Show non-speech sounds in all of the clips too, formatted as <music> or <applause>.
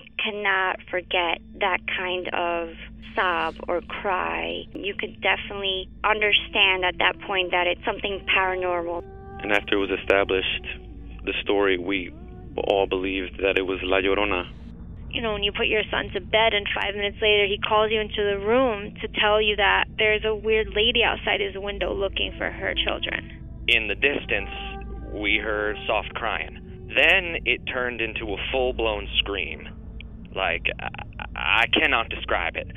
you cannot forget that kind of sob or cry. You could definitely understand at that point that it's something paranormal. And after it was established, the story, we all believed that it was La Llorona. You know, when you put your son to bed and five minutes later he calls you into the room to tell you that there's a weird lady outside his window looking for her children. In the distance, we heard soft crying. Then it turned into a full blown scream. Like, I-, cannot describe it.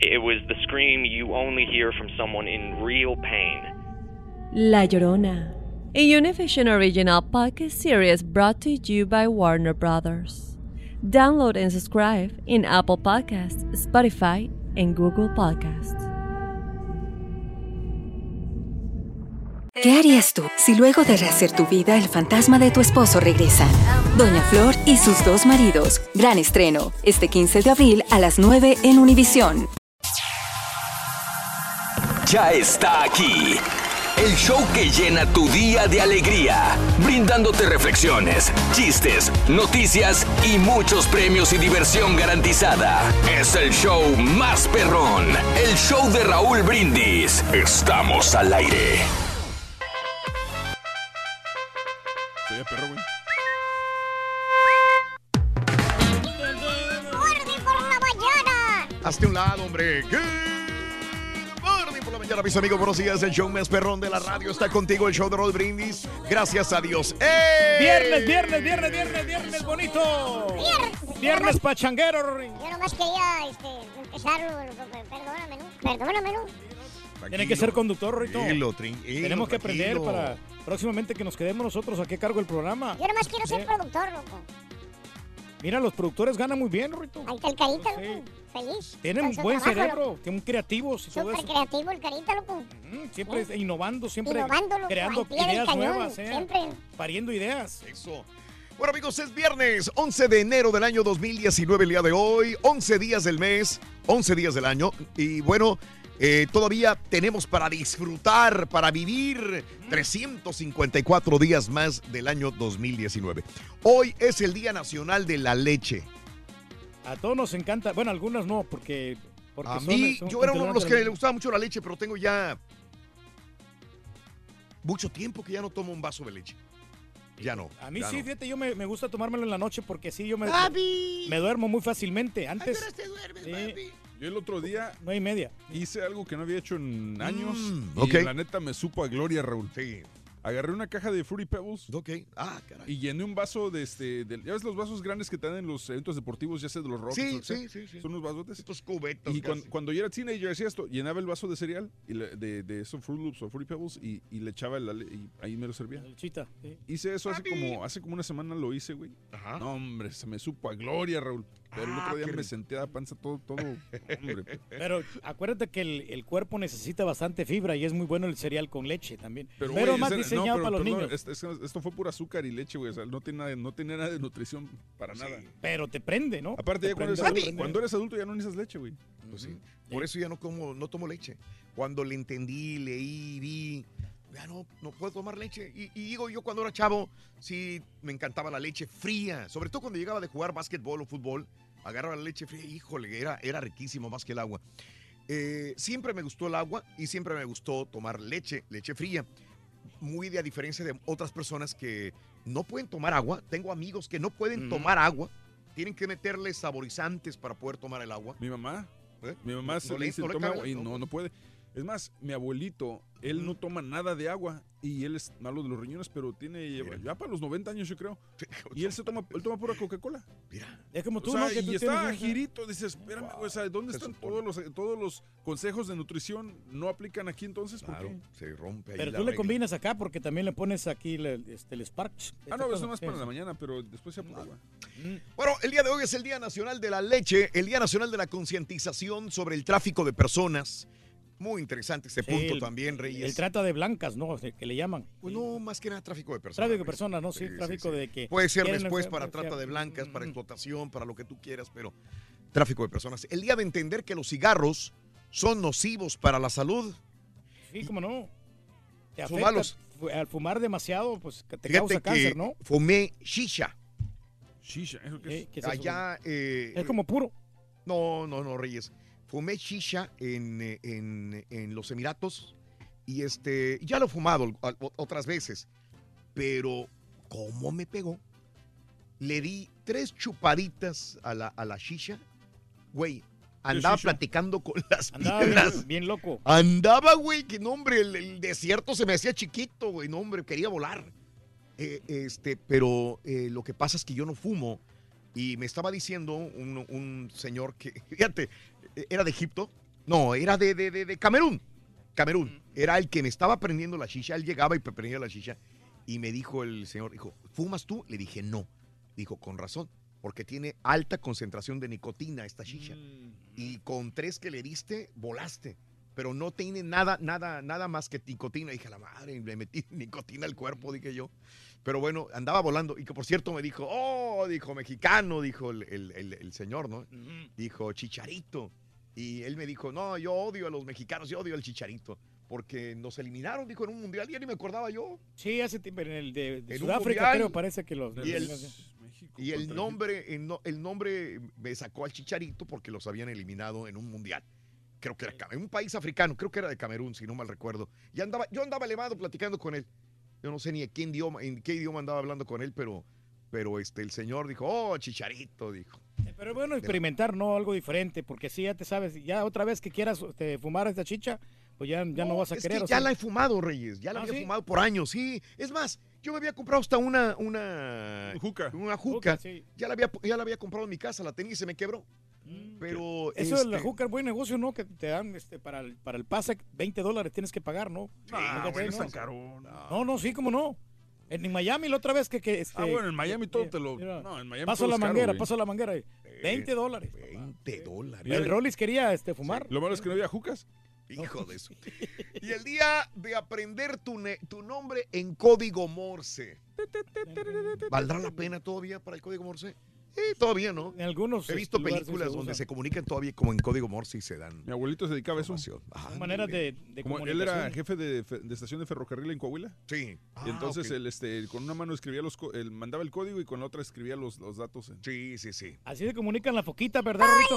It was the scream you only hear from someone in real pain. La Llorona, a Univision original podcast series brought to you by Warner Brothers. Download and subscribe in Apple Podcasts, Spotify, and Google Podcasts. ¿Qué harías tú si luego de rehacer tu vida el fantasma de tu esposo regresa? Doña Flor y sus dos maridos. Gran estreno, este 15 de abril a las 9 en Univisión. Ya está aquí. El show que llena tu día de alegría, brindándote reflexiones, chistes, noticias y muchos premios y diversión garantizada. Es el show más perrón, el show de Raúl Brindis. Estamos al aire. Perro, güey. ¡Mordi por la mañana! Hazte un lado, hombre. Good morning por la mañana, mis amigos. Buenos días. El show más perrón de la radio está contigo. El show de Roll Brindis. Gracias a Dios. ¡Eh! Viernes, viernes, viernes, viernes, viernes bonito. Viernes. Viernes pachanguero. Yo nomás quería este, empezar. Perdóname, ¿no? Perdóname, ¿no? Tiene que ser conductor, Rito. Tranquilo, tranquilo, Tenemos que aprender tranquilo. para próximamente que nos quedemos nosotros a qué cargo el programa. Yo nomás quiero ser Sí. productor, loco. Mira, los productores ganan muy bien, Rito. Ahí está el carita, loco. Feliz. Tienen un buen trabajo, cerebro, loco. tienen creativos y todo Súper eso. creativo el carita, loco. Mm, Siempre Sí. innovando, siempre Innovando, loco, creando ideas cañón, nuevas, ¿eh? siempre. pariendo ideas. Eso. Bueno, amigos, es viernes 11 de enero del año 2019, el día de hoy. 11 días del mes, 11 días del año. Y bueno, eh, todavía tenemos para disfrutar, para vivir 354 días más del año 2019. Hoy es el Día Nacional de la Leche. A todos nos encanta, bueno, algunos no, porque... porque A son- mí, son yo era uno de los que le gustaba mucho la leche, pero tengo ya mucho tiempo que ya no tomo un vaso de leche. Ya no. A mí sí, no. fíjate, yo me, me gusta tomármelo en la noche porque sí, yo me, me duermo muy fácilmente. Antes, sí, Yo el otro día nueve y media. hice algo que no había hecho en años. Mm, y ok. la neta me supo a gloria, Raúl. Sí. Agarré una caja de Fruity Pebbles Ok. Ah, caray. y llené un vaso de este. de- ¿Ya ves los vasos grandes que te dan en los eventos deportivos, ya sea de los Rockets? Sí, sí, sí, sí. Son unos vasotes. Estos cubetos. Y cuan- casi. cuando, yo era teenager hacía esto, llenaba el vaso de cereal y le- de, de esos Fruit Loops o Fruity Pebbles y, y le echaba la le- y ahí me lo servía. El chita. sí. Hice eso hace como, hace como una semana lo hice, güey. Ajá. No, hombre, se me supo a gloria, Raúl. Pero el Ah, otro día qué me senté a panza todo, todo. Hombre, Pero acuérdate que el, el cuerpo necesita bastante fibra y es muy bueno el cereal con leche también. Pero, güey, más ese- no, diseñado pero para los perdón, niños. es- es- esto fue pura azúcar y leche, güey. O sea, no tiene nada, no tiene nada de nutrición para nada. Pero te prende, ¿no? Aparte, Te ya cuando eres, prende, adulto, prende. cuando eres adulto ya no necesitas leche, güey. Pues sí. Por eso ya no como, no tomo leche. Cuando le entendí, leí, vi, ya no, no puedo tomar leche. Y, y digo, yo cuando era chavo, sí me encantaba la leche fría. Sobre todo cuando llegaba de jugar básquetbol o fútbol, agarraba la leche fría, híjole, era, era riquísimo más que el agua. Eh, siempre me gustó el agua y siempre me gustó tomar leche, leche fría. Muy de a diferencia de otras personas que no pueden tomar agua. Tengo amigos que no pueden tomar agua. Tienen que meterle saborizantes para poder tomar el agua. Mi mamá, ¿Eh? mi mamá No se le- le dice, no le toma agua y ¿no? no, no puede. Es más, mi abuelito, él no toma nada de agua y él es malo de los riñones, pero tiene ya para los 90 años, yo creo. Y él se toma, él toma pura Coca-Cola. Es como tú, O sea, ¿no? Que y tú está tienes- girito, dices, espérame, o sea, ¿dónde están todos los, todos los consejos de nutrición? ¿No aplican aquí entonces? ¿Por qué? se rompe Pero tú le combinas acá porque también le pones aquí le- este, el Spark. Ah, no, eso nomás para la mañana, pero después se pura agua. Bueno, el día de hoy es el Día Nacional de la Leche, el Día Nacional de la Concientización sobre el tráfico de personas. Muy interesante este Sí, punto el- también, Reyes. El trata de blancas, ¿no? Que le llaman. Pues no, más que nada tráfico de personas. Tráfico de personas, ¿no? Sí, tráfico sí. de que. Puede ser después para trata de blancas, para mm, explotación, para lo que tú quieras, pero tráfico de personas. El día de entender que los cigarros son nocivos para la salud. Sí, cómo no. Te afecta. malos. Al fumar demasiado, pues te Fíjate causa que cáncer, ¿no? fumé shisha. Shisha, ¿eso qué es? ¿qué es eso? Allá. eh, Es como puro. No, no, no, Reyes. Fumé shisha en, eh, en- en los Emiratos y este, ya lo he fumado otras veces, pero ¿cómo me pegó? Le di tres chupaditas a la, a la shisha, güey. Andaba shisha? platicando con las Andaba bien- loco. Andaba, güey, que no, hombre, el, el desierto se me hacía chiquito, güey, no, hombre, quería volar. Eh, este, pero eh, lo que pasa es que yo no fumo y me estaba diciendo un, un señor que, <laughs> fíjate, era de Egipto, no, era de, de, de- de Camerún, Camerún, era el que me estaba prendiendo la shisha, él llegaba y prendía la shisha y me dijo el señor, dijo, ¿fumas tú? Le dije, no. Dijo, con razón, porque tiene alta concentración de nicotina esta shisha. Y con tres que le diste, volaste. Pero no tiene nada, nada, nada más que nicotina. Dije, la madre, le metí <laughs> nicotina al cuerpo, dije yo. Pero bueno, andaba volando. Y que por cierto me dijo, oh, dijo mexicano, dijo el, el- el- el señor, ¿no? Dijo, chicharito. Y él me dijo, no, yo odio a los mexicanos, yo odio al chicharito. Porque nos eliminaron, dijo, en un mundial, ya ni me acordaba yo. Sí, hace tiempo en el de, de En un Sudáfrica, mundial. creo, parece que los. Y el, y el nombre, el, no- el nombre me sacó al Chicharito porque los habían eliminado en un mundial. Creo que era en un país africano, creo que era de Camerún, si no mal recuerdo. Y andaba, yo andaba elevado platicando con él. Yo no sé ni en qué idioma, en qué idioma andaba hablando con él, pero, pero este, el señor dijo, oh, Chicharito, dijo. Pero es bueno experimentar, ¿no? Algo diferente, porque si ya te sabes, ya otra vez que quieras este, fumar esta chicha, pues ya, ya no, vas a es querer. que o ya sea. la he fumado, Reyes. Ya la ¿Ah, había sí? fumado por años, sí. Es más, yo me había comprado hasta una. Una juca. Una juca. ya, la había, ya la había comprado en mi casa, la tenía y se me quebró. Pero. Mm. Eso de la este, juca es buen negocio, ¿no? Que te dan este, para, el, para el pase 20 dólares tienes que pagar, ¿no? Ah, Fíjate, bueno, ¿no? es tan caro. No, no, sí, cómo no. En Miami la otra vez que... que este, Ah, bueno, en Miami todo eh, te lo- mira, no, en Miami Paso la caro, manguera, güey. paso la manguera. ahí. 20 dólares. 20 dólares. Y el Rollis quería este, fumar. Lo malo es que no había jucas. <laughs> Hijo de eso. Y el día de aprender tu, tu nombre en código Morse. ¿Valdrá la pena todavía para el código Morse? Sí, todavía no. En algunos He visto películas se donde se comunican todavía como en código Morse y se dan. Mi abuelito se dedicaba a eso. Son maneras de, de Como él era jefe de, estación de ferrocarril en Coahuila. Sí. y entonces ok. él este, con una mano escribía los co- él mandaba el código y con la otra escribía los, los datos. en- Sí, sí, sí. Así se comunican la foquita, ¿verdad, Rito?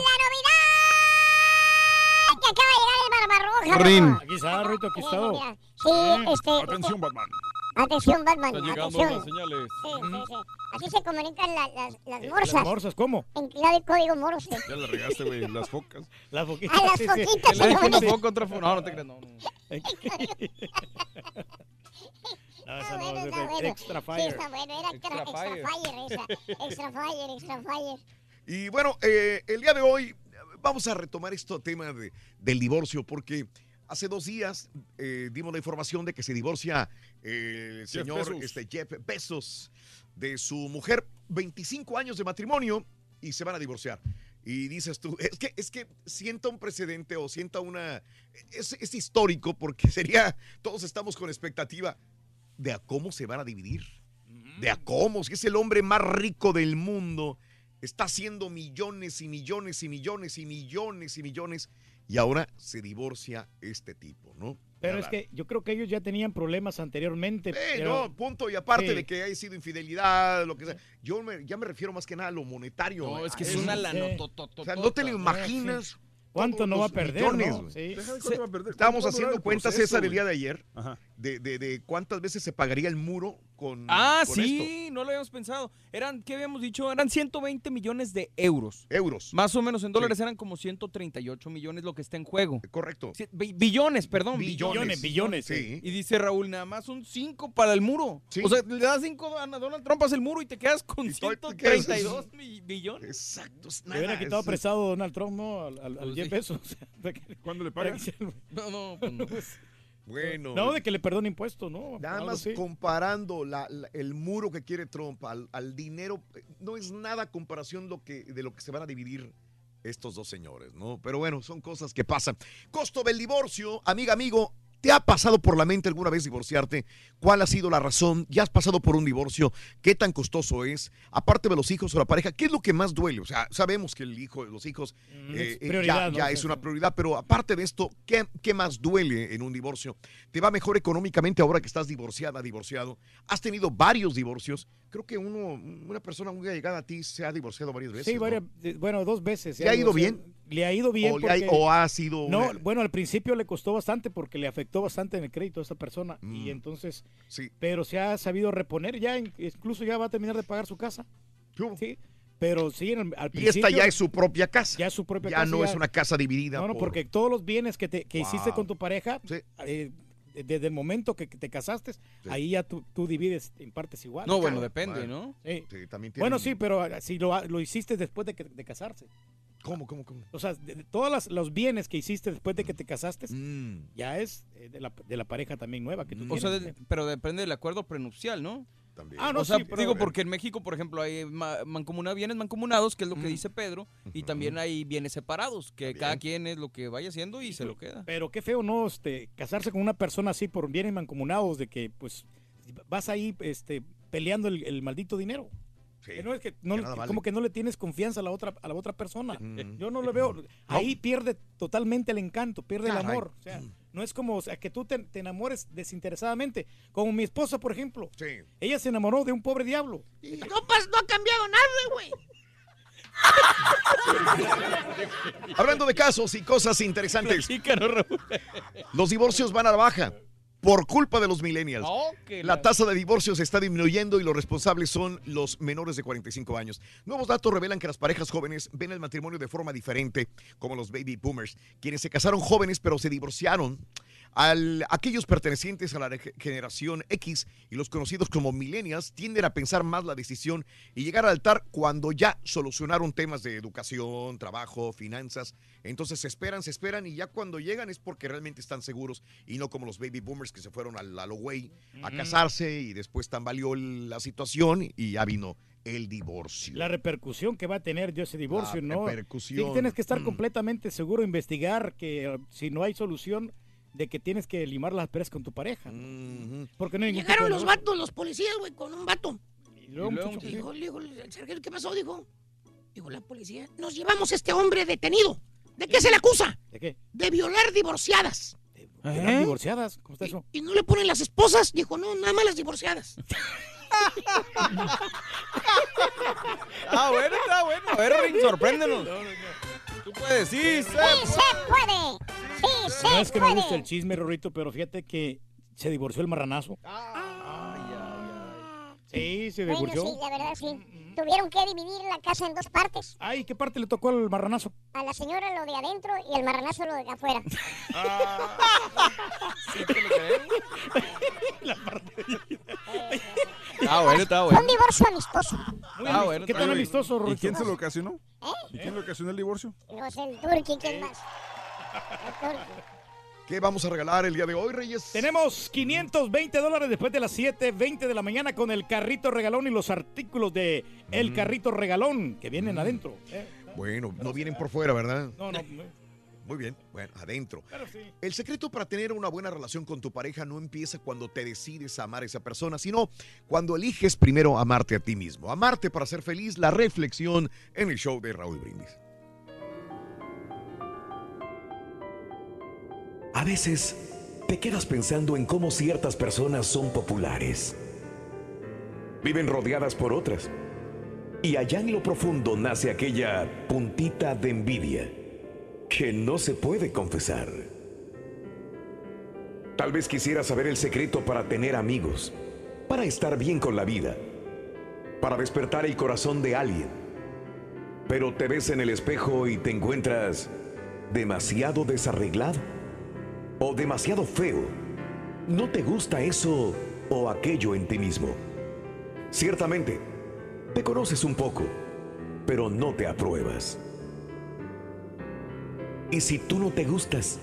que acaba de llegar el Barbarroja. Aquí está, Rito, aquí está. Sí, este... Atención, Batman. Atención, Batman. Están llegando atención. las señales. Sí, sí, sí. Así se comunican la- las, las ¿Las morsas. morsas cómo? En clave código morse. Ya la regaste, güey. Las focas. <laughs> Las foquitas. A las sí, sí. foquitas dijo una foca, otra foca. No, no te creas, no. no. No, <laughs> <laughs> esa no, Bueno, es está bueno. extra Sí, fire. está bueno. Era extra, Extra extra fire. fire esa. Extra fire, extra fire. Y bueno, eh, el día de hoy vamos a retomar este tema de- del divorcio porque hace dos días eh, dimos la información de que se divorcia eh, el Jeff señor Bezos. este, Jeff Bezos de su mujer, 25 años de matrimonio y se van a divorciar. Y dices tú, es que, es que sienta un precedente o sienta una... Es, es histórico porque sería, todos estamos con expectativa de a cómo se van a dividir de a cómo, si es el hombre más rico del mundo, está haciendo millones y millones y millones y millones y millones, y ahora se divorcia este tipo, ¿no? Pero es que yo creo que ellos ya tenían problemas anteriormente. Eh, pero- no, punto. Y aparte Sí. de que haya sido infidelidad, lo que sea. Yo me- ya me refiero más que nada a lo monetario. No, es que es eso. una Sí. lanotototota. O sea, no te lo Sí. imaginas. ¿Cuánto no va a perder, millones, no? Sí. Estábamos ¿Cuánto va a durar haciendo cuentas, proceso, César, el día de ayer, de, de- de cuántas veces se pagaría el muro con, Ah, con sí, no lo habíamos pensado. Eran, ¿qué habíamos dicho? Eran 120 millones de euros. Euros. Más o menos en dólares eran como 138 millones lo que está en juego. Correcto. Sí, bi- billones, perdón. Billones, billones, sí. Y dice Raúl, nada más son 5 para el muro. Sí. O sea, le das 5 a Donald Trump, haces el muro y te quedas con Y todo- te quedas- 132 mi- billones. Exacto. es Le hubiera quitado es- prestado Donald Trump, ¿no? Al, al, al Pues Jeff sí. Bezos. <laughs> ¿Cuándo le pagas? <laughs> No, no, pues no. <laughs> Bueno. No, de que le perdone impuestos, ¿no? Nada más así. comparando la- la- el muro que quiere Trump al, al dinero, no es nada comparación lo que, de lo que se van a dividir estos dos señores, ¿no? Pero bueno, son cosas que pasan. Costo del divorcio, amiga, amigo. ¿Te ha pasado por la mente alguna vez divorciarte? ¿Cuál ha sido la razón? ¿Ya has pasado por un divorcio? ¿Qué tan costoso es? Aparte de los hijos o la pareja, ¿qué es lo que más duele? O sea, sabemos que el hijo, los hijos Mm, eh, eh, ya, es una prioridad, pero aparte de esto, ¿qué, ¿qué más duele en un divorcio? ¿Te va mejor económicamente ahora que estás divorciada, divorciado? ¿Has tenido varios divorcios? Creo que uno, una persona muy llegada a ti se ha divorciado varias veces. Sí, varias, bueno, dos veces. ¿Le ha ido bien? Le ha ido bien. ¿O ha- porque- o ha sido No, una- bueno, al principio le costó bastante porque le afectó bastante en el crédito a esa persona. Y entonces, Mm. Sí. pero se ha sabido reponer ya, in- incluso ya va a terminar de pagar su casa. Sí, pero sí, en el- al Y principio. esta ya es su propia casa. Ya es su propia Ya casa. no es una casa dividida. No, no, por- porque todos los bienes que, te, que hiciste con tu pareja, eh, desde el momento que te casaste, ahí ya tú, tú divides en partes iguales. No, bueno, depende, ¿no? Sí. también Bueno, sí, pero ah, si lo, ha- lo hiciste después de, que, de casarse. ¿Cómo, cómo, cómo? O sea, de, de todos las- los bienes que hiciste después de que te casaste, Mm. ya es eh, de la, de la pareja también nueva que tú O sea, tienes. de- pero depende del acuerdo prenupcial, ¿no? También. Ah, no, o sea, sí, pero- digo, porque en México, por ejemplo, hay ma- mancomuna- bienes mancomunados, que es lo Mm. que dice Pedro, y también hay bienes separados, que cada quien es lo que vaya haciendo y se lo queda. Pero qué feo, ¿no? Este, casarse con una persona así por bienes mancomunados, de que, pues, vas ahí este, peleando el, el maldito dinero. Que no es que no, que nada vale. como que no le tienes confianza a la otra a la otra persona. Mm. Yo no lo veo. Ahí pierde totalmente el encanto, pierde el amor. O sea, no es como o sea, que tú te, te enamores desinteresadamente. Como mi esposa, por ejemplo. Ella se enamoró de un pobre diablo. No, pas- no ha cambiado nada, güey. <laughs> Hablando de casos y cosas interesantes. Los divorcios van a la baja por culpa de los millennials. Oh, La la- tasa de divorcios está disminuyendo y los responsables son los menores de 45 años. Nuevos datos revelan que las parejas jóvenes ven el matrimonio de forma diferente, como los baby boomers, quienes se casaron jóvenes pero se divorciaron. Al, aquellos pertenecientes a la ge- generación X y los conocidos como millennials tienden a pensar más la decisión y llegar al altar cuando ya solucionaron temas de educación, trabajo, finanzas. Entonces se esperan, se esperan y ya cuando llegan es porque realmente están seguros y no como los baby boomers que se fueron al a lo güey a casarse y después tambaleó la situación y ya vino el divorcio. La repercusión que va a tener de ese divorcio, La ¿no? repercusión. Sí, tienes que estar Mm. completamente seguro, investigar que si no hay solución, de que tienes que limar las peras con tu pareja. Porque no hay Llegaron de los vatos, los policías, güey, con un vato. luego, muchacho, ¿qué? dijo, dijo el sargento, ¿qué pasó? Dijo, dijo la policía, nos llevamos a este hombre detenido. ¿De qué se le acusa? ¿De qué? De violar divorciadas. ¿Eran divorciadas? ¿Cómo está eso? ¿Y no le ponen las esposas? Dijo, no, nada más las divorciadas. <laughs> Ah, bueno, está bueno. A ver, Ring, sorpréndenos. Tú puedes, sí, se ¡Sí se puede! ¡Sí se No es que me gusta puede! el chisme, Rorrito, pero fíjate que se divorció el marranazo. Sí, se Bueno, divorció. sí, la verdad sí. Tuvieron que dividir la casa en dos partes. Ay, ¿qué parte le tocó al marranazo? A la señora lo de adentro y al marranazo lo de afuera. Ah, bueno, está Fue bueno. un divorcio amistoso. Ah, bueno, ¿Qué tan amistoso, ¿Y Rorrito? quién se lo ocasionó? ¿Eh? ¿Y quién le ocasionó el divorcio? No es el turqui, ¿quién más? El turqui. ¿Qué vamos a regalar el día de hoy, Reyes? Tenemos 520 dólares después de las 7.20 de la mañana con el carrito regalón y los artículos de el carrito regalón que vienen adentro. ¿eh? Bueno, no vienen por fuera, ¿verdad? No, no. <laughs> Muy bien, bueno, adentro. Pero sí. El secreto para tener una buena relación con tu pareja no empieza cuando te decides a amar a esa persona, sino cuando eliges primero amarte a ti mismo. Amarte para ser feliz, la reflexión en el show de Raúl Brindis. A veces te quedas pensando en cómo ciertas personas son populares. Viven rodeadas por otras. Y allá en lo profundo nace aquella puntita de envidia que no se puede confesar. Tal vez quisieras saber el secreto para tener amigos, para estar bien con la vida, para despertar el corazón de alguien. Pero te ves en el espejo y te encuentras demasiado desarreglado o demasiado feo. No te gusta eso o aquello en ti mismo. Ciertamente, te conoces un poco, pero no te apruebas. Y si tú no te gustas,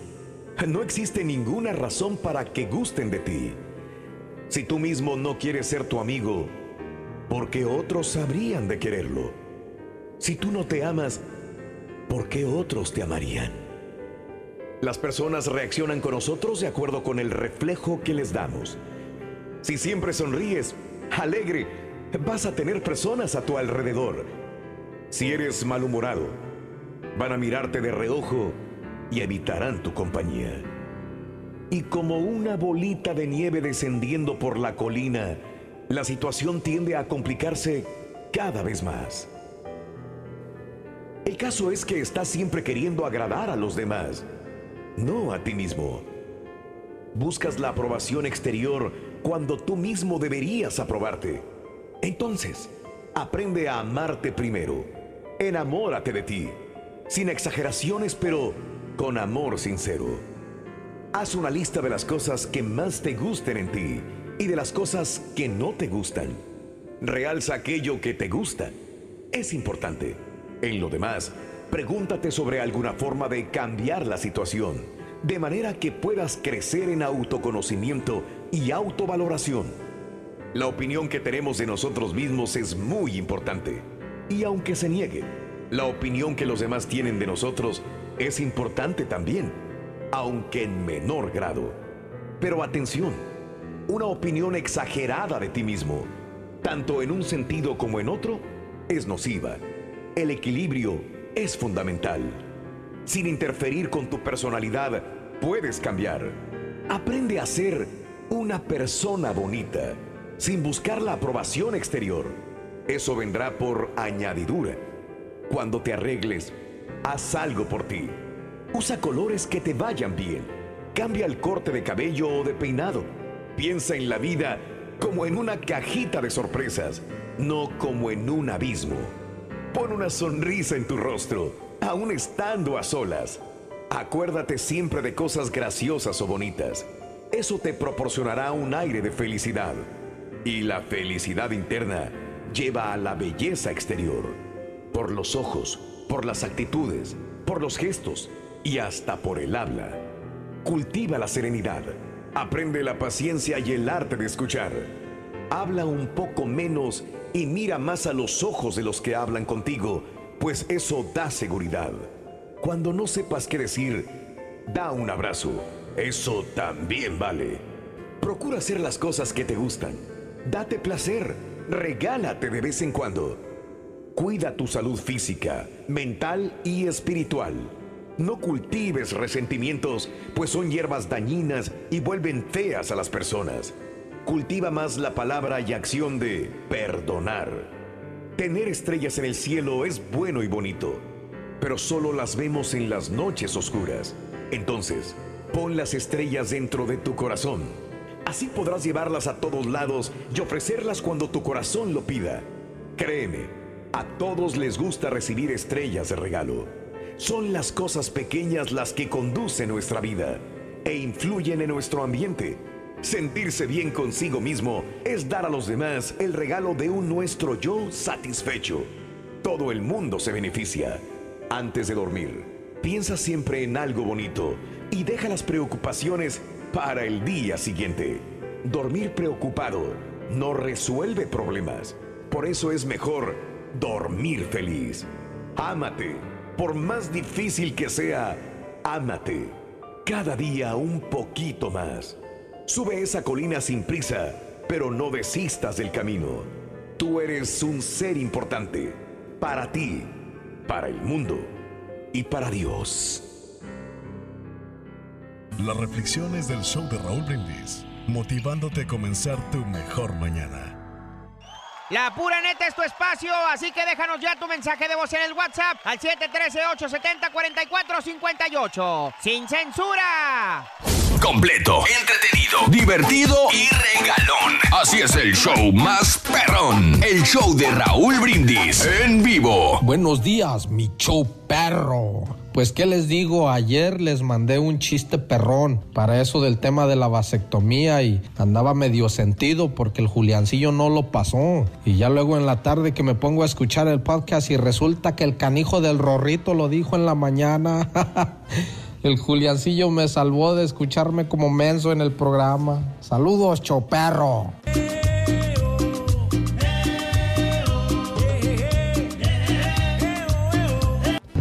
no existe ninguna razón para que gusten de ti. Si tú mismo no quieres ser tu amigo, ¿por qué otros habrían de quererlo? Si tú no te amas, ¿por qué otros te amarían? Las personas reaccionan con nosotros de acuerdo con el reflejo que les damos. Si siempre sonríes, alegre, vas a tener personas a tu alrededor. Si eres malhumorado, van a mirarte de reojo y evitarán tu compañía. Y como una bolita de nieve descendiendo por la colina, la situación tiende a complicarse cada vez más. El caso es que estás siempre queriendo agradar a los demás, no a ti mismo. Buscas la aprobación exterior cuando tú mismo deberías aprobarte. Entonces, aprende a amarte primero. Enamórate de ti, sin exageraciones, pero con amor sincero. Haz una lista de las cosas que más te gusten en ti y de las cosas que no te gustan. Realza aquello que te gusta. Es importante. En lo demás, pregúntate sobre alguna forma de cambiar la situación, de manera que puedas crecer en autoconocimiento y autovaloración. La opinión que tenemos de nosotros mismos es muy importante. Y aunque se niegue, la opinión que los demás tienen de nosotros es importante también, aunque en menor grado. Pero atención, una opinión exagerada de ti mismo, tanto en un sentido como en otro, es nociva. El equilibrio es fundamental. Sin interferir con tu personalidad, puedes cambiar. Aprende a ser una persona bonita, sin buscar la aprobación exterior. Eso vendrá por añadidura. Cuando te arregles, haz algo por ti. Usa colores que te vayan bien. Cambia el corte de cabello o de peinado. Piensa en la vida como en una cajita de sorpresas, no como en un abismo. Pon una sonrisa en tu rostro, aún estando a solas. Acuérdate siempre de cosas graciosas o bonitas. Eso te proporcionará un aire de felicidad. Y la felicidad interna lleva a la belleza exterior. Por los ojos, por las actitudes, por los gestos y hasta por el habla. Cultiva la serenidad. Aprende la paciencia y el arte de escuchar. Habla un poco menos y mira más a los ojos de los que hablan contigo, pues eso da seguridad. Cuando no sepas qué decir, da un abrazo. Eso también vale. Procura hacer las cosas que te gustan. Date placer. Regálate de vez en cuando. Cuida tu salud física, mental y espiritual. No cultives resentimientos, pues son hierbas dañinas y vuelven feas a las personas. Cultiva más la palabra y acción de perdonar. Tener estrellas en el cielo es bueno y bonito, pero solo las vemos en las noches oscuras. Entonces, pon las estrellas dentro de tu corazón. Así podrás llevarlas a todos lados y ofrecerlas cuando tu corazón lo pida. Créeme, a todos les gusta recibir estrellas de regalo. Son las cosas pequeñas las que conducen nuestra vida e influyen en nuestro ambiente. Sentirse bien consigo mismo es dar a los demás el regalo de un nuestro yo satisfecho. Todo el mundo se beneficia. Antes de dormir, piensa siempre en algo bonito y deja las preocupaciones para el día siguiente. Dormir preocupado no resuelve problemas. Por eso es mejor dormir feliz. Ámate. Por más difícil que sea, ámate. Cada día un poquito más. Sube esa colina sin prisa, pero no desistas del camino. Tú eres un ser importante. Para ti, para el mundo y para Dios. Las reflexiones del show de Raúl Brindis, motivándote a comenzar tu mejor mañana. La pura neta es tu espacio, así que déjanos ya tu mensaje de voz en el WhatsApp al 713-870-4458. ¡Sin censura! Completo, entretenido, divertido y regalón. Así es el show más perrón. El show de Raúl Brindis en vivo. Buenos días, mi show perro. Pues qué les digo, ayer les mandé un chiste perrón para eso del tema de la vasectomía y andaba medio sentido porque el Juliancillo no lo pasó. Y ya luego en la tarde que me pongo a escuchar el podcast y resulta que el canijo del rorrito lo dijo en la mañana. <laughs> el Juliancillo me salvó de escucharme como menso en el programa. Saludos, choperro.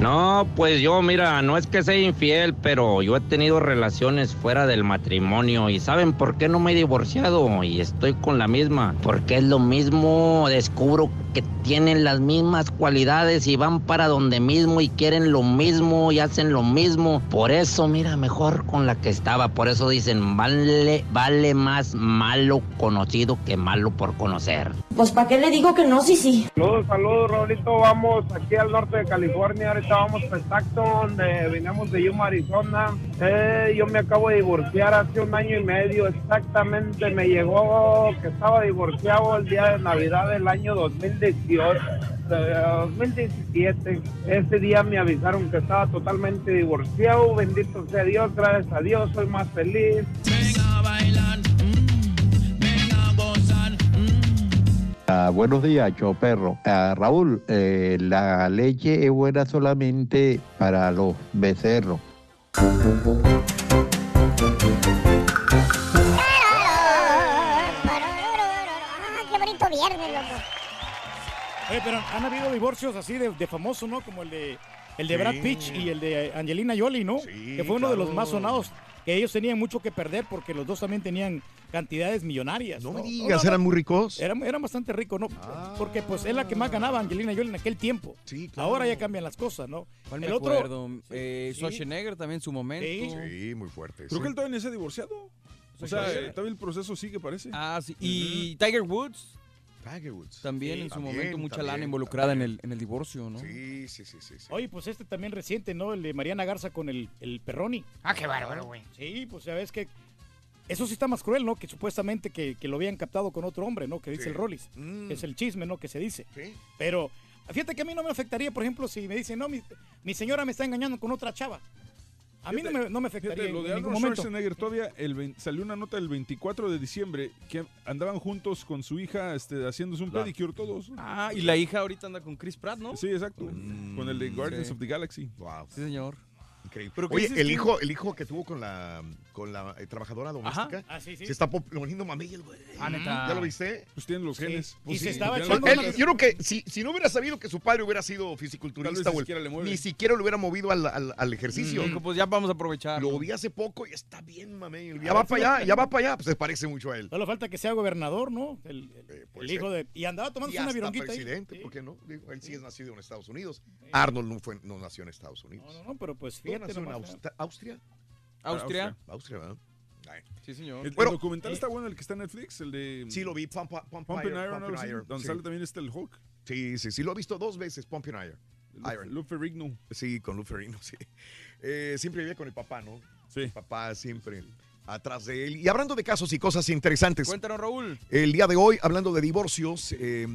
No, pues yo, mira, no es que sea infiel, pero yo he tenido relaciones fuera del matrimonio y ¿saben por qué no me he divorciado? Y estoy con la misma, porque es lo mismo, descubro que tienen las mismas cualidades y van para donde mismo y quieren lo mismo y hacen lo mismo. Por eso, mira, mejor con la que estaba, por eso dicen, vale, vale más malo conocido que malo por conocer. Pues ¿para qué le digo que no? Sí, sí. Saludos, saludos, Raulito. Vamos aquí al norte de California. Ahorita vamos para Stockton. Eh, venimos de Yuma, Arizona. Eh, yo me acabo de divorciar hace un año y medio. Exactamente me llegó que estaba divorciado el día de Navidad del año 2018. eh, 2017. Ese día me avisaron que estaba totalmente divorciado. Bendito sea Dios, gracias a Dios, soy más feliz. Ah, buenos días, Choperro. Ah, Raúl, eh, la leche es buena solamente para los becerros. qué bonito viernes, loco. Oye, pero han habido divorcios así de, de famosos, ¿no? Como el de el de Brad Sí. Pitt y el de Angelina Jolie, ¿no? que fue uno de los más sonados. Que ellos tenían mucho que perder porque los dos también tenían cantidades millonarias. No, me digas, ¿eran muy ricos? Eran, eran bastante ricos, ¿no? Porque pues es la que más ganaba Angelina Jolie en aquel tiempo. Sí, claro. Ahora ya cambian las cosas, ¿no? ¿Cuál el me otro, acuerdo? Eh, Sí. Schwarzenegger también en su momento. Sí, muy fuerte. Creo sí. que él todavía no se ha divorciado. O sea, todavía el proceso sigue, parece. Ah, sí. Y Tiger Woods. Tiger Woods. También Sí, en su también, momento mucha también, lana involucrada en el, en el divorcio, ¿no? Sí, sí, sí, sí. sí. Oye, pues este también reciente, ¿no? El de Mariana Garza con el, el Perroni. Ah, qué bárbaro, güey. Sí, pues ya ves que eso sí está más cruel, ¿no? Que supuestamente que, que lo habían captado con otro hombre, ¿no? Que dice Sí. el Rollis. Mm. Es el chisme, ¿no? Que se dice. Sí. Pero fíjate que a mí no me afectaría, por ejemplo, si me dicen, no, mi, mi señora me está engañando con otra chava. A mí no me, no me afectaría Fíjate, lo de Arnold momento. Schwarzenegger todavía el salió una nota el 24 de diciembre que andaban juntos con su hija este, haciéndose un Claro. pedicure todos. Ah, y la hija ahorita anda con Chris Pratt, ¿no? Sí, exacto. con el de Guardians sí. of the Galaxy. Wow. Sí, señor. Increíble. Pero ¿qué Oye, el que- hijo, el hijo que tuvo con la, con la eh, trabajadora doméstica, Ah, sí, sí. se está poniendo mamey el güey. Ah, neta. ¿Ya lo viste? Pues tienen los Sí. genes. Y Pues se estaba echando yo creo que si, si no hubiera sabido que su padre hubiera sido fisiculturista, ni siquiera le hubiera movido al, al- al ejercicio. Dijo, pues ya vamos a aprovechar. Lo vi hace poco y está bien, mamey. Ya va para allá, ya va para allá. Pues se parece mucho a él. Solo falta que sea gobernador, ¿no? El, el hijo de... Y andaba tomando Y una vironguita presidente, ¿por qué no? Digo, él sí es nacido en Estados Unidos. Arnold no, fue, no nació en Estados Unidos. No, no, pero pues ¿No nació en Aust- ¿Austria? Austria. Austria, ¿verdad? Sí, señor. El, documental eh, está bueno, el que está en Netflix, el de... Sí, lo vi, Pump, Pump, Pumping Iron, Iron, donde sí. sale también este el Hulk. Sí, sí, sí, lo he visto dos veces, Pumping Iron. Iron. Lou Ferrigno. Sí, con Lou Ferrigno, <laughs> sí. Eh, siempre vivía con el papá, ¿no? Sí. El papá siempre atrás de él. Y hablando de casos y cosas interesantes. Cuéntanos, Raúl. El día de hoy, hablando de divorcios, eh,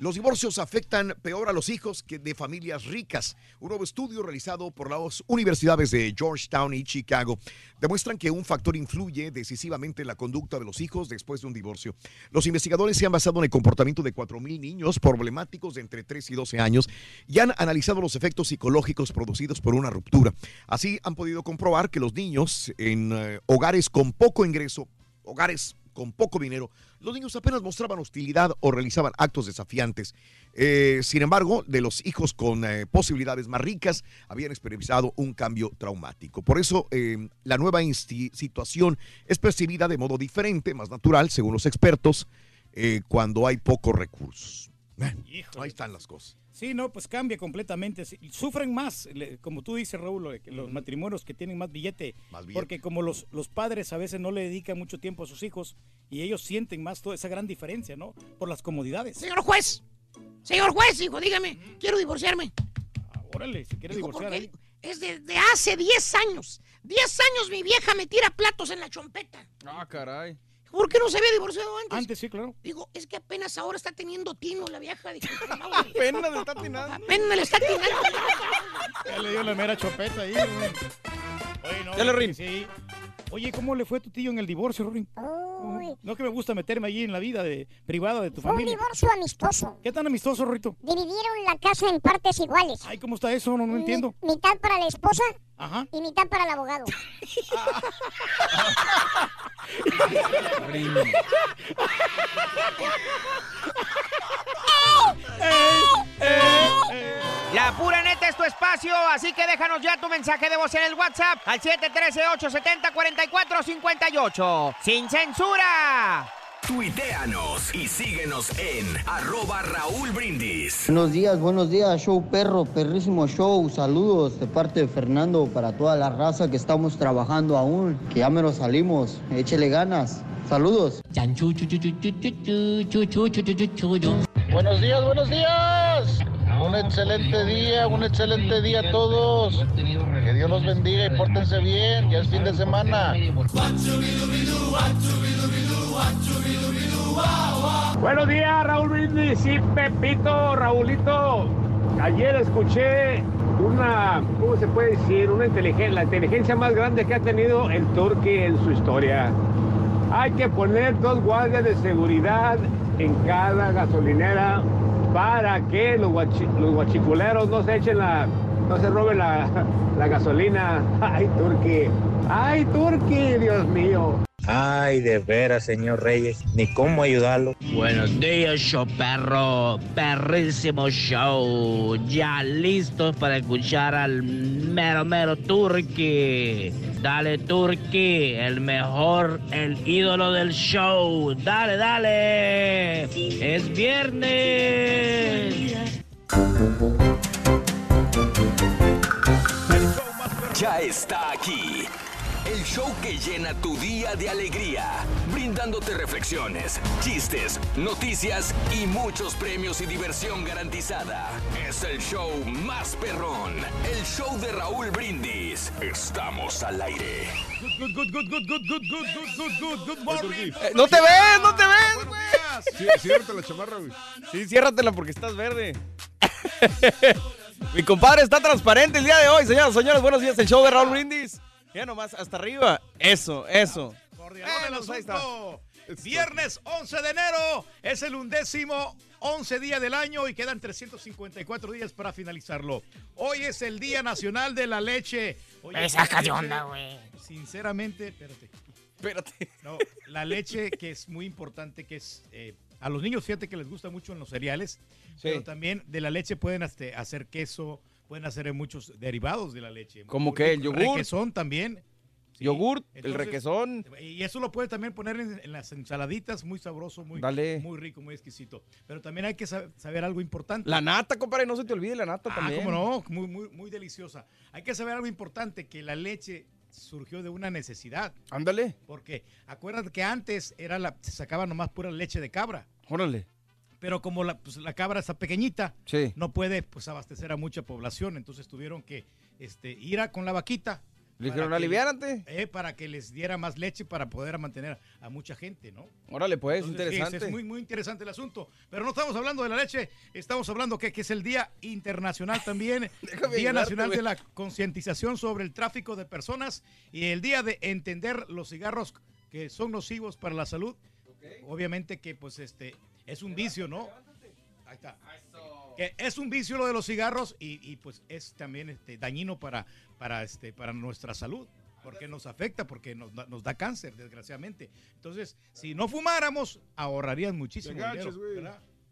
los divorcios afectan peor a los hijos que de familias ricas. Un nuevo estudio realizado por las universidades de Georgetown y Chicago demuestran que un factor influye decisivamente en la conducta de los hijos después de un divorcio. Los investigadores se han basado en el comportamiento de 4.000 niños problemáticos de entre 3 y 12 años y han analizado los efectos psicológicos producidos por una ruptura. Así han podido comprobar que los niños en eh, hogares con poco ingreso, hogares con poco dinero, los niños apenas mostraban hostilidad o realizaban actos desafiantes. Eh, sin embargo, de los hijos con eh, posibilidades más ricas, habían experimentado un cambio traumático. Por eso, eh, la nueva situación es percibida de modo diferente, más natural, según los expertos, cuando hay pocos recursos. Ahí están las cosas. Sí, no, pues cambia completamente. Sí, Sufren más, como tú dices, Raúl, los matrimonios que tienen más billete, Más billete. porque como los, los padres a veces no le dedican mucho tiempo a sus hijos y ellos sienten más toda esa gran diferencia, ¿no? Por las comodidades. Señor juez, señor juez, hijo, dígame, quiero divorciarme. Órale, si quieres Dijo, divorciar ahí. Es de, de hace 10 años. 10 años mi vieja me tira platos en la chompeta. Ah, caray. ¿Por qué no se había divorciado antes? Antes, sí, claro. Digo, es que apenas ahora está teniendo tino la vieja. Dijo, no, <laughs> Apenas le está atinando. Apenas le está atinando. <laughs> Ya le dio la mera chopeta ahí, güey. Oye, no, Rin. sí. Oye, ¿cómo le fue a tu tío en el divorcio, Rin? No que me gusta meterme allí en la vida de, privada de tu Fue un familia. divorcio amistoso. ¿Qué tan amistoso, Rito? Dividieron la casa en partes iguales. Ay, ¿cómo está eso? No, no entiendo. Mi- mitad para la esposa Ajá. y mitad para el abogado. <laughs> La pura neta es tu espacio. así que déjanos ya tu mensaje de voz en el WhatsApp al 713-870-4458. ¡Sin censura! Tuiteanos y síguenos en arroba Raúl Brindis. Buenos días, buenos días, show perro, perrísimo show. Saludos de parte de Fernando para toda la raza que estamos trabajando aún, que ya menos salimos. Échele ganas. Saludos. Buenos días, buenos días. Un excelente día, un excelente día a todos. Que Dios los bendiga y pórtense bien. Ya es fin de semana. Buenos días, Raúl Brindis y Pepito, Raulito. Ayer escuché una, ¿cómo se puede decir? Una inteligencia, la inteligencia más grande que ha tenido el Turkey en su historia. Hay que poner dos guardias de seguridad en cada gasolinera para que los, guachi- los guachiculeros no se echen la, no se roben la, <laughs> la gasolina. <laughs> Ay, Turkey. Ay, Turkey, Dios mío. Ay, de veras, señor Reyes, ni cómo ayudarlo. Buenos días, show perro. Perrísimo show. Ya listos para escuchar al mero mero Turki. Dale, Turki, el mejor, el ídolo del show. Dale, dale. Es viernes. Ya está aquí. El show que llena tu día de alegría, brindándote reflexiones, chistes, noticias y muchos premios y diversión garantizada. Es el show más perrón, el show de Raúl Brindis. Estamos al aire. Good, good, good, good, good, good, good, good, good, good, morning. Eh, no te ves, no te ves, güey. Sí, ciérrate la chamarra, güey. Sí, ciérratela porque estás verde. <laughs> Mi compadre está transparente el día de hoy, señoras y señores. Buenos días, el show de Raúl Brindis. Ya nomás, hasta arriba. Eso, eso. Cordialón. Viernes 11 de enero es el undécimo 11 día del año y quedan 354 días para finalizarlo. Hoy es el Día Nacional de la Leche. Oye, de onda, güey. Sinceramente, espérate. Espérate. No, la leche que es muy importante, que es eh, a los niños, fíjate que les gusta mucho en los cereales, pero también de la leche pueden este, hacer queso, pueden hacer muchos derivados de la leche. ¿Cómo Muy qué? ¿El yogur? Requesón también. Sí. Yogurt, el requesón. Y eso lo puede también poner en, en las ensaladitas, muy sabroso, muy, Dale. muy rico, muy exquisito. Pero también hay que sab- saber algo importante. La nata, compadre, no se te olvide la nata Ah, también. cómo no, muy, muy, muy deliciosa. Hay que saber algo importante, que la leche surgió de una necesidad. Ándale. Porque acuérdate que antes era la, se sacaba nomás pura leche de cabra. Órale. Pero como la, pues, la cabra está pequeñita, Sí. no puede pues, abastecer a mucha población. Entonces tuvieron que este, ir a, con la vaquita. Le dijeron, aliviárate. eh, para que les diera más leche para poder mantener a mucha gente, ¿no? Órale, pues, Entonces, interesante. fíjese, es muy, muy interesante el asunto. Pero no estamos hablando de la leche, estamos hablando que, que es el Día Internacional también, <laughs> Día Nacional de la Concientización sobre el Tráfico de Personas y el Día de entender los cigarros que son nocivos para la salud. Obviamente que pues este es un vicio, ¿no? Ahí está. Que es un vicio lo de los cigarros y, y, pues es también este, dañino para, para, este, para nuestra salud. Porque nos afecta, porque nos, da- nos da cáncer, desgraciadamente. Entonces, si no fumáramos, ahorrarían muchísimo dinero.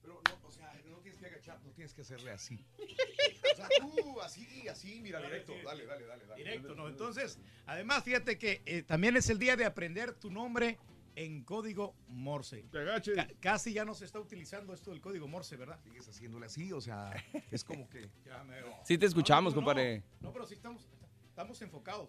Pero, no, o sea, no tienes que agachar, no tienes que hacerle así. <laughs> O sea, tú, así, así, mira, directo. Dale, dale, dale. dale. Directo, ¿no? Entonces, además, fíjate que eh, también es el día de aprender tu nombre en código Morse. Ca- casi ya no se está utilizando esto del código Morse, ¿verdad? Sigues haciéndole así, o sea, es como que... <laughs> Ya mero. Sí te escuchamos, No, no, compadre. No, pero sí estamos, estamos enfocados.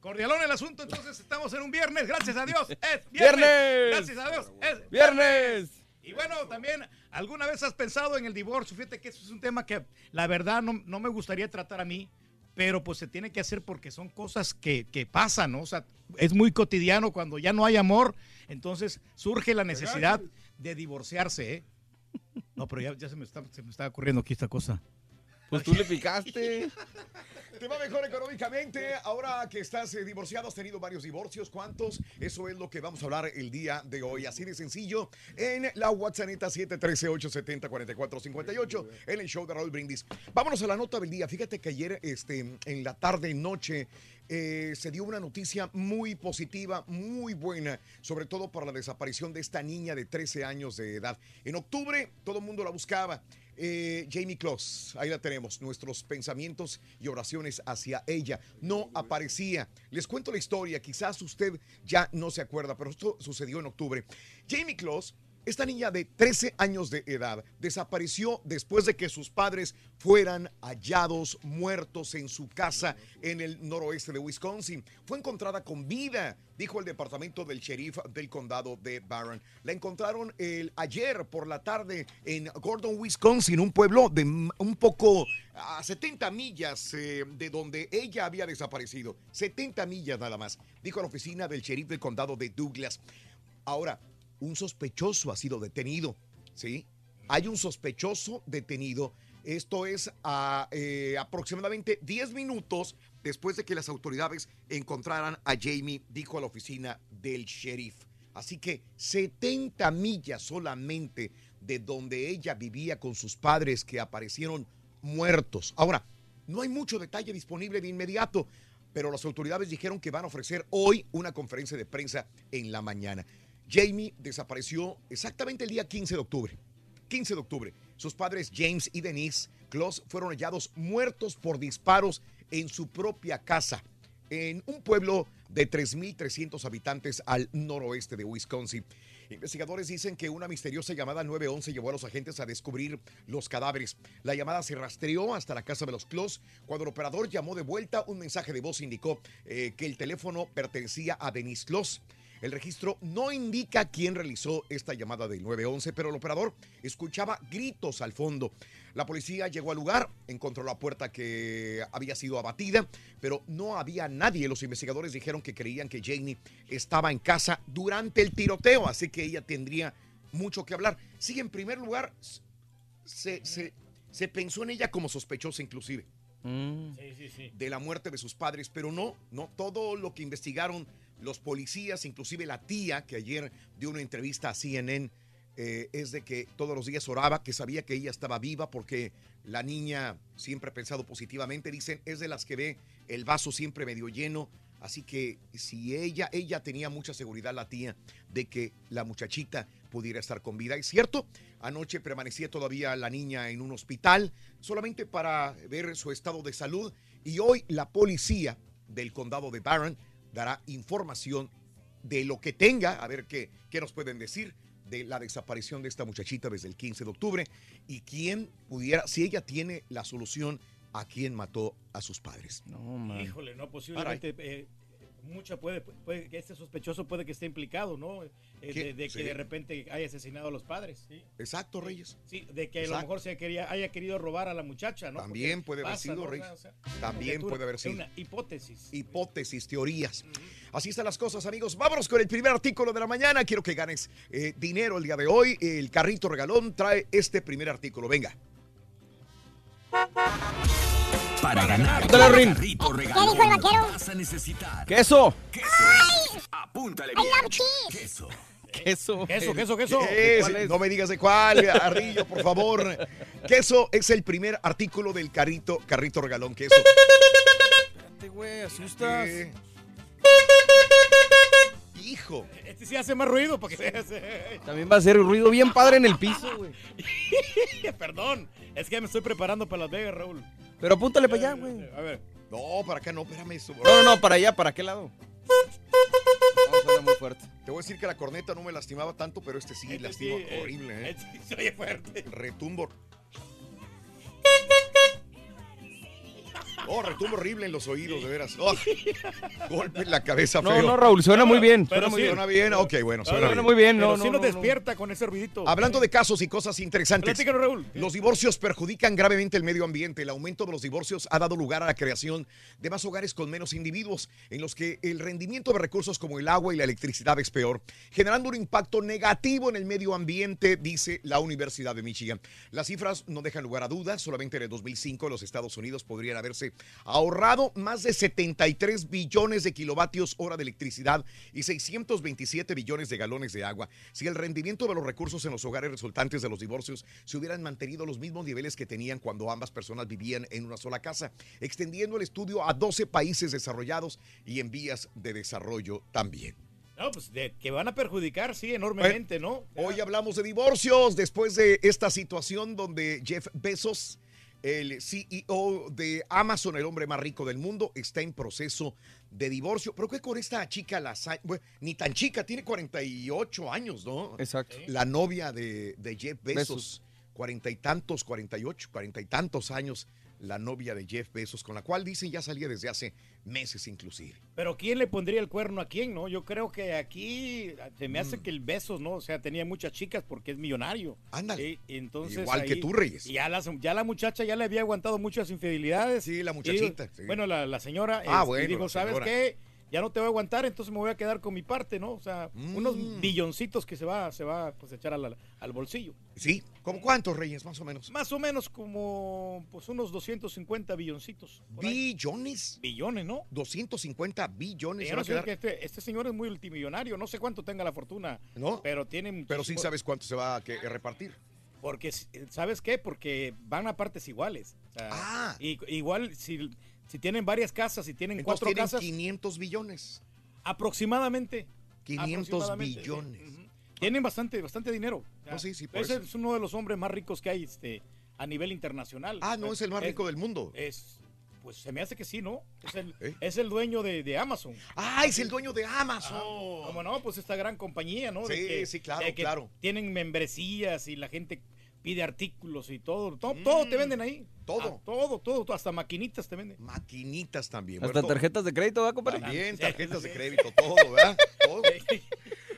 Cordialón el asunto, entonces estamos en un viernes, gracias a Dios. Es viernes. ¡Viernes! Gracias a Dios. Es ¡Viernes! Y bueno, también, ¿alguna vez has pensado en el divorcio? Fíjate que eso es un tema que la verdad no, no me gustaría tratar a mí, pero pues se tiene que hacer porque son cosas que, que pasan, ¿no? O sea, es muy cotidiano cuando ya no hay amor, entonces surge la necesidad de divorciarse, ¿eh? No, pero ya, ya se, me está, se me está ocurriendo aquí esta cosa. Pues tú le picaste. Te va mejor económicamente. Ahora que estás eh, divorciado, has tenido varios divorcios. ¿Cuántos? Eso es lo que vamos a hablar el día de hoy. Así de sencillo. En la WhatsApp 713-870-4458. En el show de Raúl Brindis. Vámonos a la nota del día. Fíjate que ayer, este, en la tarde, noche, eh, se dio una noticia muy positiva, muy buena, sobre todo por la desaparición de esta niña de 13 años de edad. En octubre, todo el mundo la buscaba. Eh, Jamie Kloss, ahí la tenemos, nuestros pensamientos y oraciones hacia ella. No aparecía. Les cuento la historia, quizás usted ya no se acuerda, pero esto sucedió en octubre. Jamie Kloss esta niña de 13 años de edad desapareció después de que sus padres fueran hallados muertos en su casa en el noroeste de Wisconsin. Fue encontrada con vida, dijo el departamento del sheriff del condado de Barron. La encontraron el, ayer por la tarde en Gordon, Wisconsin, un pueblo de un poco a 70 millas eh, de donde ella había desaparecido. 70 millas nada más, dijo la oficina del sheriff del condado de Douglas. Ahora, un sospechoso ha sido detenido, ¿sí? Hay un sospechoso detenido. Esto es a eh, aproximadamente 10 minutos después de que las autoridades encontraran a Jamie, dijo a la oficina del sheriff. Así que 70 millas solamente de donde ella vivía con sus padres que aparecieron muertos. Ahora, no hay mucho detalle disponible de inmediato, pero las autoridades dijeron que van a ofrecer hoy una conferencia de prensa en la mañana. Jamie desapareció exactamente el día 15 de octubre. 15 de octubre. Sus padres James y Denise Kloss fueron hallados muertos por disparos en su propia casa, en un pueblo de 3.300 habitantes al noroeste de Wisconsin. Investigadores dicen que una misteriosa llamada 911 llevó a los agentes a descubrir los cadáveres. La llamada se rastreó hasta la casa de los Kloss. Cuando el operador llamó de vuelta, un mensaje de voz indicó eh, que el teléfono pertenecía a Denise Kloss. El registro no indica quién realizó esta llamada del 911, pero el operador escuchaba gritos al fondo. La policía llegó al lugar, encontró la puerta que había sido abatida, pero no había nadie. Los investigadores dijeron que creían que Jamie estaba en casa durante el tiroteo, así que ella tendría mucho que hablar. Sí, en primer lugar, se, se- se pensó en ella como sospechosa inclusive Sí, sí, sí. de la muerte de sus padres, pero no, no, todo lo que investigaron los policías, inclusive la tía que ayer dio una entrevista a CNN, eh, es de que todos los días oraba, que sabía que ella estaba viva porque la niña siempre ha pensado positivamente, dicen, es de las que ve el vaso siempre medio lleno, así que si ella, ella tenía mucha seguridad, la tía, de que la muchachita pudiera estar con vida. Es cierto, anoche permanecía todavía la niña en un hospital solamente para ver su estado de salud. Y hoy la policía del condado de Barron dará información de lo que tenga, a ver qué, qué nos pueden decir de la desaparición de esta muchachita desde el 15 de octubre y quién pudiera, si ella tiene la solución a quién mató a sus padres. Híjole, no, posiblemente eh, mucha puede, puede que este sospechoso puede que esté implicado, ¿no? Eh, de, de que Sí. de repente haya asesinado a los padres. Sí, Exacto, Reyes. Sí, de que a lo mejor se quería, haya querido robar a la muchacha, ¿no? También Porque puede haber pasa, sido, ¿no? Reyes. O sea, También puede haber es sido. Una hipótesis. Hipótesis, teorías. Así están las cosas, amigos. Vámonos con el primer artículo de la mañana. Quiero que ganes eh, dinero el día de hoy. El carrito regalón trae este primer artículo. Venga. Para ganar Dale, Rin. ¿Qué dijo el vaquero? vas a necesitar ¡Queso! Apúntale I love cheese. Queso. Queso. Queso, queso, queso. ¿Qué ¿Cuál es? No me digas de cuál, Arrillo, por favor. Queso es el primer artículo del carrito, carrito regalón. Queso. Espérate, güey, asustas. Eh, Hijo. Este sí hace más ruido porque se <laughs> hace. También va a hacer ruido bien padre en el piso, güey. <laughs> Perdón, es que me estoy preparando para Las Vegas, Raúl. Pero apúntale para allá, güey. A ver. No, para acá no, espérame eso. No, no, no, para allá, ¿para qué lado? No, suena muy fuerte. Te voy a decir que la corneta no me lastimaba tanto, pero este sí Este lastima sí, eh, horrible, ¿eh? este sí se oye fuerte. Retumbo. Oh, retumbo horrible en los oídos, de veras. Oh, <laughs> golpe en la cabeza No, feo. no, Raúl, suena muy bien. Pero Suena muy sí. bien. ¿Suena bien? Ok, bueno, suena Suena bien. muy bien, Pero no, sí no, nos no, no. despierta con ese ruidito. Hablando de casos y cosas interesantes. Platícanos, Raúl. Los divorcios perjudican gravemente el medio ambiente. El aumento de los divorcios ha dado lugar a la creación de más hogares con menos individuos, en los que el rendimiento de recursos como el agua y la electricidad es peor, generando un impacto negativo en el medio ambiente, dice la Universidad de Michigan. Las cifras no dejan lugar a dudas. Solamente en el 2005 los Estados Unidos podrían haberse ahorrado más de 73 billones de kilovatios hora de electricidad y 627 billones de galones de agua si el rendimiento de los recursos en los hogares resultantes de los divorcios se hubieran mantenido los mismos niveles que tenían cuando ambas personas vivían en una sola casa, extendiendo el estudio a 12 países desarrollados y en vías de desarrollo también. No, pues de, que van a perjudicar, sí, enormemente, ¿no? Hoy hablamos de divorcios después de esta situación donde Jeff Bezos, el CEO de Amazon, el hombre más rico del mundo, está en proceso de divorcio. Pero que con esta chica, la, bueno, ni tan chica, tiene 48 años, ¿no? Exacto. La novia de, de Jeff Bezos, Bezos. cuarenta y tantos, 48, cuarenta y tantos años, la novia de Jeff Bezos, con la cual dicen ya salía desde hace meses inclusive. Pero ¿quién le pondría el cuerno a quién, no? Yo creo que aquí se me hace que el Besos, ¿no? O sea, tenía muchas chicas porque es millonario. Mm. Ándale. Y, entonces Igual que tú, Reyes. y Ya la, ya la muchacha ya le había aguantado muchas infidelidades. Sí, la Y muchachita, sí. Bueno, la, la señora Ah, este, bueno, dijo, la ¿sabes qué? Ya no te voy a aguantar, entonces me voy a quedar con mi parte, ¿no? O sea, unos Mm. billoncitos que se va, se va pues, a echar al, al bolsillo. Sí, ¿como cuántos, Reyes, más o menos? Más o menos como pues unos 250 billoncitos. ¿Billones? Billones, ¿no? 250 billones. Se va a quedar. que este, este señor es muy multimillonario, no sé cuánto tenga la fortuna, ¿No? pero tiene Pero sí sabes cuánto se va a que- repartir. Porque, ¿sabes qué? Porque van a partes iguales. O sea, Ah. y- igual, si, si tienen varias casas, si tienen Entonces cuatro tienen casas, 500 billones. aproximadamente. 500 aproximadamente, sí. billones. Tienen bastante, bastante dinero. No, sí, sí, por ese eso. es uno de los hombres más ricos que hay este, a nivel internacional. Ah, no, es el más rico del mundo. Es, pues se me hace que sí, ¿no? Es el, ¿Eh? es el dueño de, de Amazon. Ah, es el dueño de Amazon. Como no, pues esta gran compañía, ¿no? De Sí, que- sí, claro, de que claro. Tienen membresías y la gente pide artículos y todo. Todo, todo te venden ahí. Mm. Todo. Ah, todo, todo, todo, hasta maquinitas te venden. Maquinitas también. Hasta Bueno, tarjetas de crédito, ¿verdad, compadre? También, tarjetas de crédito, todo, ¿verdad? <laughs> Todo.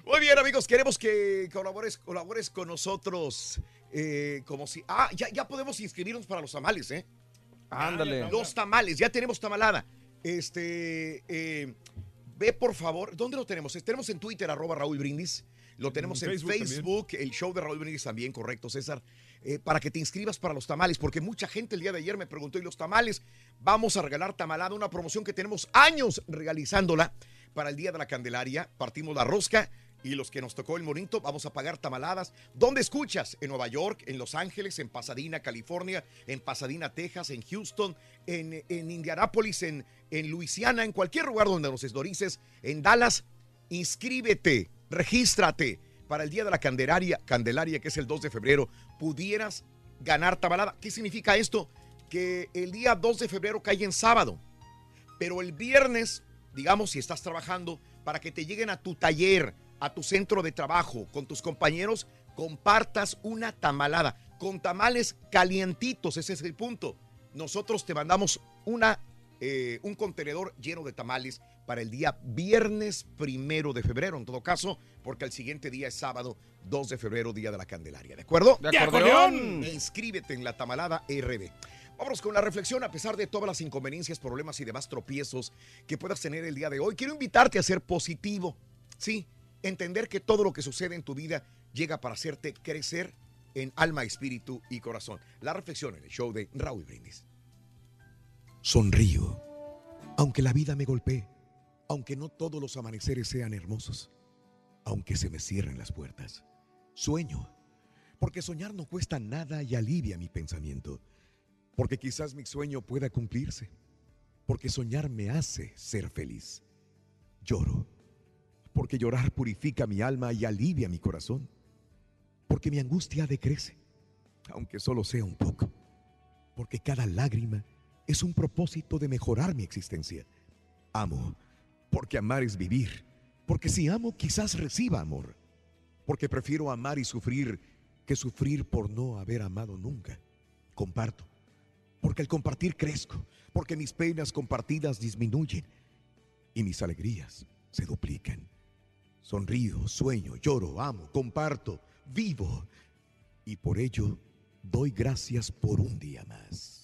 Muy bien, amigos, queremos que colabores, colabores con nosotros. eh, como si. Ah, ya, ya podemos inscribirnos para los tamales, ¿eh? Ándale. Los tamales, ya tenemos tamalada. Este. eh, ve por favor. ¿Dónde lo tenemos? Tenemos en Twitter, arroba Raúl Brindis. Lo tenemos en, Facebook el show de Raúl Brindis también, correcto, César. Eh, para que te inscribas para los tamales, porque mucha gente el día de ayer me preguntó, ¿y los tamales? Vamos a regalar tamalada, una promoción que tenemos años realizándola para el Día de la Candelaria. Partimos la rosca y los que nos tocó el monito, vamos a pagar tamaladas. ¿Dónde escuchas? En Nueva York, en Los Ángeles, en Pasadena, California, en Pasadena, Texas, en Houston, en, en Indianápolis, en, en Luisiana, en cualquier lugar donde nos esdorices, en Dallas. Inscríbete, regístrate para el Día de la Candelaria, Candelaria, que es el 2 de febrero. Pudieras ganar tamalada. ¿Qué significa esto? Que el día 2 de febrero cae en sábado, pero el viernes, digamos, si estás trabajando, para que te lleguen a tu taller, a tu centro de trabajo, con tus compañeros, compartas una tamalada, con tamales calientitos, ese es el punto. Nosotros te mandamos una, eh, un contenedor lleno de tamales para el día viernes primero de febrero, en todo caso, porque el siguiente día es sábado 2 de febrero, día de la Candelaria. ¿De acuerdo? ¡De acordeón! Inscríbete en la tamalada RD. Vámonos con la reflexión, a pesar de todas las inconveniencias, problemas y demás tropiezos que puedas tener el día de hoy. Quiero invitarte a ser positivo. Sí, entender que todo lo que sucede en tu vida llega para hacerte crecer en alma, espíritu y corazón. La reflexión en el show de Raúl Brindis. Sonrío, aunque la vida me golpee, aunque no todos los amaneceres sean hermosos, aunque se me cierren las puertas. Sueño, porque soñar no cuesta nada y alivia mi pensamiento, porque quizás mi sueño pueda cumplirse, porque soñar me hace ser feliz. Lloro, porque llorar purifica mi alma y alivia mi corazón, porque mi angustia decrece, aunque solo sea un poco, porque cada lágrima es un propósito de mejorar mi existencia. Amo, porque amar es vivir, porque si amo quizás reciba amor, porque prefiero amar y sufrir que sufrir por no haber amado nunca. Comparto, porque al compartir crezco, porque mis penas compartidas disminuyen y mis alegrías se duplican. Sonrío, sueño, lloro, amo, comparto, vivo y por ello doy gracias por un día más.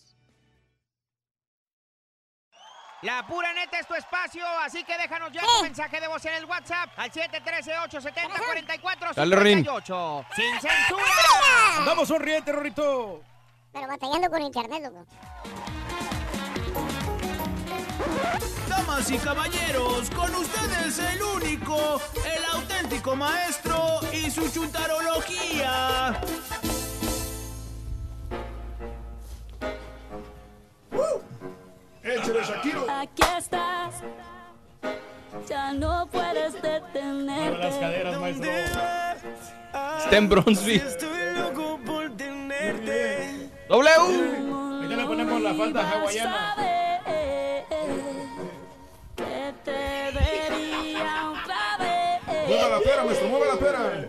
La pura neta es tu espacio, así que déjanos ya tu mensaje de voz en el WhatsApp al 713-870-4458. Dale, Rorín. ¡Sin censura! Vamos, sonriente, Rorrito. Pero batallando con internet, loco. Damas y caballeros, con ustedes el único, el auténtico maestro y su chuntarología. ¡Échale, Shakiro! Aquí estás, ya no puedes detener Está en Bronzeville. W. Ahorita le ponemos la falda hawaiana. Mueva la pera, maestro, mueva la pera.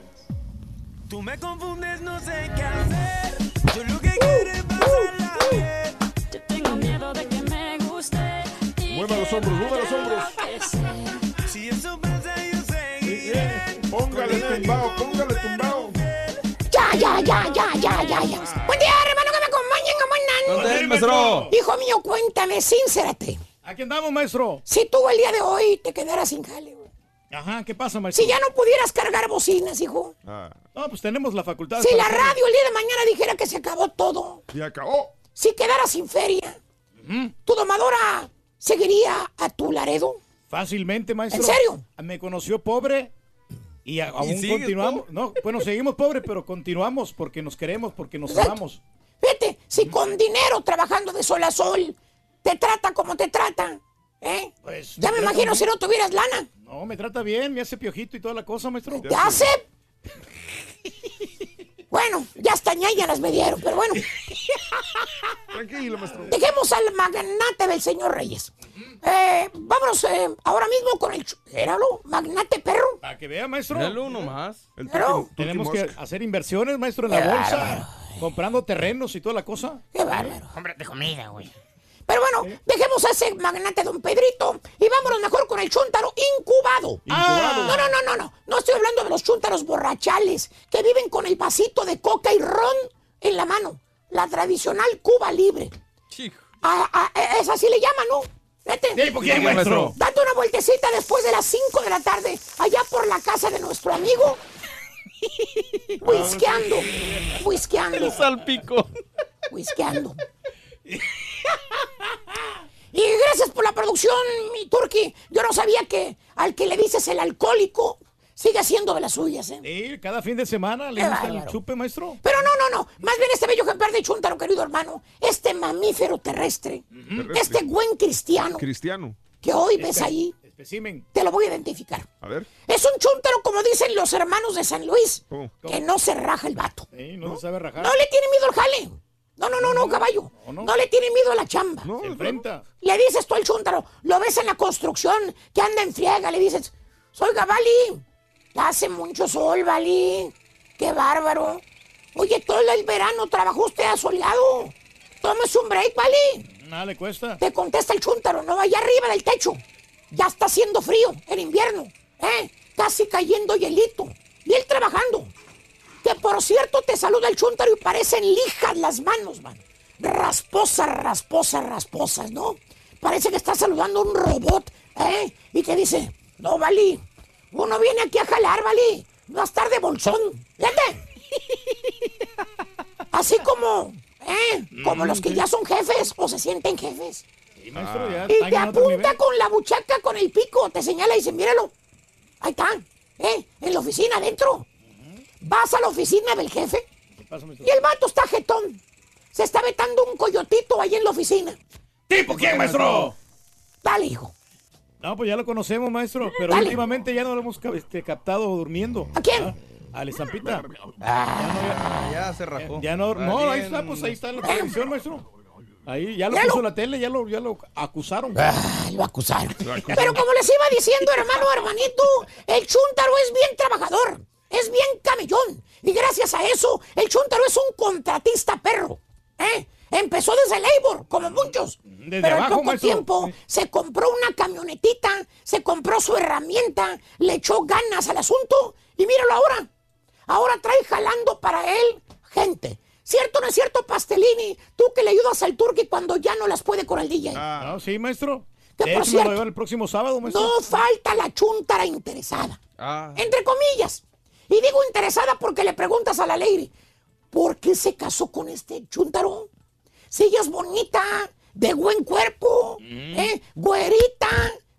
Tú me confundes, no sé qué hacer. Yo lo que quiero es pasarla bien. Yo tengo miedo de que me. Mueva los hombros, mueva los hombros. Si eso pasa, yo seguiré. Póngale tumbao, póngale tumbao. Ya, ya, ya, ya, ya, ya, ya. Buen día, hermano, que me acompañen, ¿cómo ¿Dónde es, maestro? Hijo mío, cuéntame, sincérate. Aquí andamos, maestro. Si tú el día de hoy te quedaras sin jale, güey. Ajá, ¿qué pasa, maestro? Si ya no pudieras cargar bocinas, hijo. No, pues tenemos la facultad. Si la hacerlo. radio el día de mañana dijera que se acabó todo. Y acabó. Si quedaras sin feria. ¿Tu domadora seguiría a tu Laredo? Fácilmente, maestro. ¿En serio? Me conoció pobre y aún continuamos. No, bueno, seguimos pobres, pero continuamos porque nos queremos, porque nos Exacto. amamos. Fíjate, si con dinero trabajando de sol a sol te trata como te trata, ¿eh? Pues, ya me trata imagino bien. si no tuvieras lana. No, me trata bien, me hace piojito y toda la cosa, maestro. ¿Ya sé? <laughs> Bueno, ya hasta ñañaras me dieron, pero bueno. <laughs> Tranquilo, maestro. Dejemos al magnate del señor Reyes. Eh, vámonos eh, ahora mismo con el... ch- Éralo, magnate perro. Para que vea, maestro. Míralo uno más. Pero, Tenemos que hacer inversiones, maestro, en la bolsa. Comprando terrenos y toda la cosa. qué bárbaro. Hombre de comida, güey. Pero bueno, dejemos a ese magnate don Pedrito y vámonos mejor con el chúntaro incubado. Incubado. No, no, no, no, no. No estoy hablando de los chúntaros borrachales que viven con el vasito de coca y ron en la mano. La tradicional Cuba libre. Chico. A, a- esa sí le llaman, ¿no? Vete. Sí, ¿por qué, maestro? Date una vueltecita después de las 5 de la tarde, allá por la casa de nuestro amigo. <laughs> Whiskeando. Whiskeando. El salpico. Whiskeando. <laughs> Y gracias por la producción, mi turqui. Yo no sabía que al que le dices el alcohólico sigue haciendo de las suyas, ¿eh? Sí, cada fin de semana le gusta el chupe, maestro. Pero no, no, no. Más bien este bello ejemplar de Chuntaro, querido hermano. Este mamífero terrestre. Este buen cristiano Cristiano. que hoy ves ahí. Especimen. Te lo voy a identificar. A ver. Es un chúntaro, como dicen los hermanos de San Luis, ¿Cómo? que no se raja el vato. Sí, no, se sabe rajar. No le tiene miedo al jale. No, no, no, no, caballo. ¿O no? No le tiene miedo a la chamba. No, Se enfrenta. Le dices tú al chúntaro, lo ves en la construcción, que anda en friega, le dices, soy Vali, hace mucho sol, Vali, qué bárbaro. Oye, todo el verano trabajó usted asoleado. Tómese un break, Vali. Nada le cuesta. Te contesta el chúntaro, no, allá arriba del techo. Ya está haciendo frío en invierno, ¿eh? Casi cayendo hielito. Y él trabajando. Que por cierto te saluda el chúntaro y parecen lijas las manos, man. Rasposas, rasposas, rasposas, ¿no? Parece que está saludando a un robot, ¿eh? Y te dice, no, Vali, uno viene aquí a jalar, Vali. No a estar de bolsón. <laughs> Así como, ¿eh? Como los que ya son jefes o se sienten jefes. Sí, maestro, ya Y te apunta con la buchaca, con el pico, te señala y dice, míralo. Ahí está, ¿eh? En la oficina adentro. Vas a la oficina del jefe ¿Qué pasa, maestro? y el vato está jetón. Se está vetando un coyotito ahí en la oficina. ¿Tipo quién, maestro? Dale, hijo. No, pues ya lo conocemos, maestro. Pero Dale. últimamente ya no lo hemos este, captado durmiendo. ¿A quién? Ah, Al estampita. Ya se rajó. Ya no, no, ahí está, pues ahí está en la televisión, maestro. Ahí ya lo puso la tele, ya lo, ya lo acusaron. Ah, lo acusaron. Pero como les iba diciendo, hermano, hermanito, el chúntaro es bien trabajador, es bien camellón. Y gracias a eso, el chúntaro es un contratista perro. ¿eh? Empezó desde Labor, como muchos. Desde Pero en abajo, poco maestro. tiempo se compró una camionetita, se compró su herramienta, le echó ganas al asunto y míralo ahora. Ahora trae jalando para él gente. ¿Cierto o no es cierto, Pastelini? Tú que le ayudas al turqui cuando ya no las puede con el DJ. No, sí, maestro. Que por cierto, el próximo sábado, maestro. No falta la chuntara interesada. Ah. Entre comillas. Y digo interesada porque le preguntas a la lady, ¿por qué se casó con este chúntaro? Si ella es bonita, de buen cuerpo, Mm. ¿eh? Güerita,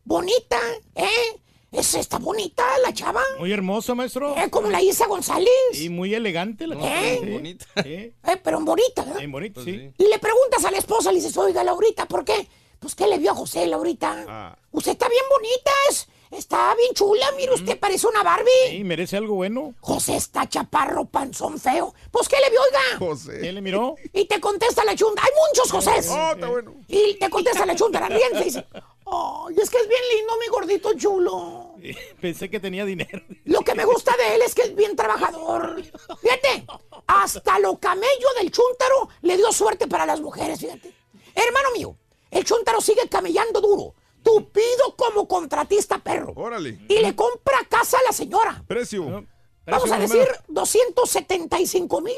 bonita, ¿eh? Es esta bonita la chava, Muy hermosa, maestro. ¿eh? Como la Isa González. Y muy elegante la ¿Eh? chica, sí. Bonita. Sí, Eh, pero bonita, ¿verdad? bien bonito, Pues sí. sí. Y le preguntas a la esposa, le dices, oiga, Laurita, ¿por qué? Pues, ¿qué le vio a José, Laurita? Ah. Usted está bien bonita, es, Está bien chula, mire usted, parece una Barbie. Sí, merece algo bueno. José está chaparro, panzón feo. Pues, ¿qué le vio, oiga? José. ¿Quién le miró? Y te contesta la chunda. Hay muchos Josés. Oh, está bueno. Y te contesta la chunda, la riente y dice, ay, es que es bien lindo, mi gordito chulo. Pensé que tenía dinero. Lo que me gusta de él es que es bien trabajador. Fíjate, hasta lo camello del chúntaro le dio suerte para las mujeres, fíjate. Hermano mío, el chúntaro sigue camellando duro, tupido como contratista perro. Órale. Y le compra casa a la señora. Precio. Vamos a decir 275 mil.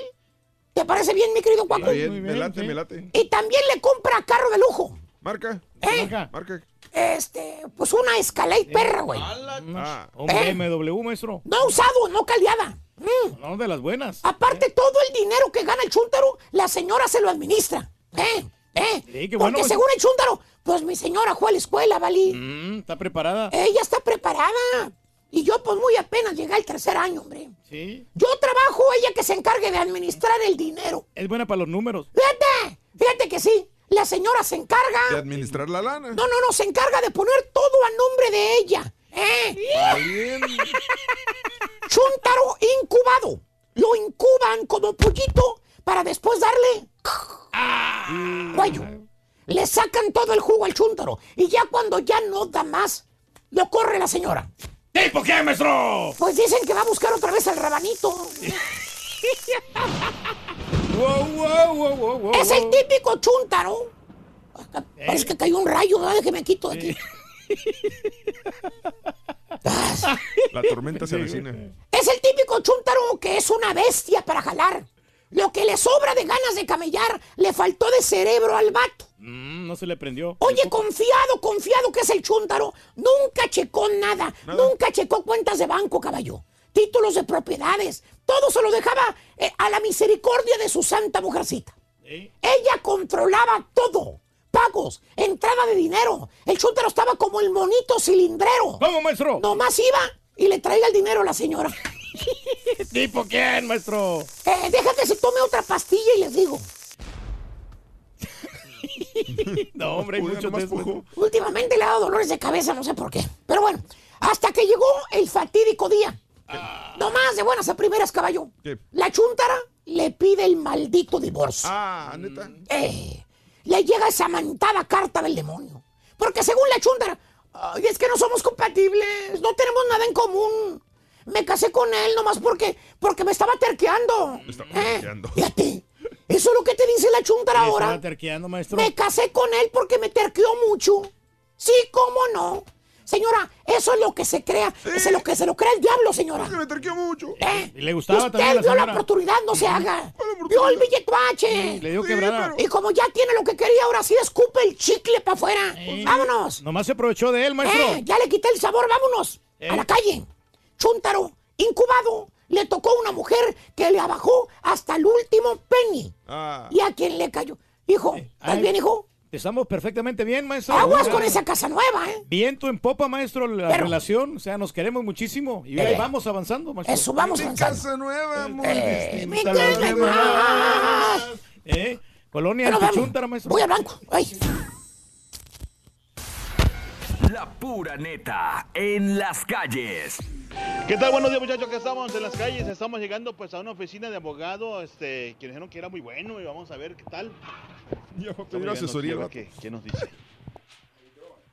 ¿Te parece bien, mi querido Cuaco? Está bien, me late, me late. Y también le compra carro de lujo. Marca. ¿Eh? Marca. Este, pues una Escalade perra, güey. Ah. Un ¿Eh? BMW, maestro. No usado, no caldeada. Mm. No, de las buenas. Aparte, todo el dinero que gana el chúntaro, la señora se lo administra. ¿Eh? ¿Eh? Sí, qué Porque bueno. según el chúntaro, pues mi señora fue a la escuela, Valí. Mm, está preparada. Ella está preparada. Y yo, pues muy apenas llegué al tercer año, hombre. Sí. Yo trabajo, ella que se encargue de administrar el dinero. Es buena para los números. Fíjate, fíjate que sí. La señora se encarga. De administrar la lana. No, no, no, se encarga de poner todo a nombre de ella. ¿Eh? Bien. <laughs> Chúntaro incubado. Lo incuban como pollito para después darle cuello. Le sacan todo el jugo al chúntaro. Y ya cuando ya no da más, lo corre la señora. ¿Tipo qué, maestro? Pues dicen que va a buscar otra vez al rabanito. Wow, wow, wow, wow, wow, Es el típico chúntaro. Parece que cayó un rayo, ¿verdad? Déjeme quito de aquí. La tormenta se avecina. Es el típico chúntaro que es una bestia para jalar. Lo que le sobra de ganas de camellar le faltó de cerebro al vato. Mm, no se le prendió. Oye, confiado, confiado que es el chúntaro. Nunca checó nada. Nunca checó cuentas de banco, caballo. Títulos de propiedades. Todo se lo dejaba eh, a la misericordia de su santa mujercita. Ella controlaba todo. Pagos, entrada de dinero. El chúntaro estaba como el monito cilindrero. ¿Cómo, maestro? Nomás iba y le traía el dinero a la señora. <laughs> ¿Tipo quién, maestro? Eh, deja que se tome otra pastilla y les digo. <laughs> No, hombre, hay muchos de esos. Últimamente le ha dado dolores de cabeza, no sé por qué. Pero bueno, hasta que llegó el fatídico día. No más de buenas a primeras, caballo. ¿Qué? La chuntara le pide el maldito divorcio. Ah, neta. Eh, le llega esa mantada carta del demonio. Porque según la chuntara, "Ay, es que no somos compatibles, no tenemos nada en común. Me casé con él nomás porque, porque me estaba terqueando. Me estaba Eh, terqueando. Fíjate, eso es lo que te dice la chuntara ¿Qué ahora. estaba terqueando, maestro? Me casé con él porque me terqueó mucho. Sí, cómo no. Señora, eso es lo que se crea. Eso es lo que se lo cree el diablo, señora. Me terqueó mucho. ¿Eh? Y le gustaba Usted también la vio la oportunidad, no se haga. Vio el billetuache. Le dio quebrada. Y como ya tiene lo que quería, ahora sí escupe el chicle para afuera. Vámonos. Nomás se aprovechó de él, maestro. Eh, ya le quité el sabor, vámonos. Eh. A la calle. Chúntaro, incubado. Le tocó una mujer que le abajó hasta el último penny. Ah. ¿Y a quién le cayó? Hijo, ¿estás Ay. bien, hijo? Estamos perfectamente bien, maestro. Aguas con esa casa nueva, ¿eh? Viento en popa, maestro, la Pero- relación. O sea, nos queremos muchísimo. Y Eh. vamos avanzando, maestro. Eso, vamos Mi avanzando. casa nueva, muy Eh, mi casa nueva. ¿Eh? Colonia. Antichuntara, maestro. Voy al banco. Ay. La pura neta en las calles. ¿Qué tal? Buenos días muchachos, que estamos en las calles, estamos llegando pues a una oficina de abogado, este, que dijeron que era muy bueno y vamos a ver qué tal. Estamos pedir asesoría. aquí a ver vato. ¿Qué, qué nos dice?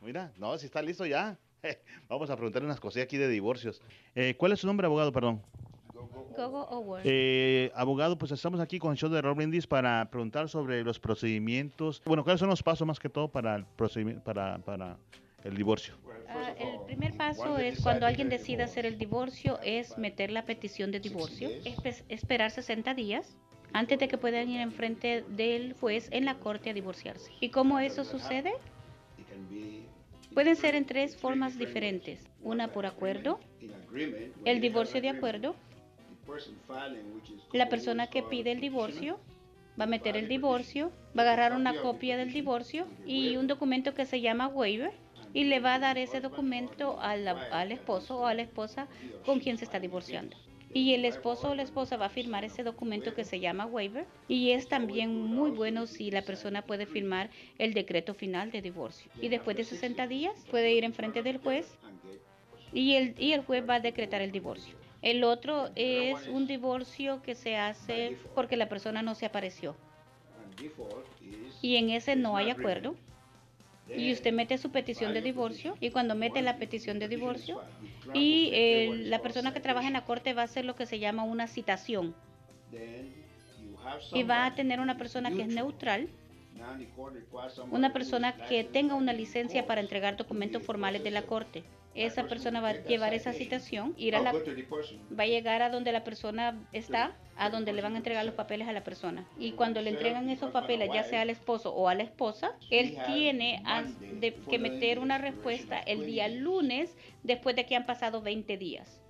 Mira, no, si está listo ya. <laughs> Vamos a preguntarle unas cosillas aquí de divorcios. Eh, ¿Cuál es su nombre, abogado, perdón? Gogo. Eh, abogado, pues estamos aquí con el show de Rob Brindis para preguntar sobre los procedimientos. Bueno, ¿cuáles son los pasos más que todo para el procedimiento, para, para el divorcio? Ah, el primer paso es cuando alguien decide hacer el divorcio, es meter la petición de divorcio, espe- esperar 60 días antes de que puedan ir enfrente del juez en la corte a divorciarse. ¿Y cómo eso sucede? Pueden ser en tres formas diferentes. Una por acuerdo, el divorcio de acuerdo, la persona que pide el divorcio va a meter el divorcio, va a agarrar una copia del divorcio y un documento que se llama waiver y le va a dar ese documento a la- al esposo o a la esposa con quien se está divorciando. Y el esposo o la esposa va a firmar ese documento que se llama waiver y es también muy bueno si la persona puede firmar el decreto final de divorcio. Y después de 60 días puede ir enfrente del juez y el, y el juez va a decretar el divorcio. El otro es un divorcio que se hace porque la persona no se apareció y en ese no hay acuerdo. Y usted mete su petición de divorcio y cuando mete la petición de divorcio y eh, la persona que trabaja en la corte va a hacer lo que se llama una citación. Y va a tener una persona que es neutral, una persona que tenga una licencia para entregar documentos formales de la corte. Esa persona va a llevar esa citación, ir a la, va a llegar a donde la persona está, a donde le van a entregar los papeles a la persona. Y cuando le entregan esos papeles, ya sea al esposo o a la esposa, él tiene que meter una respuesta el día lunes después de que han pasado 20 días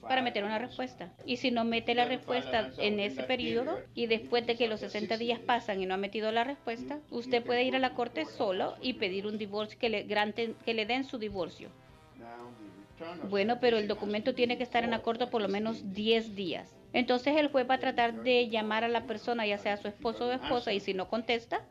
para meter una respuesta. Y si no mete la respuesta en ese periodo y después de que los 60 días pasan y no ha metido la respuesta, usted puede ir a la corte solo y pedir un divorcio, que le, granten, que le den su divorcio. Bueno, pero el documento tiene que estar en acuerdo por lo menos 10 días. Entonces el juez va a tratar de llamar a la persona, ya sea su esposo o esposa, y si no contesta,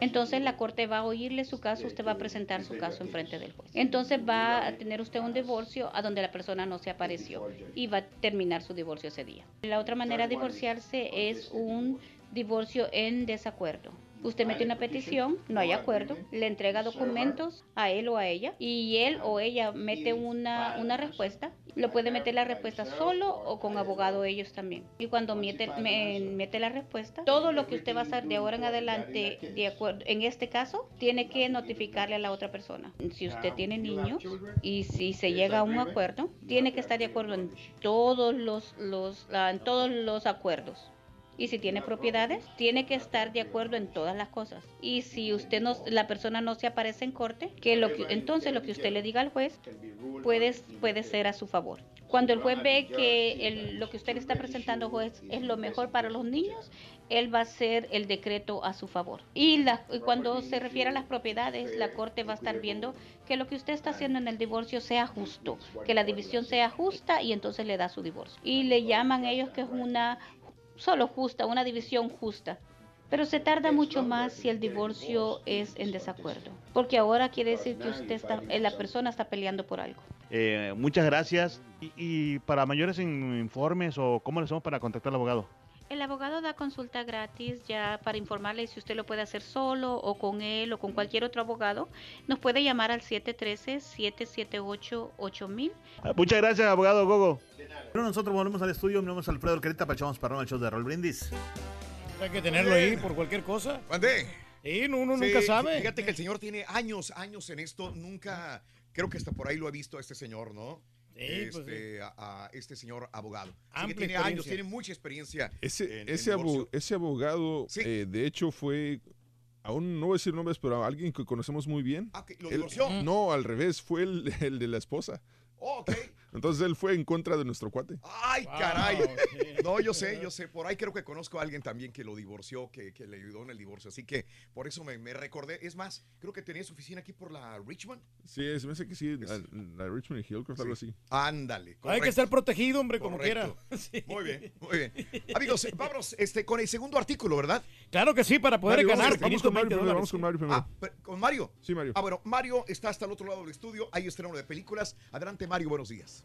entonces la corte va a oírle su caso, usted va a presentar su caso en frente del juez. Entonces va a tener usted un divorcio a donde la persona no se apareció y va a terminar su divorcio ese día. La otra manera de divorciarse es un divorcio en desacuerdo. Usted mete una petición, no hay acuerdo, le entrega documentos a él o a ella y él o ella mete una, una respuesta. Lo puede meter la respuesta solo o con abogado ellos también. Y cuando mete, me- mete la respuesta, todo lo que usted va a hacer de ahora en adelante, de acuerdo, en este caso, tiene que notificarle a la otra persona. Si usted tiene niños y si se llega a un acuerdo, tiene que estar de acuerdo en todos los, los, ah, en todos los acuerdos. Y si tiene propiedades, tiene que estar de acuerdo en todas las cosas. Y si usted no, la persona no se aparece en corte, que entonces lo que usted le diga al juez puede, puede ser a su favor. Cuando el juez ve que lo que usted está presentando, juez, es lo mejor para los niños, él va a hacer el decreto a su favor. Y, y cuando se refiere a las propiedades, la corte va a estar viendo que lo que usted está haciendo en el divorcio sea justo, que la división sea justa y entonces le da su divorcio. Y le llaman ellos que es una solo justa, una división justa. Pero se tarda mucho más si el divorcio es en desacuerdo, porque ahora quiere decir que usted está, eh, la persona está peleando por algo. Eh, muchas gracias. Y, y para mayores in- informes o cómo le hacemos para contactar al abogado. El abogado da consulta gratis ya para informarle si usted lo puede hacer solo o con él o con cualquier otro abogado. Nos puede llamar al 713-778-8000. Ah, Muchas gracias, abogado Gogo. Bueno, nosotros volvemos al estudio. Mi nombre es Alfredo Carita, Pachamos Parrón, el show de Roll Brindis. Hay que tenerlo ahí por cualquier cosa. ¿Mandé? Y uno Sí, nunca sabe. Fíjate que el señor tiene años, años en esto. Nunca, creo que hasta por ahí lo he visto a este señor, ¿no? Sí, pues este, a, a este señor abogado. Que tiene años, tiene mucha experiencia. Ese, en- ese, en abo- divorcio. ese abogado, eh, de hecho, fue. Aún no voy a decir nombres, pero a alguien que conocemos muy bien. Ah, ¿lo Él- divorció? No, al revés, fue el, el de la esposa. Oh, ok. Entonces él fue en contra de nuestro cuate. Ay, caray. No, yo sé, yo sé. Por ahí creo que conozco a alguien también que lo divorció, que, que le ayudó en el divorcio. Así que por eso me, me recordé. Es más, creo que tenía su oficina aquí por la Richmond. Sí, se me hace que sí, la, la Richmond y Hillcroft, algo así. Ándale. Hay que estar protegido, hombre, como quiera. <laughs> Muy bien, muy bien. <laughs> Amigos, eh, vámonos este, con el segundo artículo, ¿verdad? Claro que sí, para poder Mario, ganar. vamos, vamos con Mario 520 primero, vamos con Mario primero. Ah, pero- ¿con Mario? Sí, Mario. Ah, bueno, Mario está hasta el otro lado del estudio. Hay estreno de películas. Adelante, Mario, buenos días.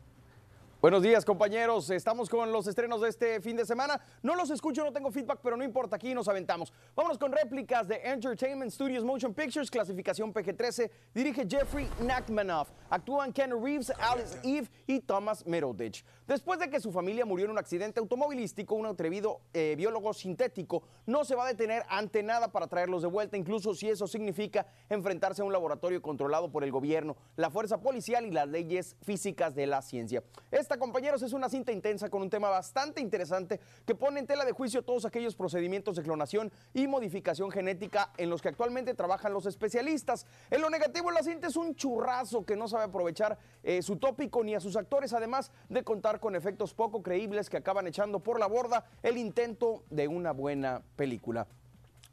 Buenos días, compañeros. Estamos con los estrenos de este fin de semana. No los escucho, no tengo feedback, pero no importa, aquí nos aventamos. Vámonos con réplicas de Entertainment Studios Motion Pictures, clasificación PG-13. Dirige Jeffrey Nachmanoff. Actúan Ken Reeves, Alice Eve y Thomas Middleditch. Después de que su familia murió en un accidente automovilístico, un atrevido eh, biólogo sintético no se va a detener ante nada para traerlos de vuelta, incluso si eso significa enfrentarse a un laboratorio controlado por el gobierno, la fuerza policial y las leyes físicas de la ciencia. Esta, compañeros, es una cinta intensa con un tema bastante interesante que pone en tela de juicio todos aquellos procedimientos de clonación y modificación genética en los que actualmente trabajan los especialistas. En lo negativo, la cinta es un churrazo que no sabe aprovechar eh, su tópico ni a sus actores, además de contar con efectos poco creíbles que acaban echando por la borda el intento de una buena película.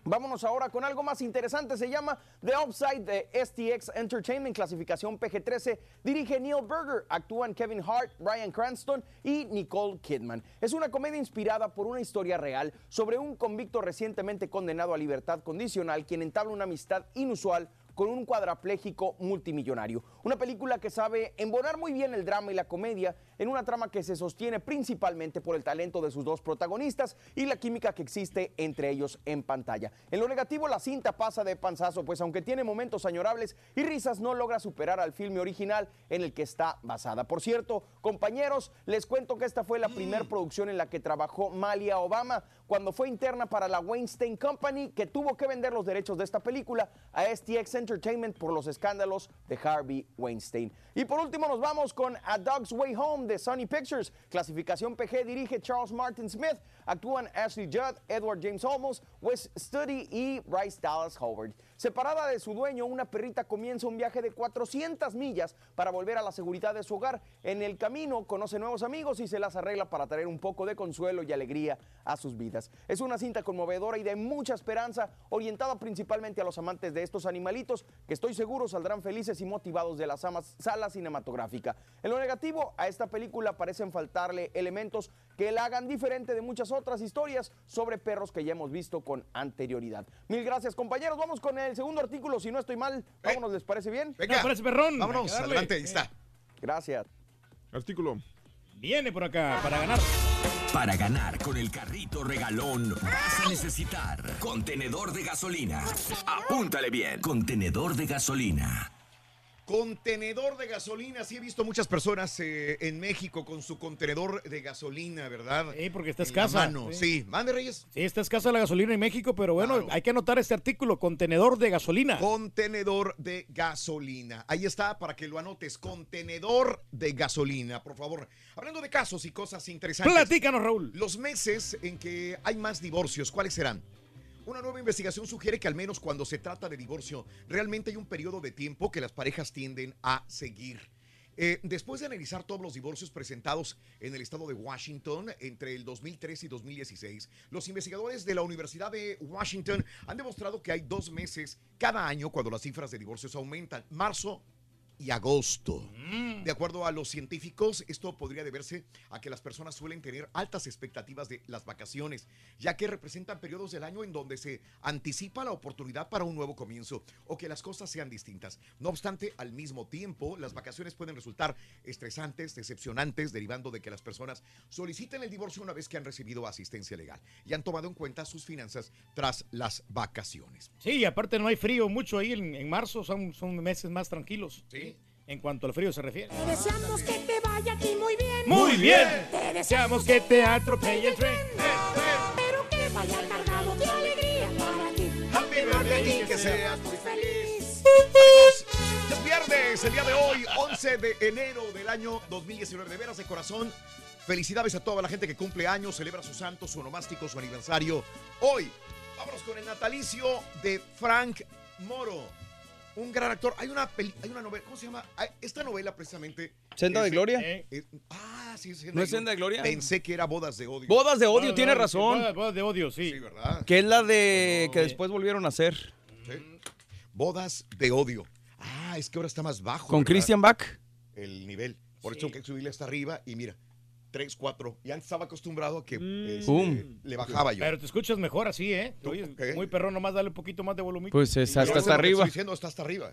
Vámonos ahora con algo más interesante. Se llama The Upside de STX Entertainment, clasificación PG-13. Dirige Neil Berger. Actúan Kevin Hart, Brian Cranston y Nicole Kidman. Es una comedia inspirada por una historia real sobre un convicto recientemente condenado a libertad condicional, quien entabla una amistad inusual con un cuadrapléjico multimillonario. Una película que sabe embonar muy bien el drama y la comedia en una trama que se sostiene principalmente por el talento de sus dos protagonistas y la química que existe entre ellos en pantalla. En lo negativo, la cinta pasa de panzazo, pues aunque tiene momentos añorables y risas, no logra superar al filme original en el que está basada. Por cierto, compañeros, les cuento que esta fue la primera producción en la que trabajó Malia Obama cuando fue interna para la Weinstein Company, que tuvo que vender los derechos de esta película a STX Entertainment por los escándalos de Harvey Weinstein. Y por último nos vamos con A Dog's Way Home Sony Pictures. Clasificación PG dirige Charles Martin Smith. Actúan Ashley Judd, Edward James Olmos, Wes Studi y Bryce Dallas Howard. Separada de su dueño, una perrita comienza un viaje de 400 millas para volver a la seguridad de su hogar. En el camino conoce nuevos amigos y se las arregla para traer un poco de consuelo y alegría a sus vidas. Es una cinta conmovedora y de mucha esperanza, orientada principalmente a los amantes de estos animalitos que estoy seguro saldrán felices y motivados de la sala cinematográfica. En lo negativo, a esta película parecen faltarle elementos que la hagan diferente de muchas otras historias sobre perros que ya hemos visto con anterioridad. Mil gracias, compañeros. Vamos con el segundo artículo, si no estoy mal. Vámonos, ¿les parece bien? Venga. Parece perrón. Vámonos, adelante, ahí está. Gracias. Artículo. Viene por acá para ganar. Para ganar con el carrito regalón vas a necesitar contenedor de gasolina. Apúntale bien, contenedor de gasolina. Contenedor de gasolina. Sí, he visto muchas personas eh, en México con su contenedor de gasolina, ¿verdad? Sí, porque está escasa. mano, Sí, mande Reyes. Sí, está escasa la gasolina en México, pero bueno, hay que anotar este artículo, contenedor de gasolina. Contenedor de gasolina. Ahí está para que lo anotes. Contenedor de gasolina, por favor. Hablando de casos y cosas interesantes. Platícanos, Raúl. Los meses en que hay más divorcios, ¿cuáles serán? Una nueva investigación sugiere que al menos cuando se trata de divorcio, realmente hay un periodo de tiempo que las parejas tienden a seguir. Eh, después de analizar todos los divorcios presentados en el estado de Washington entre el 2003 y 2016, los investigadores de la Universidad de Washington han demostrado que hay dos meses cada año cuando las cifras de divorcios aumentan. Marzo y agosto. De acuerdo a los científicos, esto podría deberse a que las personas suelen tener altas expectativas de las vacaciones, ya que representan periodos del año en donde se anticipa la oportunidad para un nuevo comienzo o que las cosas sean distintas. No obstante, al mismo tiempo, las vacaciones pueden resultar estresantes, decepcionantes, derivando de que las personas soliciten el divorcio una vez que han recibido asistencia legal y han tomado en cuenta sus finanzas tras las vacaciones. Sí, y aparte no hay frío mucho ahí en, en marzo, son, son meses más tranquilos. Sí. En cuanto al frío se refiere. Te deseamos que te vaya a ti muy bien. Muy bien. Te Deseamos que te atropelle el tren. Pero que vaya cargado de alegría para ti. Happy birthday y que seas muy feliz. Es viernes, el día de hoy, 11 de enero del año 2019. De veras de corazón, felicidades a toda la gente que cumple años, celebra su santo, su onomástico, su aniversario. Hoy, vámonos con el natalicio de Frank Moro. Un gran actor. Hay una, peli- hay una novela, ¿cómo se llama? Hay- Esta novela precisamente. ¿Senda de Gloria? es- ah, sí, Senda ¿No es Senda de Gloria? Pensé que era Bodas de Odio. Bodas de odio, tiene razón. Bodas, bodas de odio, sí. Sí, ¿verdad? Que es la de que después volvieron a hacer. Sí. Bodas de Odio. Ah, es que ahora está más bajo. Con. Christian Bach. el nivel. Por eso hay que subirle hasta arriba y mira, 3, 4. Y antes estaba acostumbrado a que Mm. este, le bajaba yo. Pero te escuchas mejor así, ¿eh? Te oyes muy perrón, nomás dale un poquito más de volumen. Pues es hasta, hasta arriba. Estoy diciendo, está hasta arriba.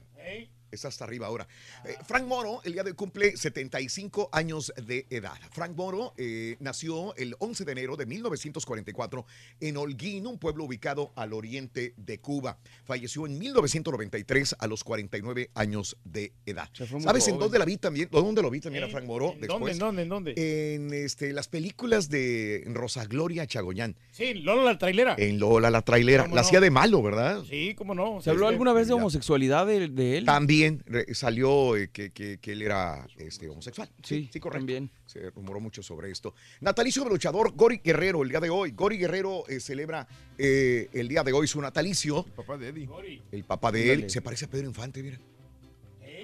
Está hasta arriba ahora. Eh, Frank Moro, el día de hoy cumple 75 años de edad. Frank Moro eh, nació el 11 de enero de 1944 en Holguín, un pueblo ubicado al oriente de Cuba. Falleció en 1993 a los 49 años de edad. ¿Sabes en dónde la vi también? ¿Dónde lo vi también a ¿Eh? Frank Moro? ¿En después? dónde, en dónde, en dónde? En este, las películas de Rosa Gloria Chagoñán. Sí, Lola la trailera. En Lola la trailera. ¿Cómo La no? hacía de malo, ¿verdad? Sí, cómo no. ¿Se habló alguna vez de homosexualidad de, de él? También re- salió eh, que, que- que él era este, homosexual. Sí, sí, correcto. también. Se rumoró mucho sobre esto. Natalicio del luchador Gori Guerrero, el día de hoy. Gori Guerrero eh, celebra eh, el día de hoy su natalicio. El papá de Eddie. El papá de él. Se parece a Pedro Infante, mira.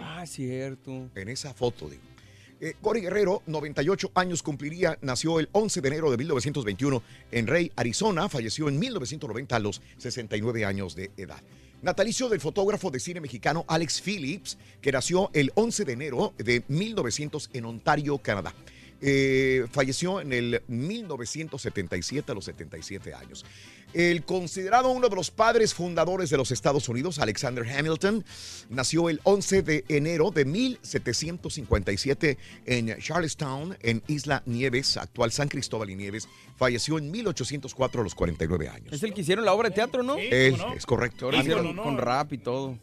Ah, cierto. En esa foto, digo. Eh, Gori Guerrero, 98 años cumpliría, nació el 11 de enero de 1921 en Rey, Arizona, falleció en 1990 a los 69 años de edad. Natalicio del fotógrafo de cine mexicano Alex Phillips, que nació el 11 de enero de 1900 en Ontario, Canadá. Eh, falleció en el 1977 a los 77 años. El considerado uno de los padres fundadores de los Estados Unidos, Alexander Hamilton, nació el 11 de enero de 1757 en Charlestown, en Isla Nieves, actual San Cristóbal y Nieves. Falleció en 1804 a los 49 años. Es el que hicieron la obra de teatro, ¿no? Es correcto. Hicieron con rap y todo.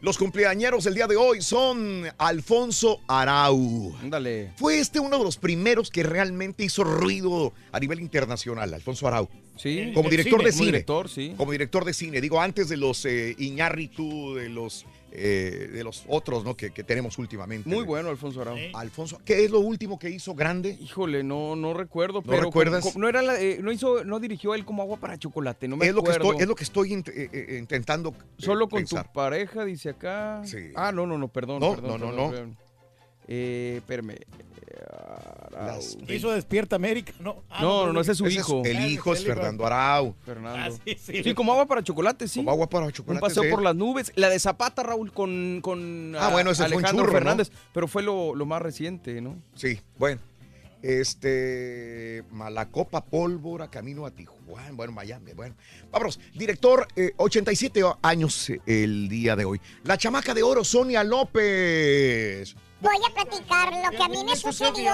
Los cumpleañeros del día de hoy son Alfonso Arau. Ándale. Fue este uno de los primeros que realmente hizo ruido a nivel internacional, Alfonso Arau. Sí. Como director cine. de Como cine. director, sí. Como director de cine. Digo, antes de los eh, Iñárritu, de los eh, de los otros ¿no? que, que tenemos últimamente. Muy bueno, Alfonso Arau. Alfonso, ¿qué es lo último que hizo grande? Híjole, no, no recuerdo. ¿No pero recuerdas? como- como- no era la- eh, no hizo, no dirigió él como agua para chocolate, no me es, lo que acuerdo. estoy, es lo que estoy int- eh, eh, intentando. Solo con pensar. tu pareja, dice acá. Sí. Ah, no, no, no, perdón. No, perdón, no, no, perdón, no. perdón. Eh, espérame. Arau. Hizo Despierta América, ¿no? Ah, No, no, no, ese es su Ese hijo. el hijo es Fernando Arau. Fernando. Ah, sí, sí. Sí, como agua para chocolate, sí. Como agua para chocolate. Un paseo sí. por las nubes. La de Zapata, Raúl, con, con Ah, bueno, ese fue un Alejandro churro, ¿no? Fernández. Pero fue lo, lo más reciente, ¿no? Sí, bueno. Este, Malacopa, Pólvora, camino a Tijuana, bueno, Miami, bueno. Vámonos, director, eh, 87 años eh, el día de hoy. La chamaca de oro, Sonia López. Voy a platicar lo que a mí me sucedió.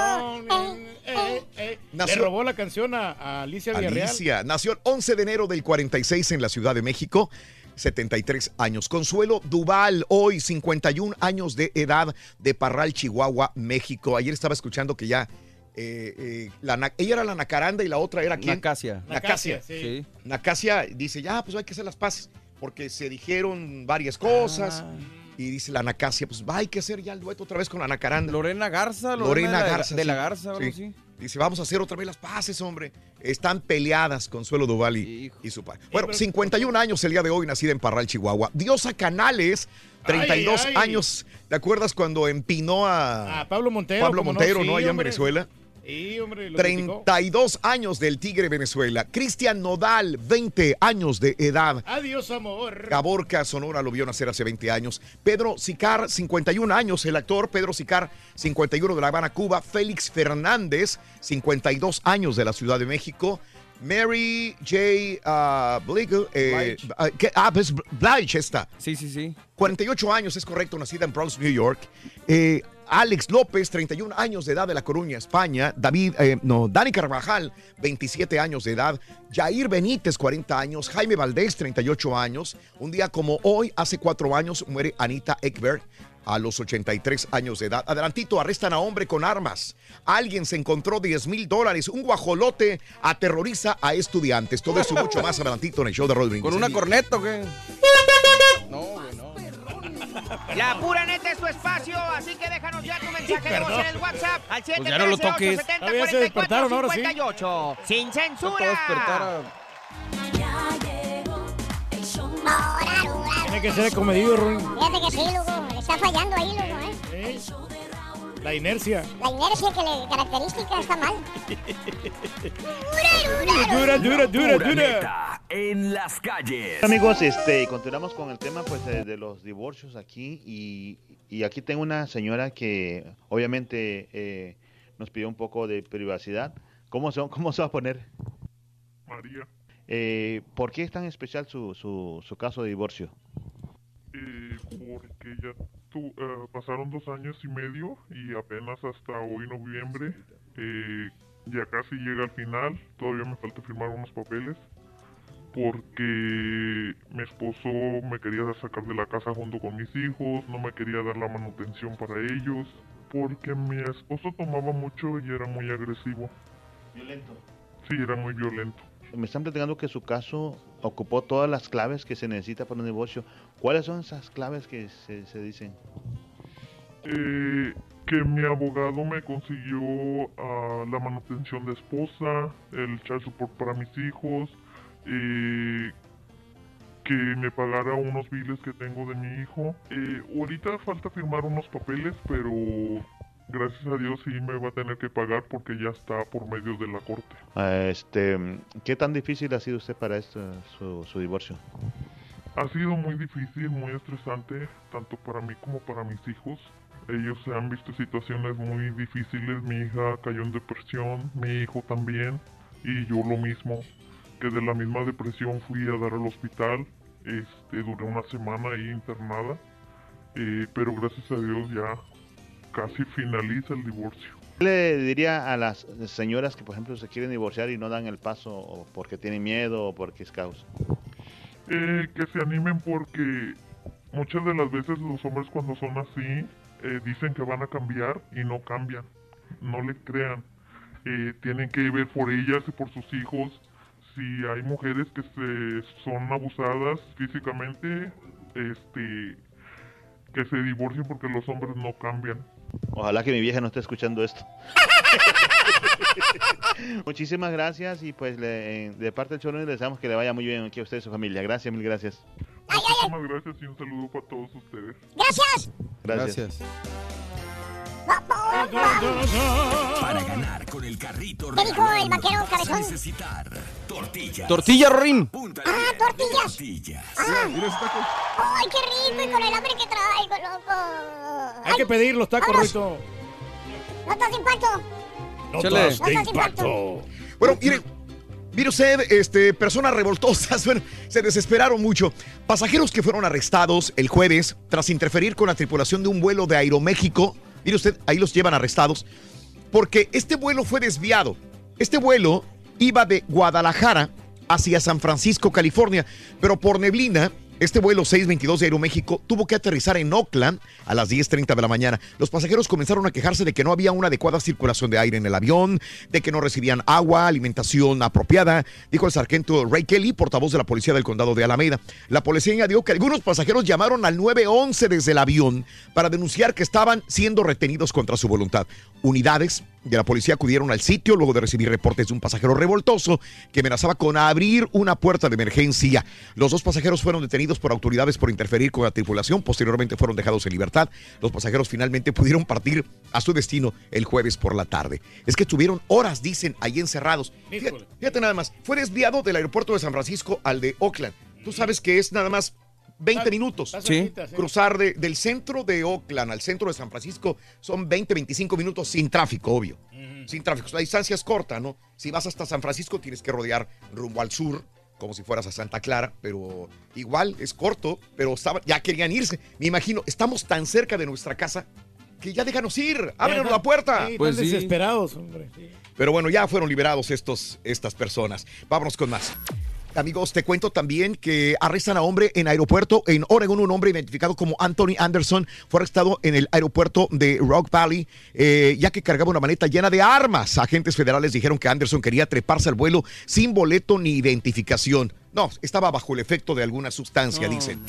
Eh, eh. Nació- Le robó la canción a, a Alicia Villarreal. Alicia, nació el 11 de enero del 46 en la Ciudad de México. 73 años. Consuelo Duval, hoy 51 años de edad de Parral, Chihuahua, México. Ayer estaba escuchando que ya eh, eh, la ella era la Nacaranda y la otra era quién? Nacasia. Nacasia. Nacasia, sí. Nacasia dice, ya, pues hay que hacer las paces, porque se dijeron varias cosas. Ah. Y dice la Nacasia, pues va, hay que hacer ya el dueto otra vez con la Nacaranda. Lorena Garza, Lorena, Garza. De la Garza, Sí. Dice, vamos a hacer otra vez las paces, hombre. Están peleadas Consuelo Duval y, y su padre. Bueno, 51 años el día de hoy, nacida en Parral, Chihuahua. Diosa Canales, 32 Ay, ay. años. ¿Te acuerdas cuando empinó a, A Pablo Montero. Pablo ¿cómo Montero, Sí, ¿no? Allá en. Venezuela. Sí, hombre, lo criticó. 32 años del Tigre Venezuela. Cristian Nodal, 20 años de edad. Adiós, amor. Caborca, Sonora, lo vio nacer hace 20 años. Pedro Sicar, 51 años, el actor. Pedro Sicar, 51 de La Habana, Cuba. Félix Fernández, 52 años de la Ciudad de México. Mary J. uh, Blige, eh, Blige. ah, ah, pues Blige está. Sí, sí, sí. 48 años, es correcto, nacida en Bronx, New York. Eh, Alex López, 31 años de edad de La Coruña, España. David, eh, no, Dani Carvajal, 27 años de edad. Jair Benítez, 40 años. Jaime Valdés, 38 años. Un día como hoy, hace cuatro años, muere Anita Ekberg a los 83 años de edad. Adelantito, arrestan a hombre con armas. Alguien se encontró 10 mil dólares. Un guajolote aterroriza a estudiantes. Todo eso y mucho más adelantito en el show de Rodríguez. ¿Con una corneta o qué? <laughs> No, güey, no. La pura neta es tu espacio, así que déjanos ya tu mensaje de voz en el WhatsApp al Pues ya no lo toques. Ah, ya se despertaron, ahora sí. 713-870-4458. Sin censura. Tiene que ser comedido, Ruin. Fíjate que sí, loco. Le está fallando ahí, loco, ¿eh? La inercia. La inercia que le característica está mal. <laughs> Dura, dura, dura, dura. neta en las calles. Amigos, este, continuamos con el tema pues de, de los divorcios aquí y, y aquí tengo una señora que obviamente eh, nos pidió un poco de privacidad. ¿Cómo, son, cómo se va a poner? María, Eh, ¿Por qué es tan especial su, su, su caso de divorcio? eh, porque ya tu- eh, pasaron dos años y medio y apenas hasta hoy noviembre eh, ya casi llega al final. Todavía me falta firmar unos papeles porque mi esposo me quería sacar de la casa junto con mis hijos, no me quería dar la manutención para ellos, porque mi esposo tomaba mucho y era muy agresivo. Violento. Sí, era muy violento. Me están platicando que su caso ocupó todas las claves que se necesita para un divorcio. ¿Cuáles son esas claves que se, se dicen? Eh, que mi abogado me consiguió ah, la manutención de esposa, el child support para mis hijos, eh, que me pagara unos biles que tengo de mi hijo. Eh, ahorita falta firmar unos papeles, pero gracias a Dios sí me va a tener que pagar porque ya está por medio de la corte. Este, ¿Qué tan difícil ha sido usted para esto, su, su divorcio? Ha sido muy difícil, muy estresante, tanto para mí como para mis hijos. Ellos se han visto situaciones muy difíciles. Mi hija cayó en depresión, mi hijo también, y yo lo mismo. Que de la misma depresión fui a dar al hospital. Este, duré una semana ahí internada, eh, pero gracias a Dios ya casi finaliza el divorcio. ¿Qué le diría a las señoras que, por ejemplo, se quieren divorciar y no dan el paso o porque tienen miedo o porque es causa? Eh, que se animen porque muchas de las veces los hombres cuando son así eh, dicen que van a cambiar y no cambian. No le crean. Eh, tienen que ver por ellas y por sus hijos. Si hay mujeres que se son abusadas físicamente, este, que se divorcien porque los hombres no cambian. Ojalá que mi vieja no esté escuchando esto. <laughs> Muchísimas gracias y pues le- de parte del show le deseamos que le vaya muy bien aquí a usted y su familia. Gracias, mil gracias. Muchísimas gracias y un saludo para todos ustedes. Gracias. Gracias. Para ganar con el carrito ¿Qué dijo el vaquero cabezón? necesitar tortillas. Tortilla, Rorín. Ah, tortillas. Tortillas. Ah. Ay, qué rico y con el hambre que traigo, loco. Hay que pedir los tacos, vámonos. Ruito. Notas de impacto. Notas Notas de impacto. Bueno, mire, mire usted, este, personas revoltosas, <laughs> bueno, se desesperaron mucho. Pasajeros que fueron arrestados el jueves tras interferir con la tripulación de un vuelo de Aeroméxico. Mire usted, ahí los llevan arrestados porque este vuelo fue desviado. Este vuelo iba de Guadalajara hacia San Francisco, California, pero por neblina, este vuelo 622 de Aeroméxico tuvo que aterrizar en Oakland a las 10.30 de la mañana. Los pasajeros comenzaron a quejarse de que no había una adecuada circulación de aire en el avión, de que no recibían agua, alimentación apropiada, dijo el sargento Ray Kelly, portavoz de la policía del condado de Alameda. La policía añadió que algunos pasajeros llamaron al 911 desde el avión para denunciar que estaban siendo retenidos contra su voluntad. Unidades de la policía acudieron al sitio luego de recibir reportes de un pasajero revoltoso que amenazaba con abrir una puerta de emergencia. Los dos pasajeros fueron detenidos por autoridades por interferir con la tripulación. Posteriormente fueron dejados en libertad. Los pasajeros finalmente pudieron partir a su destino el jueves por la tarde. Es que estuvieron horas, dicen, ahí encerrados. Fíjate, fíjate nada más, fue desviado del aeropuerto de San Francisco al de Oakland. Tú sabes que es nada más 20 minutos. está cerquita, sí. Cruzar de- del centro de Oakland al centro de San Francisco son 20, 25 minutos sin tráfico, obvio. Sin tráfico. La distancia es corta, ¿no? Si vas hasta San Francisco tienes que rodear rumbo al sur, como si fueras a Santa Clara, pero igual es corto, pero estaba- ya querían irse. Me imagino, estamos tan cerca de nuestra casa que ya déjanos ir, ábrenos la puerta. Sí, están desesperados, hombre. sí. Pero bueno, ya fueron liberados estos, estas personas. Vámonos con más. Amigos, te cuento también que arrestan a hombre en aeropuerto en Oregon. Un hombre identificado como Anthony Anderson fue arrestado en el aeropuerto de Rock Valley, eh, ya que cargaba una maleta llena de armas. Agentes federales dijeron que Anderson quería treparse al vuelo sin boleto ni identificación. No, estaba bajo el efecto de alguna sustancia, dicen.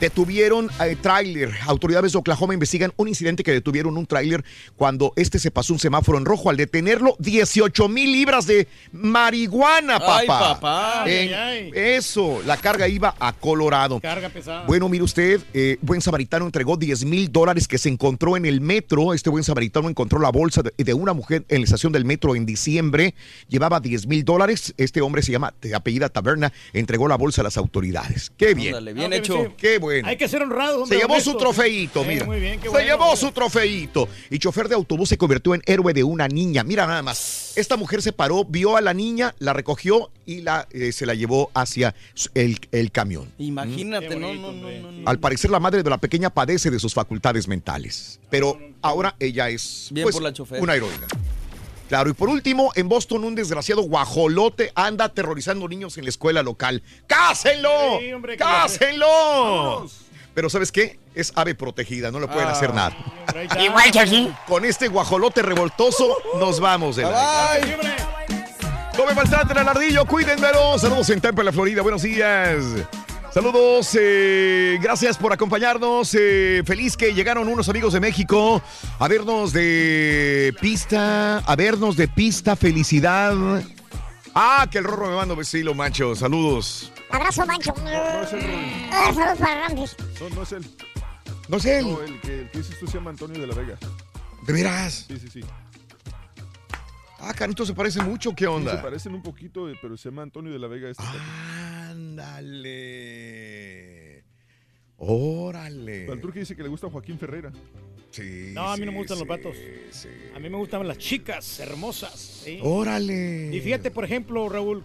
Detuvieron a tráiler. Autoridades de Oklahoma investigan un incidente que detuvieron un tráiler cuando este se pasó un semáforo en rojo. Al detenerlo, 18 mil libras de marihuana, papá. Ay, papá. En- Ay, ay. Eso, la carga iba a Colorado. Carga pesada. Bueno, mire usted, eh, buen samaritano entregó 10 mil dólares que se encontró en el metro. Este buen samaritano encontró la bolsa de, de una mujer en la estación del metro en diciembre. Llevaba 10 mil dólares. Este hombre se llama, de apellida Taberna, entregó la bolsa a las autoridades. Qué bien. Ándale, bien Ah, hecho. Qué bueno. Hay que ser honrados, Se hombre, llevó su trofeito, Eh, mira. muy bien, qué se llevó hombre. su trofeito. Y chofer de autobús se convirtió en héroe de una niña. Mira nada más. Esta mujer se paró, vio a la niña, la recogió y la, eh, se la llevó hacia el, el camión. Imagínate, no, no, no, no, no. Al parecer la madre de la pequeña padece de sus facultades mentales. Pero ahora ella es Bien pues, por la una heroína. Claro, y por último, en Boston un desgraciado guajolote anda aterrorizando niños en la escuela local. ¡Cásenlo! Sí, hombre, que- ¡Cásenlo! Pero ¿sabes qué? Es ave protegida, no le pueden Ah, hacer nada. hombre. <laughs> Igual que aquí. Con este guajolote revoltoso nos vamos de la hombre. no me maltraten al ardillo, cuídenmelo. Saludos en Tampa, la Florida. Buenos días. Saludos, eh, gracias por acompañarnos. eh, feliz que llegaron unos amigos de México a vernos de pista, a vernos de pista, felicidad. Ah, que el rorro me manda un besilo, macho. Saludos. Abrazo, Mancho. es el. Ah, saludos para Ramses. No, no es él. No es él. No, el que, el que dices tú se llama Antonio de la Vega. ¿De veras? Sí, sí, sí. Ah, Canito se parece mucho. ¿Qué Sí, se onda? parecen un poquito, eh, pero se llama Antonio de la Vega. Este Ándale. Órale. Al turque dice que le gusta Joaquín Ferreira. Sí. No, a mí no sí, me gustan los sí, vatos. A mí me gustan las chicas hermosas. ¿sí? Órale. Y fíjate, por ejemplo, Raúl,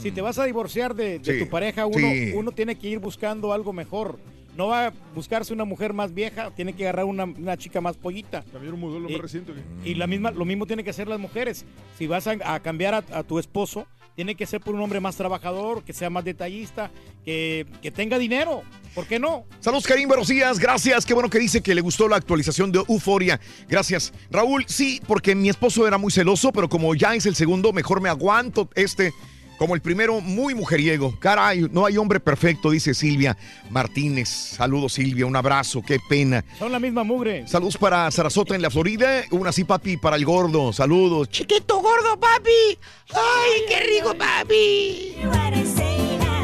si te vas a divorciar de, de Sí, tu pareja, uno, sí. uno tiene que ir buscando algo mejor. No va a buscarse una mujer más vieja, tiene que agarrar una, una chica más pollita. Cambiar un modelo Y- más reciente. ¿qué? Y la misma, lo mismo tiene que hacer las mujeres. Si vas a, a cambiar a, a tu esposo, tiene que ser por un hombre más trabajador, que sea más detallista, que, que tenga dinero. ¿Por qué no? Saludos, Karim, buenos días, gracias. Qué bueno que dice que le gustó la actualización de Euforia. Gracias. Raúl, sí, porque mi esposo era muy celoso, pero como ya es el segundo, mejor me aguanto este. Como el primero, muy mujeriego. Caray, no hay hombre perfecto, dice Silvia Martínez. Saludos, Silvia, un abrazo, qué pena. Son la misma mugre. Saludos para Sarasota en la Florida. Una así, papi, para el gordo. Saludos. Chiquito gordo, papi. Ay, qué rico, papi.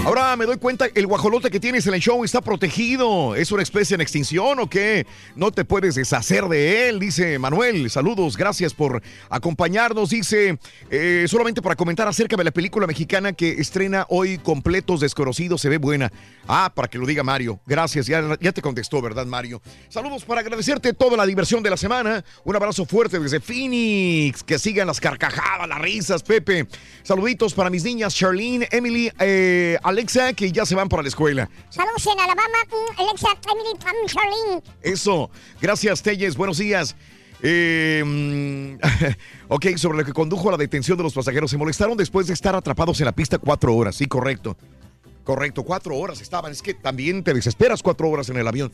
Ahora me doy cuenta, el guajolote que tienes en el show está protegido. ¿Es una especie en extinción o qué? No te puedes deshacer de él, dice Manuel. Saludos, gracias por acompañarnos. Dice, eh, solamente para comentar acerca de la película mexicana que estrena hoy Completos Desconocidos, se ve buena. Ah, para que lo diga Mario. Gracias, ya, ya te contestó, ¿verdad, Mario? Saludos para agradecerte toda la diversión de la semana. Un abrazo fuerte desde Phoenix. Que sigan las carcajadas, las risas, Pepe. Saluditos para mis niñas Charlene, Emily, eh, Alexa, que ya se van para la escuela. Saludos en Alabama, mm, Alexa, Emily, mm, Charlene. Eso. Gracias, Telles. Buenos días. Eh, <laughs> ok, sobre lo que condujo a la detención de los pasajeros. Se molestaron después de estar atrapados en la pista cuatro horas. Sí, correcto. Correcto, cuatro horas estaban. Es que también te desesperas cuatro horas en el avión.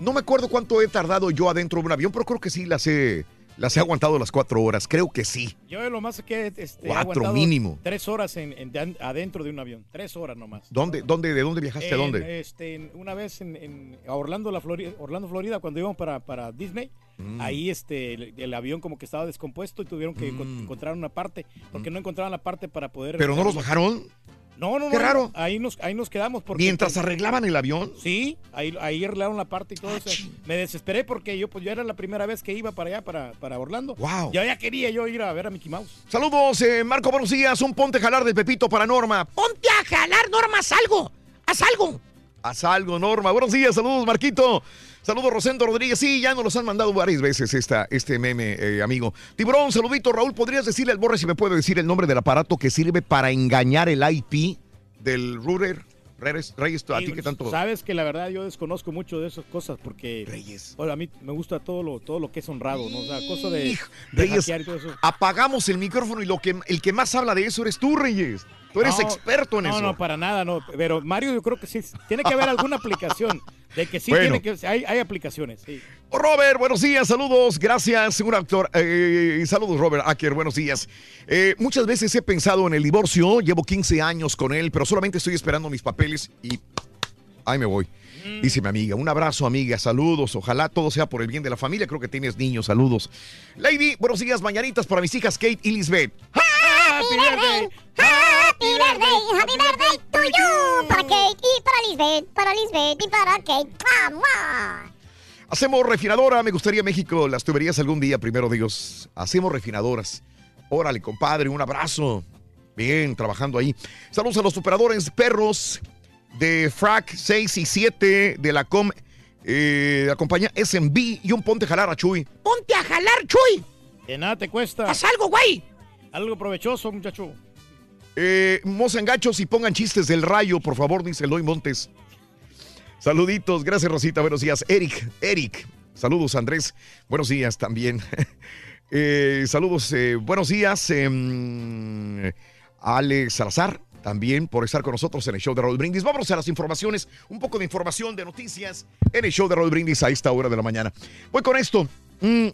No me acuerdo cuánto he tardado yo adentro de un avión, pero creo que sí las he, las he aguantado las cuatro horas. Creo que sí. Yo lo más que este, Cuatro mínimo. Tres horas en, en- de- adentro de un avión. Tres horas nomás. ¿Dónde, dónde, ¿De dónde viajaste? ¿A dónde? Este, una vez en, en a Orlando, la Florida, Orlando, Florida, cuando íbamos para, para Disney, Mm. ahí este, el, el avión como que estaba descompuesto y tuvieron que encon- encontrar una parte, porque no encontraban la parte para poder... Mm. ¿Pero no los bajaron? No, no, no. Qué raro. Ahí nos, ahí nos quedamos. Porque, Mientras arreglaban el avión. Sí, ahí, ahí arreglaron la parte y todo Ah, eso. Me desesperé porque yo pues ya era la primera vez que iba para allá, para, para Orlando. Wow. Ya, ya quería yo ir a ver a Mickey Mouse. Saludos, eh, Marco, buenos días. Un ponte a jalar del Pepito para Norma. Ponte a jalar, Norma, haz algo. Haz algo. Haz algo, Norma. Buenos días, saludos, Marquito. Saludos, Rosendo Rodríguez. Sí, ya nos los han mandado varias veces esta, este meme, eh, amigo. Tiburón, saludito. Raúl, ¿podrías decirle al Borre si me puede decir el nombre del aparato que sirve para engañar el IP del router? Reyes, Reyes, a ti que tanto... Sabes que la verdad yo desconozco mucho de esas cosas porque bueno, a mí me gusta todo lo todo lo que es honrado, ¿no? O sea, cosa de, de Reyes, y todo eso. apagamos el micrófono y lo que, el que más habla de eso eres tú, Reyes. Tú eres No, experto en no, eso. No, para nada, no. Pero Mario, yo creo que sí. Tiene que haber alguna aplicación. De que sí Bueno. tiene que. Hay, hay aplicaciones, sí. Robert, buenos días, saludos, gracias, un actor. eh, saludos, Robert Acker, buenos días. Eh, muchas veces he pensado en el divorcio, llevo 15 años con él, pero solamente estoy esperando mis papeles y ahí me voy. Dice mi amiga, un abrazo amiga, saludos, ojalá todo sea por el bien de la familia, creo que tienes niños, saludos. Lady, buenos días, mañanitas para mis hijas Kate y Lisbeth. Happy birthday, happy birthday, happy birthday to you. Para Kate y para Lisbeth, para Lisbeth y para Kate. ¡Mua, mua! Hacemos refinadora, me gustaría México, las tuberías algún día, primero Dios. Hacemos refinadoras. Órale, compadre, un abrazo. Bien, trabajando ahí. Saludos a los operadores perros de FRAC 6 y 7 de la COM. Eh, la compañía SMB y un ponte jalar a Chuy. Ponte a jalar, Chuy. Que nada te cuesta. Haz algo, güey. Algo provechoso, muchacho. Eh, mozan gachos y pongan chistes del rayo, por favor, dice Eloy Montes. Saluditos, gracias Rosita, buenos días. Eric, Eric, saludos Andrés, buenos días también. <laughs> Eh, saludos, eh, buenos días. em, Alex Salazar, también por estar con nosotros en el show de Raúl Brindis. Vámonos a las informaciones, un poco de información, de noticias en el show de Raúl Brindis a esta hora de la mañana. Voy con esto. Mm,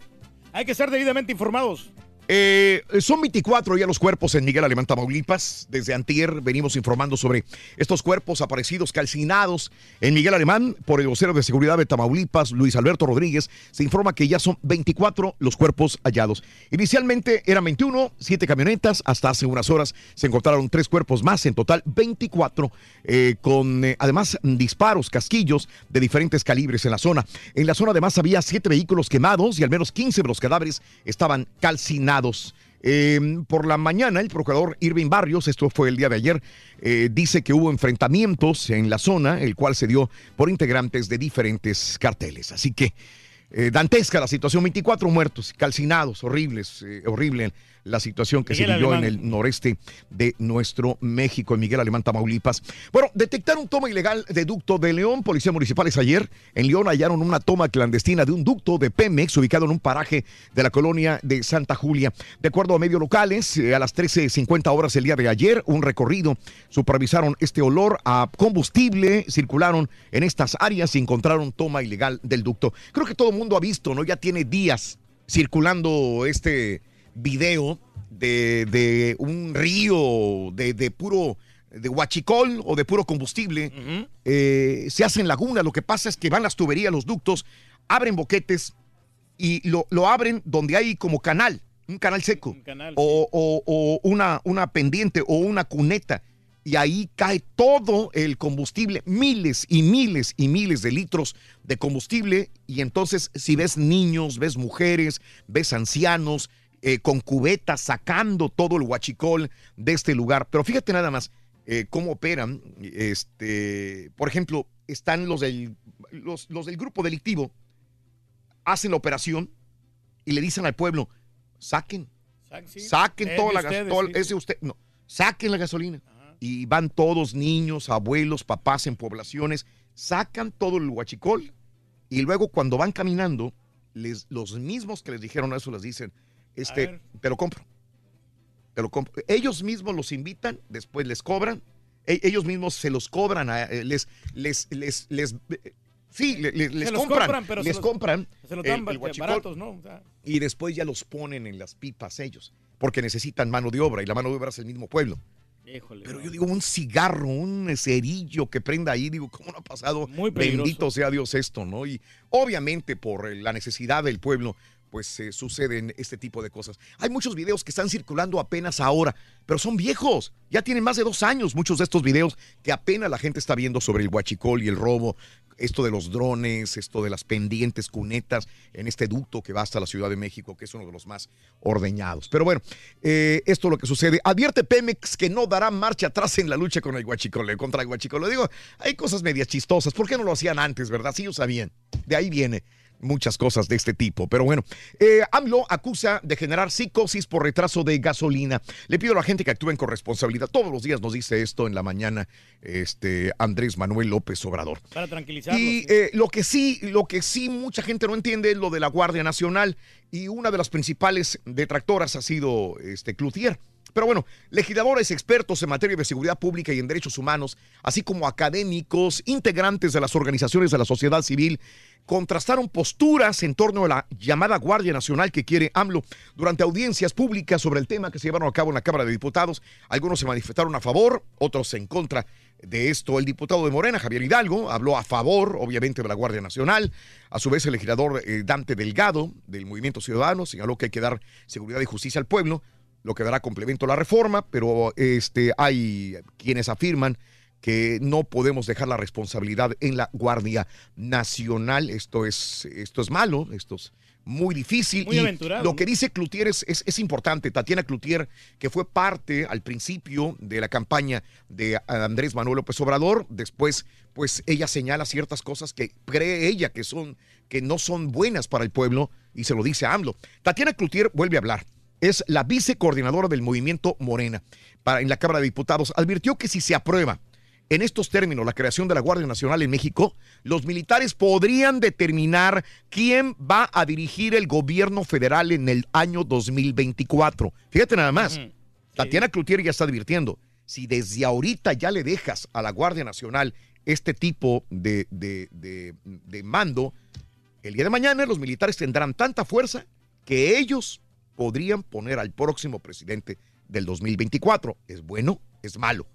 Hay que ser debidamente informados. Eh, son 24 ya los cuerpos en Miguel Alemán, Tamaulipas. Desde antier venimos informando sobre estos cuerpos aparecidos calcinados en Miguel Alemán por el vocero de seguridad de Tamaulipas, Luis Alberto Rodríguez. Se informa que ya son 24 los cuerpos hallados. Inicialmente eran 21, 7 camionetas. Hasta hace unas horas se encontraron tres cuerpos más, en total 24, eh, con eh, además disparos, casquillos de diferentes calibres en la zona. En la zona además había siete vehículos quemados y al menos 15 de los cadáveres estaban calcinados. Eh, por la mañana, el procurador Irving Barrios, esto fue el día de ayer, eh, dice que hubo enfrentamientos en la zona, el cual se dio por integrantes de diferentes carteles. Así que eh, dantesca la situación, 24 muertos, calcinados, horribles, horrible la situación que Miguel se vivió en el noreste de nuestro México, en Miguel Alemán, Tamaulipas. Bueno, detectaron toma ilegal de ducto de León. Policías municipales ayer en León hallaron una toma clandestina de un ducto de Pemex ubicado en un paraje de la colonia de Santa Julia. De acuerdo a medios locales, eh, a las 13.50 horas el día de ayer, un recorrido supervisaron este olor a combustible, circularon en estas áreas y encontraron toma ilegal del ducto. Creo que todo el mundo ha visto, ¿no? Ya tiene días circulando este video de, de un río de, de puro de huachicol o de puro combustible. Eh, se hacen lagunas. Lo que pasa es que van las tuberías, los ductos, abren boquetes y lo, lo abren donde hay como canal, un canal seco. canal, o o- o una, una pendiente o una cuneta. Y ahí cae todo el combustible, miles y miles y miles de litros de combustible. Y entonces, si ves niños, ves mujeres, ves ancianos eh, con cubetas sacando todo el huachicol de este lugar. Pero fíjate nada más eh, cómo operan. Este, por ejemplo, están los del, los, los del grupo delictivo, hacen la operación y le dicen al pueblo, saquen, sí. saquen Es toda la gas- ustedes, todo- sí. usted, no, saquen la gasolina. Y van todos, niños, abuelos, papás en poblaciones, sacan todo el huachicol y luego cuando van caminando, les, los mismos que les dijeron eso les dicen, este, te lo compro. Te lo compro. Ellos mismos los invitan, después les cobran, e- ellos mismos se los cobran, a- eh, les, les, les, les, eh, sí, le- le- les compran, compran, pero se les los- compran se los el- dan el huachicol baratos, ¿no? O sea, y después ya los ponen en las pipas ellos, porque necesitan mano de obra y la mano de obra es el mismo pueblo. híjole. Pero yo digo, un cigarro, un cerillo que prenda ahí, digo, ¿cómo no ha pasado? peligroso. Bendito sea Dios esto, ¿no? Y obviamente por eh, la necesidad del pueblo, pues eh, suceden este tipo de cosas. Hay muchos videos que están circulando apenas ahora, pero son viejos. Ya tienen más de dos años muchos de estos videos que apenas la gente está viendo sobre el huachicol y el robo. Esto de los drones, esto de las pendientes cunetas en este ducto que va hasta la Ciudad de México, que es uno de los más ordeñados. Pero bueno, eh, esto es lo que sucede. Advierte Pemex que no dará marcha atrás en la lucha con el huachicol, contra el huachicol. Lo digo, hay cosas medias chistosas. ¿Por qué no lo hacían antes, verdad? Sí, ellos sabían. De ahí viene muchas cosas de este tipo. Pero bueno, eh, AMLO acusa de generar psicosis por retraso de gasolina. Le pido a la gente que actúen con responsabilidad. Todos los días nos dice esto en la mañana este, Andrés Manuel López Obrador. para tranquilizarlos. Y eh, lo que sí, lo que sí mucha gente no entiende es lo de la Guardia Nacional y una de las principales detractoras ha sido este Cloutier. Pero bueno, legisladores expertos en materia de seguridad pública y en derechos humanos, así como académicos, integrantes de las organizaciones de la sociedad civil, contrastaron posturas en torno a la llamada Guardia Nacional que quiere AMLO. Durante audiencias públicas sobre el tema que se llevaron a cabo en la Cámara de Diputados, algunos se manifestaron a favor, otros en contra de esto. El diputado de Morena, Javier Hidalgo, habló a favor, obviamente, de la Guardia Nacional. A su vez, el legislador eh, Dante Delgado, del Movimiento Ciudadano, señaló que hay que dar seguridad y justicia al pueblo, lo que dará complemento a la reforma, pero este, hay quienes afirman que no podemos dejar la responsabilidad en la Guardia Nacional. Esto es, esto es malo, esto es muy difícil. Muy y aventurado, lo ¿no? que dice Cloutier es, es, es importante. Tatiana Cloutier, que fue parte al principio de la campaña de Andrés Manuel López Obrador, después, pues ella señala ciertas cosas que cree ella que son, que no son buenas para el pueblo, y se lo dice a AMLO. Tatiana Cloutier vuelve a hablar. Es la vicecoordinadora del movimiento Morena para, en la Cámara de Diputados. Advirtió que si se aprueba en estos términos la creación de la Guardia Nacional en México, los militares podrían determinar quién va a dirigir el gobierno federal en el año 2024. Fíjate nada más. Tatiana Cloutier ya está advirtiendo, si desde ahorita ya le dejas a la Guardia Nacional este tipo de, de- de- de mando, el día de mañana los militares tendrán tanta fuerza que ellos podrían poner al próximo presidente del 2024. ¿Es bueno? ¿Es malo?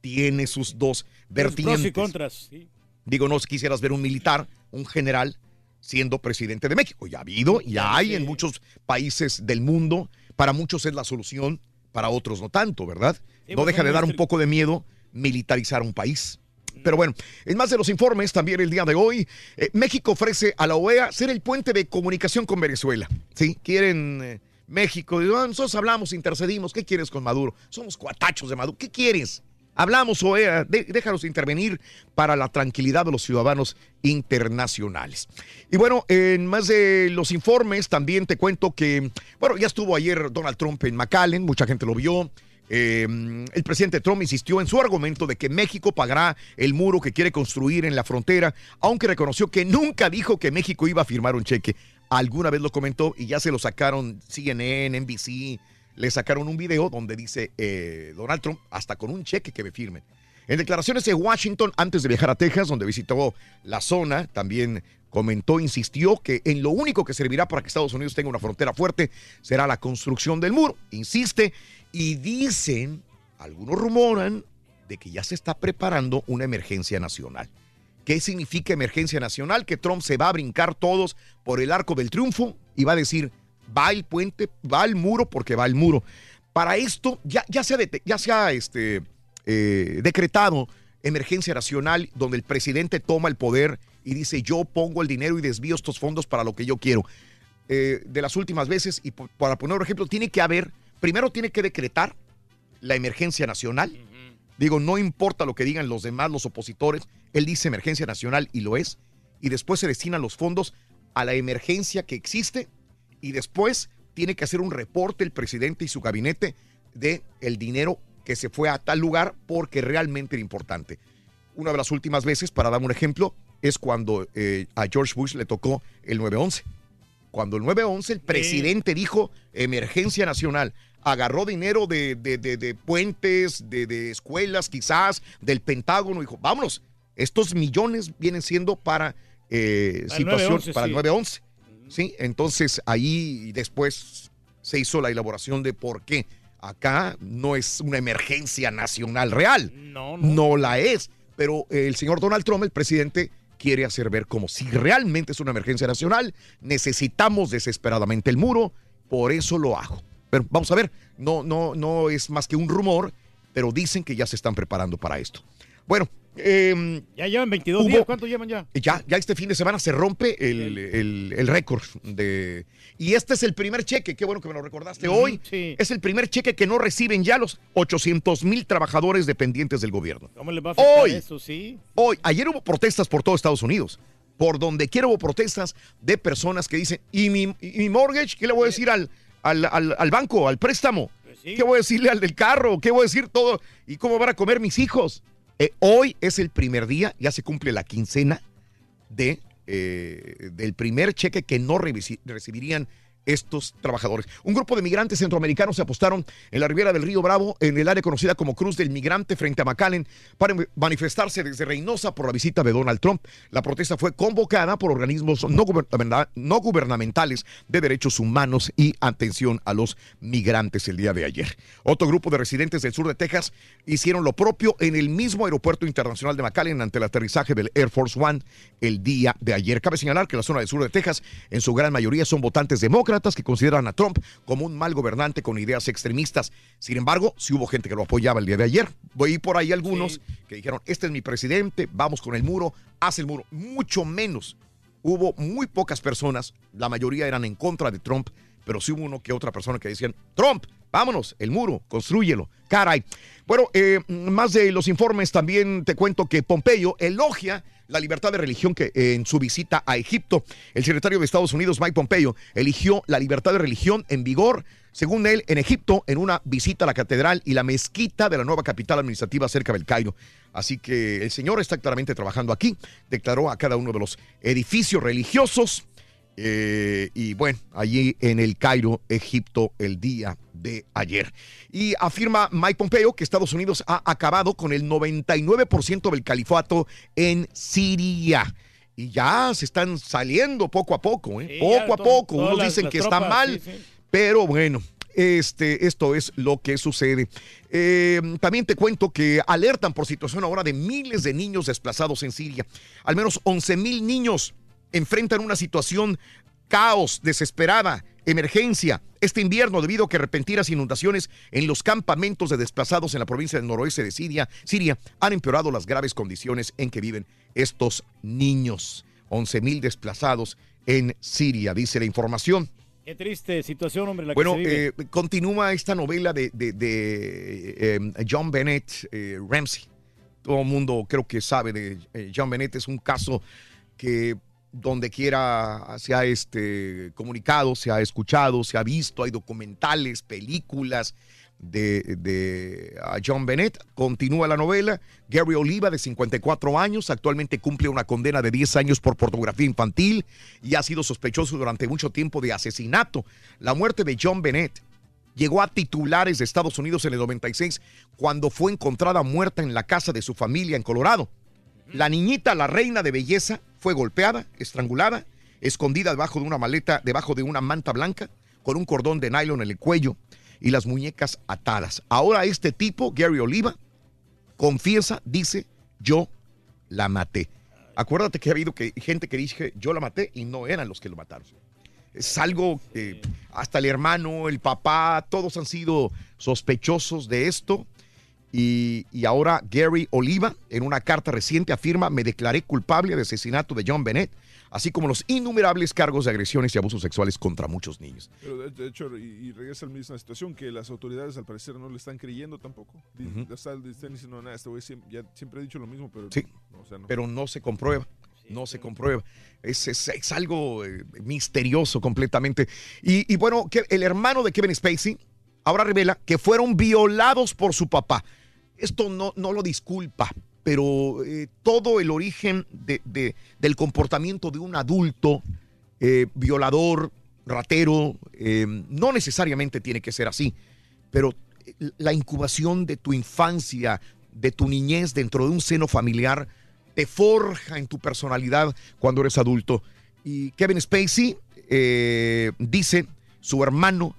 Tiene sus dos Pros y vertientes. contras. sí. Digo, no quisieras ver un militar, un general, siendo presidente de México. Ya ha habido, ya hay en muchos países del mundo. Para muchos es la solución, para otros no tanto, ¿verdad? Sí, no deja de dar un poco de miedo militarizar un país. Pero bueno, en más de los informes, también el día de hoy, eh, México ofrece a la OEA ser el puente de comunicación con Venezuela. ¿Sí? Quieren eh, México, digo, "Ah, nosotros hablamos, intercedimos, ¿qué quieres con Maduro? Somos cuatachos de Maduro, ¿qué quieres? Hablamos, OEA, de- déjanos intervenir para la tranquilidad de los ciudadanos internacionales. Y bueno, en más de los informes, también te cuento que, bueno, ya estuvo ayer Donald Trump en McAllen, mucha gente lo vio. Eh, el presidente Trump insistió en su argumento de que México pagará el muro que quiere construir en la frontera, aunque reconoció que nunca dijo que México iba a firmar un cheque. Alguna vez lo comentó y ya se lo sacaron CNN, NBC, le sacaron un video donde dice eh, Donald Trump, hasta con un cheque que me firmen. En declaraciones en Washington, antes de viajar a Texas, donde visitó la zona, también comentó, insistió que en lo único que servirá para que Estados Unidos tenga una frontera fuerte será la construcción del muro. Insiste y dicen, algunos rumoran, de que ya se está preparando una emergencia nacional. ¿Qué significa emergencia nacional? Que Trump se va a brincar todos por el arco del triunfo y va a decir, va el puente, va el muro porque va el muro. Para esto ya, ya se ha, ya se este, eh, decretado emergencia nacional donde el presidente toma el poder y dice yo pongo el dinero y desvío estos fondos para lo que yo quiero. Eh, de las últimas veces, y para poner un ejemplo, tiene que haber, primero tiene que decretar la emergencia nacional. Digo, no importa lo que digan los demás, los opositores, él dice emergencia nacional y lo es. Y después se destinan los fondos a la emergencia que existe y después tiene que hacer un reporte el presidente y su gabinete de el dinero que se fue a tal lugar porque realmente era importante. Una de las últimas veces, para dar un ejemplo, es cuando eh, a George Bush le tocó el 911. Cuando el 911 el presidente dijo emergencia nacional, agarró dinero de, de- de- de puentes, de, de escuelas quizás, del Pentágono, dijo, vámonos, estos millones vienen siendo para eh, Para situación, 911, para el sí. 911. ¿sí? Entonces ahí después se hizo la elaboración de por qué. Acá no es una emergencia nacional real. No, no. la es. Pero el señor Donald Trump, el presidente, quiere hacer ver como si realmente es una emergencia nacional. Necesitamos desesperadamente el muro. Por eso lo hago. Pero vamos a ver, no, no, no es más que un rumor, pero dicen que ya se están preparando para esto. Bueno, em, Ya llevan 22 Hubo- días. ¿Cuánto llevan ya? ya, ya este fin de semana se rompe el, el- el récord de... Y este es el primer cheque, qué bueno que me lo recordaste hoy. sí. Es el primer cheque que no reciben ya los 800 mil trabajadores dependientes del gobierno. ¿Cómo les va a afectar Hoy. eso? Sí. Hoy, ayer hubo protestas por todo Estados Unidos. Por donde quiera hubo protestas de personas que dicen, ¿y mi, y mi mortgage? ¿Qué le voy a decir al, al, al- al banco, al préstamo? ¿Qué voy a decirle al del carro? ¿Qué voy a decir todo? ¿Y cómo van a comer mis hijos? Eh, hoy es el primer día, ya se cumple la quincena de, eh, del primer cheque que no recibirían estos trabajadores. Un grupo de migrantes centroamericanos se apostaron en la ribera del río Bravo, en el área conocida como Cruz del Migrante, frente a McAllen, para manifestarse desde Reynosa por la visita de Donald Trump. La protesta fue convocada por organismos no, no gubernamentales de derechos humanos y atención a los migrantes el día de ayer. Otro grupo de residentes del sur de Texas hicieron lo propio en el mismo aeropuerto internacional de McAllen ante el aterrizaje del Air Force One el día de ayer. Cabe señalar que la zona del sur de Texas, en su gran mayoría, son votantes demócratas que consideran a Trump como un mal gobernante con ideas extremistas. Sin embargo, sí hubo gente que lo apoyaba el día de ayer. Voy por ahí algunos que dijeron, este es mi presidente, vamos con el muro, haz el muro. Mucho menos. Hubo muy pocas personas, la mayoría eran en contra de Trump, pero sí hubo uno que otra persona que decían, Trump, vámonos, el muro, construyelo. Caray. Bueno, eh, más de los informes, también te cuento que Pompeyo elogia la libertad de religión que eh, en su visita a Egipto, el secretario de Estados Unidos, Mike Pompeo, eligió la libertad de religión en vigor, según él, en Egipto, en una visita a la catedral y la mezquita de la nueva capital administrativa cerca del Cairo. Así que el señor está claramente trabajando aquí, declaró a cada uno de los edificios religiosos eh, y bueno, allí en el Cairo, Egipto, el día de ayer. Y afirma Mike Pompeo que Estados Unidos ha acabado con el 99% del califato en Siria. Y ya se están saliendo poco a poco, ¿eh? Sí, poco a poco. Unos las- dicen que está tropas, mal, sí, sí. pero bueno, este, esto es lo que sucede. Eh, también te cuento que alertan por situación ahora de miles de niños desplazados en Siria. Al menos 11 mil niños enfrentan una situación caos, desesperada, emergencia este invierno debido a que repentinas inundaciones en los campamentos de desplazados en la provincia del noroeste de Siria, Siria han empeorado las graves condiciones en que viven estos niños. 11 mil desplazados en Siria, dice la información. Qué triste situación, hombre, la Bueno, que se vive. eh, continúa esta novela de, de- de, eh, John Bennett eh, Ramsey. Todo el mundo creo que sabe de eh, John Bennett. Es un caso que donde quiera se ha este, comunicado, se ha escuchado, se ha visto, hay documentales, películas de, de John Bennett. Continúa la novela. Gary Oliva, de 54 años, actualmente cumple una condena de 10 años por pornografía infantil y ha sido sospechoso durante mucho tiempo de asesinato. La muerte de John Bennett llegó a titulares de Estados Unidos en el 96 cuando fue encontrada muerta en la casa de su familia en Colorado. La niñita, la reina de belleza, fue golpeada, estrangulada, escondida debajo de una maleta, debajo de una manta blanca, con un cordón de nylon en el cuello y las muñecas atadas. Ahora este tipo, Gary Oliva, confiesa, dice, yo la maté. Acuérdate que ha habido que, gente que dice, yo la maté y no eran los que lo mataron. Es algo que hasta el hermano, el papá, todos han sido sospechosos de esto. Y, y ahora Gary Oliva, en una carta reciente, afirma, me declaré culpable de asesinato de John Bennett, así como los innumerables cargos de agresiones y abusos sexuales contra muchos niños. Pero de, de hecho, y, y regresa a la misma situación, que las autoridades al parecer no le están creyendo tampoco. Sea, están diciendo, nada, este güey siempre, ya siempre ha dicho lo mismo, pero... Sí, no, o sea, no. pero no se comprueba. No se comprueba. Es, es- es algo eh, misterioso completamente. Y, y bueno, que el hermano de Kevin Spacey ahora revela que fueron violados por su papá. Esto no, no lo disculpa, pero eh, todo el origen de- de- del comportamiento de un adulto eh, violador, ratero, eh, no necesariamente tiene que ser así, pero la incubación de tu infancia, de tu niñez dentro de un seno familiar, te forja en tu personalidad cuando eres adulto. Y Kevin Spacey dice, su hermano,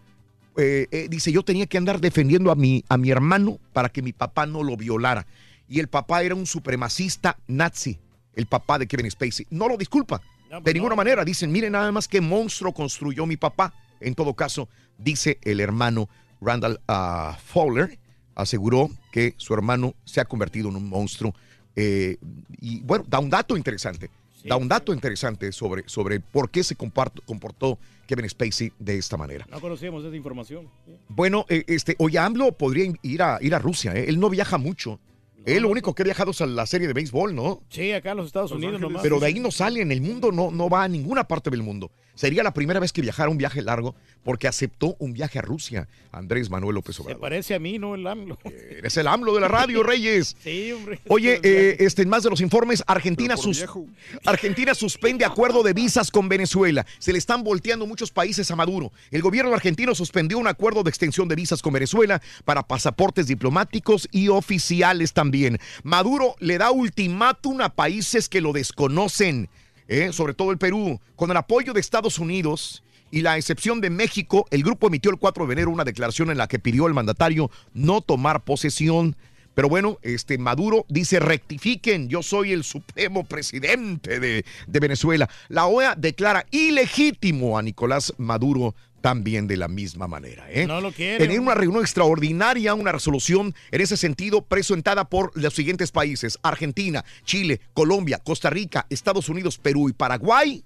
eh, eh, dice, yo tenía que andar defendiendo a mi, a mi hermano para que mi papá no lo violara. Y el papá era un supremacista nazi, el papá de Kevin Spacey. No lo disculpa. De ninguna manera. Dicen, miren nada más qué monstruo construyó mi papá. En todo caso, dice el hermano Randall ah, Fowler, aseguró que su hermano se ha convertido en un monstruo. Eh, y bueno, da un dato interesante. Da un dato interesante sobre, sobre por qué se comportó Kevin Spacey de esta manera. No conocíamos esa información. Bueno, eh, este, oye, AMLO podría ir a, ir a Rusia. ¿eh? Él no viaja mucho. Él lo único que ha viajado es a la serie de béisbol, ¿no? Sí, acá en los Estados Unidos nomás. Pero de ahí no sale en el mundo, no, no va a ninguna parte del mundo. Sería la primera vez que viajara un viaje largo porque aceptó un viaje a Rusia. Andrés Manuel López Se Obrador. parece a mí, no el AMLO. Eres el AMLO de la radio, <laughs> Reyes. Sí, hombre. Oye, eh, este, en más de los informes, Argentina, sus-. Argentina suspende acuerdo de visas con Venezuela. Se le están volteando muchos países a Maduro. El gobierno argentino suspendió un acuerdo de extensión de visas con Venezuela para pasaportes diplomáticos y oficiales también. Maduro le da ultimátum a países que lo desconocen, ¿eh? sobre todo el Perú, con el apoyo de Estados Unidos. Y la excepción de México, el grupo emitió el 4 de enero una declaración en la que pidió al mandatario no tomar posesión. Pero bueno, este Maduro dice rectifiquen, yo soy el supremo presidente de, de Venezuela. La OEA declara ilegítimo a Nicolás Maduro también de la misma manera. ¿eh? No lo quiere, En una reunión extraordinaria, una resolución en ese sentido presentada por los siguientes países, Argentina, Chile, Colombia, Costa Rica, Estados Unidos, Perú y Paraguay,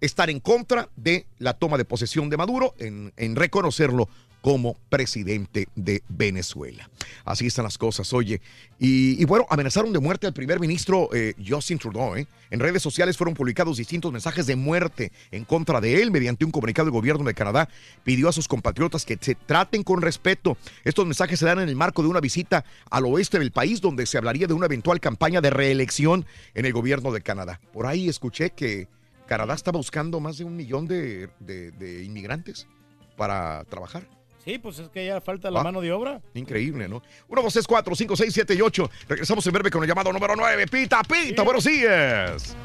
estar en contra de la toma de posesión de Maduro, en, en reconocerlo como presidente de Venezuela. Así están las cosas, oye. Y, bueno, amenazaron de muerte al primer ministro eh, Justin Trudeau. ¿eh? En redes sociales fueron publicados distintos mensajes de muerte en contra de él. Mediante un comunicado del gobierno de Canadá, pidió a sus compatriotas que se traten con respeto. Estos mensajes se dan en el marco de una visita al oeste del país, donde se hablaría de una eventual campaña de reelección en el gobierno de Canadá. Por ahí escuché que Canadá está buscando más de un millón de inmigrantes para trabajar. Sí, pues es que ya falta la Ah. mano de obra. Increíble, ¿no? 1, 2, 3, 4, 5, 6, 7 y 8. Regresamos en breve con el llamado número 9. Pita, pita, buenos días.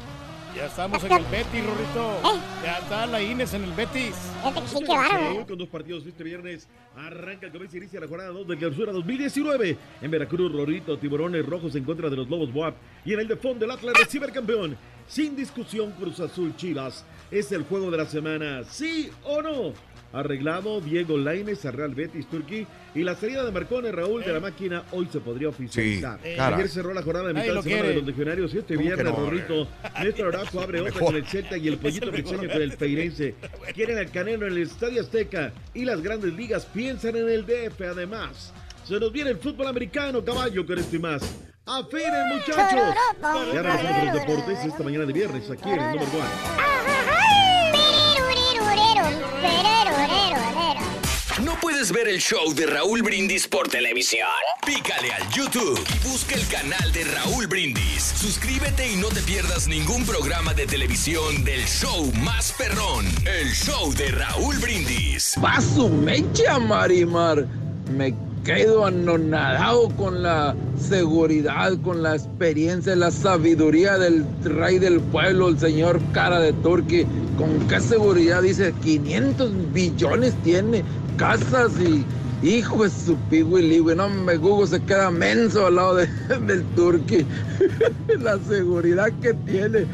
Ya estamos en el Betis, Rorrito. Ya está la Ines en el Betis. sí, qué bárbaro. Sí, con dos partidos este viernes arranca el comienzo y inicia la jornada 2 del clausura 2019. En Veracruz, Rorito, Tiburones Rojos en contra de los Lobos Boab. Y en el de fondo, el Atlas recibe campeón. Sin discusión, Cruz Azul Chivas. Es el juego de la semana, ¿sí o no? Arreglado Diego Lainez a Real Betis Turquía y la salida de Marcone Raúl de la máquina hoy se podría oficializar. Sí. Ayer cerró la jornada de mitad de semana quiere. de los legionarios y este ¿Cómo que viernes, no, Rorrito, Néstor Araujo abre <laughs> otra con el Celta y el Pollito Briseño con el Feirense. <laughs> Quieren al Canelo en el Estadio Azteca y las grandes ligas piensan en el DF además. Se nos viene el fútbol americano, caballo, con esto y más. ¡Afinen, muchachos! Ya regresamos a los deportes esta mañana de viernes aquí en el número one. ¿No puedes ver el show de Raúl Brindis por televisión? Pícale al YouTube y busca el canal de Raúl Brindis. Suscríbete y no te pierdas ningún programa de televisión del show más perrón, el show de Raúl Brindis. Paso mecha, Marimar. Me quedo anonadado con la seguridad, con la experiencia, la sabiduría del rey del pueblo, el señor cara de Turqui. ¿Con qué seguridad dice 500 billones tiene? Casas y hijo de su pigüili, güey. No me Google se queda menso al lado de- <laughs> del Turqui. <laughs> la seguridad que tiene.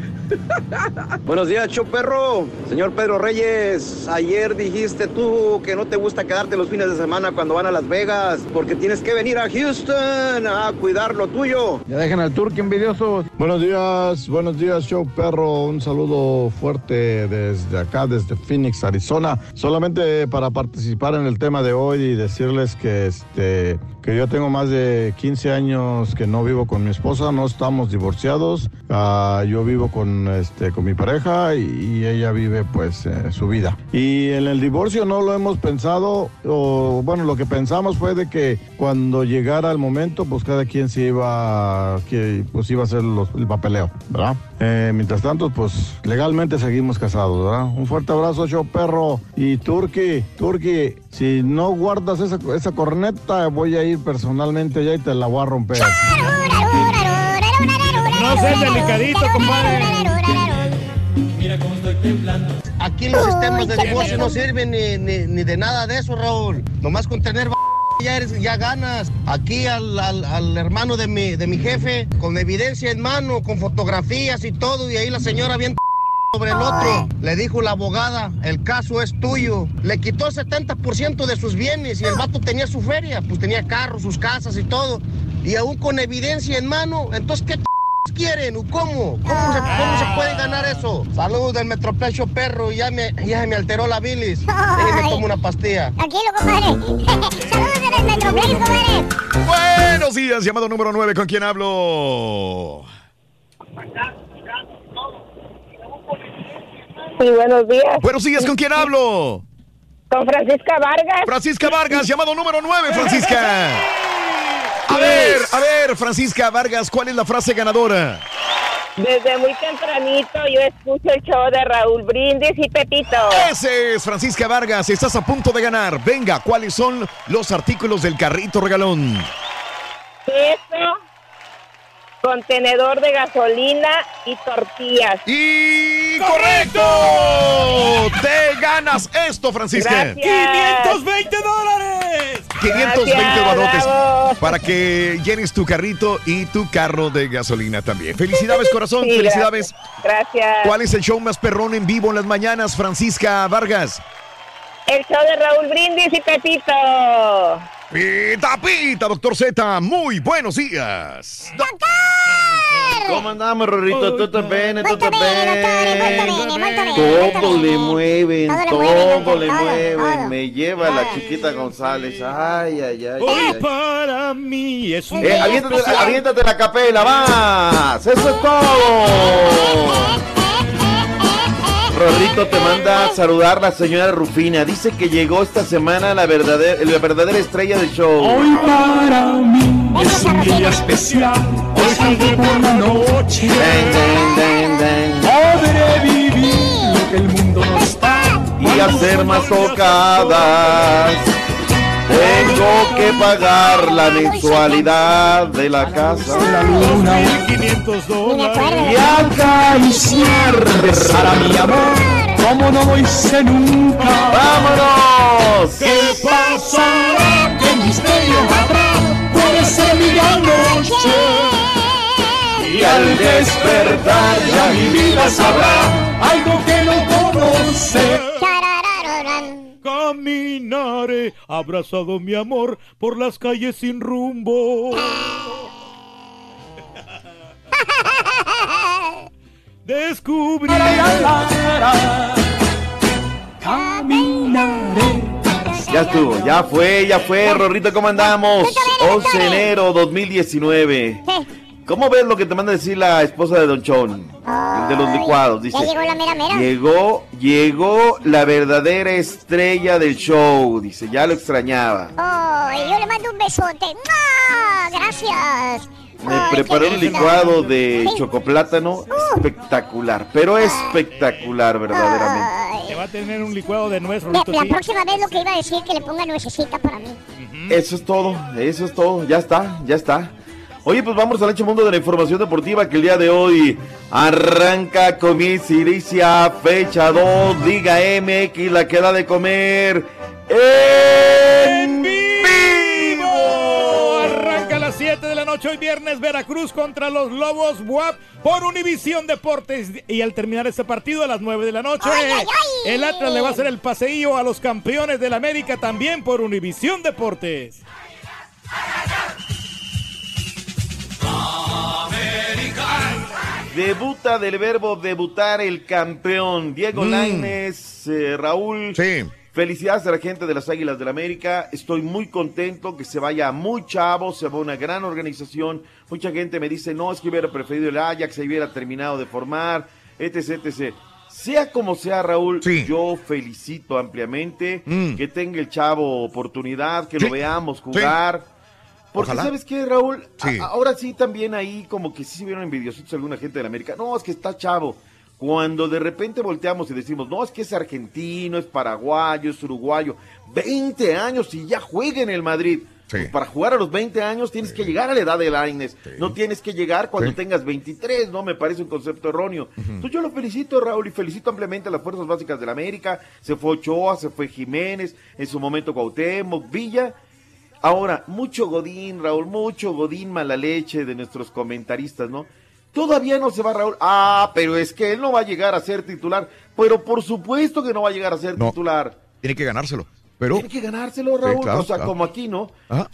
Buenos días, show perro. Señor Pedro Reyes, ayer dijiste tú que no te gusta quedarte los fines de semana cuando van a Las Vegas, porque tienes que venir a Houston a cuidar lo tuyo. Ya dejen al turque envidiosos. Buenos días, buenos días, show perro. Un saludo fuerte desde acá, desde Phoenix, Arizona. Solamente para participar en el tema de hoy y decirles que este que yo tengo más de 15 años que no vivo con mi esposa, no estamos divorciados. Ah, yo vivo con este con mi pareja y, y ella vive pues eh, su vida. Y en el divorcio no lo hemos pensado o bueno, lo que pensamos fue de que cuando llegara el momento, pues cada quien se iba que pues iba a hacer los- el papeleo, ¿verdad? Eh, mientras tanto, pues legalmente seguimos casados, ¿verdad? Un fuerte abrazo, show perro. Y Turki, Turki, si no guardas esa, esa corneta, voy a ir personalmente allá y te la voy a romper. No seas delicadito, compadre. Aquí los sistemas de divorcio no sirven ni, ni- ni de nada de eso, Raúl. Nomás con tener b- ya, eres, ya ganas. Aquí al, al- al hermano de mi, de mi jefe, con evidencia en mano, con fotografías y todo, y ahí la señora bien sobre el otro. Le dijo la abogada, el caso es tuyo. Le quitó el 70% de sus bienes y el vato tenía su feria, pues tenía carros, sus casas y todo. Y aún con evidencia en mano, entonces ¿qué quieren? ¿O ¿Cómo? ¿Cómo se, cómo se puede ganar eso? Saludos del Metropecho Perro, ya me, ya se me alteró la bilis. <laughs> Déjeme tomo una pastilla. Tranquilo, compadre. <laughs> Saludos desde el Metroplex, compadre. Buenos días, llamado número 9, ¿con quién hablo? Sí, buenos días. Buenos días, ¿con quién hablo? Con Francisca Vargas. Francisca Vargas, llamado número 9, Francisca. <laughs> A ver, a ver, Francisca Vargas, ¿cuál es la frase ganadora? Desde muy tempranito yo escucho el show de Raúl Brindis y Pepito. Ese es Francisca Vargas, estás a punto de ganar. Venga, ¿cuáles son los artículos del carrito regalón? Queso, contenedor de gasolina y tortillas. ¡Y correcto! Te ganas esto, Francisca. Gracias. 520 dólares. 520 Gracias, barotes para que llenes tu carrito y tu carro de gasolina también. Felicidades, corazón, Sí, felicidades. Gracias. ¿Cuál es el show más perrón en vivo en las mañanas, Francisca Vargas? El show de Raúl Brindis y Pepito. Pita, pita, doctor Z, muy buenos días. ¿Cómo andamos, Rorrito? ¿Todo bien? ¿Todo muy Todo le mueven, Todo le mueven, todo le todo, mueven. todo. Me lleva la chiquita González. Ay, ay, ay. Hoy ay, para mí es un Eh, aviéntate la capela, vas. Eso es todo. Rorrito te manda a saludar la señora Rufina. Dice que llegó esta semana la verdadera, la verdadera estrella del show. Hoy para mí es un día especial. Hoy saldré por la noche. Podré vivir lo que el mundo no está. y hacer más tocadas. Tengo que pagar la mensualidad de la casa. La luna 500 dólares. Y acariciar, besar a mi amor. Como no lo hice nunca. ¡Vámonos! ¿Qué pasará? ¿Qué misterio habrá? Puede ser mi gran noche. Y al despertar ya mi vida sabrá Algo que no conoce. Caminaré abrazado mi amor por las calles sin rumbo. <laughs> Descubriré. Ya estuvo, ya fue, ya fue, Rorrito, ¿cómo andamos? 11 de enero 2019. ¿Cómo ves lo que te manda a decir la esposa de Don Chon? El de los licuados, dice. Ya llegó la mera mera. Llegó, llegó la verdadera estrella del show, dice, ya lo extrañaba. Ay, yo le mando un besote. ¡Mua! Gracias. Me Ay, preparó un licuado de Sí. chocoplátano espectacular, pero espectacular verdaderamente. Te va a tener un licuado de nuez, La, la sí. próxima vez lo que iba a decir que le ponga nuececita para mí. Eso es todo, eso es todo, ya está, ya está. Oye, pues vamos al hecho mundo de la información deportiva que el día de hoy arranca, comienza, inicia, fecha 2, Liga MX, la que da de comer en vivo. Arranca a las 7 de la noche hoy viernes Veracruz contra los Lobos WAP por Univisión Deportes y al terminar este partido a las 9 de la noche el Atlas le va a hacer el paseillo a los campeones del América también por Univisión Deportes. Debuta del verbo debutar el campeón. Diego Mm. Lainez, eh, Raúl. Sí. Felicidades a la gente de las Águilas del la América. Estoy muy contento que se vaya muy chavo, se va una gran organización. Mucha gente me dice, no, es que hubiera preferido el Ajax, se hubiera terminado de formar, etc, etc. Sea como sea, Raúl, yo felicito ampliamente Mm. que tenga el chavo oportunidad, que Sí. lo veamos jugar. Porque Ojalá. sabes qué, Raúl, Sí. Ahora sí también ahí como que sí se vieron envidiositos alguna gente de la América. No, es que está chavo. Cuando de repente volteamos y decimos, no, es que es argentino, es paraguayo, es uruguayo, 20 años y ya juega en el Madrid. Pues para jugar a los 20 años tienes que llegar a la edad de Lainez. No tienes que llegar cuando tengas 23, ¿no? Me parece un concepto erróneo. Entonces yo lo felicito, Raúl, y felicito ampliamente a las fuerzas básicas de la América. Se fue Ochoa, se fue Jiménez, en su momento Cuauhtémoc, Villa. Ahora, mucho Godín, Raúl, mucho Godín mala leche de nuestros comentaristas, ¿no? Todavía no se va Raúl. Ah, pero es que él no va a llegar a ser titular. Pero por supuesto que no va a llegar a ser No. titular. Tiene que ganárselo. Pero. Tiene que ganárselo, Raúl. Sí, claro, o sea, claro. como aquí, ¿no? Ajá.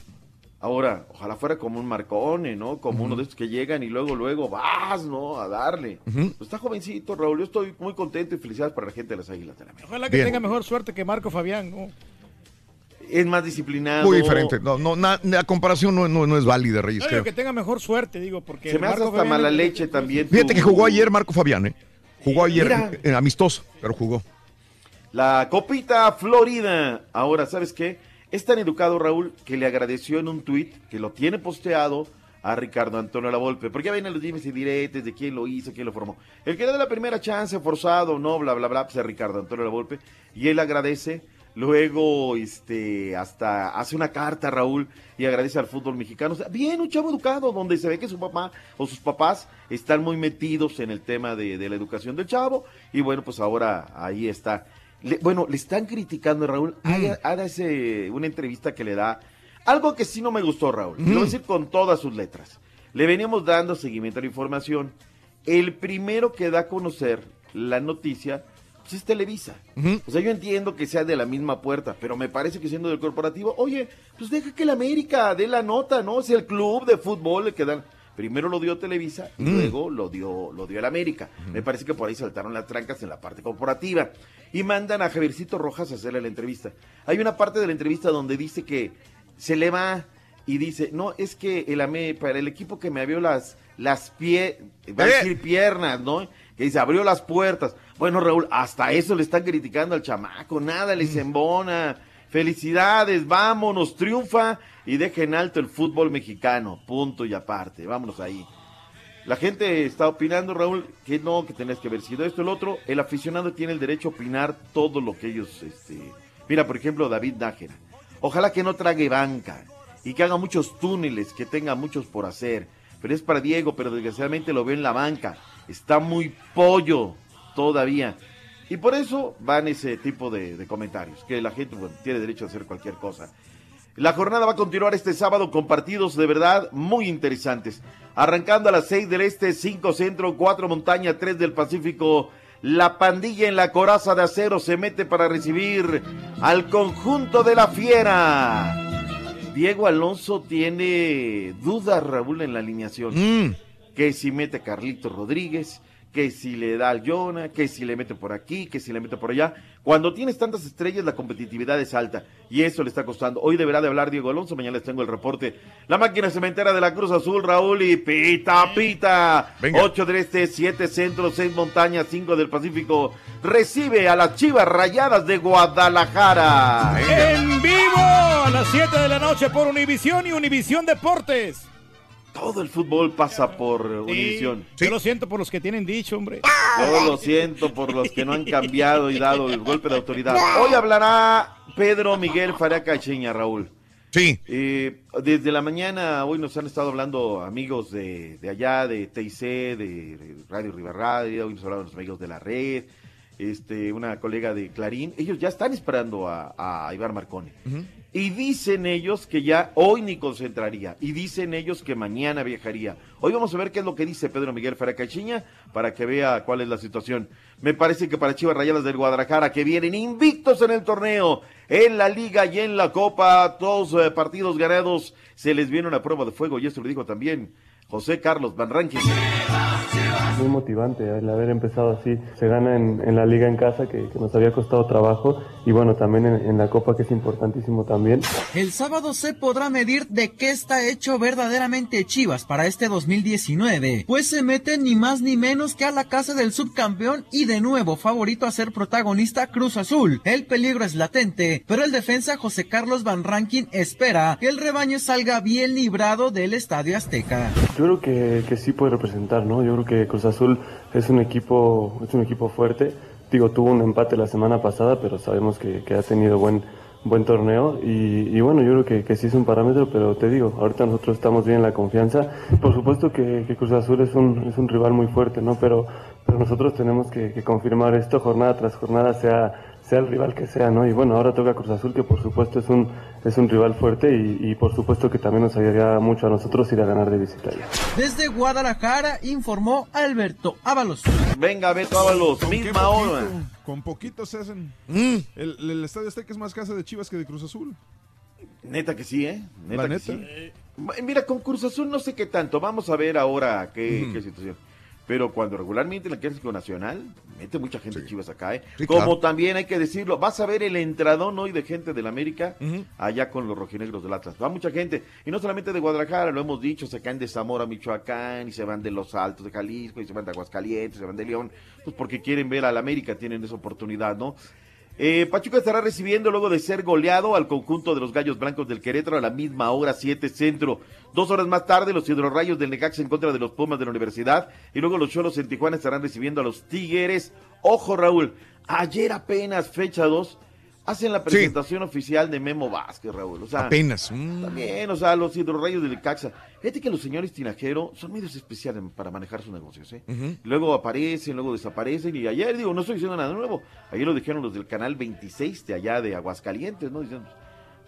Ahora, ojalá fuera como un Marcone, ¿no? Como uno de estos que llegan y luego, luego vas, ¿no? A darle. Pues está jovencito, Raúl. Yo estoy muy contento y felicidades para la gente de las Águilas de la América. Ojalá que Bien. tenga mejor suerte que Marco Fabián. ¿no? Es más disciplinado. Muy diferente. No, no, na- la comparación no, no- no es válida, Reyes, No, creo. digo que tenga mejor suerte, digo, porque Se me hace Marco hasta Fabián- mala leche también. Fíjate tu- que jugó ayer Marco Fabián, ¿eh? Jugó ayer en amistoso, pero jugó. La copita Florida. Ahora, ¿sabes qué? Es tan educado Raúl que le agradeció en un tuit que lo tiene posteado a Ricardo Antonio Lavolpe. Porque ya vienen los dimes y diretes de quién lo hizo, quién lo formó. El que le da la primera chance, forzado, no, bla, bla, bla, pues es Ricardo Antonio Lavolpe. Y él agradece. Luego, este, hasta hace una carta, Raúl, y agradece al fútbol mexicano. O sea, bien, un chavo educado, donde se ve que su papá o sus papás están muy metidos en el tema de, de la educación del chavo. Y bueno, pues ahora ahí está. Le- bueno, le están criticando, Raúl. Haga, haga ese- una entrevista que le da. Algo que sí no me gustó, Raúl. Lo voy a decir con todas sus letras. Le veníamos dando seguimiento a la información. El primero que da a conocer la noticia pues, es Televisa. O sea, yo entiendo que sea de la misma puerta, pero me parece que siendo del corporativo, oye, pues deja que la América dé la nota, ¿no? Es el club de fútbol el que dan. Primero lo dio Televisa y Mm. luego lo dio, lo dio el América. Me parece que por ahí saltaron las trancas en la parte corporativa. Y mandan a Javiercito Rojas a hacerle la entrevista. Hay una parte de la entrevista donde dice que se le va y dice, no, es que el AME, para el equipo que me abrió las, las pie, va a decir piernas, ¿no? Que dice, abrió las puertas. Bueno, Raúl, hasta eso le están criticando al chamaco, nada les embona. Felicidades, vámonos, triunfa y deja en alto el fútbol mexicano, punto y aparte, vámonos ahí. La gente está opinando, Raúl, que no, que tenés que haber sido esto, el otro. El aficionado tiene el derecho a opinar todo lo que ellos, este... Mira, por ejemplo, David Nájera. Ojalá que no trague banca y que haga muchos túneles, que tenga muchos por hacer. Pero es para Diego, pero desgraciadamente lo veo en la banca. Está muy pollo todavía. Y por eso van ese tipo de, de comentarios, que la gente bueno, tiene derecho a hacer cualquier cosa. La jornada va a continuar este sábado con partidos de verdad muy interesantes. Arrancando a las 6 del Este, 5 Centro, 4 Montaña, 3 del Pacífico. La pandilla en la coraza de acero se mete para recibir al conjunto de la fiera. Diego Alonso tiene dudas, Raúl, en la alineación. Que si mete Carlito Rodríguez, que si le da al Jonah, que si le mete por aquí, que si le mete por allá. Cuando tienes tantas estrellas, la competitividad es alta y eso le está costando. Hoy deberá de hablar Diego Alonso, mañana les tengo el reporte. La máquina cementera de la Cruz Azul, Raúl, y pita, pita. Venga. 8 del Este, 7 Centro, 6 Montañas, 5 del Pacífico. Recibe a las Chivas Rayadas de Guadalajara. En vivo a las 7 de la noche por Univisión y Univisión Deportes. Todo el fútbol pasa por Univisión. Yo lo siento por los que tienen dicho, hombre. Yo lo siento por los que no han cambiado y dado el golpe de autoridad. Hoy hablará Pedro Miguel Faraca Cheña, Raúl. Sí. desde la mañana, hoy nos han estado hablando amigos de, de allá, de TIC, de Radio Riva Radio, hoy nos hablaron los amigos de la red, este, una colega de Clarín. Ellos ya están esperando a, a Ibar Marcone. Y dicen ellos que ya hoy ni concentraría. Y dicen ellos que mañana viajaría. Hoy vamos a ver qué es lo que dice Pedro Miguel Faracachiña para que vea cuál es la situación. Me parece que para Chivas Rayadas del Guadalajara, que vienen invictos en el torneo, en la liga y en la copa, todos eh, partidos ganados, se les viene una prueba de fuego. Y esto lo dijo también José Carlos Van Rankin. Muy motivante el haber empezado así. Se gana en, la liga en casa que nos había costado trabajo y bueno, también en, en la copa que es importantísimo también. El sábado se podrá medir de qué está hecho verdaderamente Chivas para este 2019, pues se mete ni más ni menos que a la casa del subcampeón y de nuevo favorito a ser protagonista Cruz Azul. El peligro es latente, pero el defensa José Carlos Van Rankin espera que el rebaño salga bien librado del Estadio Azteca. Yo creo que, que sí puede representar, ¿no? Yo creo que Cruz Azul es un equipo, es un equipo fuerte. Digo, tuvo un empate la semana pasada, pero sabemos que, ha tenido buen, buen torneo y, bueno, yo creo que, sí es un parámetro, pero te digo, ahorita nosotros estamos bien en la confianza. Por supuesto que, Cruz Azul es un, es un rival muy fuerte, ¿no? Pero, pero nosotros tenemos que, que confirmar esto jornada tras jornada, sea sea el rival que sea, ¿no? Y bueno, ahora toca Cruz Azul, que por supuesto es un, es un rival fuerte y, y por supuesto que también nos ayudaría mucho a nosotros ir a ganar de visita. Desde Guadalajara informó Alberto Ábalos. Venga, Beto Ábalos, ¿Con qué misma poquito? hora. Con poquito se hacen. Mm. El, el Estadio Azteca es más casa de Chivas que de Cruz Azul. Neta que sí, ¿eh? Neta La que sí. Ma- Mira, con Cruz Azul no sé qué tanto. Vamos a ver ahora qué, qué situación. Pero cuando regularmente en el Clásico Nacional, mete mucha gente Chivas acá, ¿eh? Sí, Como claro. también hay que decirlo, vas a ver el entradón hoy de gente del América allá con los rojinegros del Atlas. Va mucha gente. Y no solamente de Guadalajara, lo hemos dicho, se caen de Zamora, Michoacán, y se van de Los Altos de Jalisco, y se van de Aguascalientes, se van de León, pues porque quieren ver al América, tienen esa oportunidad, ¿no? Eh, Pachuca estará recibiendo luego de ser goleado al conjunto de los Gallos Blancos del Querétaro a la misma hora 7 centro. Dos horas más tarde los hidrorrayos del Necaxa en contra de los Pumas de la Universidad y luego los Cholos en Tijuana estarán recibiendo a los Tigres. Ojo Raúl, ayer apenas fecha 2 hacen la presentación oficial de Memo Vázquez Raúl. O sea, Apenas. mm. también, o sea, los hidrorrayos del Necaxa. Fíjate que los señores Tinajero son medios especiales para manejar sus negocios, ¿eh? Luego aparecen, luego desaparecen y ayer, digo, no estoy diciendo nada nuevo. Ayer lo dijeron los del canal 26 de allá de Aguascalientes, ¿no? Dicen,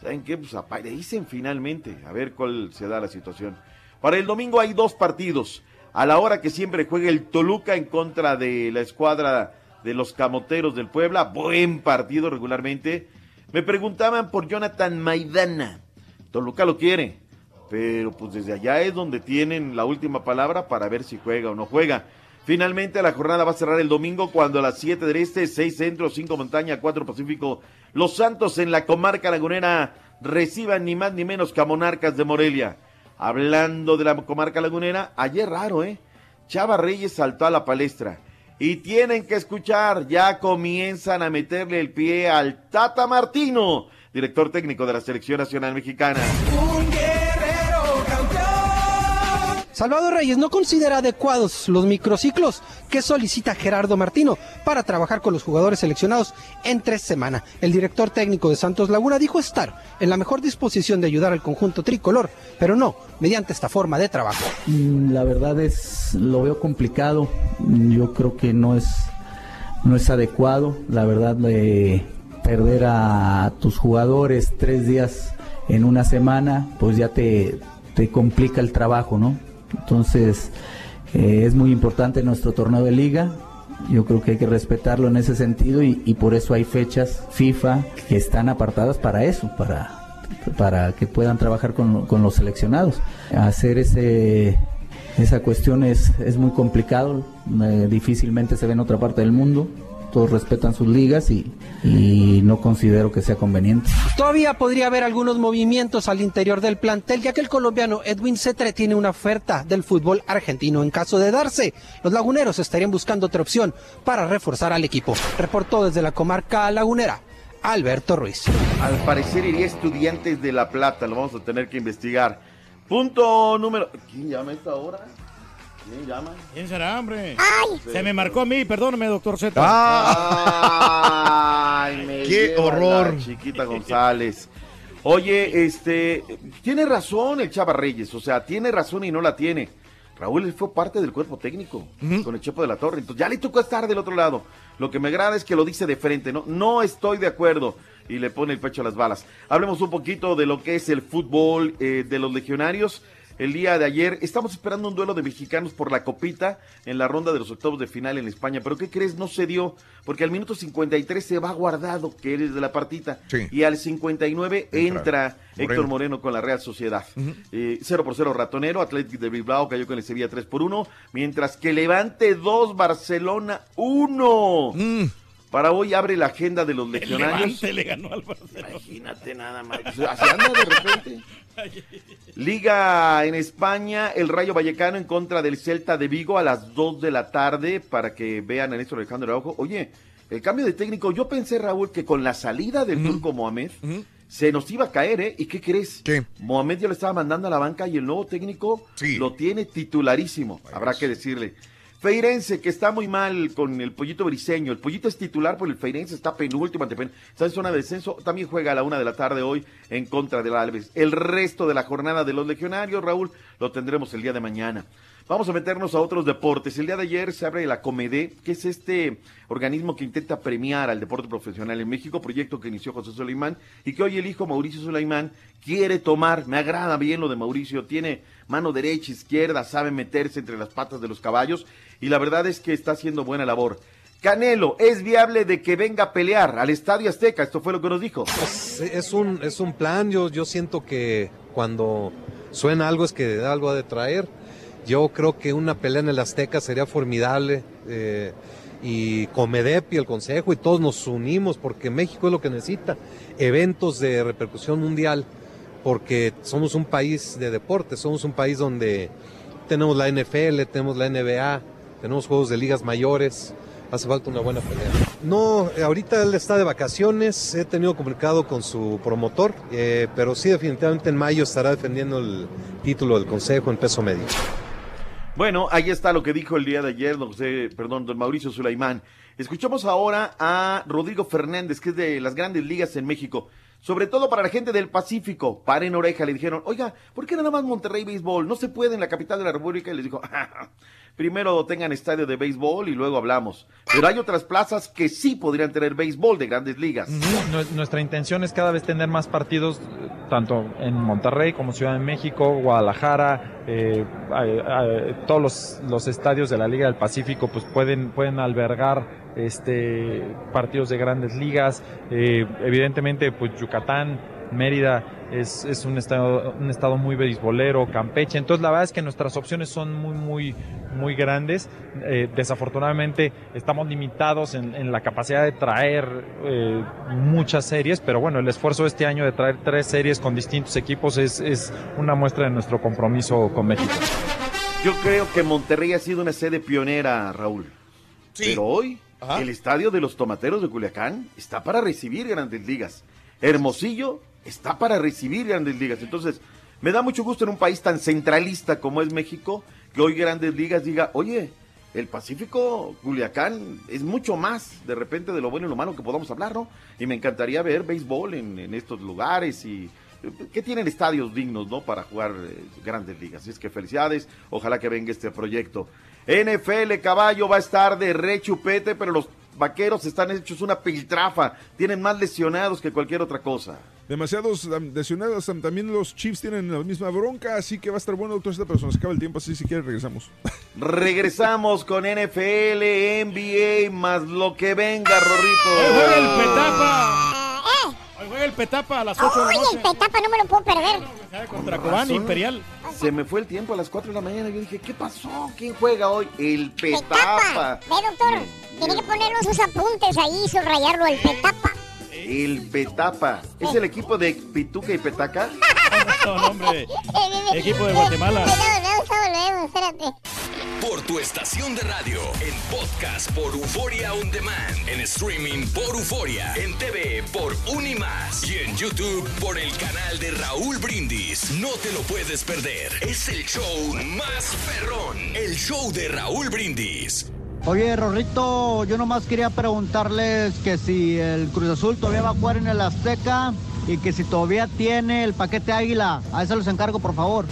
¿saben qué? Pues aparecen finalmente, a ver cuál se da la situación. Para el domingo hay dos partidos. A la hora que siempre juega el Toluca en contra de la escuadra de los Camoteros del Puebla, buen partido regularmente. Me preguntaban por Jonathan Maidana. Toluca lo quiere, pero pues desde allá es donde tienen la última palabra para ver si juega o no juega. Finalmente la jornada va a cerrar el domingo cuando a las 7 del Este, 6 Centro, 5 Montaña, 4 Pacífico, Los Santos en la comarca lagunera reciban ni más ni menos que a Monarcas de Morelia. Hablando de la comarca lagunera, ayer raro, ¿eh? Chava Reyes saltó a la palestra. Y tienen que escuchar, ya comienzan a meterle el pie al Tata Martino, director técnico de la Selección Nacional Mexicana. Salvador Reyes no considera adecuados los microciclos que solicita Gerardo Martino para trabajar con los jugadores seleccionados en tres semanas. El director técnico de Santos Laguna dijo estar en la mejor disposición de ayudar al conjunto tricolor, pero no mediante esta forma de trabajo. Mm, La verdad es, lo veo complicado. Yo creo que no es, no es adecuado. La verdad, eh, perder a tus jugadores tres días en una semana, pues ya te, te complica el trabajo, ¿no? Entonces, eh, es muy importante nuestro torneo de liga Yo creo que hay que respetarlo en ese sentido y, por eso hay fechas FIFA que están apartadas para eso, para, para que puedan trabajar con, con los seleccionados. Hacer ese, esa cuestión es, es muy complicado, eh, difícilmente se ve en otra parte del mundo. Todos respetan sus ligas y, y no considero que sea conveniente. Todavía podría haber algunos movimientos al interior del plantel, ya que el colombiano Edwin Cetre tiene una oferta del fútbol argentino. En caso de darse, los laguneros estarían buscando otra opción para reforzar al equipo. Reportó desde la comarca lagunera. Alberto Ruiz. Al parecer iría Estudiantes de La Plata, lo vamos a tener que investigar. Punto número... ¿Quién llama a esta hora? ¿Quién llama? ¿Quién será, hombre? ¡Ay! Se me marcó a mí, perdóneme, doctor Z. Ay, me Qué horror. la Chiquita González. Oye, este, tiene razón el Chava Reyes, o sea, tiene razón y no la tiene. Raúl fue parte del cuerpo técnico con el Chepo de la Torre, entonces ya le tocó estar del otro lado. Lo que me agrada es que lo dice de frente, no, no estoy de acuerdo y le pone el pecho a las balas. Hablemos un poquito de lo que es el fútbol eh, de los legionarios. El día de ayer estamos esperando un duelo de mexicanos por la copita en la ronda de los octavos de final en España. Pero ¿qué crees? No se dio porque al minuto 53 se va guardado que eres de la partita Sí. y al 59 entra, Entra Héctor Moreno. Moreno con la Real Sociedad. Eh, 0 por 0 Ratonero, Atlético de Bilbao cayó con el Sevilla 3 por 1, mientras que Levante 2, Barcelona 1. Para hoy abre la agenda de los legionarios. Levante le ganó al Barcelona. Imagínate nada más. Anda de repente. <laughs> Liga en España, el Rayo Vallecano en contra del Celta de Vigo a las 2 de la tarde para que vean a Néstor Alejandro Araujo. Oye, el cambio de técnico, yo pensé, Raúl, que con la salida del turco Mohamed se nos iba a caer, ¿eh? ¿Y qué crees? Mohamed ya lo estaba mandando a la banca y el nuevo técnico lo tiene titularísimo, habrá que decirle. Feirense, que está muy mal con el pollito briseño. El pollito es titular, pero el Feirense está penúltimo ante pen- Está en zona de descenso. También juega a la una de la tarde hoy en contra del Alves. El resto de la jornada de los legionarios, Raúl, lo tendremos el día de mañana. Vamos a meternos a otros deportes. El día de ayer se abre la Comedé, que es este organismo que intenta premiar al deporte profesional en México, proyecto que inició José Soleimán y que hoy el hijo Mauricio Soleimán quiere tomar. Me agrada bien lo de Mauricio, tiene mano derecha, izquierda, sabe meterse entre las patas de los caballos y la verdad es que está haciendo buena labor. Canelo, ¿es viable de que venga a pelear al Estadio Azteca? Esto fue lo que nos dijo. Es, es un, es un plan, yo, yo siento que cuando suena algo es que algo ha de traer. Yo creo que una pelea en el Azteca sería formidable eh, y el Consejo y todos nos unimos porque México es lo que necesita, eventos de repercusión mundial, porque somos un país de deporte, somos un país donde tenemos la NFL, tenemos la NBA, tenemos juegos de ligas mayores, hace falta una buena pelea. No, ahorita él está de vacaciones, he tenido comunicado con su promotor, eh, pero sí definitivamente en mayo estará defendiendo el título del Consejo en peso medio. Bueno, ahí está lo que dijo el día de ayer, don José, perdón, don Mauricio Sulaimán. Escuchamos ahora a Rodrigo Fernández, que es de las grandes ligas en México. Sobre todo para la gente del Pacífico. Paren oreja, le dijeron, oiga, ¿por qué nada más Monterrey Béisbol? No se puede en la capital de la República. Y les dijo, <laughs> primero tengan estadio de béisbol y luego hablamos. Pero hay otras plazas que sí podrían tener béisbol de grandes ligas. Nue- Nuestra intención es cada vez tener más partidos, tanto en Monterrey como Ciudad de México, Guadalajara, eh, eh, eh, todos los, estadios de la Liga del Pacífico pues pueden, pueden albergar este, partidos de grandes ligas. Evidentemente, pues Yucatán, Mérida es, es un, estado, un estado muy beisbolero, Campeche. Entonces, la verdad es que nuestras opciones son muy, muy, muy grandes. Eh, desafortunadamente, estamos limitados en, en la capacidad de traer eh, muchas series, pero bueno, el esfuerzo de este año de traer tres series con distintos equipos es, es una muestra de nuestro compromiso con México. Yo creo que Monterrey ha sido una sede pionera, Raúl. Pero hoy, el estadio de los Tomateros de Culiacán está para recibir grandes ligas. Hermosillo está para recibir grandes ligas. Entonces, me da mucho gusto en un país tan centralista como es México, que hoy grandes ligas diga, oye, el Pacífico, Culiacán, es mucho más de repente de lo bueno y lo malo que podamos hablar, ¿no? Y me encantaría ver béisbol en, en estos lugares y que tienen estadios dignos, ¿no? Para jugar eh, grandes ligas. Así es que felicidades, ojalá que venga este proyecto. NFL Caballo va a estar de rechupete, pero los vaqueros están hechos una piltrafa, tienen más lesionados que cualquier otra cosa. Demasiados lesionados. am, También los Chiefs tienen la misma bronca, así que va a estar bueno, doctor Z, pero se nos acaba el tiempo, así si quiere regresamos. Regresamos con NFL, NBA, más lo que venga, Rorrito. Hoy juega el Petapa. Hoy juega el Petapa a las 8 de la noche. el petapa no me lo puedo perder. Contra Cobán Imperial. Se me fue el tiempo a las 4 de la mañana. Yo dije, ¿qué pasó? ¿Quién juega hoy? El Petapa. Ve, doctor, tiene que ponernos sus apuntes ahí, subrayarlo, el petapa. El Petapa. ¿Es el equipo de Pituca y Petaca? No, no, hombre. <laughs> Equipo de Guatemala. Espérate. Por tu estación de radio, en podcast por Euforia On Demand, en streaming por Euforia, en TV por Unimás y en YouTube por el canal de Raúl Brindis. No te lo puedes perder. Es el show más perrón, el show de Raúl Brindis. Oye, Rorrito, yo nomás quería preguntarles que si el Cruz Azul todavía va a jugar en el Azteca y que si todavía tiene el paquete Águila. A eso los encargo, por favor.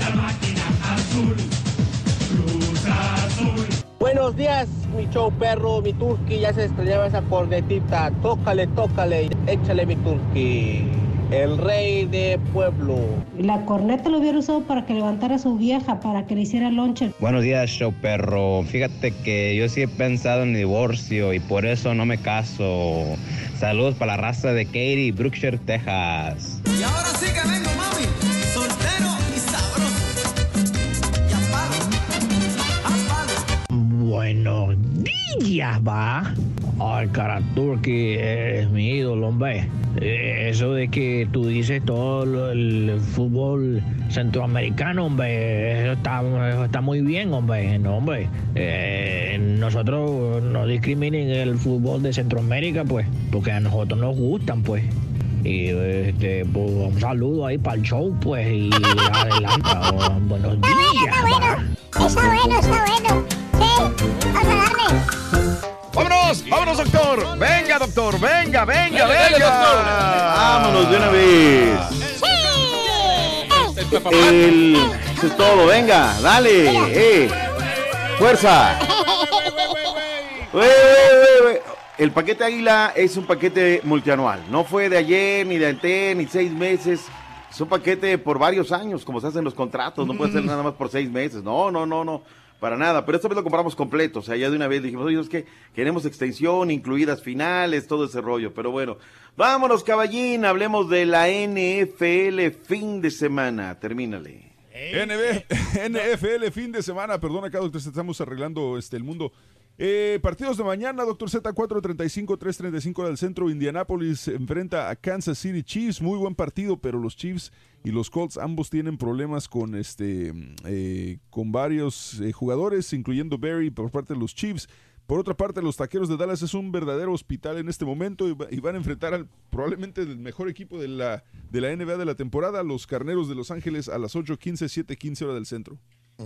Buenos días, mi show perro, mi turqui, ya se extrañaba esa cornetita. Tócale, tócale, échale mi turqui. El rey de pueblo. La corneta lo hubiera usado para que levantara a su vieja, para que le hiciera lonche. Buenos días, show perro. Fíjate que yo sí he pensado en divorcio y por eso no me caso. Saludos para la raza de Katy, Brookshire, Texas. Y ahora sí que vengo, mami, soltero y sabroso. Buenos días, va. Ay, cara, Turki, eres mi ídolo, hombre. Eh, Eso de que tú dices todo el fútbol centroamericano, hombre, eso está, eso está muy bien, hombre. No, hombre. Eh, nosotros no discriminen el fútbol de Centroamérica, pues, porque a nosotros nos gustan, pues. Y este, pues, un saludo ahí para el show, pues, y adelanta. <laughs> oh, buenos días, va. Está bueno, está bueno. Sí, vamos a darle. ¡Vámonos! ¡Vámonos, doctor! ¡Venga, doctor! ¡Venga, venga, dale, venga! doctor. Vámonos de una vez. El, eso es todo, venga, dale, eh. Fuerza. Wey, wey, wey, wey. El paquete Águila es un paquete multianual. No fue de ayer, ni de antes, ni seis meses. Es un paquete por varios años, como se hacen los contratos. No puede ser nada más por seis meses. No, no, no, no. Para nada. Pero esta vez lo compramos completo. O sea, ya de una vez dijimos, oye, es que queremos extensión, incluidas finales, todo ese rollo. Pero bueno, vámonos, caballín. Hablemos de la NFL fin de semana. Termínale. NB NFL, <laughs> fin de semana, perdón acá, doctor, estamos arreglando este, el mundo. Eh, partidos de mañana, doctor Z, 4.35, 3.35 hora del centro. Indianapolis enfrenta a Kansas City Chiefs. Muy buen partido, pero los Chiefs y los Colts ambos tienen problemas con, este, eh, con varios eh, jugadores, incluyendo Barry por parte de los Chiefs. Por otra parte, los Taqueros de Dallas es un verdadero hospital en este momento y, va- y van a enfrentar al probablemente el mejor equipo de la, de la NBA de la temporada, los Carneros de Los Ángeles a las 8.15, 7.15 hora del centro.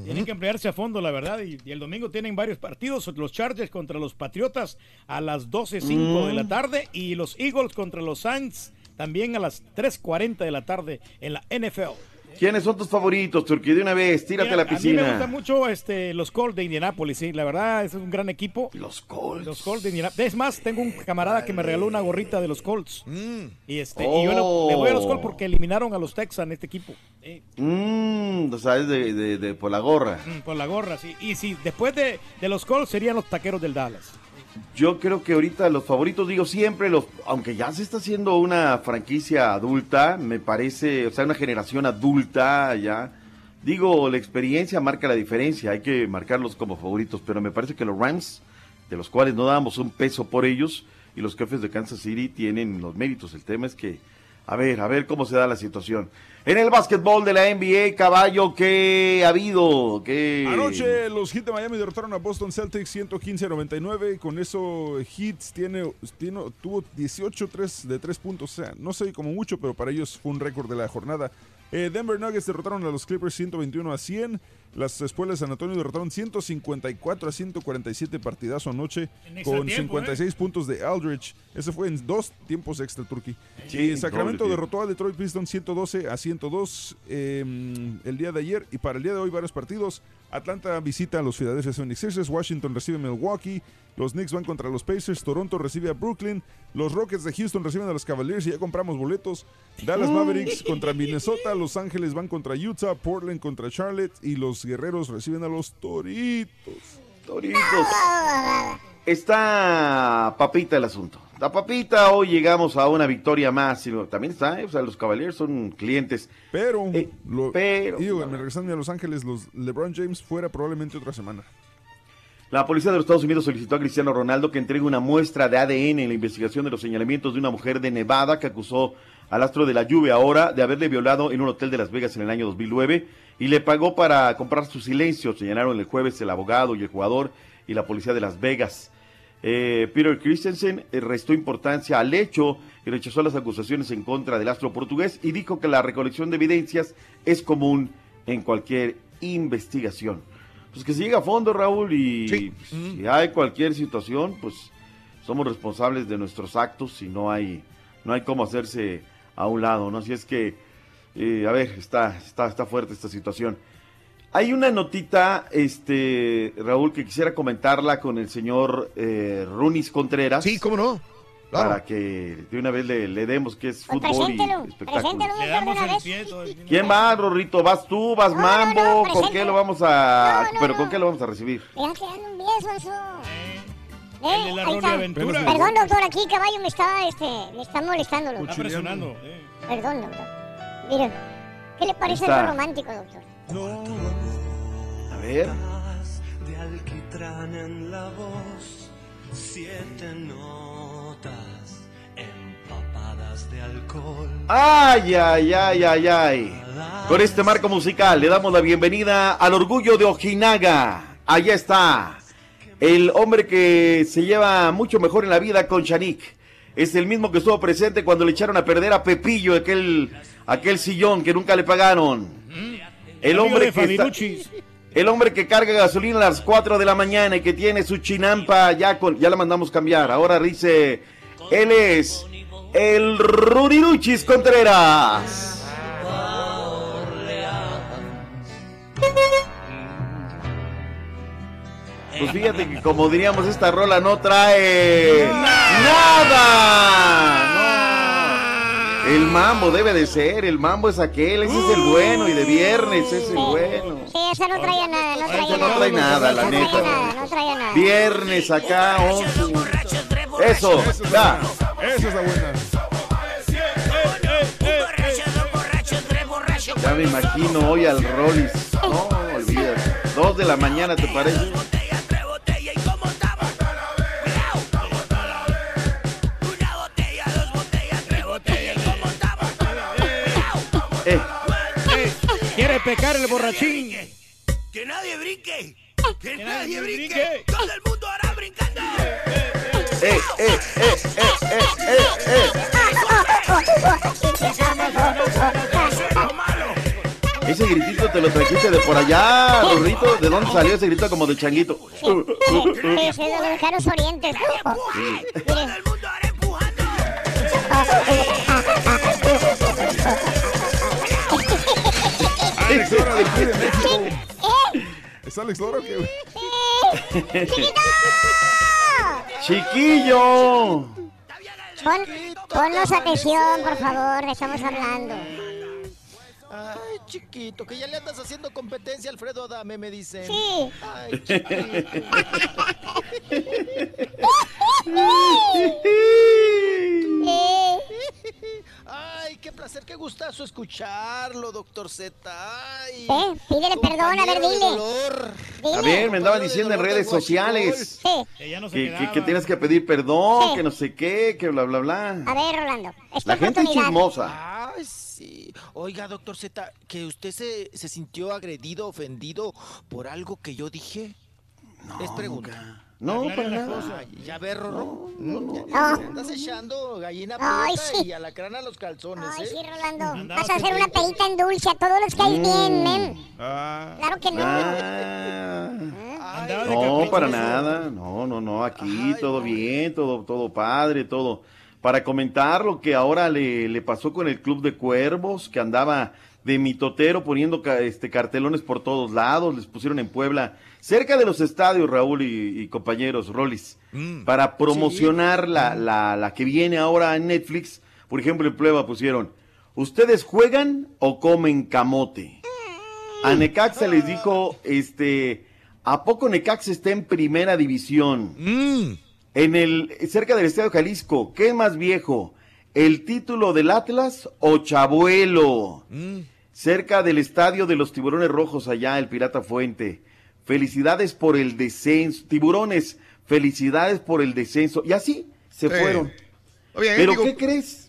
Tienen que emplearse a fondo, la verdad. Y, y el domingo tienen varios partidos. Los Chargers contra los Patriotas a las 12.05 de la Mm. tarde. Y los Eagles contra los Saints también a las 3.40 de la tarde en la NFL. ¿Quiénes son tus favoritos, Turquía? De una vez, tírate Mira, a la A mí me piscina. gustan mucho este, los Colts de Indianapolis, sí. La verdad, es un gran equipo. Los Colts. Los Colts de Indianapolis. Es más, tengo un camarada que me regaló una gorrita de los Colts. Y, este, Oh. y yo le voy a los Colts porque eliminaron a los Texans este equipo. Eh, Mm, o sea, es de, de- de- por la gorra. mm, por la gorra, sí. Y sí, después de, de los Colts serían los taqueros del Dallas. Yo creo que ahorita los favoritos, digo siempre, los, aunque ya se está haciendo una franquicia adulta, me parece, o sea, una generación adulta ya. Digo, la experiencia marca la diferencia, hay que marcarlos como favoritos, pero me parece que los Rams, de los cuales no damos un peso por ellos, y los jefes de Kansas City tienen los méritos. El tema es que, a ver, a ver cómo se da la situación. En el básquetbol de la NBA, caballo, ¿qué ha habido? ¿Qué... Anoche los Heat de Miami derrotaron a Boston Celtics 115-99. Con eso Heat tiene, tuvo 18 tres- de 3 puntos. No sé como mucho, pero para ellos fue un récord de la jornada. Eh, Denver Nuggets derrotaron a los Clippers 121 a 100. Las espuelas de San Antonio derrotaron 154 a 147 partidazo anoche con tiempo, 56 puntos de Aldridge. Ese fue en dos tiempos extra turkey. Sí, y Sacramento derrotó a Detroit Pistons 112 a 102 eh, el día de ayer. Y para el día de hoy varios partidos. Atlanta visita a los Philadelphia 76ers, Washington recibe a Milwaukee, los Knicks van contra los Pacers, Toronto recibe a Brooklyn, los Rockets de Houston reciben a los Cavaliers y ya compramos boletos, Dallas Mavericks contra Minnesota, Los Ángeles van contra Utah, Portland contra Charlotte y los Guerreros reciben a los Toritos. Toritos. Está papita el asunto. La papita, hoy llegamos a una victoria más. y También está, ¿eh? o sea, los Cavaliers son clientes. Pero, Eh, lo- pero- digo, me regresando a Los Ángeles, los LeBron James fuera probablemente otra semana. La policía de los Estados Unidos solicitó a Cristiano Ronaldo que entregue una muestra de ADN en la investigación de los señalamientos de una mujer de Nevada que acusó al astro de la lluvia ahora de haberle violado en un hotel de Las Vegas en el año 2009 y le pagó para comprar su silencio, señalaron el jueves el abogado y el jugador y la policía de Las Vegas. Eh, Peter Christensen eh, restó importancia al hecho y rechazó las acusaciones en contra del astro portugués y dijo que la recolección de evidencias es común en cualquier investigación. Pues que llegue a fondo, Raúl, y si hay cualquier situación, pues somos responsables de nuestros actos y no hay, no hay cómo hacerse a un lado, ¿no? Así es que, eh, a ver, está, está, está fuerte esta situación. Hay una notita, este, Raúl, que quisiera comentarla con el señor eh, Runis Contreras. Sí, cómo no. Para que de una vez le, le demos que es Pues fútbol y preséntelo, espectáculo. preséntelo, doctor, de una vez. ¿Quién va, Rorrito? ¿Vas tú? ¿Vas Mambo? no, ¿Con qué lo vamos a...? No, no, ¿Pero no. con qué lo vamos a recibir? Te dan un beso, Sonso. Eh, El de la. Aventura. Perdón, doctor, aquí caballo me está, este, me está molestando. Está presionando. eh. Perdón, doctor. Mire, ¿qué le parece algo romántico, doctor? A ver. de alquitrán en la voz, siete notas empapadas de alcohol. Ay, ay, ay, ay, ay. Con este marco musical le damos la bienvenida al orgullo de Ojinaga. Allá está. El hombre que se lleva mucho mejor en la vida con Chanik. Es el mismo que estuvo presente cuando le echaron a perder a Pepillo aquel, aquel sillón que nunca le pagaron. El hombre de que está-. El hombre que carga gasolina a las 4 de la mañana y que tiene su chinampa ya con, ya la mandamos cambiar. Ahora dice, él es el Ruriruchis Contreras. Pues fíjate que como diríamos, esta rola no trae nada. El mambo debe de ser, el mambo es aquel, ese es el bueno y de viernes ese es el bueno. Sí, esa no traía nada, no traía Ese nada. no trae nada, la neta. no traía nada. Viernes acá, 11. Eso, ya. Esa es la buena. Ya me imagino hoy al Rollis. No, olvídate. Dos de la mañana, ¿te parece? Pecar el borrachín. Que nadie brinque. Que nadie brinque. Todo el mundo hará brincando. eh, eh, eh, eh, eh, eh, eh. Ese gritito te lo trajiste de por allá, Rorrito. ¿De dónde salió ese grito como de changuito? Sí, sí, sí, de los lejanos orientes. Mire. Alex Lora de aquí de México. ¿Es Alex Lora o qué? ¡Chiquillo! Pon, ponnos atención, por favor, estamos hablando. Ay, chiquito, que ya le andas haciendo competencia a Alfredo Adame, me dicen. Sí. Ay, chiquito. <laughs> <laughs> Ay, qué placer, qué gustazo escucharlo, doctor Z. Ay, Eh, pídele perdón, a ver, dile. dolor. A ver, me andaban diciendo en redes sociales Sí. que, que- que tienes que pedir perdón, Sí. que no sé qué, que bla, bla, bla. A ver, Rolando. Esta La gente es chismosa. Ay, sí. Oiga, doctor Z, que usted se, se sintió agredido, ofendido por algo que yo dije. es pregunta. No, para nada. cosa. Ya ves, Rorro. No. Ya- te Andas echando gallina Ay, sí. y alacrán a los calzones, Ay, ¿eh? sí, Rolando. Andabas Vas a hacer una perita en dulce a todos los que hay bien, men. Ah. Claro que no. Ah. Andaba de No, para nada. No, no, no. Aquí todo bien, todo, todo padre, todo. Para comentar lo que ahora le, le pasó con el Club de Cuervos, que andaba de mitotero poniendo ca- este, cartelones por todos lados, les pusieron en Puebla, cerca de los estadios, Raúl y, y compañeros, Rolis, Mm. para promocionar la, la, la que viene ahora en Netflix. Por ejemplo, en Puebla pusieron, ¿ustedes juegan o comen camote? A Necaxa les dijo, este, ¿a poco Necaxa está en primera división? En el, cerca del Estadio Jalisco, ¿qué es más viejo? ¿El título del Atlas o Chabuelo? Cerca del Estadio de los Tiburones Rojos, allá, el Pirata Fuente. Felicidades por el descenso. Tiburones, felicidades por el descenso. Y así se Sí. fueron. Oye, Pero digo- ¿qué crees?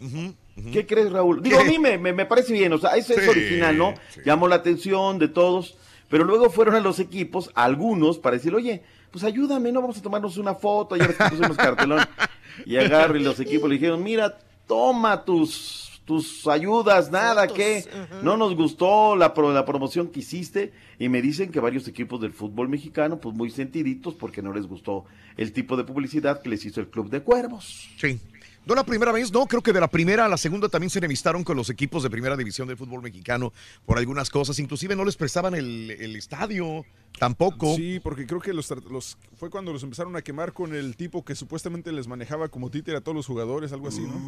¿Qué crees, Raúl? Digo, ¿Qué? a mí me, me- me parece bien, o sea, eso es original, ¿no? Llamó la atención de todos, pero luego fueron a los equipos, algunos, para decir, oye, pues ayúdame, ¿no? Vamos a tomarnos una foto, ya pusimos cartelón. <laughs> Y agarre los equipos le dijeron, mira, toma tus, tus ayudas, nada, que no nos gustó la, pro- la promoción que hiciste. Y me dicen que varios equipos del fútbol mexicano, pues muy sentiditos, porque no les gustó el tipo de publicidad que les hizo el Club de Cuervos. Sí. No la primera vez, no, creo que de la primera a la segunda también se enemistaron con los equipos de primera división del fútbol mexicano por algunas cosas, inclusive no les prestaban el, el estadio, tampoco. Sí, porque creo que los, los fue cuando los empezaron a quemar con el tipo que supuestamente les manejaba como títere a todos los jugadores, algo así, ¿no?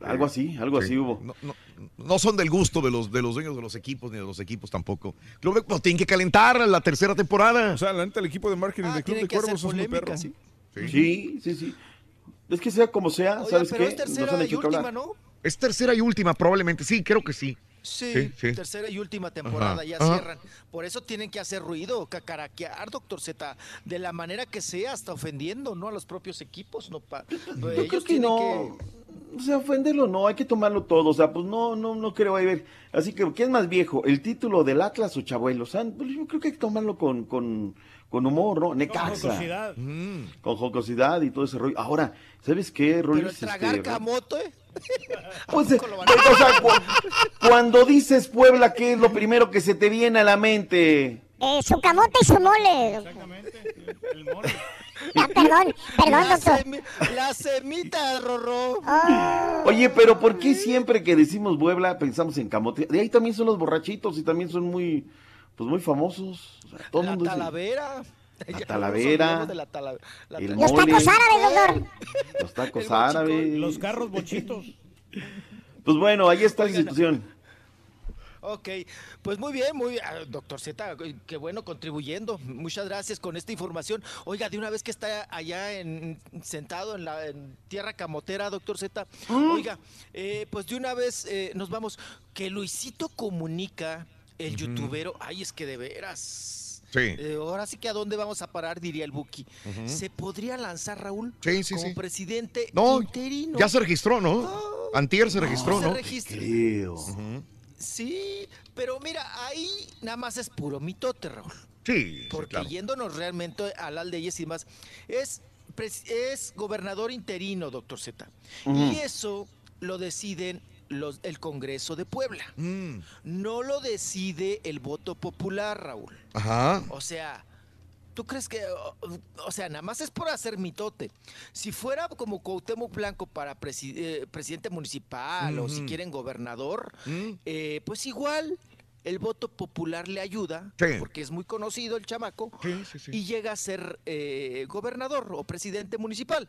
Algo así, algo Sí. así hubo. No, no- no son del gusto de los, de los dueños de los equipos, ni de los equipos tampoco. Club de- pues, tienen que calentar la tercera temporada. O sea, la neta, el equipo de marketing del Club de Cuervos es muy perro. Sí, sí, sí. Es que sea como sea, ¿sabes pero qué? es tercera han y hecho que última, hablar. ¿no? Es tercera y última, probablemente. Sí, creo que sí. Sí, Sí, sí. tercera y última temporada, Ajá, ya ajá. cierran. Por eso tienen que hacer ruido, cacaraquear, doctor Z, de la manera que sea, hasta ofendiendo, ¿no? A los propios equipos, ¿no? Pa- Yo <laughs> creo ellos que tienen no. O sea, ofenderlo no, hay que tomarlo todo. O sea, pues no, no, no creo ahí ver. Así que, ¿qué es más viejo? ¿El título del Atlas o Chabuelo? O sea, pues yo creo que hay que tomarlo con, con, con humor, ¿no? Necaxa. jocosidad. Con jocosidad y todo ese rollo. Ahora, ¿sabes qué, Pero el Rolis? tragar Este, camote, <laughs> Pues, eh, o sea, cu- cuando dices Puebla, ¿qué es lo primero que se te viene a la mente? Eh, su camote y su mole. Ah, <laughs> perdón, perdón, la, doctor. semi- la semita, Rorro. Oye, pero ¿por qué siempre que decimos Puebla pensamos en Camote? De ahí también son los borrachitos y también son muy, pues muy famosos. O sea, todo La mundo dice- talavera. <laughs> Ya no talavera, de la tala- la el Los tacos mole. árabes, doctor. los tacos árabes. Los carros bochitos. Pues bueno, ahí está la situación. Ok, pues muy bien, muy bien. Ah, Doctor Z, qué bueno contribuyendo. Muchas gracias con esta información. Oiga, de una vez que está allá en, sentado en la en tierra camotera, doctor Z, oiga, eh, pues de una vez eh, nos vamos. Que Luisito comunica, el youtubero, ay, es que de veras. Sí. Eh, ahora sí que a dónde vamos a parar, diría el Buki. ¿Se podría lanzar, Raúl? Sí, sí, como sí. presidente No, interino. ya se registró, ¿no? Antier se registró, se ¿no? registra. Creo. Sí, pero mira, ahí nada más es puro mitote, Raúl. Sí, sí, Porque claro. yéndonos realmente a las leyes y demás, es, es gobernador interino, doctor Z. Y eso lo deciden los, el Congreso de Puebla. Mm. No lo decide el voto popular, Raúl. Ajá. O sea, ¿tú crees que, o, o sea, nada más es por hacer mitote? Si fuera como Cuauhtémoc Blanco para presi- eh, presidente municipal o si quieren gobernador, Mm. eh, pues igual el voto popular le ayuda, Sí. porque es muy conocido el chamaco, Sí, sí, sí. y llega a ser eh, gobernador o presidente municipal.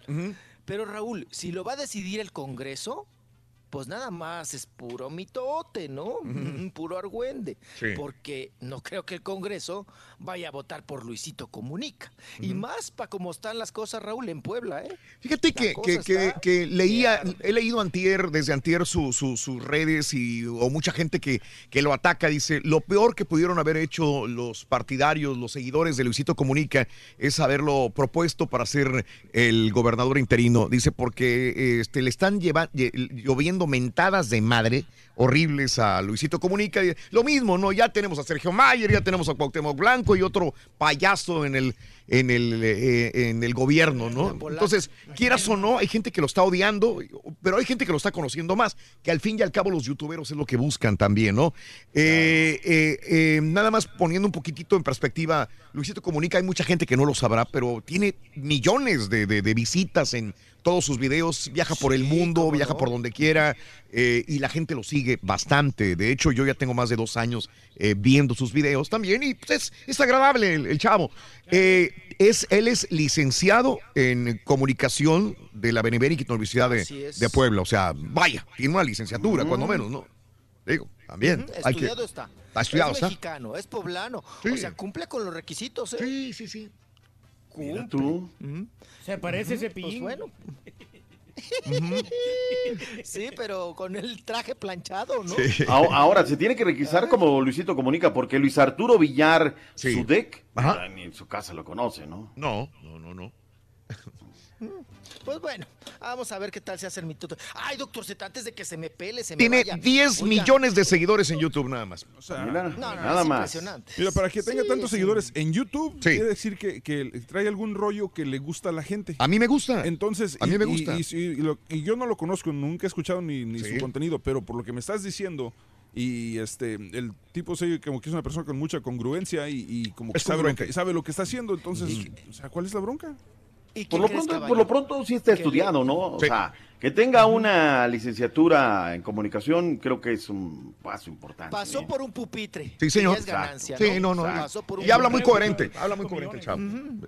Pero Raúl, si lo va a decidir el Congreso, pues nada más es puro mitote, ¿no? <laughs> Puro argüende. Sí. Porque no creo que el Congreso vaya a votar por Luisito Comunica. Y más para cómo están las cosas, Raúl, en Puebla, ¿eh? Fíjate que, que, que, leía, he leído antier, desde antier su- su- sus redes y o mucha gente que, que lo ataca, dice, lo peor que pudieron haber hecho los partidarios, los seguidores de Luisito Comunica, es haberlo propuesto para ser el gobernador interino. Dice, porque este, le están lleva- lle- mentadas de madre horribles a Luisito Comunica. Lo mismo, ¿no? Ya tenemos a Sergio Mayer, ya tenemos a Cuauhtémoc Blanco y otro payaso en el, en el, eh, en el gobierno, ¿no? Entonces, quieras o no, hay gente que lo está odiando, pero hay gente que lo está conociendo más, que al fin y al cabo los youtuberos es lo que buscan también, ¿no? Eh, eh, eh, nada más poniendo un poquitito en perspectiva, Luisito Comunica, hay mucha gente que no lo sabrá, pero tiene millones de, de- de visitas en todos sus videos, viaja por el mundo, viaja por donde quiera eh, y la gente lo sigue bastante. De hecho, yo ya tengo más de dos años eh, viendo sus videos también y pues, es, es agradable el, el chavo. Eh, es, él es licenciado en comunicación de la Benemérita Universidad de, de Puebla. O sea, vaya, tiene una licenciatura, cuando menos, ¿no? Digo, también. Ujú, hay que- Estudiado está. Está estudiado, es ¿está? mexicano, es poblano. Sí. O sea, cumple con los requisitos, ¿eh? Sí, sí, sí. Cumple. tú. Se parece ese Pues sí, pero con el traje planchado, ¿no? Ahora, ahora, se tiene que requisar como Luisito Comunica, porque Luis Arturo Villar, su deck, ni en su casa lo conoce, ¿no? No, no, no, no. <laughs> Pues bueno, vamos a ver qué tal se hace el mitote. Ay, doctor Z, antes de que se me pele, se me Tiene vaya. 10 Oiga, millones de seguidores en YouTube nada más. Mira, No, no, nada es más. impresionante. Mira, para que tenga Sí, tantos sí. seguidores en YouTube, quiere decir que, que trae algún rollo que le gusta a la gente. A mí me gusta. Entonces, A mí me y- gusta. Y, y lo- y yo no lo conozco, nunca he escuchado ni, ni Sí. su contenido, pero por lo que me estás diciendo, y este el tipo se como que es una persona con mucha congruencia y, y como que sabe lo, que sabe lo que está haciendo, entonces, o sea, ¿cuál es la bronca? ¿Y qué Por lo, pronto, por lo pronto sí está estudiado, ¿no? O Sí. sea, que tenga una licenciatura en comunicación creo que es un paso importante. Pasó por un pupitre. Sí, señor. Y es ganancia, Sí, no, no. Pasó por un Y habla muy coherente. Habla muy coherente el chavo.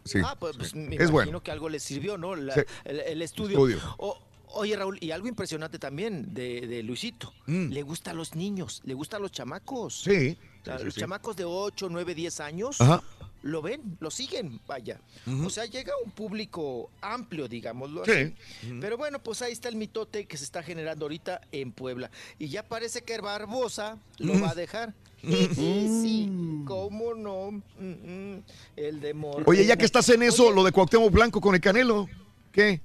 Sí. Ah, pues, pues, me Es imagino bueno. que algo le sirvió, ¿no? La- Sí. el, el estudio. Estudio. O- oye, Raúl, y algo impresionante también de, de Luisito. Le gusta a los niños, le gusta a los chamacos. Mm. Sí. O sea, Sí, sí, los sí. chamacos de 8, 9, 10 años Ajá. Lo ven, lo siguen, vaya. O sea, llega a un público amplio, digámoslo Sí. así. Pero bueno, pues ahí está el mitote que se está generando ahorita en Puebla. Y ya parece que Barbosa lo va a dejar. Sí, sí, cómo no. El de Morena. Oye, ya que estás en eso, lo de Cuauhtémoc Blanco con el Canelo, ¿qué?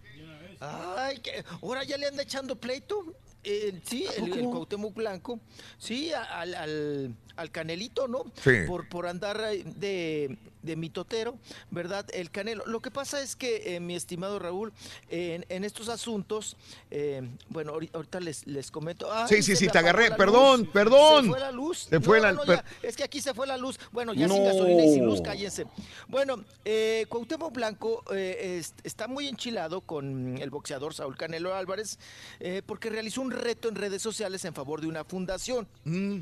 Ay, que ahora ya le anda echando pleito. Eh, sí, el, el Cuauhtémoc Blanco, sí, al, al, al Canelito, ¿no? Sí. Por, por andar de, de mitotero, ¿verdad? El Canelo. Lo que pasa es que, eh, mi estimado Raúl, en, en estos asuntos, eh, bueno, ahori- ahorita les, les comento. Ay, Sí, sí, sí, te agarré. Perdón, luz. perdón. Se fue la luz. Se fue No, la- no, per- ya, es que aquí se fue la luz. Bueno, ya sin gasolina y sin luz, cállense. Bueno, eh, Cuauhtémoc Blanco eh, es- está muy enchilado con el boxeador Saúl Canelo Álvarez eh, porque realizó un reto en redes sociales en favor de una fundación. Mm.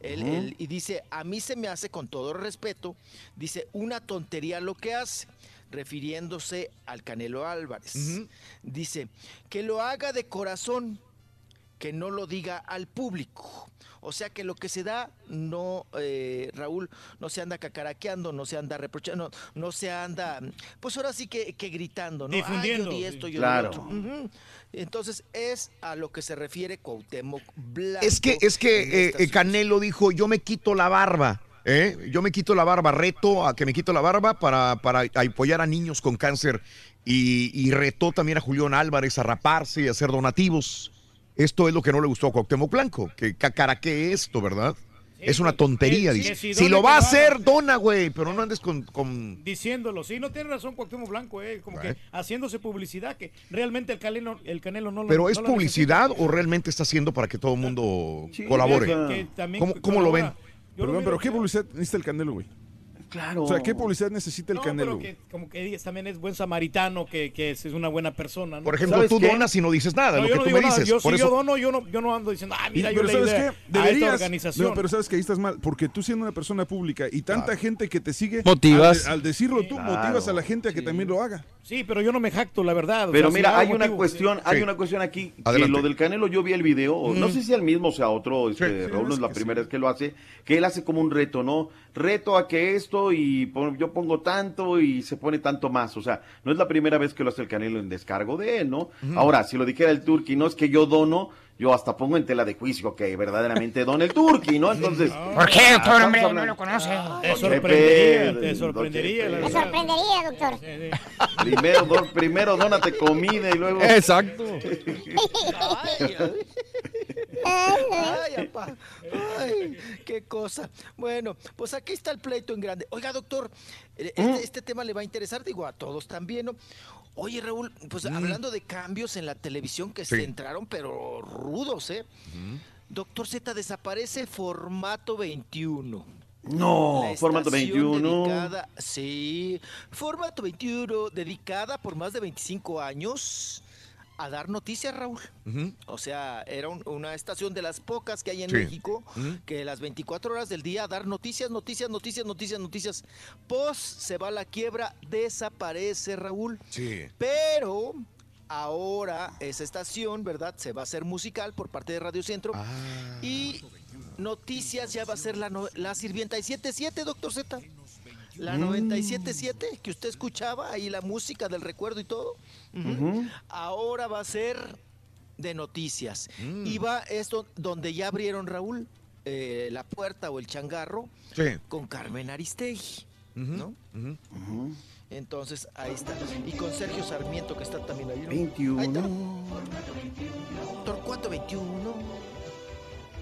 Él- y dice, a mí se me hace con todo respeto, dice, una tontería lo que hace, refiriéndose al Canelo Álvarez. Dice, que lo haga de corazón, que no lo diga al público. O sea que lo que se da, no, eh, Raúl, no se anda cacaraqueando, no se anda reprochando, no, no se anda, pues ahora sí que, que gritando, ¿no? Difundiendo, Ay, yo di esto, yo di Claro. lo otro. Entonces es a lo que se refiere Cuauhtémoc Blanco. Es que, es que eh, eh, Canelo dijo, yo me quito la barba. ¿eh? Yo me quito la barba, reto a que me quito la barba para, para apoyar a niños con cáncer. Y, y retó también a Julián Álvarez a raparse y a hacer donativos. Esto es lo que no le gustó a Cuauhtémoc Blanco, que cacaraquee esto, ¿verdad? es una tontería, dice. si lo va a hacer, dona, güey, pero no andes con... con- Diciéndolo, sí, no tiene razón Cuauhtémoc Blanco, eh, como que haciéndose publicidad, que realmente el Canelo, el Canelo no lo ¿Pero no es lo publicidad o realmente está haciendo para que todo el mundo Sí, colabore? que- que también ¿Cómo, cómo lo ven? Yo Perdón, pero ¿qué que- publicidad necesita el Canelo, güey? Claro. O sea, ¿qué publicidad necesita el No, Canelo? pero que, como que digas, también es buen samaritano, que, que es es una buena persona. ¿no? Por ejemplo, ¿Sabes tú qué? donas y no dices nada, No, lo yo que no tú digo me nada, dices. Yo, Por si eso, yo dono, yo no, yo no ando diciendo, ah, mira, Y- yo pero le ¿sabes ayudé qué? a esta Deberías, organización. no, pero sabes que ahí estás mal, porque tú siendo una persona pública y tanta gente que te sigue, Motivas. Al, al decirlo tú, Claro, motivas a la gente a que también lo haga. Sí, pero yo no me jacto, la verdad. o Pero sea, mira, hay una cuestión, hay Sí. una cuestión aquí, que Adelante. lo del Canelo, yo vi el video, no sé si el mismo o sea otro, este, sí, Raúl no es la primera sí. vez que lo hace, que él hace como un reto, ¿no? Reto a que esto y yo pongo tanto y se pone tanto más, o sea, no es la primera vez que lo hace el Canelo en descargo de él, ¿no? Ahora, si lo dijera el Turqui, no es que yo dono, yo hasta pongo en tela de juicio que verdaderamente dona el Turqui, ¿no? Entonces... ¿Por qué, ah, doctor, hombre? No lo conoce. Te Don sorprendería, te don sorprendería, la Chepe. Me verdad. sorprendería, doctor. Primero, don- primero dónate comida y luego... Exacto. <laughs> Ay, ay. Ay, apá. Ay, qué cosa. Bueno, pues aquí está el pleito en grande. Oiga, doctor, eh, este, este tema le va a interesar, digo, a todos también, ¿no? Oye, Raúl, pues hablando de cambios en la televisión que Sí. se entraron, pero rudos, ¿eh? Doctor Z, desaparece formato 21. No, La formato estación 21. dedicada- sí, formato 21, dedicada por más de 25 años a dar noticias, Raúl. O sea, era un- una estación de las pocas que hay en Sí. México que las 24 horas del día a dar noticias, noticias, noticias, noticias, noticias. Pos se va a la quiebra, desaparece, Raúl. Sí. Pero ahora esa estación, ¿verdad? Se va a hacer musical por parte de Radio Centro. Ah. Y Noticias ya va a ser la, la sirvienta 77, doctor Z. La Mm. 97.7 que usted escuchaba, ahí la música del recuerdo y todo. Ujú. Ahora va a ser de noticias. Mm. Y va esto donde ya abrieron, Raúl, eh, la puerta o el changarro Sí. con Carmen Aristegui. ¿no? Entonces, ahí está. Y con Sergio Sarmiento, que está también ahí. ¿no? 21. Ahí está. Torcuato 21.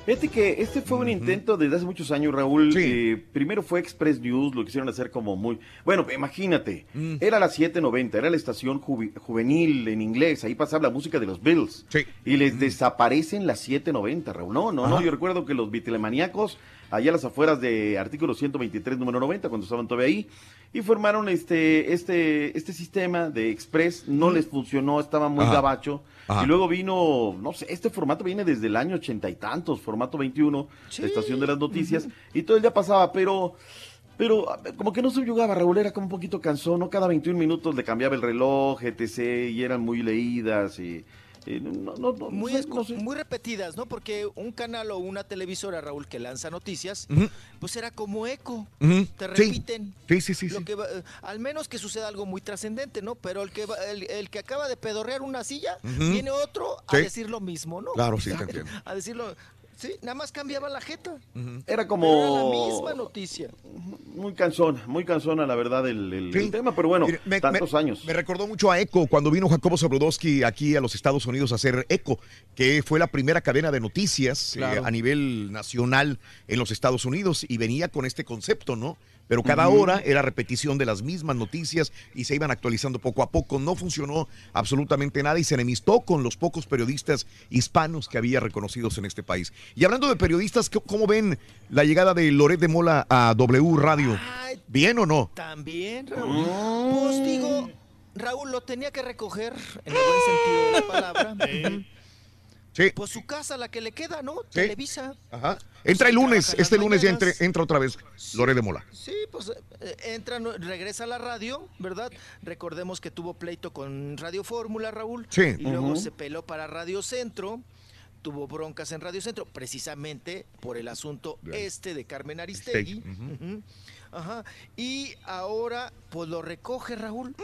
Fíjate que este fue un intento desde hace muchos años, Raúl. Eh, primero fue Express News, lo quisieron hacer como muy... Bueno, imagínate, Mm. era la 790, era la estación juvi- juvenil en inglés, ahí pasaba la música de los Beatles. Y les desaparecen las 790, Raúl. No, no, no, yo recuerdo que los Beatlemaníacos, allá a las afueras de artículo 123, número 90, cuando estaban todavía ahí, y formaron este, este, este sistema de Express, no les funcionó, estaba muy gabacho. Ajá. Y luego vino, no sé, este formato viene desde el año ochenta y tantos, formato 21, la estación de las noticias, y todo el día pasaba, pero, pero como que no subyugaba, Raúl, era como un poquito cansón, ¿no? Cada 21 minutos le cambiaba el reloj, etc., y eran muy leídas, y no, no, no, Muy, sé, repetidas, ¿no? Porque un canal o una televisora, Raúl, que lanza noticias, pues era como eco. Te repiten. Sí, sí, sí. Lo sí. que va- eh, al menos que suceda algo muy trascendente, ¿no? Pero el que, va- el, el que acaba de pedorrear una silla, Ujú. viene otro a Sí. decir lo mismo, ¿no? Claro, sí, te <laughs> entiendo. A decirlo. Sí, nada más cambiaba la jeta. Era como... Era la misma noticia. Muy cansona, muy cansona, la verdad, el, el- Sí. el tema, pero bueno, Mire, me- tantos me- años. Me recordó mucho a Eco cuando vino Jacobo Zabludowski aquí a los Estados Unidos a hacer Eco, que fue la primera cadena de noticias eh, a nivel nacional en los Estados Unidos y venía con este concepto, ¿no? Pero cada hora era repetición de las mismas noticias y se iban actualizando poco a poco. No funcionó absolutamente nada y se enemistó con los pocos periodistas hispanos que había reconocidos en este país. Y hablando de periodistas, ¿cómo- ¿cómo ven la llegada de Loret de Mola a W Radio? ¿Bien o no? También, Raúl. Pues digo, Raúl lo tenía que recoger en el buen sentido de la palabra. Sí. Pues su casa, la que le queda, ¿no? Sí. Televisa. Ajá. Entra el lunes, este lunes ya entre- entra otra vez Loret de Mola. Sí, pues eh, entra, regresa a la radio, ¿verdad? Recordemos que tuvo pleito con Radio Fórmula, Raúl. Sí. Y luego se peló para Radio Centro. Tuvo broncas en Radio Centro, precisamente por el asunto este de Carmen Aristegui. Ujú. Ajá. Y ahora, pues lo recoge Raúl.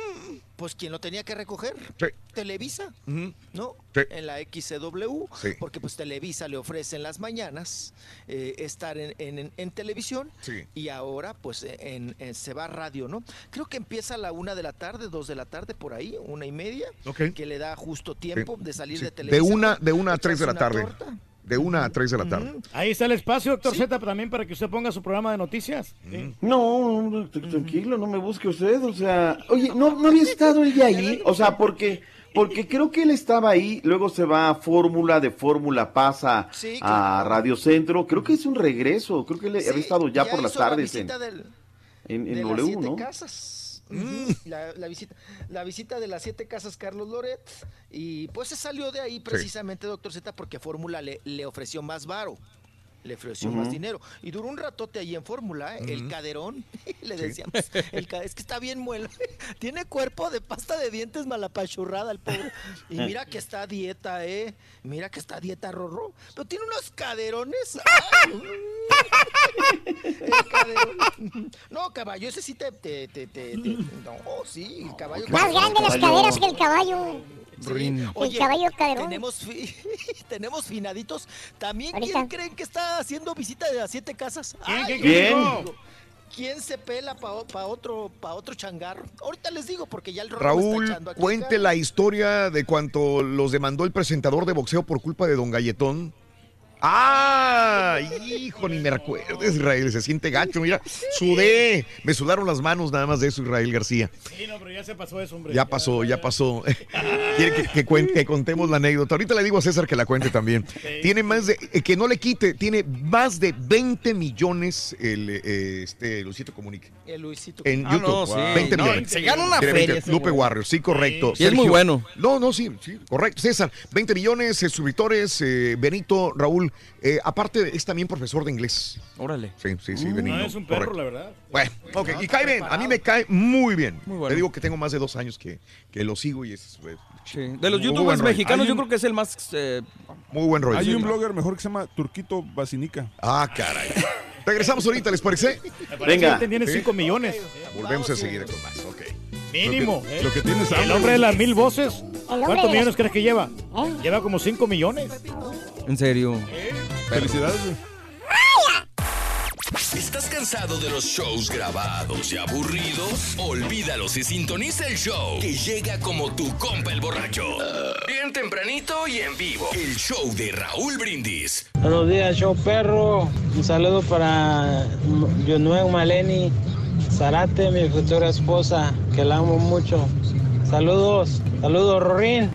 Pues quien lo tenía que recoger, Sí. Televisa. ¿no? Sí. En la XCW, Sí. porque pues Televisa le ofrece en las mañanas eh, estar en, en- en televisión y ahora pues en, se va a radio, ¿no? Creo que empieza a la una de la tarde, dos de la tarde, por ahí, una y media, que le da justo tiempo de salir de televisión. De una, de una a tres de la tarde. torta. De una a tres de la tarde. Ahí está el espacio, doctor Z, también para que usted ponga su programa de noticias. Sí. No, no, tr- tranquilo, no me busque usted, o sea, oye, no, no había estado él de <laughs> ahí, o sea, porque, porque creo que él estaba ahí, luego se va a Fórmula, de Fórmula pasa Sí, a claro. Radio Centro, creo que es un regreso, creo que él Sí, había estado ya, por las tardes en, del- en, en de W, las siete ¿no? casas. La, la visita, la visita de las siete casas Carlos Loret y pues se salió de ahí precisamente doctor Z porque Fórmula le, le ofreció más varo le ofreció más dinero y duró un ratote ahí en Fórmula ¿eh? el caderón <laughs> le Sí. decíamos el es que está bien muelo <laughs> tiene cuerpo de pasta de dientes malapachurrada el pobre y mira que está a dieta eh mira que está a dieta rorro pero tiene unos caderones <laughs> ¡ay! El caderón. No, caballo, ese sí te. te, te, te- te- no, sí, el caballo. Más grande las caderas que el caballo. Sí. Oye, caballo. Tenemos, fi- <laughs> tenemos finaditos. También, Ahorita. ¿quién creen que está haciendo visita de las siete casas? ¿Quién, Ay, quién, quién? amigo, ¿Quién se pela para otro, pa otro changarro? Ahorita les digo, porque ya el Rorro me está Raúl, echando aquí cuente acá. la historia de cuánto los demandó el presentador de boxeo por culpa de Don Galletón. Ah, hijo, ni me recuerdo, Israel, se siente gacho, mira, sudé, me sudaron las manos nada más de eso, Israel García. Sí, no, pero ya se pasó eso, hombre. Ya pasó, ya pasó. <laughs> Quiere que, que cuen- que contemos la anécdota. Ahorita le digo a César que la cuente también. <laughs> Tiene más de, eh, que no le quite, tiene más de 20 millones el, eh, este, Luisito Comunique. El Luisito. En Ah, YouTube, no, sí. 20 No, millones. se gana una feria 20. ese Lupe. Warrior, sí, correcto. Y es muy bueno. No, no, sí, sí, correcto. César, 20 millones de suscriptores. eh, Benito, Raúl, eh, aparte es también profesor de inglés. Órale. Sí, sí, sí, Uh, Benito. no, es un perro, correcto. la verdad. Bueno, ok, y cae bien, a mí me cae muy bien. Le digo que tengo más de dos años que, que lo sigo y es... eh, De los muy youtubers mexicanos, yo creo que es el más. eh, Muy buen rollo. Hay un blogger mejor que se llama Turquito Basinica. Ah, caray. Regresamos ahorita, ¿les parece? Venga. Tiene 5 millones. Volvemos enseguida con más, ok. Mínimo. Lo que- ¿eh? lo que tienes El hombre de las mil voces. ¿Cuántos millones las- crees que lleva? Lleva como 5 millones. en serio. Felicidades, güey. ¿Estás cansado de los shows grabados y aburridos? Olvídalos y sintoniza el show que llega como tu compa el borracho. Bien tempranito y en vivo. El show de Raúl Brindis. Buenos días, show perro. Un saludo para Yunuen Maleni Zarate, mi futura esposa, que la amo mucho. Saludos, saludos, Rorín.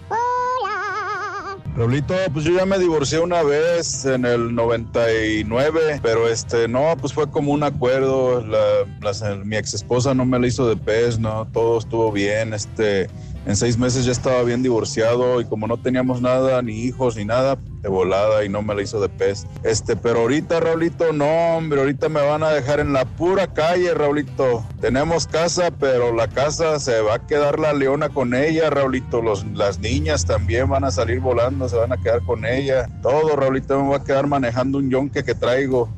Raulito, pues yo ya me divorcié una vez en el 99, pero este, no, pues fue como un acuerdo. La, la- mi ex esposa no me la hizo de pez, no, todo estuvo bien. Este, en seis meses ya estaba bien divorciado y como no teníamos nada, ni hijos ni nada, de volada y no me la hizo de pez. Este, pero ahorita, Raulito, no, hombre, ahorita me van a dejar en la pura calle, Raulito. Tenemos casa, pero la casa se va a quedar la leona con ella, Raulito. Los, las niñas también van a salir volando, se van a quedar con ella. Todo, Raulito, me va a quedar manejando un yonque que traigo.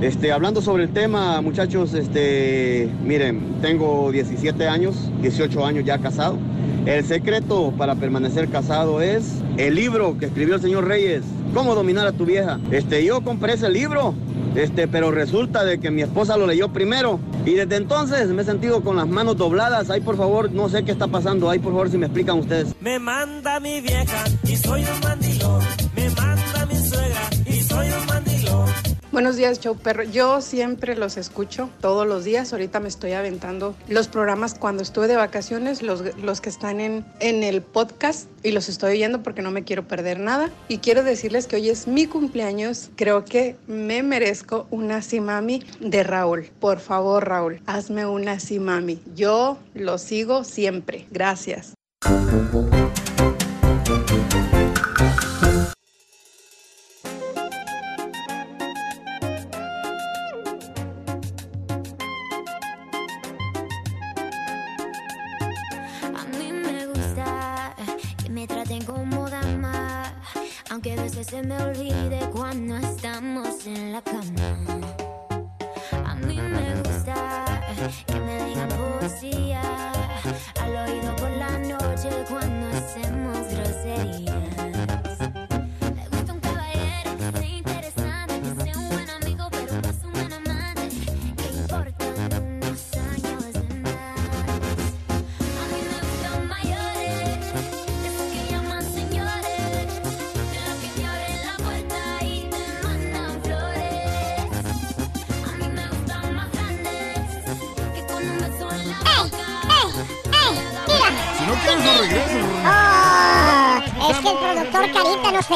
Este, hablando sobre el tema, muchachos, este, miren, tengo 17 años, 18 años ya casado. El secreto para permanecer casado es el libro que escribió el señor Reyes, Cómo dominar a tu vieja. Este, yo compré ese libro, este, pero resulta de que mi esposa lo leyó primero y desde entonces me he sentido con las manos dobladas. Ahí, por favor, no sé qué está pasando. Ahí, por favor, si me explican ustedes. Me manda mi vieja y soy un mandilón. Buenos días, Show Perro. Yo siempre los escucho todos los días. Ahorita me estoy aventando los programas cuando estuve de vacaciones, los, los que están en, en el podcast y los estoy oyendo porque no me quiero perder nada. Y quiero decirles que hoy es mi cumpleaños. Creo que me merezco una simami de Raúl. Por favor, Raúl, hazme una simami. Yo lo sigo siempre. Gracias.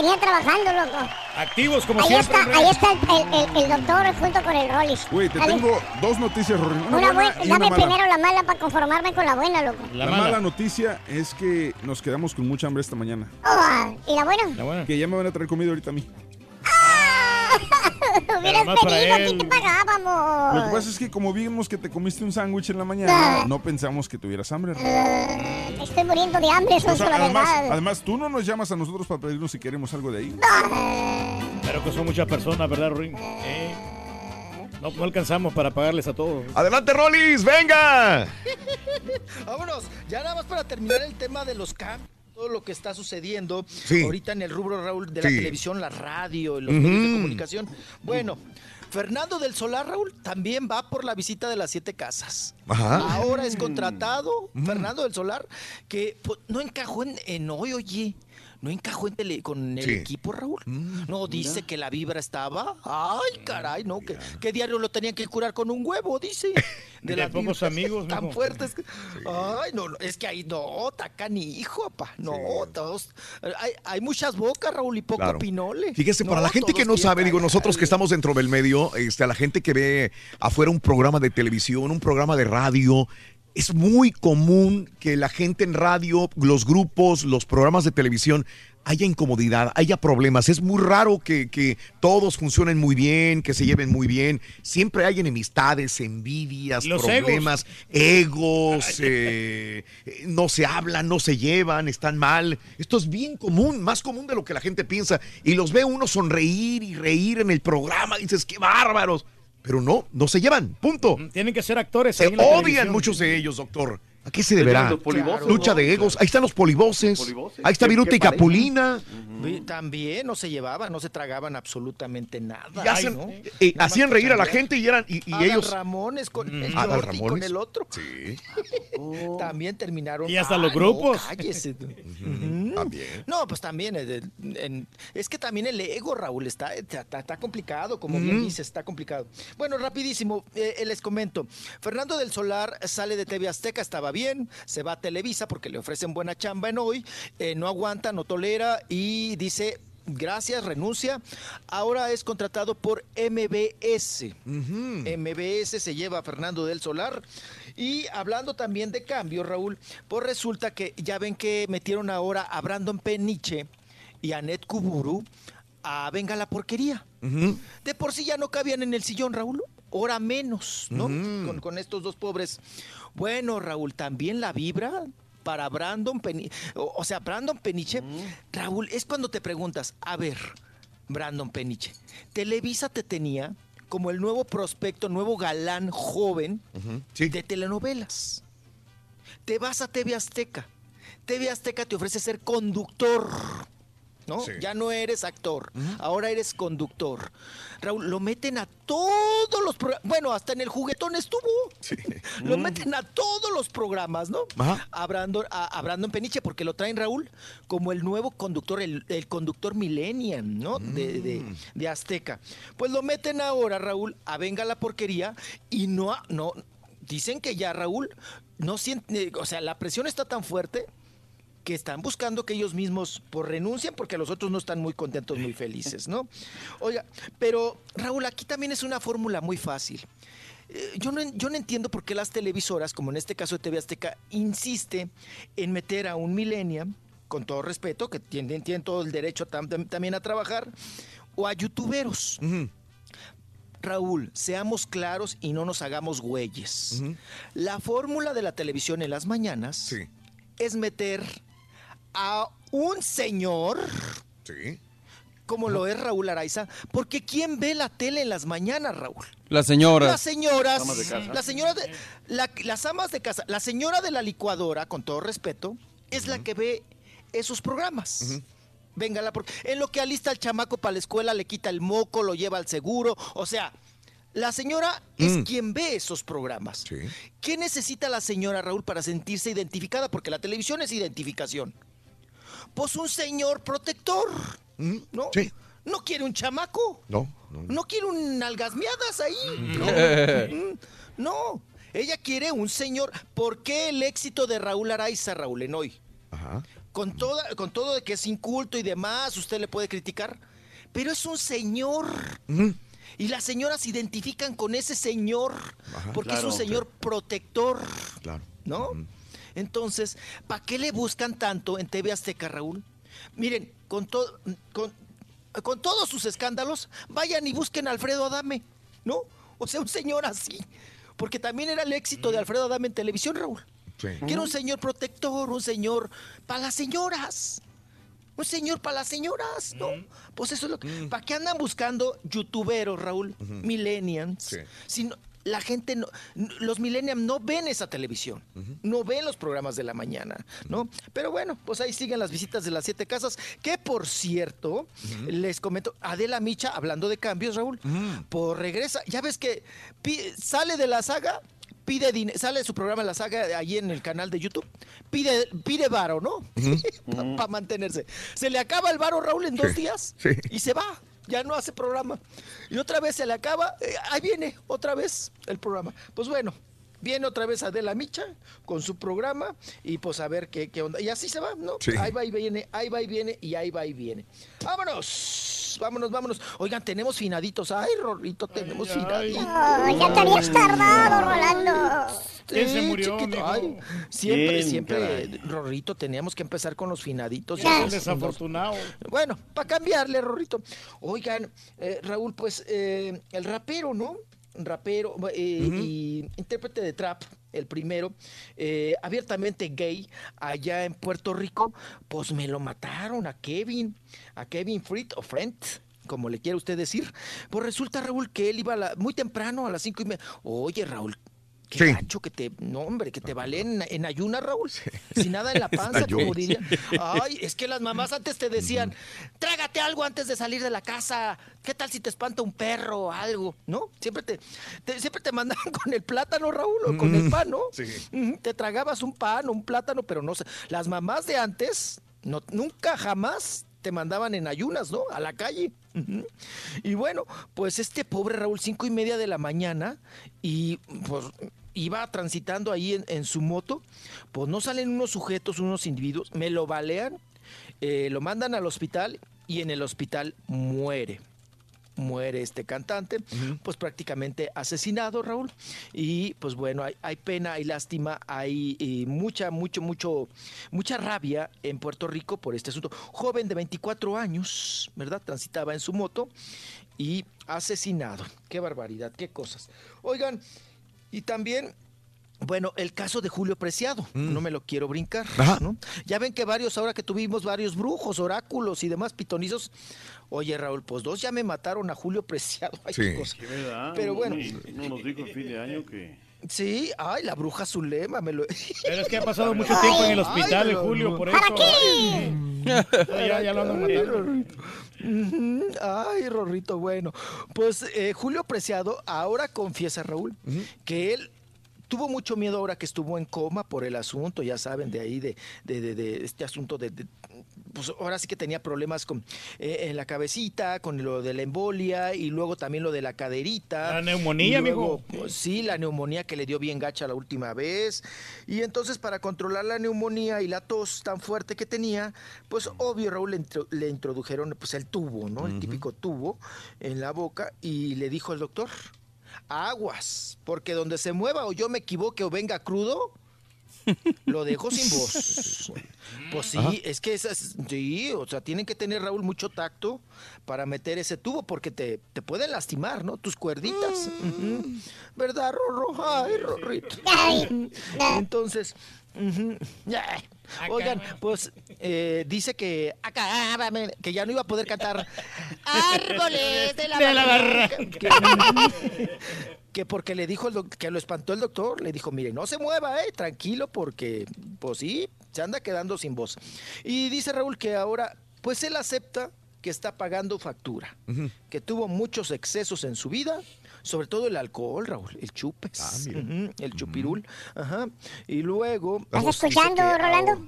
Tenía trabajando, loco. Activos como Ahí siempre. está, ahí está el, el- el doctor junto con el Rollis. Güey, te tengo dos noticias, Rory. Una, Una buena buena, y una dame mala. primero la mala para conformarme con la buena, loco. La, mala. noticia es que nos quedamos con mucha hambre esta mañana. Oh, ¿Y la buena? Que ya me van a traer comida ahorita a mí. <laughs> Hubieras más para pedido, aquí te pagábamos. Lo que pasa es que como vimos que te comiste un sándwich en la mañana, Ah. no pensamos que tuvieras hambre. Estoy muriendo de hambre, eso O es sea, la además, verdad. además, tú no nos llamas a nosotros para pedirnos si queremos algo de ahí. Pero que son muchas personas, ¿verdad, Ruin? Eh, No, no alcanzamos para pagarles a todos. Adelante, Rolis, venga. <laughs> Vámonos, ya nada más para terminar el tema de los camps, todo lo que está sucediendo Sí. ahorita en el rubro, Raúl, de Sí. la televisión, la radio, y los Ujú. medios de comunicación. Bueno, Fernando del Solar, Raúl, también va por la visita de las siete casas. Ajá. Ahora es contratado Fernando del Solar, que pues, no encajó en, en hoy, oye. No encajó en tele- con el Sí. equipo, Raúl. no, dice que la vibra estaba. Ay, caray, no, que, que diario lo tenían que curar con un huevo, dice. <laughs> De las pocos amigos, Tan fuertes. que- Ay, no, es que ahí no, tacan hijo, papá. No, todos. Hay, hay muchas bocas, Raúl, y poco Claro. pinole. Fíjese, para la gente que no sabe, digo, nosotros que estamos dentro del medio, este, a la gente que ve afuera un programa de televisión, un programa de radio, es muy común que la gente en radio, los grupos, los programas de televisión, haya incomodidad, haya problemas. Es muy raro que, que todos funcionen muy bien, que se lleven muy bien. Siempre hay enemistades, envidias, Los problemas, egos, eh, eh, no se hablan, no se llevan, están mal. Esto es bien común, más común de lo que la gente piensa. Y los ve uno sonreír y reír en el programa. Dices, qué bárbaros. Pero no, no se llevan, punto. Tienen que ser actores. Se odian muchos de ellos, doctor. ¿A qué se deberá? Los Lucha ¿no? de egos. Ahí están los polivoces. Polivoces. Ahí está ¿Qué- Viruta y? Capulina. También no se llevaban, no se tragaban absolutamente nada. Y hacen- ¿no? eh, Nada hacían reír a la gente y eran y, y Adal ellos. Ramones con el Adal Jordi, con Ramones. el otro. Sí. <laughs> También terminaron. Y hasta los Ay, no, grupos. Ujú. También. No, pues también. eh, en- es que también el ego, Raúl, está, está, está complicado, como bien Ujú. dices, está complicado. Bueno, rapidísimo, eh, eh, les comento. Fernando del Solar sale de TV Azteca, estaba bien, se va a Televisa porque le ofrecen buena chamba en hoy, eh, no aguanta, no tolera y dice... Gracias, renuncia. Ahora es contratado por MBS. MBS se lleva a Fernando del Solar. Y hablando también de cambio, Raúl, pues resulta que ya ven que metieron ahora a Brandon Peniche y a Ned Kuburu a Venga la Porquería. De por sí ya no cabían en el sillón, Raúl. Hora menos, ¿no? Con estos dos pobres. Bueno, Raúl, también la vibra para Brandon Peniche. O, o sea, Brandon Peniche, Raúl, es cuando te preguntas, a ver, Brandon Peniche, Televisa te tenía como el nuevo prospecto, nuevo galán joven de telenovelas. Te vas a TV Azteca. TV Azteca te ofrece ser conductor. ¿No? Sí. Ya no eres actor, ahora eres conductor. Raúl, lo meten a todos los programas. Bueno, hasta en el juguetón estuvo. <laughs> Lo meten a todos los programas, ¿no? Ajá. A Brandon, a, a Brandon Peniche, porque lo traen Raúl como el nuevo conductor, el, el conductor millennium, ¿no? De, de- de Azteca. Pues lo meten ahora, Raúl, a Venga la Porquería y no, no, dicen que ya Raúl no siente, o sea, la presión está tan fuerte que están buscando que ellos mismos por renuncien porque los otros no están muy contentos, muy felices, ¿no? Oiga, pero Raúl, aquí también es una fórmula muy fácil. Eh, Yo no, yo no entiendo por qué las televisoras, como en este caso de TV Azteca, insiste en meter a un millennial, con todo respeto, que tienen, tienen todo el derecho tam- tam- también a trabajar, o a youtuberos. Raúl, seamos claros y no nos hagamos güeyes. La fórmula de la televisión en las mañanas es meter a un señor como lo es Raúl Araiza, porque ¿quién ve la tele en las mañanas, Raúl? Las señoras. Las señoras, Amas de casa. las señoras de, la- las amas de casa, la señora de la licuadora, con todo respeto, es la que ve esos programas. Véngala, porque en lo que alista el chamaco para la escuela, le quita el moco, lo lleva al seguro, o sea, la señora es Mm. quien ve esos programas. ¿Qué necesita la señora Raúl para sentirse identificada? Porque la televisión es identificación. Pues un señor protector, ¿no? No quiere un chamaco. No. No quiere un nalgasmeadas ahí. No. <laughs> Mm, no. Ella quiere un señor. ¿Por qué el éxito de Raúl Araiza, Raúl, en hoy? Con, toda, con todo de que es inculto y demás, usted le puede criticar. Pero es un señor. Y las señoras se identifican con ese señor. porque es un señor protector. Claro. ¿No? Entonces, ¿para qué le buscan tanto en TV Azteca, Raúl? Miren, con, todo con, con todos sus escándalos, vayan y busquen a Alfredo Adame, ¿no? O sea, un señor así. Porque también era el éxito de Alfredo Adame en televisión, Raúl. Que era un señor protector, un señor para las señoras. Un señor para las señoras, ¿no? Pues eso es lo que. ¿Para qué andan buscando youtuberos, Raúl? Millennials. Si no- la gente, no, los millennials no ven esa televisión, no ven los programas de la mañana, ¿no? Pero bueno, pues ahí siguen las visitas de las siete casas, que por cierto, les comento, Adela Micha, hablando de cambios, Raúl, por regresa, ya ves que sale de la saga, pide dinero, sale su programa La Saga allí en el canal de YouTube, pide, pide varo, ¿no? <laughs> Para mantenerse. Se le acaba el varo, Raúl, en dos Sí, días sí. y se va. Ya no hace programa. Y otra vez se le acaba. eh, ahí viene otra vez el programa. Pues bueno, viene otra vez Adela Micha con su programa y pues a ver qué, qué onda. Y así se va, ¿no? Sí. Ahí va y viene, ahí va y viene y ahí va y viene. ¡Vámonos! Vámonos, vámonos. Oigan, tenemos finaditos. Ay, Rorrito, tenemos finaditos. Ay, ya te habías tardado, Rolando. ¿Quién se Sí, murió, chiquito, mijo? ay, siempre, ¿Quién, siempre, caray? Rorrito, teníamos que empezar con los finaditos. Ya. Desafortunado. Bueno, para cambiarle, Rorrito. Oigan, eh, Raúl, pues eh, el rapero, ¿no? Rapero eh, y intérprete de trap, el primero, eh, abiertamente gay, allá en Puerto Rico, pues me lo mataron a Kevin, a Kevin Fried o Friend. Como le quiera usted decir, pues resulta Raúl que él iba a la- muy temprano a las cinco y media. Oye, Raúl, qué Sí. gacho que te, no hombre, que te vale en, en ayuna, Raúl, sin nada en la <laughs> panza, como diría. Ay, es que las mamás antes te decían, trágate algo antes de salir de la casa. ¿Qué tal si te espanta un perro o algo? ¿No? Siempre te, te- siempre te mandaban <laughs> con el plátano, Raúl, o con el pan, ¿no? Sí. Te tragabas un pan o un plátano, pero no sé. Las mamás de antes, no, nunca jamás te mandaban en ayunas, ¿no? A la calle. Y bueno, pues este pobre Raúl, cinco y media de la mañana, y pues iba transitando ahí en, en su moto, pues no salen unos sujetos, unos individuos, me lo balean, eh, lo mandan al hospital y en el hospital muere. Muere este cantante, pues prácticamente asesinado, Raúl. Y pues bueno, hay, hay pena, hay lástima, hay eh, mucha, mucho, mucho, mucha rabia en Puerto Rico por este asunto. Joven de 24 años, ¿verdad? Transitaba en su moto y asesinado. Qué barbaridad, qué cosas. Oigan, y también bueno, el caso de Julio Preciado, no me lo quiero brincar, ¿no? Ya ven que varios, ahora que tuvimos varios brujos, oráculos y demás pitonizos, oye Raúl, pues dos ya me mataron a Julio Preciado, <laughs> ay, qué Sí. Pero bueno, No nos dijo el fin de año que... sí, ay, la bruja Zulema, me lo... <laughs> Pero es que ha pasado mucho tiempo en el hospital, Ay, el Julio, por ¿para eso. qué? ya, ya lo andan matando. Ujú, Ay, Rorrito, bueno. Pues eh, Julio Preciado ahora confiesa, Raúl, que él tuvo mucho miedo ahora que estuvo en coma por el asunto, ya saben, de ahí, de, de, de- de este asunto de, de- Pues ahora sí que tenía problemas con eh, en la cabecita, con lo de la embolia y luego también lo de la caderita. La neumonía, luego, mijo. pues, sí, la neumonía que le dio bien gacha la última vez. Y entonces para controlar la neumonía y la tos tan fuerte que tenía, pues obvio Raúl le, intro- le introdujeron pues el tubo, ¿no? El típico tubo en la boca y le dijo el doctor, aguas, porque donde se mueva o yo me equivoque o venga crudo, <laughs> lo dejo sin voz. <laughs> Pues sí, Ajá. es que esas, sí, o sea, tienen que tener, Raúl, mucho tacto para meter ese tubo porque te, te pueden lastimar, ¿no? Tus cuerditas. Ujú. ¿Verdad, Rorro? Ay, Rorrito. Entonces, oigan, pues eh, dice que acá, que ya no iba a poder cantar <laughs> árboles de la, De la barranca. Que- que porque le dijo el doc- que lo espantó el doctor, le dijo, mire, no se mueva, eh, tranquilo, porque, pues sí, se anda quedando sin voz. Y dice Raúl que ahora, pues él acepta que está pagando factura, que tuvo muchos excesos en su vida, sobre todo el alcohol, Raúl, el chupes, ujú, el chupirul, ajá, y luego... ¿Estás pues, escuchando, Rolando? ahora-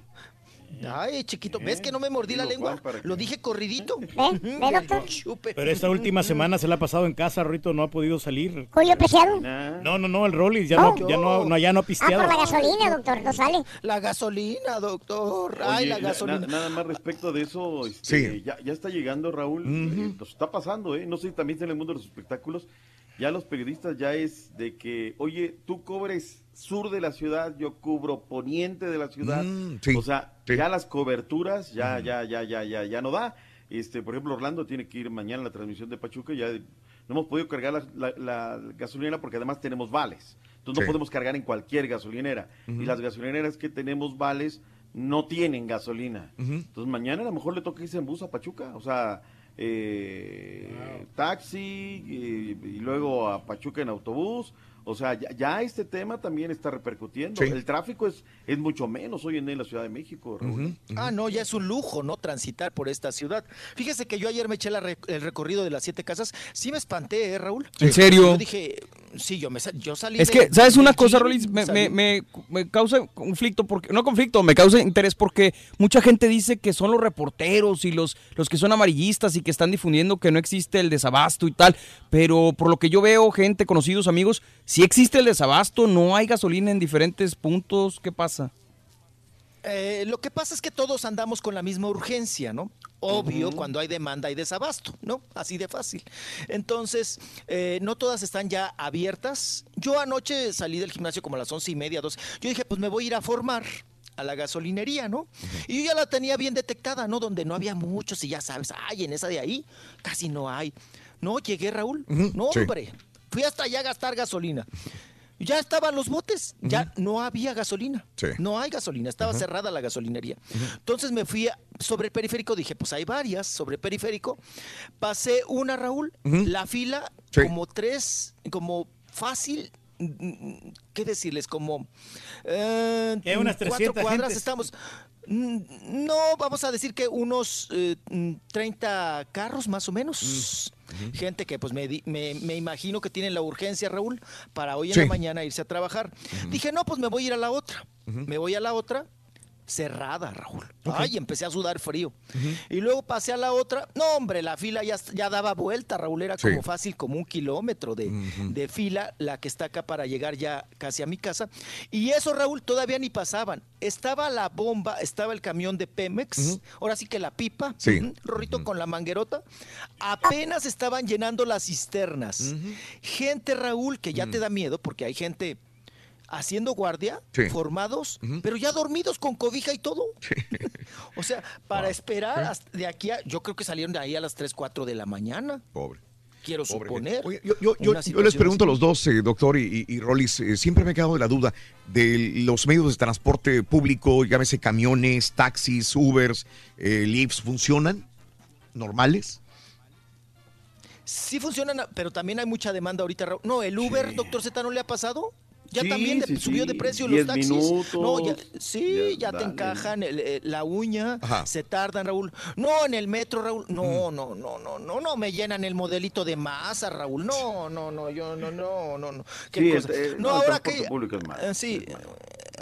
Ay, chiquito, ¿ves que no me mordí la lengua? Lo dije corridito. <laughs> Chupe. Pero esta última semana se la ha pasado en casa, Rito, no ha podido salir. Julio Preciado. No, no, no, el Rollis ya, Oh. no, ya, no, no, ya no ha Ah, pisteado. por la gasolina, doctor, no sale. La gasolina, doctor. Ay, Oye, la na- gasolina. na- nada más respecto de eso, este, ya, ya está llegando Raúl, eh, está pasando, ¿eh? No sé si también está en el mundo de los espectáculos. Ya los periodistas ya es de que, oye, tú cobres sur de la ciudad, yo cubro poniente de la ciudad. Mm, sí, o sea, ya las coberturas ya, ya, ya, ya, ya, ya no da. Este, por ejemplo, Orlando tiene que ir mañana a la transmisión de Pachuca, ya no hemos podido cargar la, la- la gasolinera porque además tenemos vales. Entonces no podemos cargar en cualquier gasolinera. Y las gasolineras que tenemos vales no tienen gasolina. Entonces mañana a lo mejor le toca irse en bus a Pachuca, o sea, eh, taxi eh, y luego a Pachuca en autobús O sea, ya, ya este tema también está repercutiendo. Sí. El tráfico es, es mucho menos hoy en día en la Ciudad de México. Raúl. Ah, no, ya es un lujo, ¿no? Transitar por esta ciudad. Fíjese que yo ayer me eché la re- el recorrido de las siete casas. Sí me espanté, ¿eh, Raúl? ¿En serio? Yo dije, sí, yo, me, yo salí Es de- que, ¿sabes una cosa, Rolis? Me, me, me, me causa conflicto, porque no conflicto, me causa interés porque mucha gente dice que son los reporteros y los, los que son amarillistas y que están difundiendo que no existe el desabasto y tal, pero por lo que yo veo, gente, conocidos, amigos, sí existe el desabasto, no hay gasolina en diferentes puntos, ¿qué pasa? Eh, lo que pasa es que todos andamos con la misma urgencia, ¿no? Obvio, cuando hay demanda hay desabasto, ¿no? Así de fácil. Entonces, eh, no todas están ya abiertas. Yo anoche salí del gimnasio como a las once y media, dos. Yo dije, pues me voy a ir a formar a la gasolinería, ¿no? Y yo ya la tenía bien detectada, ¿no? Donde no había muchos y ya sabes, ay, en esa de ahí casi no hay. No, llegué, Raúl. No, sí. hombre. Fui hasta allá a gastar gasolina. Ya estaban los botes, ya no había gasolina. Sí. No hay gasolina, estaba cerrada la gasolinería. Entonces me fui a- sobre el periférico, dije, pues hay varias sobre el periférico. Pasé una, Raúl, la fila, Sí. como tres, como fácil, mm, mm, ¿qué decirles? Como eh, ¿Qué, unas cuatro 300 cuadras gentes? estamos. Mm, No, vamos a decir que unos eh, mm, 30 carros más o menos. Gente que pues me, me, me imagino que tienen la urgencia, Raúl, para hoy en Sí. la mañana irse a trabajar. Dije, no, pues me voy a ir a la otra. Me voy a la otra cerrada, Raúl. Ay, empecé a sudar frío. Y luego pasé a la otra. No, hombre, la fila ya, ya daba vuelta, Raúl. Era Sí. como fácil, como un kilómetro de, de fila, la que está acá para llegar ya casi a mi casa. Y eso, Raúl, todavía ni pasaban. Estaba la bomba, estaba el camión de Pemex. Ahora sí que la pipa. Sí. Rorrito con la manguerota. Apenas estaban llenando las cisternas. Gente, Raúl, que ya te da miedo porque hay gente haciendo guardia, Sí. formados, pero ya dormidos con cobija y todo. <laughs> o sea, para esperar hasta de aquí a, yo creo que salieron de ahí a las 3, 4 de la mañana. Pobre. Quiero suponer. Oye, yo, yo- yo- Una yo situación les pregunto a los dos, eh, doctor y, y- y Rolis, eh, siempre me he quedado de la duda de los medios de transporte público, llámese camiones, taxis, Ubers, eh, ¿funcionan? ¿Normales? Sí funcionan, pero también hay mucha demanda ahorita. No, el Uber, doctor Z, ¿no le ha pasado? Ya Sí, también sí, subió de precio los taxis. minutos. no, ya, sí, Ya, ya, te encajan el- la uña, Ajá. se tardan, Raúl. No, en el metro, Raúl. No, no, no, no, no, no me llenan el modelito de masa, Raúl. No, no, no, yo no, no, no, no. ¿Qué cosa? no, no, ahora que público es malo, sí,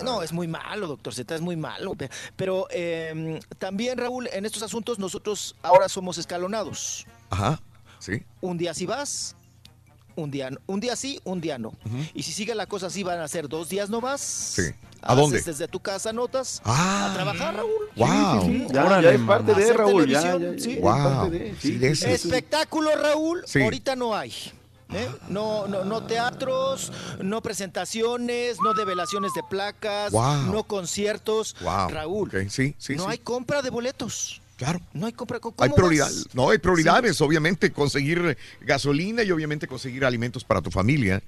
no, es muy malo, doctor Z, es muy malo. pe- Pero eh, también, Raúl, en estos asuntos nosotros ahora somos escalonados. Ajá, sí. Un día sí vas, un día, no- un día sí, un día no. Y si sigue la cosa así, van a ser dos días no vas. Sí. ¿A Haces dónde? desde tu casa notas Ah. a trabajar, Raúl. Wow. Sí, sí, ya, ya es parte de Raúl, ya, televisión, ya, sí. ya es Wow. parte de. Sí, de ese- Espectáculo, Raúl, Sí. ahorita no hay. ¿eh? No, no, no teatros, no presentaciones, no develaciones de placas, Wow. no conciertos. Wow. Raúl, sí, sí, no sí. hay compra de boletos. Claro. No hay compra. ¿cómo Hay vas? prioridad, no, hay prioridades, obviamente, conseguir gasolina y obviamente conseguir alimentos para tu familia.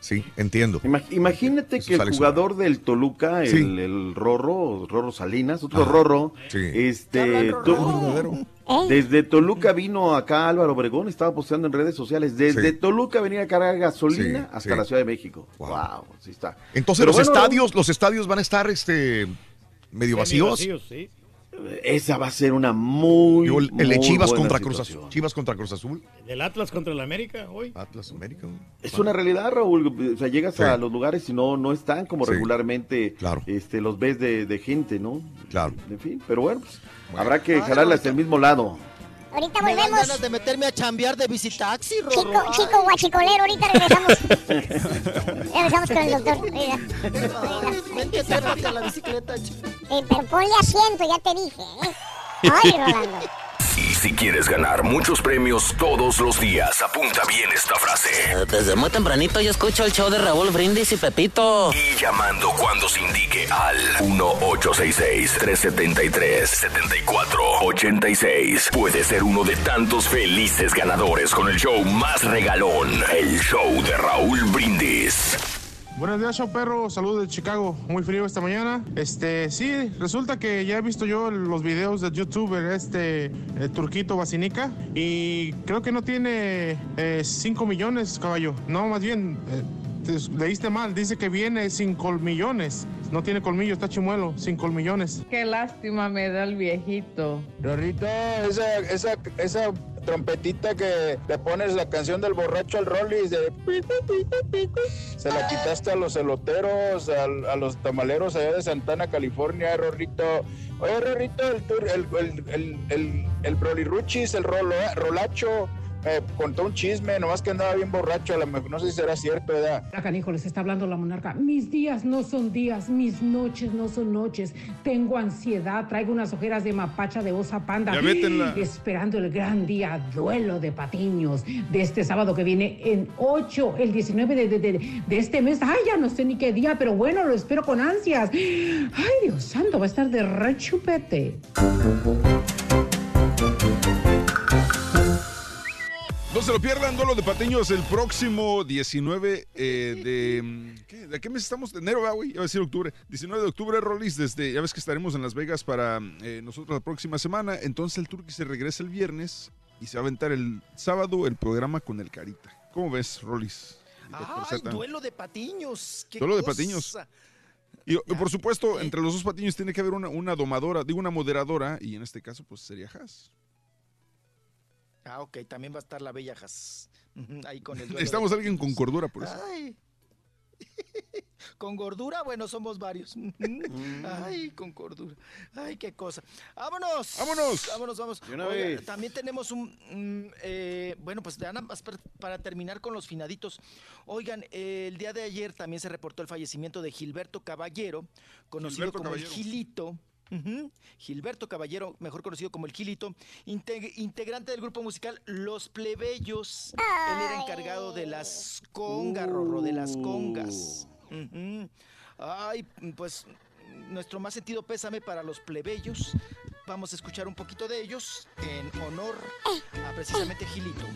Sí, entiendo. Ima- Imagínate Eso que el jugador del Toluca, el, Sí. el Rorro, Rorro Salinas, otro Ajá. Rorro, Sí. este, tu- desde Toluca vino acá Álvaro Obregón, estaba posteando en redes sociales, desde Sí. Toluca venía a cargar gasolina Sí, hasta sí. la Ciudad de México. Wow, sí está. Entonces Pero los bueno, estadios, los estadios van a estar este medio vacíos. sí. Esa va a ser una muy, el, el de Chivas buena contra Cruz. Azul. Chivas contra Cruz Azul. Del Atlas contra el América hoy. Atlas América. Es una realidad, Raúl. O sea, llegas Sí. a los lugares y no, no están como Sí. regularmente este, los ves de, de gente, ¿no? Claro. En fin, pero bueno, pues, habrá que Ay, jalarla hasta el mismo lado. Ahorita Me volvemos. ganas de meterme a chambear de visitaxi, Rorro. Chico, Ay. chico guachicolero, ahorita regresamos. <laughs> regresamos con el doctor. Mira. Vente, a la bicicleta. ch- Eh, pero ponle asiento, ya te dije. ¿eh? Ay, Rolando. Si quieres ganar muchos premios todos los días, apunta bien esta frase. Desde muy tempranito yo escucho el show de Raúl Brindis y Pepito. Y llamando cuando se indique al 1-866-373-7486. Puede ser uno de tantos felices ganadores con el show más regalón, el show de Raúl Brindis. Buenos días, show perro. Saludos de Chicago. Muy frío esta mañana. Este, sí, resulta que ya he visto yo los videos del youtuber este eh, Turquito Basinica y creo que no tiene 5 millones, caballo. No, más bien te- leíste mal, dice que viene sin colmillones. No tiene colmillo, está chimuelo, sin colmillones. Qué lástima me da el viejito. Rorrito, esa, esa, esa trompetita que le pones la canción del borracho al Rollis de se la quitaste a los eloteros, al- a, los tamaleros allá de Santana, California, Rorrito. Oye, Rorrito, el, tur- el, el, el, el, el el rolo, Rolacho, me contó un chisme, nomás que andaba bien borracho, a lo mejor no sé si será cierto, ¿verdad? Acá, hijo, les está hablando la monarca. Mis días no son días, mis noches no son noches. Tengo ansiedad, traigo unas ojeras de mapacha de osa panda. Esperando el gran día, duelo de patiños, de este sábado que viene en 8, el 19 de, de- de- de este mes. Ay, ya no sé ni qué día, pero bueno, lo espero con ansias. Ay, Dios santo, va a estar de rechupete. No se lo pierdan, Duelo de Patiños, el próximo 19 eh, de... ¿qué? ¿De qué mes estamos? De enero, ¿verdad, güey? Iba a decir octubre. 19 de octubre, Rolis, desde... Ya ves que estaremos en Las Vegas para eh, nosotros la próxima semana. Entonces el tour que se regresa el viernes y se va a aventar el sábado el programa con el Carita. ¿Cómo ves, Rolis? ¡Ay, Z. duelo de patiños! qué Duelo de patiños. Y y, por supuesto, entre los dos patiños tiene que haber una, una domadora, digo una moderadora, y en este caso pues sería Haas. Ah, ok, también va a estar la bella Has. Ujú, <laughs> Ahí con el de Necesitamos a alguien con cordura por eso. Ay. <laughs> Con gordura, bueno, somos varios. <laughs> Ay, con gordura. Ay, qué cosa. ¡Vámonos! ¡Vámonos! ¡Vámonos, vamos! De una Oiga, vez. También tenemos un... mm, eh, bueno, pues ya nada más para, para terminar con los finaditos. Oigan, eh, el día de ayer también se reportó el fallecimiento de Gilberto Caballero, conocido Gilberto como Caballero. el Gilito. Gilberto Caballero, mejor conocido como el Gilito, integ- integrante del grupo musical Los Plebeyos. Él era encargado de las congas, Rorro, de las congas. Ujú. Ay, pues nuestro más sentido pésame para los plebeyos. Vamos a escuchar un poquito de ellos en honor a precisamente Gilito.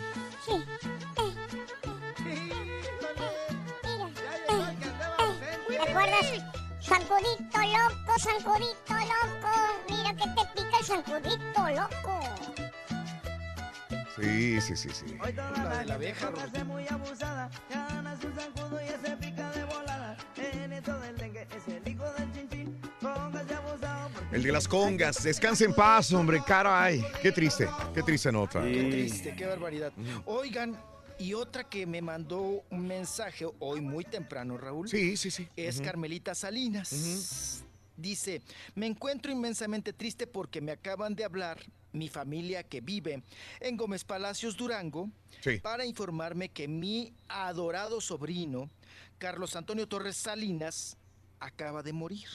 ¿Te acuerdas? Zancudito loco, zancudito loco. Mira que te pica el zancudito loco. Sí, sí, sí, sí. La de la abeja, Rorro. muy abusada, gana su zancudo y ese pica de volada. En esto del dengue es el hijo del chinchín, póngase abusado. El de las congas. Descansa en paz, hombre. Caray. Qué triste. Qué triste nota. Qué triste, qué barbaridad. Oigan, y otra que me mandó un mensaje hoy muy temprano, Raúl. Sí, sí, sí. Es. Carmelita Salinas. Dice, me encuentro inmensamente triste porque me acaban de hablar mi familia que vive en Gómez Palacios, Durango, Sí. para informarme que mi adorado sobrino, Carlos Antonio Torres Salinas, acaba de morir.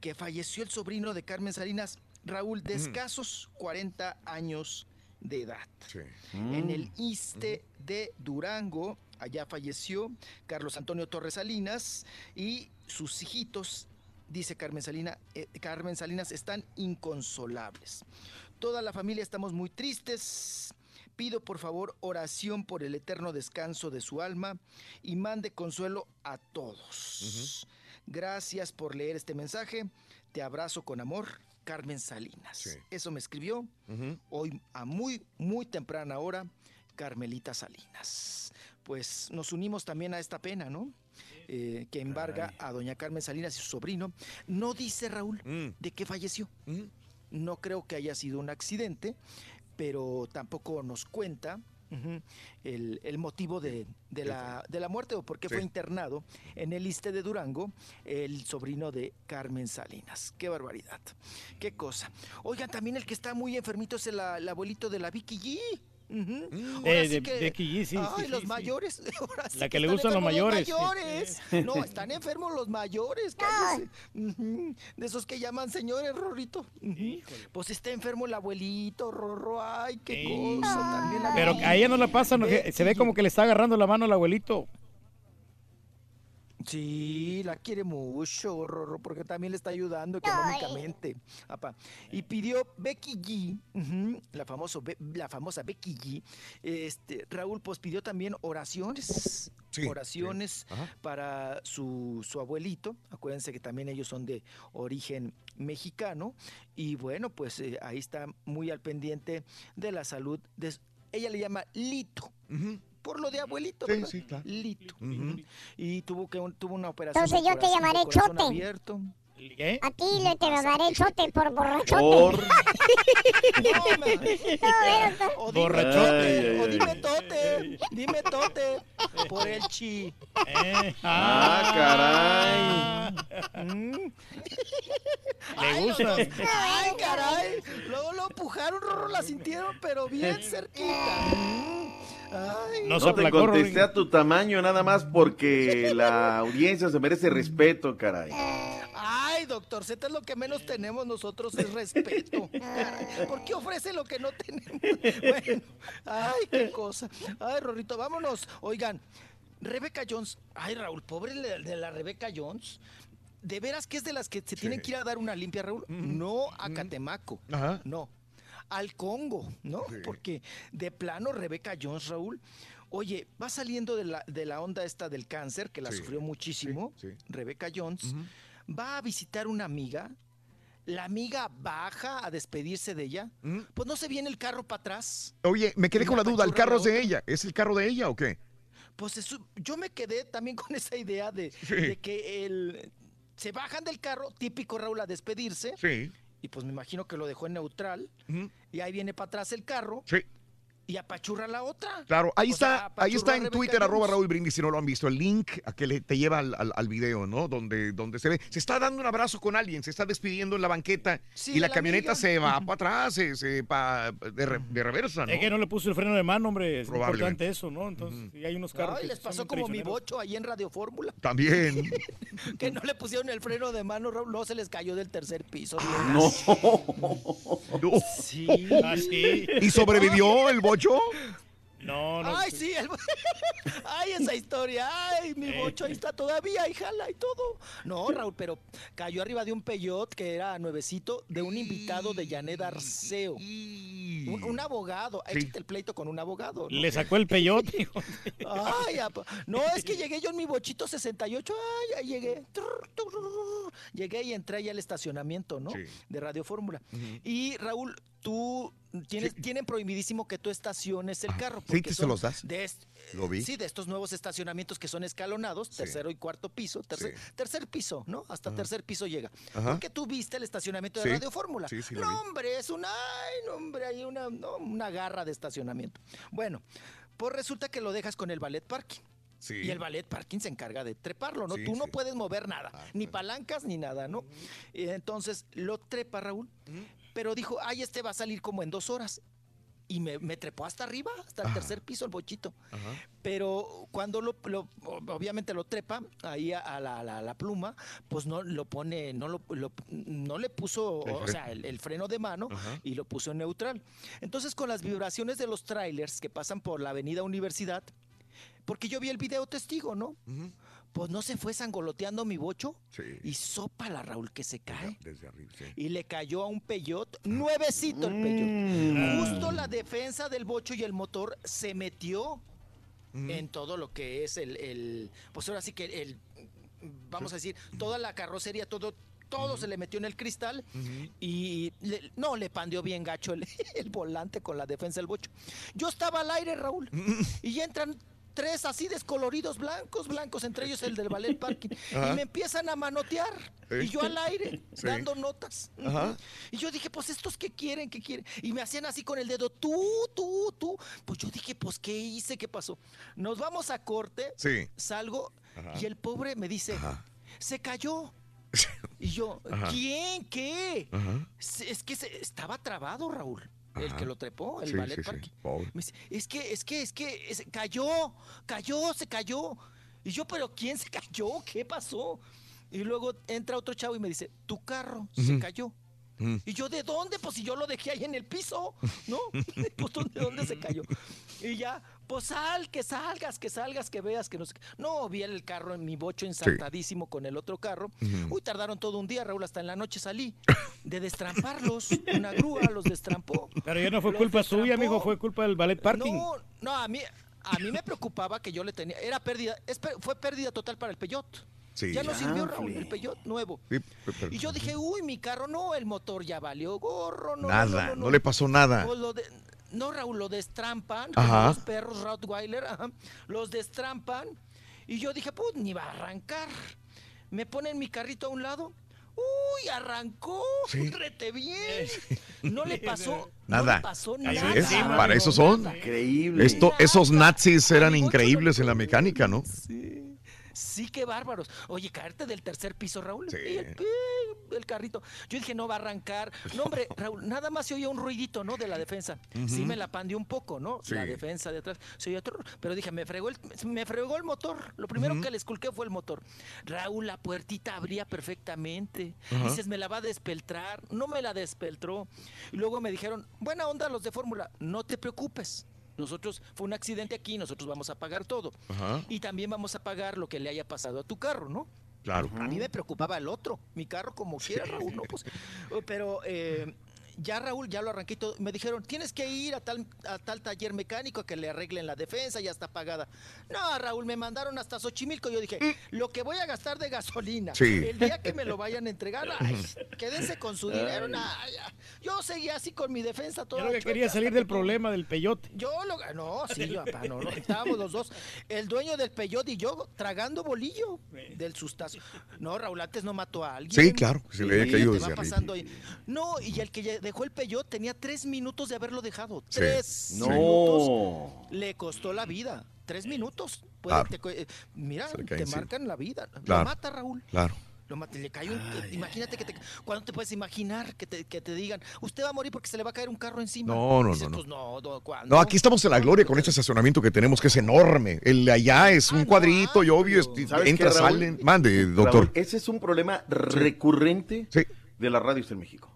Que falleció el sobrino de Carmen Salinas, Raúl, de escasos 40 años de edad. Sí. En el ISTE de Durango, allá falleció Carlos Antonio Torres Salinas y sus hijitos, dice Carmen, Salina, eh, Carmen Salinas, están inconsolables. Toda la familia estamos muy tristes. Pido por favor oración por el eterno descanso de su alma y mande consuelo a todos. Gracias por leer este mensaje. Te abrazo con amor, Carmen Salinas. Eso me escribió hoy a muy, muy temprana hora, Carmelita Salinas. Pues nos unimos también a esta pena, ¿no? Eh, que embarga a doña Carmen Salinas y su sobrino. No dice Raúl de que falleció. No creo que haya sido un accidente, pero tampoco nos cuenta el, el motivo de, de la, de la muerte o por qué Sí. fue internado en el ISTE de Durango el sobrino de Carmen Salinas. Qué barbaridad. Qué cosa. Oigan, también el que está muy enfermito es el, el abuelito de la Vicky G. Ujú. Ahora Eh, sí de que- Becky G, sí, Ay, sí, los mayores. <laughs> ahora La que le están gustan los mayores. mayores. <laughs> No, están enfermos los mayores. cállese. Ujú. De esos que llaman señores, Rorrito. Pues está enfermo el abuelito, Rorro. Ay, qué cosa. También la Pero a ella no le pasa, ¿no? Que se ve como que le está agarrando la mano al abuelito. Sí, la quiere mucho, Rorro, porque también le está ayudando económicamente. Apa. Y pidió Becky G, la, famoso, la famosa Becky G, este, Raúl, pues pidió también oraciones. Sí, oraciones sí. Para su, su abuelito. Acuérdense que también ellos son de origen mexicano. Y bueno, pues eh, ahí está muy al pendiente de la salud. de- ella le llama Lito. Por lo de abuelito, Sí, sí, claro. Lito. Y tuvo que un- tuvo una operación. Entonces yo te llamaré Chote. abierto. ¿Qué? A ti le te llamaré chote por borrachote. Por- <laughs> No, <laughs> o dime Borrachote. o Ay, dime tote, dime <laughs> tote, por el chi. Ah, Mm. Le gusta. Ay, caray. Luego lo empujaron, Rorro, la sintieron, pero bien cerquita. Ay. No te contesté a tu tamaño nada más porque la audiencia se merece respeto, caray. Ay, doctor Z, es lo que menos tenemos nosotros es respeto. <laughs> Caray, ¿Por qué ofrece lo que no tenemos? Bueno, ay, qué cosa. Ay, Rorrito, vámonos. Oigan, Rebeca Jones. Ay, Raúl, pobre de, la Rebeca Jones. ¿De veras que es de las que se tienen que ir a dar una limpia, Raúl? No a Catemaco. Ajá. No. Al Congo, ¿no? Porque de plano Rebeca Jones, Raúl. Oye, va saliendo de la, de la onda esta del cáncer, que la Sí. sufrió muchísimo, Sí. Rebeca Jones, va a visitar una amiga, la amiga baja a despedirse de ella, pues no se viene el carro para atrás. Oye, me quedé con la duda, ¿el carro es de ella? ¿Es el carro de ella o qué? Pues eso- yo me quedé también <laughs> con esa idea de, de que el, se bajan del carro, típico Raúl, a despedirse, Sí. Y pues me imagino que lo dejó en neutral, y ahí viene para atrás el carro, Sí. Y apachurra la otra. Claro, ahí O está, sea, ahí está en Twitter, arroba. Raúl Brindis, si no lo han visto, el link a que le, te lleva al, al- al video, ¿no? Donde, donde se ve, se está dando un abrazo con alguien, se está despidiendo en la banqueta Sí, y la, la camioneta amiga. se va <laughs> para atrás, se, se pa- de, re- de reversa, ¿no? Es que no le puso el freno de mano, hombre. Es Probablemente. importante eso, ¿no? Entonces, y hay unos carros Ay, les pasó como mi bocho ahí en Radio Fórmula, También. <laughs> que no le pusieron el freno de mano, Raúl, no se les cayó del tercer piso. <laughs> No. Sí. Ah, sí. ¿Y sobrevivió el bocho? No, no. Ay, sí, el- <laughs> ay, esa historia, ay, mi bocho ahí está todavía, y jala y todo. No, Raúl, pero cayó arriba de un peyot que era nuevecito de un invitado de Janet Arceo. Un, un abogado, Sí. échate el pleito con un abogado. ¿no? Le sacó el peyote. hijo. <laughs> Ay, no, es que llegué yo en mi bochito 68, ay, ahí llegué. Llegué y entré ahí al estacionamiento, ¿no? De Radio Fórmula. Y Raúl, tú tienes, tienen prohibidísimo que tú estaciones el carro. sí, te se los das. De Lo vi. Sí, de estos nuevos estacionamientos que son escalonados, tercero y cuarto piso, tercer, tercer piso, ¿no? Hasta tercer piso llega. Ajá. Porque tú viste el estacionamiento de Sí. Radio Fórmula. Sí, sí, no, hombre, es una, ay, no, hombre, hay una, no, una garra de estacionamiento. Bueno, pues resulta que lo dejas con el ballet parking. Sí. Y el ballet parking se encarga de treparlo, ¿no? Sí, Tú no sí. puedes mover nada, ni palancas ni nada, ¿no? Entonces lo trepa Raúl, pero dijo, ay, este va a salir como en dos horas. Y me, me trepó hasta arriba, hasta el Ajá. tercer piso, el bochito. Pero cuando lo, lo- obviamente lo trepa ahí a, a la, pluma, pues no lo pone, no lo, lo- no le puso, El o sea, el, el freno de mano Ajá. y lo puso en neutral. Entonces con las vibraciones de los trailers que pasan por la avenida Universidad, porque yo vi el video testigo, ¿no? Pues no se fue sangoloteando mi bocho Sí. y sopa la Raúl que se cae. Desde arriba, sí. Y le cayó a un peyot, nuevecito el peyot. Mm. Justo la defensa del bocho y el motor se metió en todo lo que es el, el- pues ahora sí que el, vamos a decir, toda la carrocería, todo, todo se le metió en el cristal y le- no le pandeó bien gacho el, <laughs> el volante con la defensa del bocho. Yo estaba al aire, Raúl, y entran tres así descoloridos, blancos, blancos, entre ellos el del ballet parking, <laughs> Ajá. y me empiezan a manotear, y yo al aire, <laughs> Sí. dando notas. Ajá. Y yo dije, pues estos qué quieren, qué quieren. Y me hacían así con el dedo, tú, tú, tú. Pues yo dije, pues qué hice, qué pasó. Nos vamos a corte, Sí. salgo Ajá. y el pobre me dice, se cayó. <laughs> Y yo. ¿quién? ¿Qué? Es que se- estaba trabado, Raúl. El que lo trepó, el Sí, ballet sí, sí. parking. Pobre. Me dice, es que, es que, es que, es- cayó, cayó, se cayó. Y yo, pero ¿quién se cayó? ¿Qué pasó? Y luego entra otro chavo y me dice, tu carro se cayó. Y yo, ¿de dónde? Pues si yo lo dejé ahí en el piso, ¿no? <laughs> pues ¿dónde, dónde se cayó? Y ya, pues sal, que salgas, que salgas, que veas, que no sé qué. No, vi el carro en mi bocho ensartadísimo con el otro carro. Uy, tardaron todo un día, Raúl, hasta en la noche salí de destramparlos. Una grúa los destrampó. Pero ya no fue Los culpa suya, destrampó. mijo, fue culpa del ballet parking. No, no, a mí, a mí me preocupaba que yo le tenía, era pérdida, es fue pérdida total para el Peyot. Sí. Ya no sirvió. Raúl, el Peyot nuevo. Sí, pero- Y yo dije, uy, mi carro no, el motor ya valió gorro, no. Nada, no, no le pasó nada. Pues lo de- no, Raúl, lo destrampan, como los perros Rottweiler, ajá, los destrampan. Y yo dije, pues ni va a arrancar. Me ponen mi carrito a un lado. Uy, arrancó, <laughs> Sí. rete bien. No le pasó Nada. No le pasó Así nada. es, para eso son. Increíble. Esto, esos nazis eran increíbles en la mecánica, ¿no? Sí, qué bárbaros. Oye, caerte del tercer piso, Raúl. Y el, el carrito. Yo dije, no va a arrancar. No, hombre, <laughs> Raúl, nada más se oía un ruidito, ¿no? De la defensa. Sí Ujú. me la pandeó un poco, ¿no? Sí. La defensa de atrás. Se oía otro, pero dije, me fregó el, me fregó el motor. Lo primero que le esculqué fue el motor. Raúl, la puertita abría perfectamente. Dices, me la va a despeltrar. No me la despeltró. Y luego me dijeron, buena onda los de Fórmula, no te preocupes. Nosotros, fue un accidente aquí, nosotros vamos a pagar todo. Ajá. Y también vamos a pagar lo que le haya pasado a tu carro, ¿no? Claro. A mí me preocupaba el otro, mi carro como quiera, Raúl, ¿no? Pues, pero eh, ya Raúl, ya lo arranqué todo. Me dijeron, tienes que ir a tal, a tal taller mecánico a que le arreglen la defensa, ya está pagada. No, Raúl, me mandaron hasta Xochimilco. Yo dije, lo que voy a gastar de gasolina, Sí. el día que me lo vayan a entregar, <laughs> ay, quédense con su dinero. Yo seguía así con mi defensa toda Yo lo que chueca quería salir del todo- problema del peyote. yo lo no, sí, papá, no, no, estábamos los dos, el dueño del peyote y yo tragando bolillo del sustazo. No, Raúl antes no mató a alguien. Sí, claro, se le había caído te desde va arriba. pasando ahí. No, y el que ya dejó el peyote tenía tres minutos de haberlo dejado. Sí. Tres No. minutos. Le costó la vida. Tres minutos. Puede- Claro. te co- mira, te encima. marcan la vida. Claro. Lo mata, Raúl. Claro. Lo mata, le cae un, imagínate que te, ¿cuándo te puedes imaginar que te, que te digan, usted va a morir porque se le va a caer un carro encima? No, no, Dices, no, no. Pues no, no. No, aquí estamos en la gloria con este estacionamiento que tenemos, que es enorme. El de allá es un cuadrito y obvio, es- ¿Sabes entra, salen. Mande, doctor. Raúl, ese es un problema recurrente de las radios en México.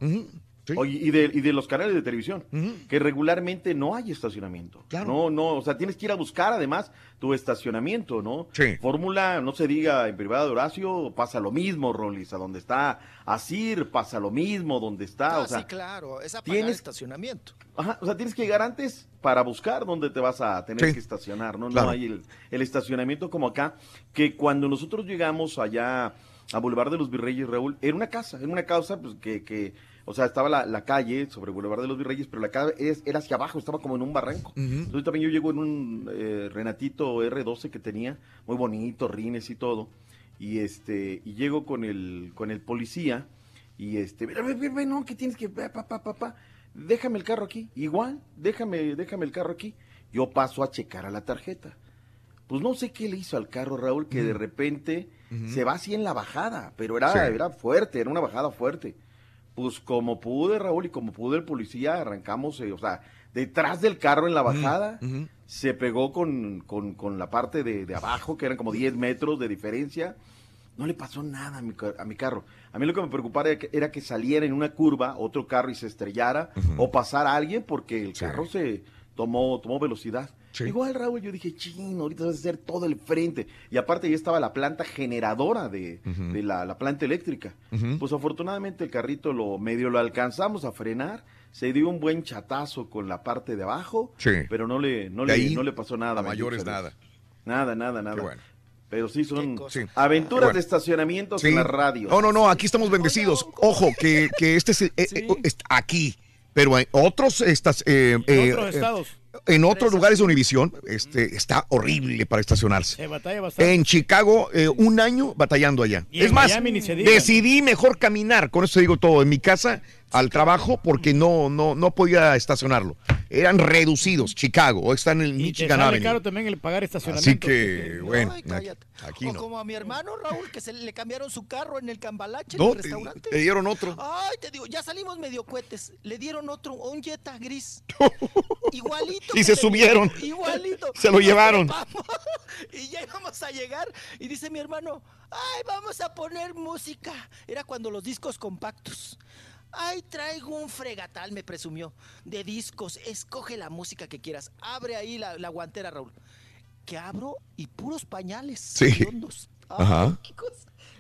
Sí. Oye, y, de, y de los canales de televisión, que regularmente no hay estacionamiento. No, no, o sea, tienes que ir a buscar además tu estacionamiento, ¿no? Fórmula, no se diga en privado de Horacio, pasa lo mismo, Rolis, a donde está Asir, pasa lo mismo, donde está, Ah, o sea, sí, claro, es apagar tienes- estacionamiento. Ajá, o sea, tienes que llegar antes para buscar dónde te vas a tener Sí. que estacionar, ¿no? Claro. No hay el, el estacionamiento como acá, que cuando nosotros llegamos allá a Boulevard de los Virreyes, Raúl, era una casa, era una casa pues, que, que o sea, estaba la, la calle sobre Boulevard de los Virreyes, pero la calle es- era hacia abajo, estaba como en un barranco. Entonces también yo llego en un eh, Renatito R12 que tenía, muy bonito, rines y todo, y este, y llego con el, con el policía, y este, "Ve, ve, ve, ve, no, que tienes que, pa, pa, pa, déjame el carro aquí, igual, déjame, déjame el carro aquí. Yo paso a checar a la tarjeta. Pues no sé qué le hizo al carro, Raúl, que de repente se va así en la bajada, pero era, Sí. era fuerte, era una bajada fuerte. Pues como pude, Raúl, y como pude el policía, arrancamos, eh, o sea, detrás del carro en la bajada, se pegó con, con- con la parte de, de abajo, que eran como 10 metros de diferencia. No le pasó nada a mi, a mi carro. A mí lo que me preocupaba era que, era que saliera en una curva otro carro y se estrellara o pasara alguien porque el carro se tomó, tomó velocidad. Igual, Raúl, yo dije, chino, ahorita vas a hacer todo el frente. Y aparte ya estaba la planta generadora de, la, la planta eléctrica. Pues afortunadamente el carrito lo medio lo alcanzamos a frenar. Se dio un buen chatazo con la parte de abajo, Sí. pero no le, no le, ahí no le pasó nada. a mayores nada. Nada, nada, nada. bueno. Pero sí son Sí. aventuras Bueno. de estacionamientos Sí. en la radio. No, no, no, aquí estamos bendecidos. Ojo, que, que este es, eh, eh, es aquí, pero en otros estas, eh, eh, otros eh, estados. En otros lugares de Univisión este, está horrible para estacionarse. Se batalla bastante. En Chicago, eh, un año batallando allá. Y es más, decidí mejor caminar, con eso digo todo, en mi casa al trabajo porque no, no, no podía estacionarlo. Eran reducidos, Chicago, o están en el Michigan Avenue. caro también el pagar estacionamiento. Así que, bueno, Ay, cállate. aquí o no. como a mi hermano Raúl, que se le cambiaron su carro en el cambalache No, en el te- restaurante. te dieron otro. Ay, te digo, ya salimos medio cohetes. Le dieron otro, un Jetta gris. <laughs> Igualito. Y se subieron. Igualito. <laughs> Se lo Y llevaron. <laughs> Y ya íbamos a llegar. Y dice mi hermano, ay, vamos a poner música. Era cuando los discos compactos. Ay, traigo un fregatal, me presumió, de discos. Escoge la música que quieras. Abre ahí la, la guantera, Raúl. Que abro y puros pañales. Sí. Ajá.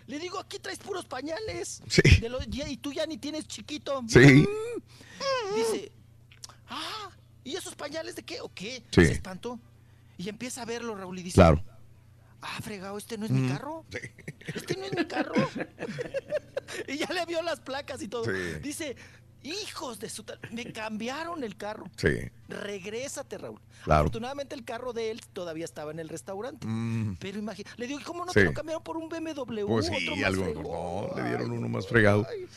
Le digo, aquí traes puros pañales. Sí. De los- ya- y tú ya ni tienes chiquito. Sí. Mm. Dice, ah, ¿y esos pañales de qué o qué? Sí. Se espantó. Y empieza a verlo, Raúl, y dice, Claro. Ah, fregado, este no es mi Mm. carro. <laughs> Este no es mi carro. <laughs> y ya le vio las placas y todo. Sí. Dice, Hijos de su... Me cambiaron el carro. Sí. Regrésate, Raúl. Claro. Afortunadamente el carro de él todavía estaba en el restaurante. Mm. Pero imagina, le digo, ¿y ¿cómo no Sí. te lo cambiaron por un BMW? Pues otro sí, más algo. No, le dieron uno más fregado. Ay,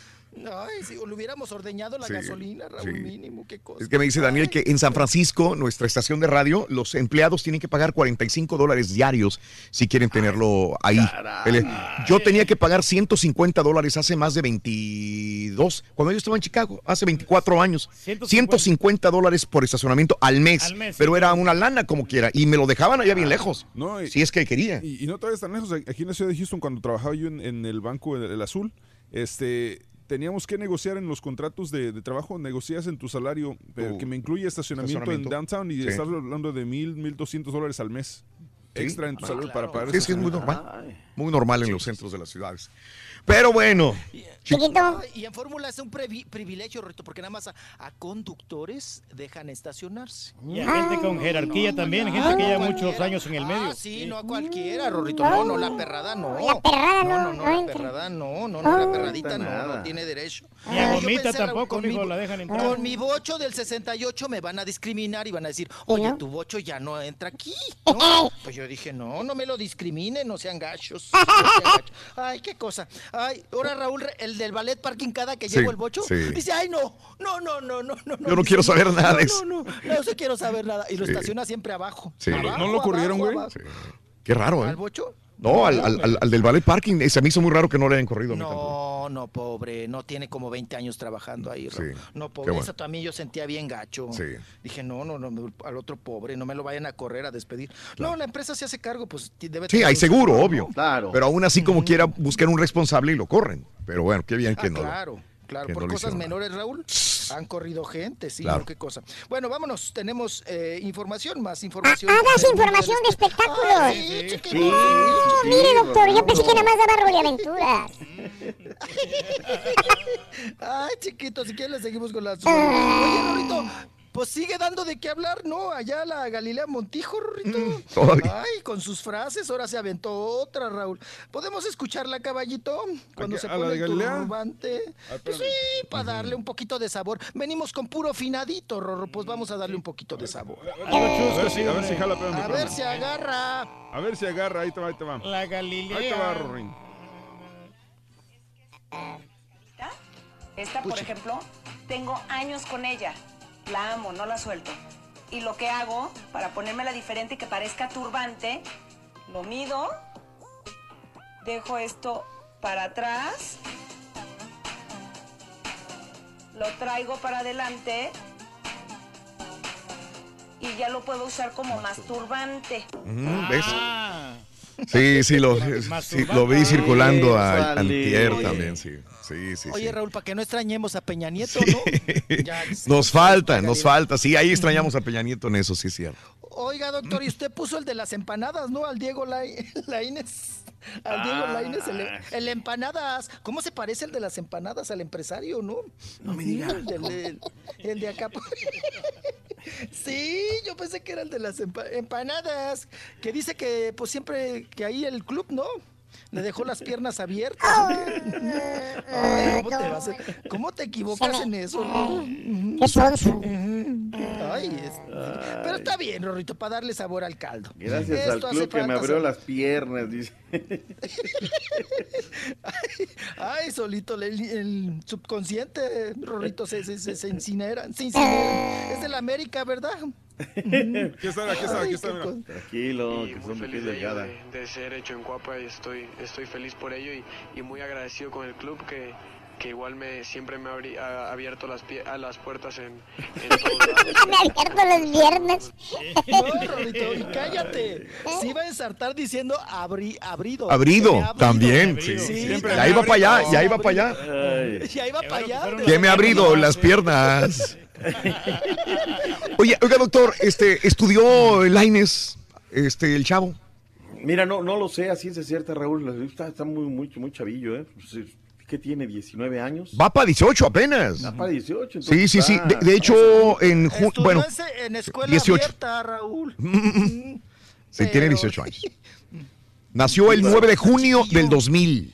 si le hubiéramos ordeñado la Sí, gasolina, Raúl, sí. mínimo, qué cosa. Es que me dice Daniel que en San Francisco, nuestra estación de radio, los empleados tienen que pagar 45 dólares diarios si quieren tenerlo ahí. Él- Yo tenía que pagar 150 dólares hace más de 22, cuando yo estaba en Chicago, hace 24 años. 150 dólares por estacionamiento al mes, Al mes, pero sí. era una lana como quiera. Y me lo dejaban allá bien lejos, No, y- si es que quería. Y, y no todavía tan lejos. Aquí en la ciudad de Houston, cuando trabajaba yo en, en el banco el, el azul, este teníamos que negociar en los contratos de, de trabajo, negocias en tu salario, pero Tu que me incluye estacionamiento, estacionamiento. en downtown y Sí. estás hablando de mil, mil doscientos dólares al mes Sí. extra en tu Ah, salario para pagar Sí, es que es muy normal. Muy normal en los centros de las ciudades. Pero bueno. Ay, Y en Fórmula es un privilegio, Rito, porque nada más a, a conductores dejan estacionarse. Y a gente con jerarquía también, gente que lleva muchos años en el medio. Ah, sí, no a cualquiera, Rorrito. No, no, la perrada no. La perrada no. no, No, no, no la entra. perrada no, no, no, la perradita no, no tiene derecho. Ni a Gomita tampoco, con mi mijo, bo- la dejan entrar. Con mi bocho del 68 me van a discriminar y van a decir, oye, tu bocho ya no entra aquí. <laughs> ¿no? Pues yo dije, no, no me lo discriminen, no sean gachos. no sean gachos. <laughs> Ay, qué cosa. Ay, ahora Raúl, el del ballet parking cada que Sí, llevo el bocho, sí. dice, ay, no, no, no, no, no, no. Yo no quiero saber nada de eso. No, no, no, no, no quiero saber nada. Y lo Sí. estaciona siempre abajo. Sí. Abajo, ¿No lo corrieron, güey? Qué raro, ¿eh? ¿Al bocho? No, al, al- al- al del ballet parking. eh, Se me hizo muy raro que no le hayan corrido. a mí tampoco. No, no, pobre, no tiene como 20 años trabajando ahí. Raúl. Sí, No, qué pobre, bueno. eso también yo sentía bien gacho. Sí. Dije, no, no, no, al otro pobre, no me lo vayan a correr, a despedir. No, la empresa se hace cargo, pues debe Sí, hay seguro, obvio. Pero aún así, como quiera, buscan un responsable y lo corren. Pero bueno, qué bien Ah, que no. lo- claro, claro, por no cosas menores, Raúl, han corrido gente, sí, Claro. qué cosa. Bueno, vámonos, tenemos eh, información, más información. Hagas mundo información de espe- espectáculos. Ay, sí. Oh, mire, doctor, yo pensé que nada más daba roliaventuras. <laughs> Ay, chiquito, si quieres le seguimos con las... Ah. Oye, Rorito, pues sigue dando de qué hablar, ¿no? Allá la Galilea Montijo, Rorito. Mm. Ay, con sus frases, ahora se aventó otra, Raúl. ¿Podemos escucharla, caballito? Cuando se ¿A la pone el turbante. Pues sí, para darle un poquito de sabor. Venimos con puro finadito, Rorro, pues vamos a darle un poquito de sabor. A ver si, a ver si jala, espérame, A ver si agarra. A ver si agarra, ahí te va, ahí te va. La Galilea. Ahí te va, Rorín. Esta, por ejemplo, tengo años con ella. La amo, no la suelto. Y lo que hago para ponérmela diferente y que parezca turbante, lo mido, dejo esto para atrás, lo traigo para adelante y ya lo puedo usar como masturbante. Mm, ¿Ves? <laughs> Sí, sí, lo, <laughs> sí, lo vi circulando a. Antier también, sí. Sí, sí, Oye, sí. Raúl, para que no extrañemos a Peña Nieto, ¿no? <laughs> Ya, Nos falta, nos falta. Sí, ahí extrañamos a Peña Nieto en eso, sí es cierto. Oiga, doctor, y usted puso el de las empanadas, ¿no? Al Diego Lai- <laughs> Laínez. Al Diego Ah. Laínez, el, el empanadas. ¿Cómo se parece el de las empanadas al empresario, no? No me diga. El, el- el de acá. <laughs> Sí, yo pensé que era el de las empa- empanadas. Que dice que, pues siempre, que ahí el club, ¿no? Le dejó las piernas abiertas. ¿cómo, te vas a- cómo te equivocas en eso? Qué sonso. Ay, es- pero está bien, Rorrito, para darle sabor al caldo. Gracias Esto al club que me abrió las piernas, dice. <laughs> Ay, solito el, el subconsciente, Rorrito, se, se, se, se incinera, se incinera. Es de la América, ¿verdad? Aquí está, aquí está, aquí está, mira. Tranquilo, que son de piel delgada. de, de ser hecho en Cuapa y estoy, estoy feliz por ello y, y muy agradecido con el club que, que igual me siempre me abri- ha abierto las, pie- a las puertas en, en. <laughs> Me abierto los viernes. <laughs> No, Rorrito, y cállate. Se iba a ensartar diciendo abri, abrido. Abrido, ha también, sí. Siempre Ya iba ha para allá, abrido. ya iba para allá. Ya iba para allá. ¿Quién me ha abrido las piernas? <laughs> <laughs> Oye, oiga, doctor, este, estudió Laines, este, el chavo. Mira, no, no lo sé, así es cierta, Raúl. Está, está muy, muy, muy chavillo, ¿eh? Pues, ¿Qué tiene? ¿19 años? Va para 18 apenas. Va para 18. Sí, sí, sí. De, de hecho, en Estudió bueno, en escuela 18. abierta, Raúl. <laughs> sí, tiene 18 años. <laughs> Nació el 9 de junio del 2000.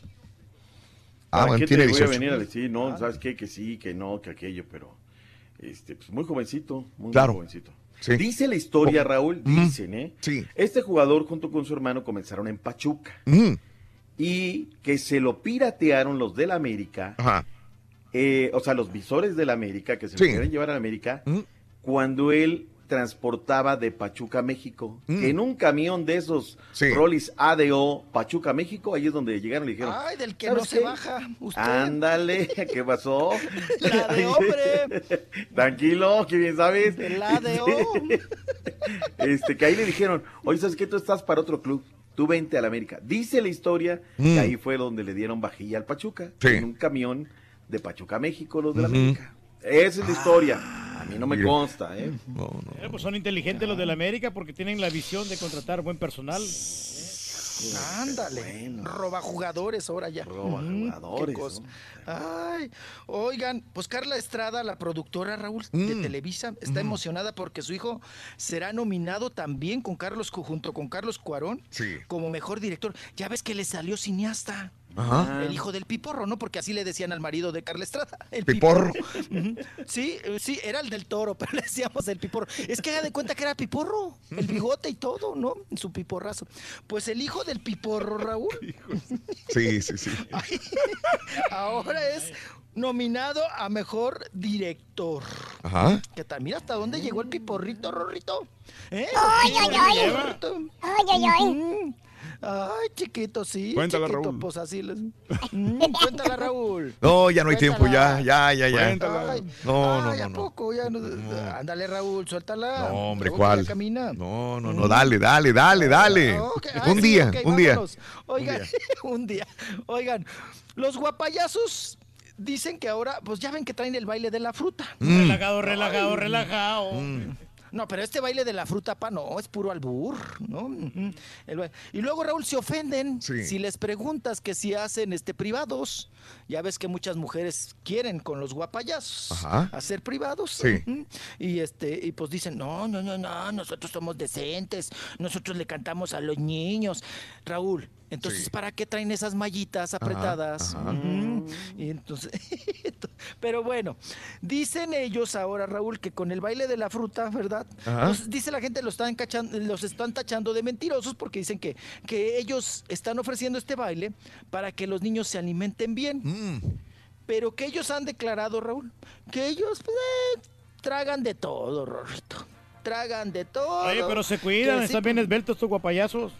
Ah, ¿Para bueno, tiene te voy a 18. venir a decir, no, sabes qué, que sí, que no, que aquello, pero este, pues muy jovencito, muy, Claro. muy jovencito. Sí. Dice la historia. Raúl, dicen, ¿eh? Sí. Este jugador junto con su hermano comenzaron en Pachuca Mm, y que se lo piratearon los del América, Ajá. eh, o sea, los visores del América, que se Sí. lo querían llevar a América, Mm. cuando él transportaba de Pachuca a México, Mm. que en un camión de esos Sí. Rollis ADO Pachuca México, ahí es donde llegaron y le dijeron, Ay, del que ¿sabes no se qué? baja. Usted. Ándale, <laughs> ¿qué pasó? La de hombre. <laughs> Tranquilo, que bien sabes. La de hombre. <laughs> Este, que ahí le dijeron, oye, ¿sabes qué? Tú estás para otro club. Tú vente a la América. Dice la historia Mm. que ahí fue donde le dieron vajilla al Pachuca. Sí. En un camión de Pachuca a México, los de la. América. Esa es la historia. A mí no me Mira. consta, ¿eh? Eh, pues son inteligentes los de la América porque tienen la visión de contratar buen personal. Ándale. Roba jugadores ahora ya. Roba jugadores, qué cosa. ¿no? Ay, oigan, pues Carla Estrada, la productora Raúl Mm. de Televisa, está emocionada porque su hijo será nominado también con Carlos junto con Carlos Cuarón Sí. como mejor director. Ya ves que le salió cineasta. Ajá. El hijo del piporro, ¿no? Porque así le decían al marido de Carla Estrada. <laughs> El Piporro. Ujú. Sí, eh, sí, era el del toro, <laughs> pero le decíamos el piporro. Es que haga de cuenta que era piporro, el bigote y todo, ¿no? Su piporrazo. Pues el hijo del piporro, Raúl, <laughs> Sí, sí, sí. ahora es nominado a mejor director. Ajá. Que tal, mira hasta dónde llegó el piporrito, Rorrito. ¿Eh? Ay, ay, ay. Ay, ay, ay. Ay, chiquito, sí. Cuéntala, chiquito, Raúl. Pues así les... <laughs> Mm, Cuéntala, Raúl. No, ya no hay tiempo, ya, ya, ya, ya. Cuéntala. Ay, No, no, ay, no, ¿a no. poco? Ya no- Ándale, Raúl, suéltala. No, hombre, ¿cuál? camina. No, no, no, dale, dale, dale, dale. Ok, ay, Un sí, día, un día. Oigan, <laughs> un día. Oigan, los guapayazos dicen que ahora, pues ya ven que traen el baile de la fruta. Mm. Relajado, relajado, relajado. No, pero este baile de la fruta, pa, no, es puro albur, ¿no? Y luego, Raúl, se ofenden Sí. si les preguntas que si hacen este privados. Ya ves que muchas mujeres quieren con los guapayazos Ajá. hacer privados. Sí. Y este, y pues dicen, no, no, no, no, nosotros somos decentes, nosotros le cantamos a los niños. Raúl, entonces, Sí. ¿para qué traen esas mallitas apretadas? ajá. Y entonces, <laughs> pero bueno, dicen ellos ahora, Raúl, que con el baile de la fruta, ¿verdad? Dice la gente, los están, cachan- los están tachando de mentirosos porque dicen que, que ellos están ofreciendo este baile para que los niños se alimenten bien. Mm. Pero que ellos han declarado, Raúl, que ellos pues, eh, tragan de todo, Rorrito. Tragan de todo. Oye, pero se cuidan, Que sí, están bien esbeltos estos guapayazos.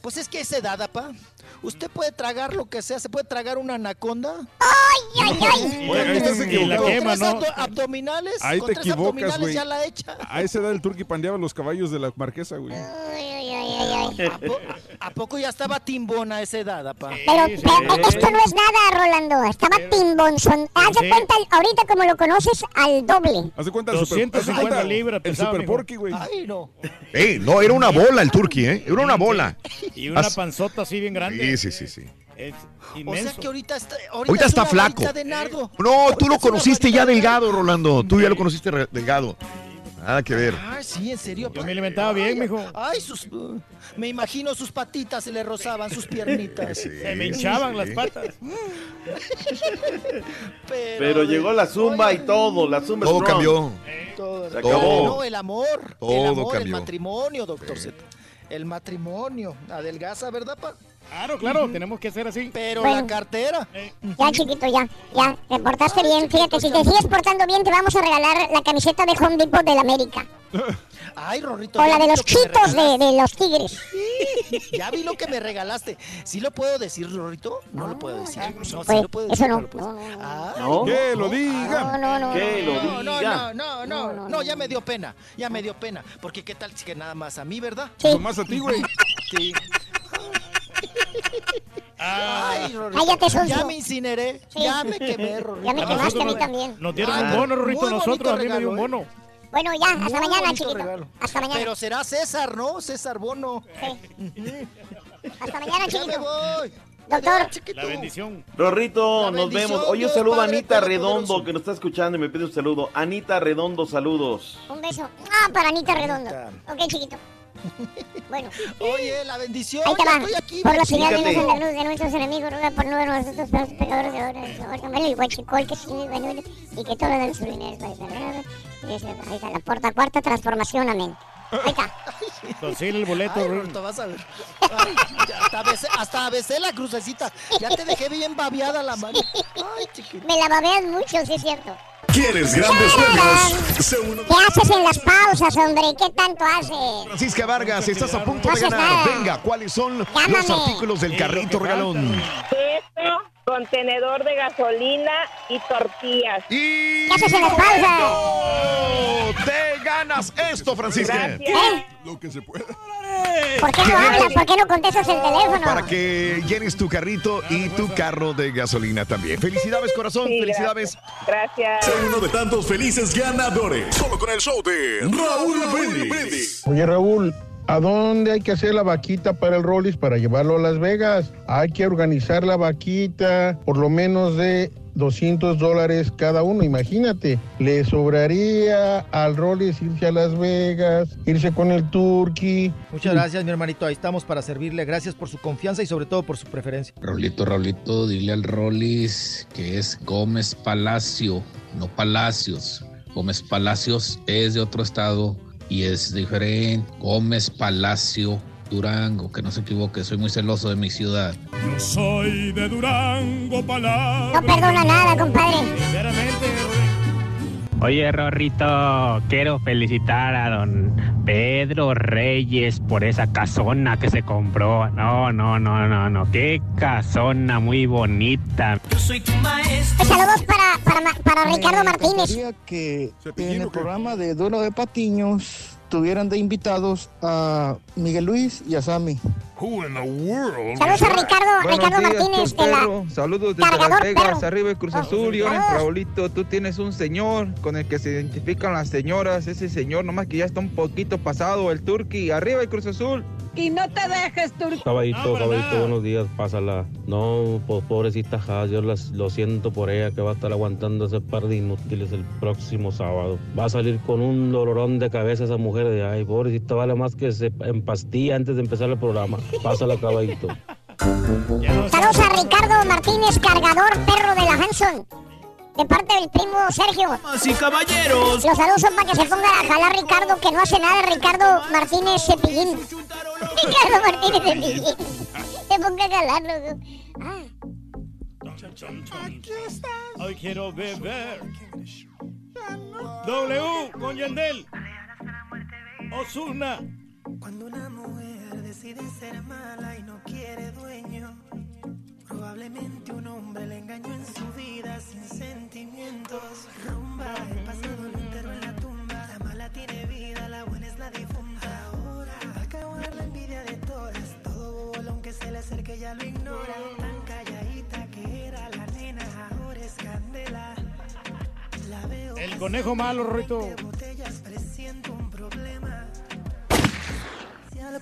Pues es que esa edad, apa. Usted puede tragar lo que sea, se puede tragar una anaconda. Ay, ay, ay. Oye, ahí estás Y la equivocado. quema, tres abdominales. Ahí con te tres equivocas, abdominales güey. ya la echa. A esa edad el turqui pandeaba los caballos de la marquesa, güey. Ay, ay, ay, ay, ay. ¿A, po- a- a poco ya estaba timbona a esa edad, apa? Pero, Sí, sí. pero esto no es nada, Rolando. Estaba timbonzón. Haz de Sí. cuenta, ahorita como lo conoces, al doble. Haz de cuenta el super, 250 haz de cuenta libras El super porky, güey. Ay, no. Ey, no, era una bola el turqui, ¿eh? Era una bola. Y una As- panzota así bien grande. Sí, sí, sí, sí. Es O sea que ahorita está. Ahorita es está flaco. de nardo. No, tú lo conociste ya de delgado, Rolando. Tú ya lo conociste delgado. Nada que ver. Ay, sí, en serio. Yo me alimentaba bien, Ay, mijo. Ay, sus. me imagino sus patitas se le rozaban, sus piernitas. Sí, Se me hinchaban sí. las patas. <laughs> Pero, Pero llegó la zumba y todo, la zumba Todo strong. cambió. Todo, Se acabó. No, el amor. Todo el amor, el cambió. matrimonio, doctor Z. El matrimonio. Adelgaza, ¿verdad, pa? Claro, claro, tenemos que hacer así. Pero Bueno. la cartera. Ya, chiquito, ya. Ya, te portaste bien. Fíjate, si te sigues portando bien, te vamos a regalar la camiseta de Home Depot del América. <laughs> Ay, Rorrito. O la de los chitos de, de los tigres. Ya vi lo que me regalaste. ¿Sí lo puedo decir, Rorrito? No lo puedo decir. No, sí Pues, lo puedo eso decir. no. lo puedo decir. Ay, ¿No? Que lo No, diga. no, no. Que lo No, no, diga. no, no, no, no, ya me dio pena, ya me dio pena, porque qué tal si que nada más a mí, ¿verdad? Sí. Nomás a ti, güey. Sí. Ay, Cállate, ya me incineré, Sí. ya me quemé, Rorrito. Ya me quemaste a nosotros mí también. Nos dieron un bono, Rorrito, muy nosotros. A mí me dio un bono. Bueno, ya, hasta Muy mañana, chiquito. regalo. Hasta mañana. Pero será César, ¿no? César Bono. <laughs> Hasta mañana, Ya me chiquito. voy. Doctor. La bendición. Rorrito, La nos bendición, vemos. Oye, un saludo a Anita. Redondo, que nos está escuchando y me pide un saludo. Anita Redondo, saludos. Un beso. Ah, para Anita Redondo. Anita. Ok, chiquito. <laughs> Bueno. Oye, la bendición. Ahí te ya va. estoy aquí. Por los Fíjate. señales de la luz de nuestros enemigos, ruega por nosotros, peores pecadores de ahora. El huachicol que sí, bueno, y que todo lo de los lunes. Ahí está, la puerta cuarta transformación, amén. Ahí está. <laughs> Consigue el boleto, Ay. Roberto, vas a ver. Ay, ya hasta, besé, hasta besé la crucecita. Ya te dejé bien babeada la mano. Ay, <laughs> chiquita. Me la babean mucho, sí es cierto. ¿Quieres grandes premios? ¿Qué haces en las pausas, hombre? ¿Qué tanto haces? Francisca Vargas, estás a punto No de ganar. nada. Venga, ¿cuáles son los artículos del carrito regalón? Queso, contenedor de gasolina y tortillas. ¿Y ¿Qué haces en las pausas? ¡Oh! ¡Te ganas esto, Francisca! ¿Eh? Lo que se pueda. ¿Por qué no hablas? ¿Por qué no contestas el teléfono? Para que llenes tu carrito y tu carro de gasolina también. Felicidades, corazón. Sí, Felicidades. Gracias. Sé uno de tantos felices ganadores. Solo con el show de Raúl Brindis. Oye, Raúl, ¿a dónde hay que hacer la vaquita para el Rollis para llevarlo a Las Vegas? Hay que organizar la vaquita por lo menos de 200 dólares cada uno. Imagínate, le sobraría al Rollis irse a Las Vegas, irse con el Turkey. Muchas gracias, mi hermanito. Ahí estamos para servirle. Gracias por su confianza y sobre todo por su preferencia. Raulito, Raulito, dile al Rollis que es Gómez Palacio, no Palacios. Gómez Palacios es de otro estado y es diferente. Gómez Palacio, Durango, que no se equivoque, soy muy celoso de mi ciudad. Yo soy de Durango, palabra. No perdona nada, compadre. Oye, Rorrito, quiero felicitar a don Pedro Reyes por esa casona que se compró. No, no, no, no, no. Qué casona muy bonita. Yo soy tu maestro. Saludos para, para, Ricardo Martínez. que en el programa de Duelo de Patiños tuvieran de invitados a Miguel Luis y a Sammy. Saludos a Ricardo, Ricardo Martínez de la... Saludos desde Cargador, Las Vegas, perro. arriba de Cruz Azul. Y ahora, Raulito, tú tienes un señor con el que se identifican las señoras. Ese señor, nomás que ya está un poquito pasado, el Turqui. Arriba de Cruz Azul. Y no te dejes, Turco. Caballito, caballito, buenos días, pásala. No, pues pobrecita Haas, yo las- lo siento por ella que va a estar aguantando ese par de inútiles el próximo sábado. Va a salir con un dolorón de cabeza esa mujer de ay, pobrecita, vale más que se empastilla antes de empezar el programa. Pásala, caballito. Saludos a Ricardo Martínez, cargador perro de la Hanson. De parte del primo Sergio. Y caballeros. Los saludos son para que se ponga a jalar Ricardo, que no hace nada Ricardo Martínez Cepillín. Ricardo Martínez Cepillín. Se ponga a jalarlo. Ah, Hoy quiero beber. W con Yandel. Osuna. Cuando una mujer decide ser mala y no quiere dueño, probablemente un hombre le engañó en su vida sin sentimientos. Rumba, el pasado lo enterró en la tumba. La mala tiene vida, la buena es la difunta. Ahora, va a acabar la envidia de todas. Todo bobo, aunque se le acerque, ya lo ignora. Tan calladita que era la nena, ahora es candela. La veo El conejo malo, Rorrito. botellas, presiento un problema.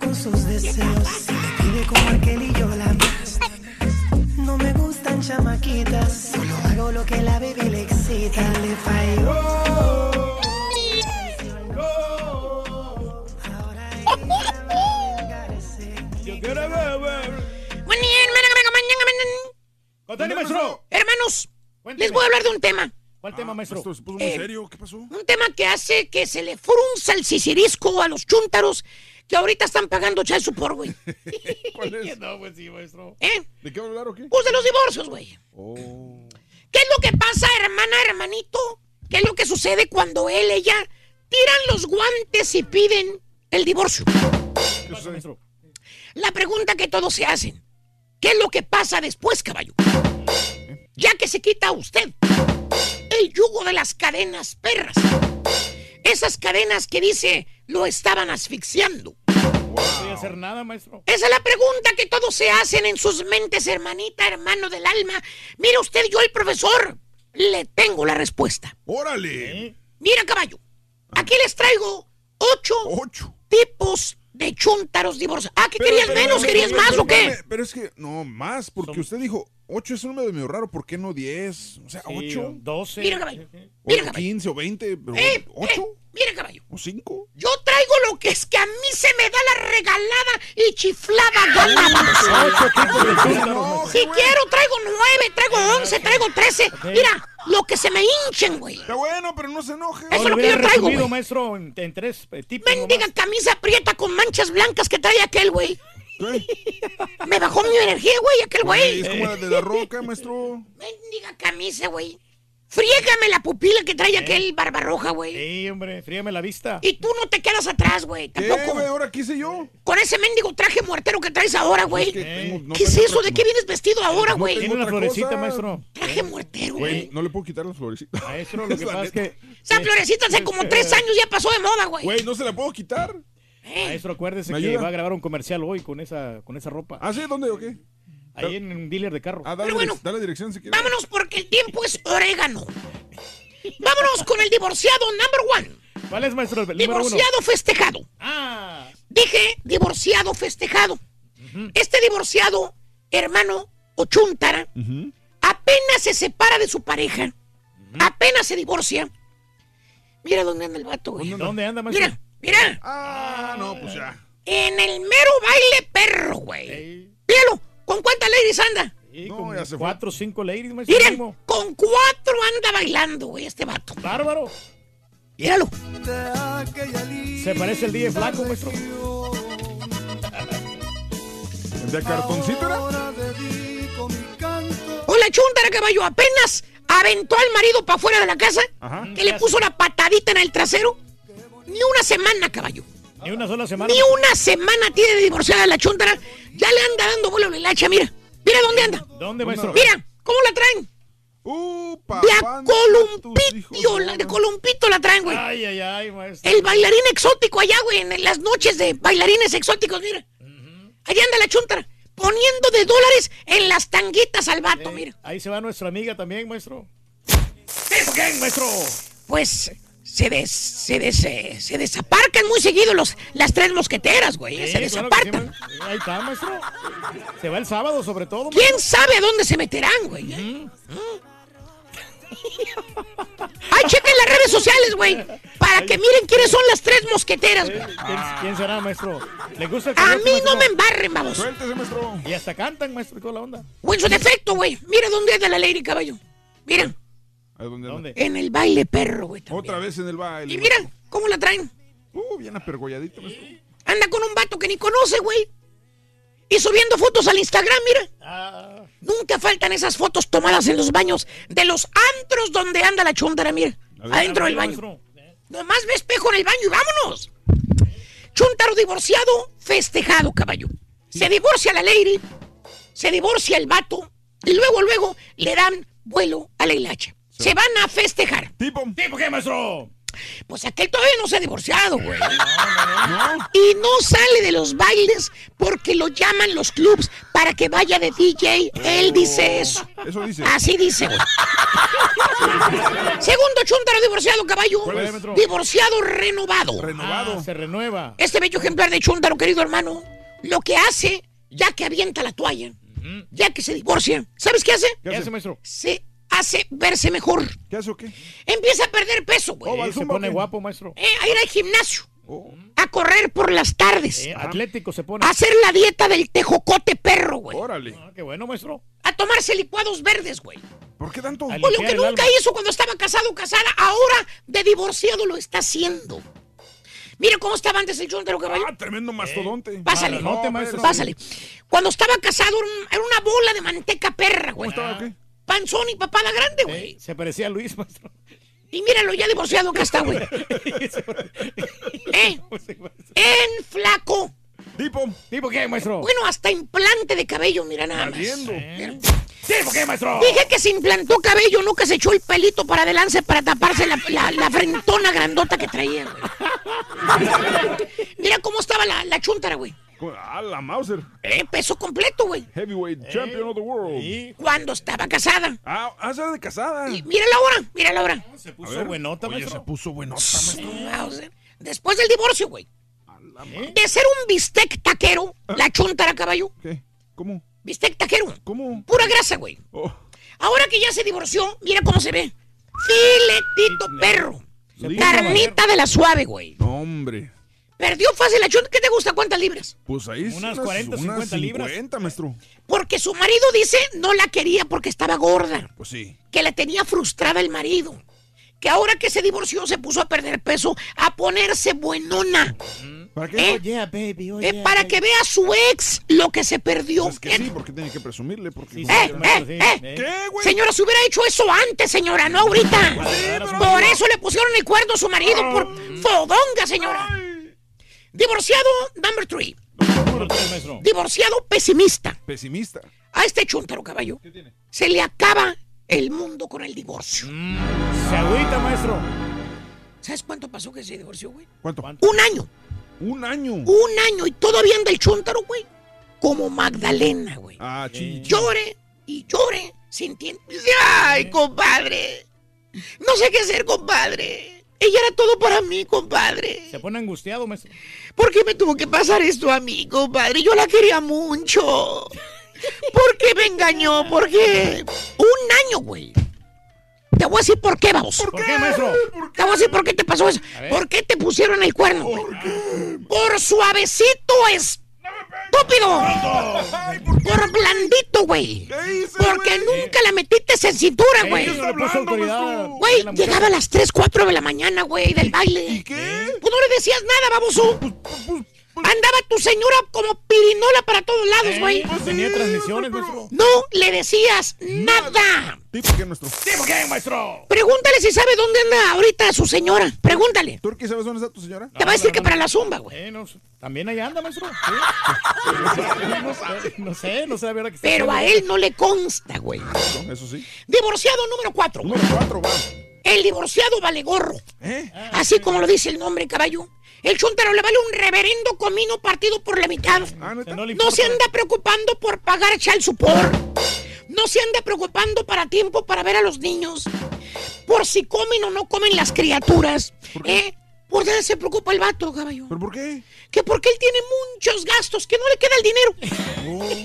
con sus deseos. Si te pide como aquel y yo la más. No me gustan chamaquitas. Solo hago lo que la baby le excita. Le falló. <laughs> Yo quiero beber. Contale, maestro. Hermanos, Cuénteme. les voy a hablar de un tema. ¿Cuál tema, maestro? Esto se puso muy Eh, serio. ¿Qué pasó? Un tema que hace que se le frunza el sisirisco a los chúntaros que ahorita están pagando child support, güey. <laughs> ¿Cuál es? No, pues sí, maestro. ¿Eh? ¿De qué hablar o qué? Pues de los divorcios, güey. Oh. ¿Qué es lo que pasa, hermana, hermanito? ¿Qué es lo que sucede cuando él, ella, tiran los guantes y piden el divorcio? ¿Qué pasa, maestro? La pregunta que todos se hacen. ¿Qué es lo que pasa después, caballo? Ya que se quita a usted el yugo de las cadenas perras. Esas cadenas que dice lo estaban asfixiando. No voy a hacer nada, maestro. Esa es la pregunta que todos se hacen en sus mentes, hermanita, hermano del alma. Mira usted, yo el profesor, le tengo la respuesta. ¡Órale! Mira, caballo, aquí les traigo ocho, tipos de chúntaros divorciados. Ah, ¿qué Pero, querías pero, menos? pero, ¿Querías pero, más pero, o qué? Pero es que, no, más, porque usted dijo, 8 es un número medio raro, ¿por qué no 10? O sea, 8. 12. Mira, caballo. O 15 o 20, pero Eh, 8. Mira, caballo. ¿O cinco? Yo traigo lo que es que a mí se me da la regalada y chiflada gana, baboso. Si quiero, traigo nueve, traigo once, traigo trece. Mira, lo que se me hinchen, güey. Está bueno, pero no se enoje. Eso es lo que yo traigo, resumido, maestro, en, en tres eh, tipos. Mendiga camisa prieta con manchas blancas que trae aquel, güey. <laughs> Me bajó mi energía, güey, aquel güey. Es como la de la roca, maestro. Mendiga camisa, güey. Friégame la pupila que trae aquel barbarroja, güey. Sí, hombre, fríame la vista. Y tú no te quedas atrás, güey. Tampoco. güey? ¿Ahora qué hice yo? Con ese mendigo traje muertero que traes ahora, güey. que tengo- no ¿Qué es eso? ¿De qué vienes vestido ahora, No güey? Tiene una florecita, cosa. maestro. Traje muertero, Güey, no le puedo quitar las florecitas. Maestro, lo que <laughs> La pasa es que... Esa florecita hace como tres años ya pasó de moda, güey. Güey, no se la puedo quitar. Maestro, acuérdese ¿Me que ayuda? va a grabar un comercial hoy con esa, con esa ropa. ¿Ah, sí? ¿Dónde o qué? Ahí en un dealer de carro. Ah, dale, Pero bueno. direc- dale dirección si quieres. Vámonos porque el tiempo es orégano. Vámonos con el divorciado number one. ¿Cuál es, maestro? El uno. Divorciado festejado. Ah. Dije divorciado festejado. Este divorciado, hermano Ochuntara, apenas se separa de su pareja, apenas se divorcia. Mira dónde anda el vato, güey. ¿Dónde anda, maestro? Mira, mira. Ah, no, pues ya. En el mero baile perro, güey. Míralo, ¿con cuántas ladies anda? Sí, No, con ya se fue. cuatro o cinco ladies, maestro. Miren, con cuatro anda bailando, güey, este vato. Bárbaro. Míralo. Se parece el día flaco, maestro. <laughs> ¿De cartoncito era? Hola, Chuntara, caballo, apenas aventó al marido para afuera de la casa, Ajá. que le puso la patadita en el trasero. Ni una semana, caballo. Ni una sola semana. Ni una semana tiene de divorciada la Chuntara. Ya le anda dando vuelo a la hilacha, mira. Mira dónde anda. ¿Dónde, maestro? Mira, ¿cómo la traen? Uh, De a papá, tus columpito, hijos, la de columpito la traen, güey. Ay, ay, ay, maestro. El bailarín exótico allá, güey, en las noches de bailarines exóticos, mira. Allá anda la Chuntara, poniendo de dólares en las tanguitas al vato, mira. Ahí se va nuestra amiga también, maestro. ¿Eso qué, maestro? Pues se des, se des, eh, se desaparcan muy seguido los, las tres mosqueteras, güey. Sí, se claro sí, maestro. Ahí está, maestro. Se va el sábado, sobre todo. ¿Quién sabe a dónde se meterán, güey? eh? <laughs> Ay, chequen las redes sociales, güey. Para que miren quiénes son las tres mosqueteras, güey. ¿Quién, quién será, maestro? ¿Le gusta el A mí maestro? no me embarren, vamos. Suéltese, maestro. Y hasta cantan, maestro, y toda la onda. En su defecto, güey. Mira dónde anda la Lady Caballo. Mira, ¿A dónde? ¿Dónde? en el baile perro, güey. también. Otra vez en el baile. Y mira cómo la traen. Uh, bien apergolladito. Anda con un vato que ni conoce, güey. Y subiendo fotos al Instagram, mira. Ah, Nunca faltan esas fotos tomadas en los baños de los antros donde anda la chuntara, mira. Ver, Adentro del baño. maestro. Nomás ve espejo en el baño y vámonos. Chuntaro divorciado, festejado, caballo. Se divorcia la lady, se divorcia el vato, y luego, luego le dan vuelo a la hilacha. Se van a festejar. Tipo. ¿Tipo qué, maestro? Pues aquel todavía no se ha divorciado, güey. Y no sale de los bailes porque lo llaman los clubs para que vaya de DJ. Él dice eso. Eso dice. Así dice, güey. Segundo chuntaro divorciado, caballo. Divorciado renovado. Renovado. Ah, se renueva. Este bello ejemplar de chuntaro, querido hermano, lo que hace, ya que avienta la toalla, ya que se divorcia, ¿sabes qué hace? ¿Qué hace, maestro? Se hace verse mejor. ¿Qué hace o qué? Empieza a perder peso, güey. Oh, se pone guapo, maestro. Eh, a ir al gimnasio, Oh. a correr por las tardes, Eh, atlético se pone. a hacer la dieta del tejocote perro, güey. Órale. Ah, qué bueno, maestro. A tomarse licuados verdes, güey. ¿Por qué tanto? O lo que nunca alma. hizo cuando estaba casado o casada, ahora de divorciado lo está haciendo. Mira cómo estaba antes el chuntaro, caballo. Ah, tremendo mastodonte. Pásale, Marranote, No, maestro. Pásale. Cuando estaba casado era, un- era una bola de manteca perra, ¿Cómo güey. estaba o qué? Panzón y papada grande, güey. Eh, se parecía a Luis, maestro. Y míralo, ya divorciado que está, güey. <laughs> ¿Eh? <laughs> En flaco. Tipo. ¿Tipo qué, maestro? Bueno, hasta implante de cabello, mira nada más. ¿Tipo qué, maestro? Dije que se implantó cabello, no que se echó el pelito para adelante para taparse la, la- la frentona grandota que traía, güey. <laughs> Mira cómo estaba la, la chuntara, güey. Ah, la Mauser. Eh, peso completo, güey. Heavyweight champion of the world. Sí, Cuando estaba casada. Ah, ah, era de casada. Y mira la hora, mira la hora. se A puso buenota, Oye, maestro. se puso buenota, maestro. Mauser. Después del divorcio, güey. ¿Eh? De ser un bistec taquero, la chuntara, caballo. ¿Qué? ¿Cómo? Bistec taquero. ¿Cómo? Pura grasa, güey. Oh. Ahora que ya se divorció, mira cómo se ve. Filetito perro. Carnita de la suave, güey. No, hombre. Perdió fácil la chunta. ¿Qué te gusta? ¿Cuántas libras? Pues ahí sí, Unas 40, 50 libras. 50, maestro. Porque su marido dice no la quería porque estaba gorda. Pues sí. Que le tenía frustrada el marido. Que ahora que se divorció se puso a perder peso, a ponerse buenona. ¿Para qué? ¿Eh? baby, oh, Eh, yeah, para baby. que vea su ex lo que se perdió. Es que sí, porque tiene que presumirle. Porque... Eh, eh, eh. Señora, se hubiera hecho eso antes, señora, no ahorita. Por eso le pusieron el cuerno a su marido por fodonga, señora. Divorciado number three. Divorciado pesimista. Pesimista. A este chuntaro caballo se le acaba el mundo con el divorcio. Se agüita, maestro. ¿Sabes cuánto pasó que se divorció, güey? ¿Cuánto? Un año. Un año. Un año y todavía anda el chuntaro, güey. Como Magdalena, güey. Ah, chi. Llore y llore sintiendo. ¡Ay, compadre! No sé qué hacer, compadre. Ella era todo para mí, compadre. Se pone angustiado, maestro. ¿Por qué me tuvo que pasar esto a mí, compadre? Yo la quería mucho. ¿Por qué me engañó? ¿Por qué? Un año, güey. Te voy a decir por qué, vamos. ¿Por qué, maestro? Te voy a decir por qué te pasó eso. ¿Por qué te pusieron el cuerno? güey? Por suavecito estúpido. Por blandito, güey. Porque nunca la metiste en cintura, güey. Güey, llegaba a las 3, 4 de la mañana, güey, del baile. ¿Y qué? Pues no le decías nada, baboso. Andaba tu señora como pirinola para todos lados, Ey, güey. pues tenía transmisiones, maestro. No le decías nada. ¿Tipo qué, nuestro? ¿Tipo qué, maestro? Pregúntale si sabe dónde anda ahorita su señora. Pregúntale. ¿Tú qué sabes dónde está tu señora? Te va a decir que para la zumba, güey. Eh, no. También allá anda, maestro. Sí. <laughs> no, sé, no sé, no sé a ver Pero a él no le consta, güey. No, eso sí. Divorciado número 4. Número 4, va. El divorciado vale gorro. ¿Eh? Así como lo dice el nombre, caballo. El chuntaro le vale un reverendo comino partido por la mitad. Ah. No se anda preocupando por pagar child support. No se anda preocupando para tiempo para ver a los niños. Por si comen o no comen las criaturas. ¿Eh? Por nada se preocupa el vato, caballo. ¿Pero por qué? Que porque él tiene muchos gastos, que no le queda el dinero.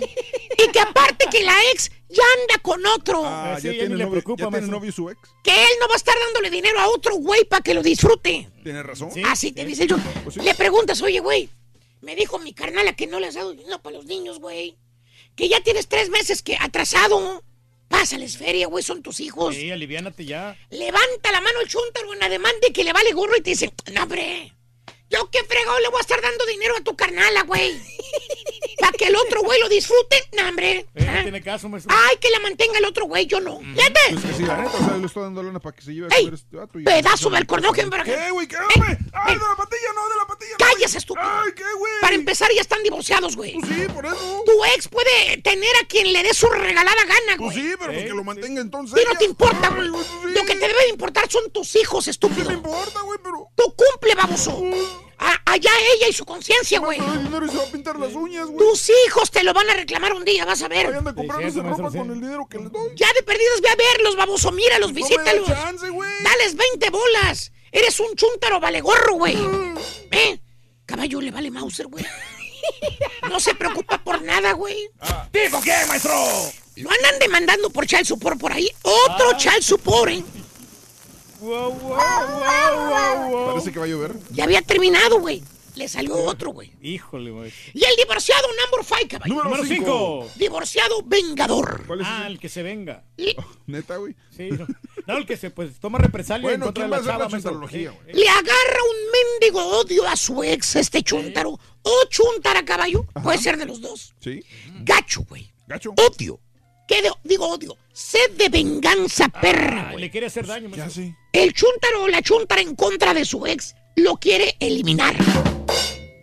y que aparte que la ex ya anda con otro. Ah, sí, ya ya tiene novio, preocupa, ya tiene novio su ex. Que él no va a estar dándole dinero a otro güey para que lo disfrute. Tiene razón. Sí. Así te dice yo. Pues sí. Le preguntas, oye, güey, me dijo mi carnala que no le has dado dinero para los niños, güey. Que ya tienes tres meses que atrasado. Pásales feria, güey, son tus hijos. Sí, aliviánate ya. Levanta la mano el chuntaro en ademán de que le vale gorro y te dice, no, hombre, yo qué fregado le voy a estar dando dinero a tu carnala, güey. <laughs> Para que el otro güey lo disfrute, no, hombre. Eh, no Ah. tiene caso, maestro. Ay, que la mantenga el otro güey, yo no. Fíjate. Pues que sí, la neta, o sea, le estoy dando lana para que se lleve a este vato. y- Pedazo de alcornoque, para que... ¿Qué, güey? ¿Qué, hombre? ¡Ay, de la patilla, no, de la patilla! no, ¡Cállese, estúpido! ¡Ay, qué, güey! Para empezar, ya están divorciados, güey. Pues sí, por eso. Tu ex puede tener a quien le dé su regalada gana, Pues güey. sí, pero pues que lo mantenga entonces. Y no te importa, güey. Pues sí. Lo que te debe de importar son tus hijos, ¿Qué estúpido. me importa, güey? Pero... Tú cumple, baboso. A- allá ella y su conciencia, güey. Ay, dinero y se va a pintar las uñas, güey. Tus hijos te lo van a reclamar un día, vas a ver. anda comprándose cierto, ropa con el dinero que le doy. Ya de perdidos ve a verlos, baboso. Míralos, No me da visítalos. chance, güey. Dales 20 bolas. Eres un chúntaro valegorro, güey. ¿Eh? Caballo le vale Mauser, güey. <laughs> No se preocupa por nada, güey. ¿Tipo qué, maestro? Lo andan demandando por child support por ahí. Otro Ah. child support, ¿eh? Wow, wow, wow, wow, wow. Parece que va a llover. Ya había terminado, güey. Le salió otro, güey. Híjole, maestro. Y el divorciado number five, caballo. Número Número 5. 5. Divorciado vengador. ¿Cuál es Ah, ese? el que se venga. <laughs> Neta, güey. Sí, no. No, el que se pues toma represalia en contra ¿quién de la chava, la güey? le agarra un mendigo odio a su ex, este chúntaro. O chuntara, caballo. Puede ser de los dos. ¿Sí? Gacho, güey. ¿Gacho? Odio. ¿Qué de- digo odio? Sed de venganza, perra, Ah, güey. le quiere hacer daño, ¿Qué maestro. hace? El chúntaro o la chuntara en contra de su ex lo quiere eliminar.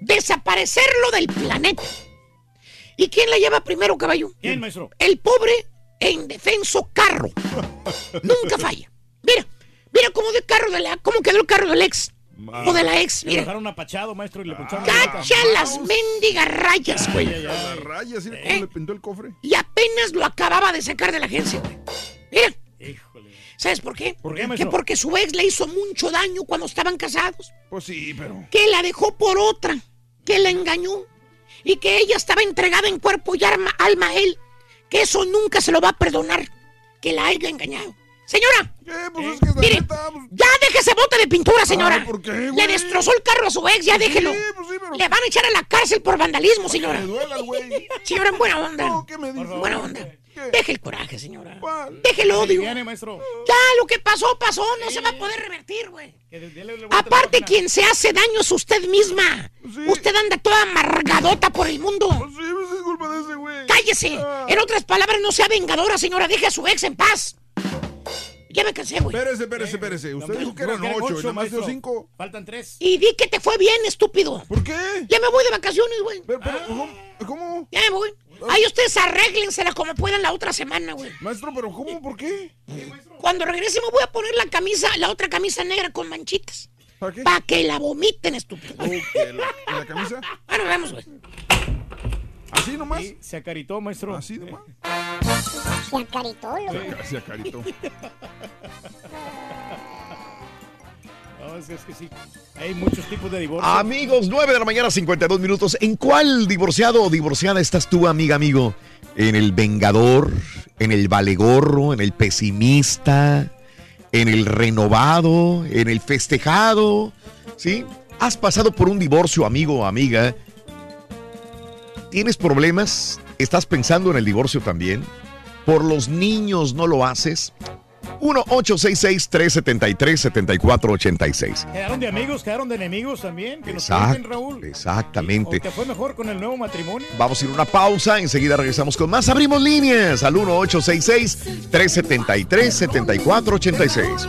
Desaparecerlo del planeta. ¿Y quién la lleva primero, caballo? ¿Quién, maestro? El pobre e indefenso carro. <laughs> Nunca falla. Mira, mira cómo, de carro de la, cómo quedó el carro del ex. O de la ex, Le mira. dejaron apachado, maestro, y le boca. Cacha las mendigas rayas, güey. Ay, ay, ay. raya, ¿sí? ¿Eh? ¿Cómo le pintó el cofre? Y apenas lo acababa de sacar de la agencia, güey. Mira, Híjole. ¿sabes por qué? ¿Por qué, Que porque su ex le hizo mucho daño cuando estaban casados. Pues sí, pero... que la dejó por otra, que la engañó y que ella estaba entregada en cuerpo y alma, alma a él, que eso nunca se lo va a perdonar, que la haya engañado. Señora. Pues Mire, ya deje ese bote de pintura, señora. Ay, ¿por qué, güey? Le destrozó el carro a su ex, ya Pues sí, déjelo. pues sí, pero- Le van a echar a la cárcel por vandalismo, señora. Me duela, güey. Señora, en buena onda. No, ¿qué me dice? Buena onda. Deje el coraje, señora. ¿Cuál? Deje el odio. Viene, maestro. Ya, lo que pasó, pasó. No se va a poder revertir, güey. Que Aparte, quien se hace daño es usted misma. Usted anda toda amargadota por el mundo. Sí, pues es culpa de ese güey. ¡Cállese! En otras palabras, no sea vengadora, señora. Deje a su ex en paz. Ya me cansé, güey. Espérese, espérese, espérese. Usted dijo que eran ocho y nada más dio cinco. Faltan tres. Y di que te fue bien, estúpido. ¿Por qué? Ya me voy de vacaciones, güey. Pero, pero, ¿cómo? ¿Cómo? Ya me voy. Ahí ustedes arréglensela como puedan la otra semana, güey. Maestro, pero ¿cómo? ¿Por qué? Cuando regrese me voy a poner la camisa, la otra camisa negra con manchitas. ¿Para qué? Para que la vomiten, estúpido. ¿la, la camisa? Bueno, vamos, güey. ¿Así nomás? Sí, se acaritó, maestro. ¿Así nomás? Se acaritó, loco. Se acaritó. <laughs> No, es, es que sí. Hay muchos tipos de divorcio. Amigos, 9 de la mañana, 52 minutos. ¿En cuál divorciado o divorciada estás tú, amiga, amigo? ¿En el vengador? ¿En el valegorro? ¿En el pesimista? ¿En el renovado? ¿En el festejado? ¿Sí? ¿Has pasado por un divorcio, amigo o amiga? ¿Tienes problemas? ¿Estás pensando en el divorcio también? ¿Por los niños no lo haces? 1-866-373-7486. Quedaron de amigos, quedaron de enemigos también. Que nos Exacto, cuenten, Raúl. exactamente. ¿O te fue mejor con el nuevo matrimonio? Vamos a ir a una pausa, enseguida regresamos con más. Abrimos líneas al 1-866-373-7486.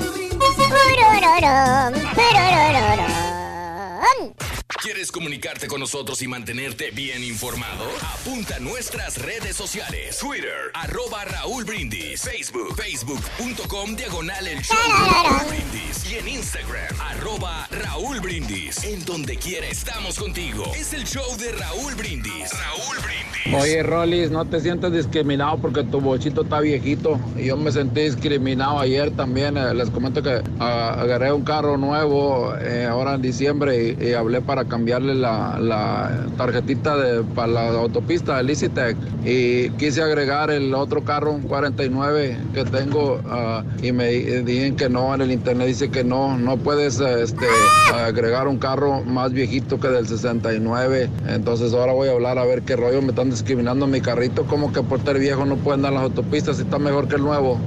¿Quieres comunicarte con nosotros y mantenerte bien informado? Apunta a nuestras redes sociales. Twitter, arroba Raúl Brindis. Facebook, facebook.com, diagonal el show de Raúl Brindis. Y en Instagram, arroba Raúl Brindis. En donde quiera estamos contigo. Es el show de Raúl Brindis. Raúl Brindis. Oye, Rolis, no te sientas discriminado porque tu bochito está viejito. Y yo me sentí discriminado ayer también. Eh, les comento que ah, agarré un carro nuevo eh, ahora en diciembre y, y hablé para cambiarle la, tarjetita de, para la autopista del Licitec. Y quise agregar el otro carro, un 49 que tengo, ah, y me di- dijeron que no. En el internet dice que no, no puedes eh, este, agregar un carro más viejito que del 69. Entonces ahora voy a hablar a ver qué rollo me están discriminando mi carrito. Como que por ser viejo no pueden dar las autopistas si está mejor que el nuevo.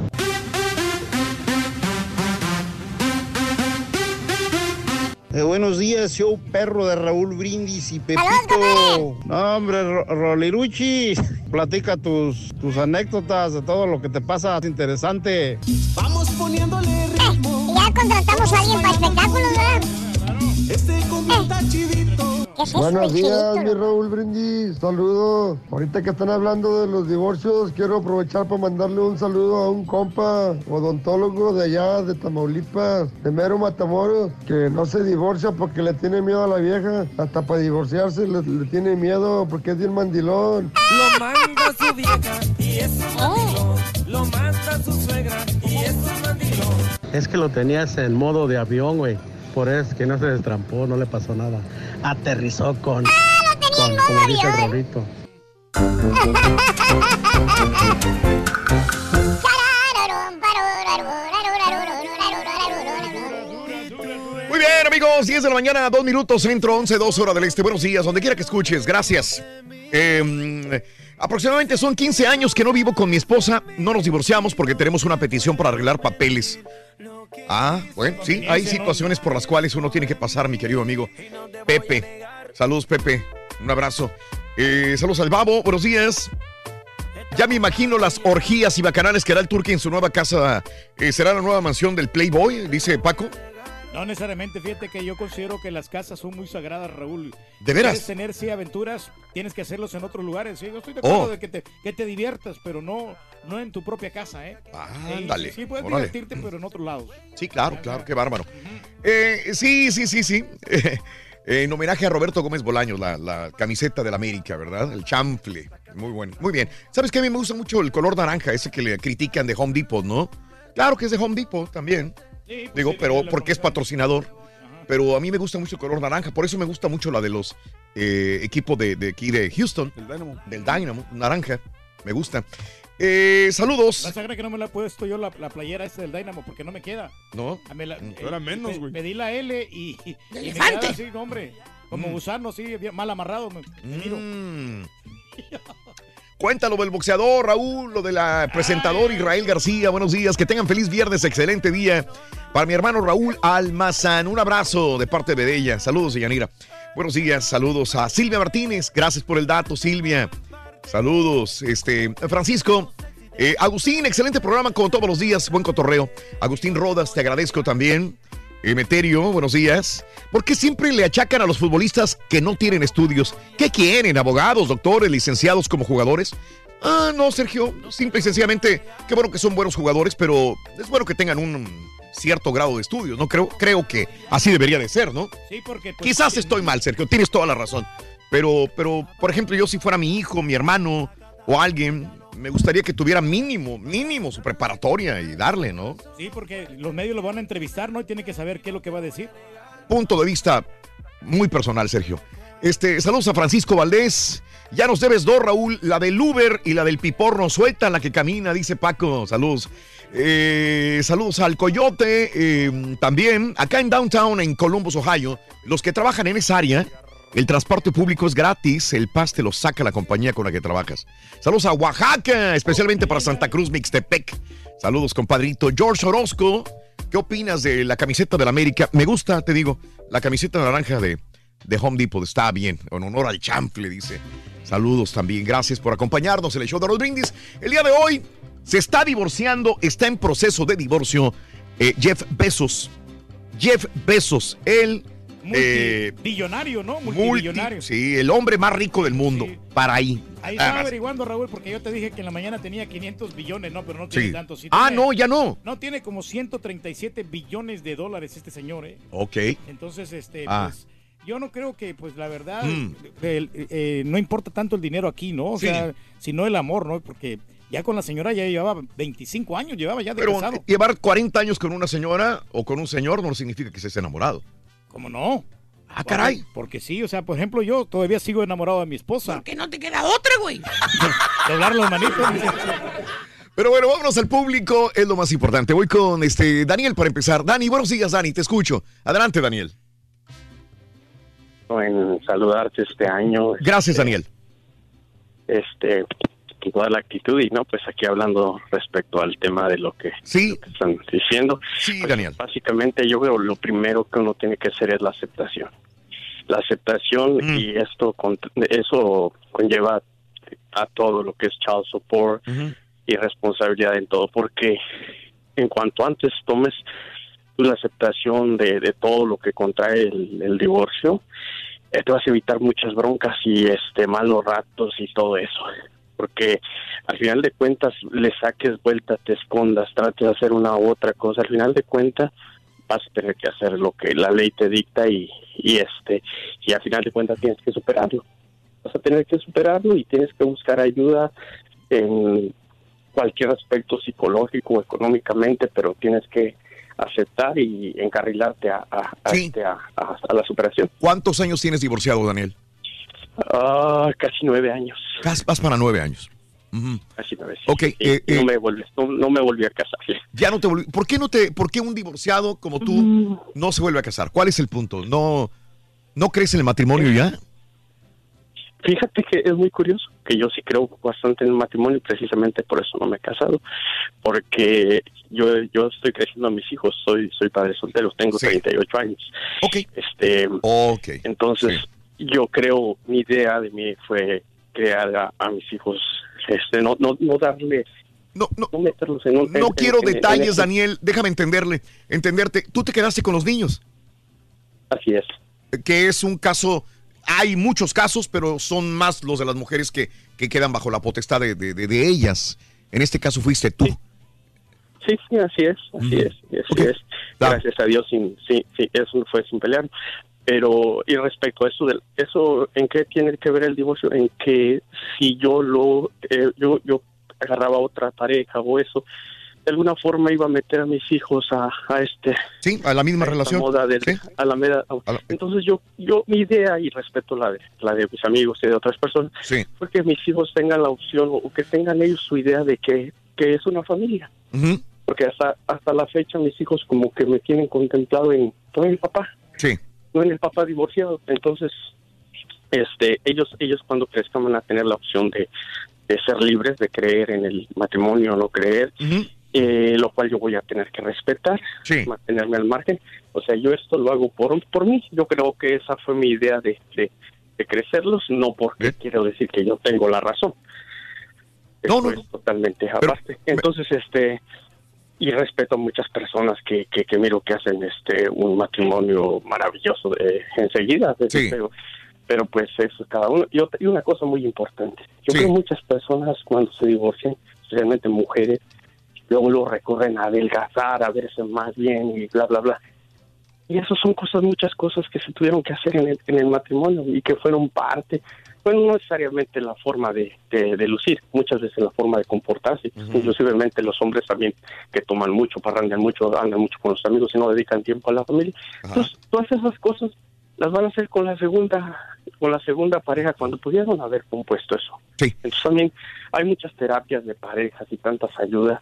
Eh, buenos días, show perro de Raúl Brindis y Pepito. No, hombre, Ro- Roliruchi, <laughs> platica tus, tus anécdotas de todo lo que te pasa. Es interesante. Vamos poniéndole ritmo. Ya contratamos a alguien para espectáculos, ¿verdad? Este combo está chidito. ¿Qué es eso, Buenos días, mi Raúl Brindis. Saludos. Ahorita que están hablando de los divorcios, quiero aprovechar para mandarle un saludo a un compa odontólogo de allá, de Tamaulipas, de Mero Matamoros, que no se divorcia porque le tiene miedo a la vieja. Hasta para divorciarse le, le tiene miedo porque es bien mandilón. Lo manda su vieja y es un mandilón. Lo manda su suegra y es un mandilón. Es que lo tenías en modo de avión, güey. Por eso es que no se destrampó, no le pasó nada. Aterrizó con, con como dice el Rorrito. Muy bien, amigos, 10 de la mañana, 2 minutos, centro 11, 2 horas del este. Buenos días, donde quiera que escuches, gracias. Eh, aproximadamente son 15 años que no vivo con mi esposa. No nos divorciamos porque tenemos una petición para arreglar papeles. Ah, bueno, sí, hay situaciones por las cuales uno tiene que pasar, mi querido amigo. Pepe, saludos, Pepe, un abrazo. Eh, saludos al Babo, buenos días. Ya me imagino las orgías y bacanales que hará el Turque en su nueva casa. Eh, ¿Será la nueva mansión del Playboy? Dice Paco. No necesariamente, fíjate que yo considero que las casas son muy sagradas, Raúl. ¿De veras? Quieres tener, sí, aventuras, tienes que hacerlos en otros lugares, sí. Yo estoy de acuerdo Oh. de que te, que te diviertas, pero no, no en tu propia casa, ¿eh? Ándale, Sí, puedes órale. divertirte, pero en otros lados. Sí, claro, claro, qué bárbaro. Eh, sí, sí, sí, sí. <laughs> Eh, en homenaje a Roberto Gómez Bolaños, la, la camiseta del América, ¿verdad? El chamfle. Muy bueno. Muy bien. ¿Sabes qué? A mí me gusta mucho el color naranja, ese que le critican de Home Depot, ¿no? Claro que es de Home Depot también. Digo, pero la porque es patrocinador. Pero a mí me gusta mucho el color naranja. Por eso me gusta mucho la de los eh, equipos de, de aquí de Houston. El Dynamo. Del Dynamo, naranja. Me gusta. Eh, saludos. Vas a creer que no me la he puesto yo la, la playera esta del Dynamo porque no me queda. ¿No? Ah, me la- Era menos, me- güey. Me di la L y. y elefante. así, hombre. Como Mm. gusano, sí, bien mal amarrado. Me, me miro. <laughs> Cuéntalo del boxeador, Raúl, lo del presentador Israel García. Buenos días, que tengan feliz viernes, excelente día. Para mi hermano Raúl Almazán, un abrazo de parte de ella. Saludos, Yanira. Buenos días, saludos a Silvia Martínez. Gracias por el dato, Silvia. Saludos, este, Francisco. Eh, Agustín, excelente programa como todos los días, buen cotorreo. Agustín Rodas, te agradezco también. Emeterio, buenos días. ¿Por qué siempre le achacan a los futbolistas que no tienen estudios? ¿Qué quieren? ¿Abogados, doctores, licenciados como jugadores? Ah, no, Sergio. Simple y sencillamente, qué bueno que son buenos jugadores, pero es bueno que tengan un cierto grado de estudios, ¿no? Creo, creo que así debería de ser, ¿no? Sí, porque. pues, Quizás estoy mal, Sergio, tienes toda la razón. Pero, pero, por ejemplo, yo si fuera mi hijo, mi hermano o alguien, me gustaría que tuviera mínimo, mínimo su preparatoria y darle, ¿no? Sí, porque los medios lo van a entrevistar, ¿no? Y tiene que saber qué es lo que va a decir. punto de vista muy personal, Sergio. Este, saludos a Francisco Valdés. Ya nos debes dos, Raúl, la del Uber y la del Piporno. Suelta la que camina, dice Paco. Saludos. Eh, saludos al Coyote. eh, también, acá en Downtown, en Columbus, Ohio, los que trabajan en esa área, el transporte público es gratis. El PAS te lo saca la compañía con la que trabajas. Saludos a Oaxaca, especialmente para Santa Cruz, Mixtepec. Saludos, compadrito. George Orozco. ¿Qué opinas de la camiseta del América? Me gusta, te digo, la camiseta naranja de, de Home Depot está bien, en honor al chanfle, dice. Saludos también, gracias por acompañarnos en el show de los brindis. El día de hoy se está divorciando, está en proceso de divorcio eh, Jeff Bezos. Jeff Bezos, el eh, Multibillonario, ¿no? multi- Multibillonario. sí, el hombre más rico del mundo. Para ahí. Ahí estaba averiguando, Raúl, porque yo te dije que en la mañana tenía 500 billones, no, pero no tiene Sí. tanto. sí Ah, tiene- no, ya no. No, tiene como 137 billones de dólares este señor, ¿eh? Ok. Entonces, este, Ah. pues, yo no creo que, pues, la verdad, Mm. el- eh, no importa tanto el dinero aquí, ¿no? O Sí. sea, sino el amor, ¿no? Porque ya con la señora ya llevaba 25 años, llevaba ya de Pero casado. llevar 40 años con una señora o con un señor no significa que estés enamorado. ¿Cómo no? Ah, caray. Porque sí, o sea, por ejemplo, yo todavía sigo enamorado de mi esposa. Que no te queda otra, güey. <laughs> Doblar los manitos. Pero bueno, vámonos al público, es lo más importante. Voy con este Daniel para empezar. Dani, buenos días, Dani, te escucho. Adelante, Daniel. en saludarte este año. Gracias, Este, Daniel. Este, toda la actitud y no, pues aquí hablando respecto al tema de lo que, lo que están diciendo. Sí, Pues, Daniel. Básicamente yo creo lo primero que uno tiene que hacer es la aceptación. La aceptación Mm. y esto con- eso conlleva a todo lo que es child support y responsabilidad en todo, porque en cuanto antes tomes la aceptación de, de todo lo que contrae el, el divorcio, eh, te vas a evitar muchas broncas y este malos ratos y todo eso. Porque al final de cuentas le saques vuelta, te escondas, trates de hacer una u otra cosa, al final de cuentas vas a tener que hacer lo que la ley te dicta y, y este y al final de cuentas tienes que superarlo. Vas a tener que superarlo y tienes que buscar ayuda en cualquier aspecto psicológico o económicamente, pero tienes que aceptar y encarrilarte a, a- este, a- a- a la superación. ¿Cuántos años tienes divorciado, Daniel? Ah, casi nueve años. Vas, vas para nueve años. Casi nueve. sí. Ok, Sí, eh, no, eh, me volví, no, no me volví a casar. <laughs> Ya no te volví- ¿Por qué no te, por qué un divorciado como tú no se vuelve a casar? ¿Cuál es el punto? ¿No, no crees en el matrimonio ya? Fíjate que es muy curioso, que yo sí creo bastante en el matrimonio y precisamente por eso no me he casado, porque yo yo estoy creciendo a mis hijos, soy soy padre soltero, tengo 38 años. Ok. Este, okay. Entonces, yo creo, mi idea de mí fue crear a, a mis hijos, este, no, no, no darle, no, no, meterlos en un... No en- quiero en- detalles, ese- Daniel. Déjame entenderle, entenderte. Tú te quedaste con los niños. Así es. Que es un caso, hay muchos casos, pero son más los de las mujeres que, que quedan bajo la potestad de, de- de- de ellas. En este caso fuiste tú. Sí, sí, así es, así es, así es. Gracias a Dios, sin, sí, sí, eso fue sin pelear. Pero, y respecto a eso, del, eso ¿en qué tiene que ver el divorcio? En que si yo lo, eh, yo, yo agarraba otra pareja o eso, de alguna forma iba a meter a mis hijos a, a este Sí, a la misma esta relación. moda del- Sí. a la meda- entonces yo yo mi idea y respeto la de la de mis amigos y de otras personas Sí. fue que mis hijos tengan la opción o que tengan ellos su idea de que, que es una familia Ujú. porque hasta hasta la fecha mis hijos como que me tienen contemplado en todo mi papá Sí. No en el papá divorciado. Entonces, este, ellos, ellos cuando crezcan van a tener la opción de, de ser libres, de creer en el matrimonio o no creer, eh, lo cual yo voy a tener que respetar, mantenerme al margen. O sea, yo esto lo hago por, por mí. Yo creo que esa fue mi idea de, de, de crecerlos, no porque quiero decir que yo tengo la razón. Esto es totalmente aparte. Entonces, este, y respeto a muchas personas que, que, que miro que hacen este un matrimonio maravilloso de, enseguida de- pero, pero pues eso es cada uno. Y, otra- y una cosa muy importante yo creo que muchas personas cuando se divorcian especialmente mujeres luego lo recurren a adelgazar a verse más bien y bla bla bla. Y eso son cosas muchas cosas que se tuvieron que hacer en el, en el matrimonio y que fueron parte bueno no necesariamente la forma de, de, de lucir muchas veces la forma de comportarse. Inclusivemente los hombres también que toman mucho parrandan mucho andan mucho con los amigos y no dedican tiempo a la familia. Entonces todas esas cosas las van a hacer con la segunda con la segunda pareja cuando pudieron haber compuesto eso. Entonces también hay muchas terapias de parejas y tantas ayudas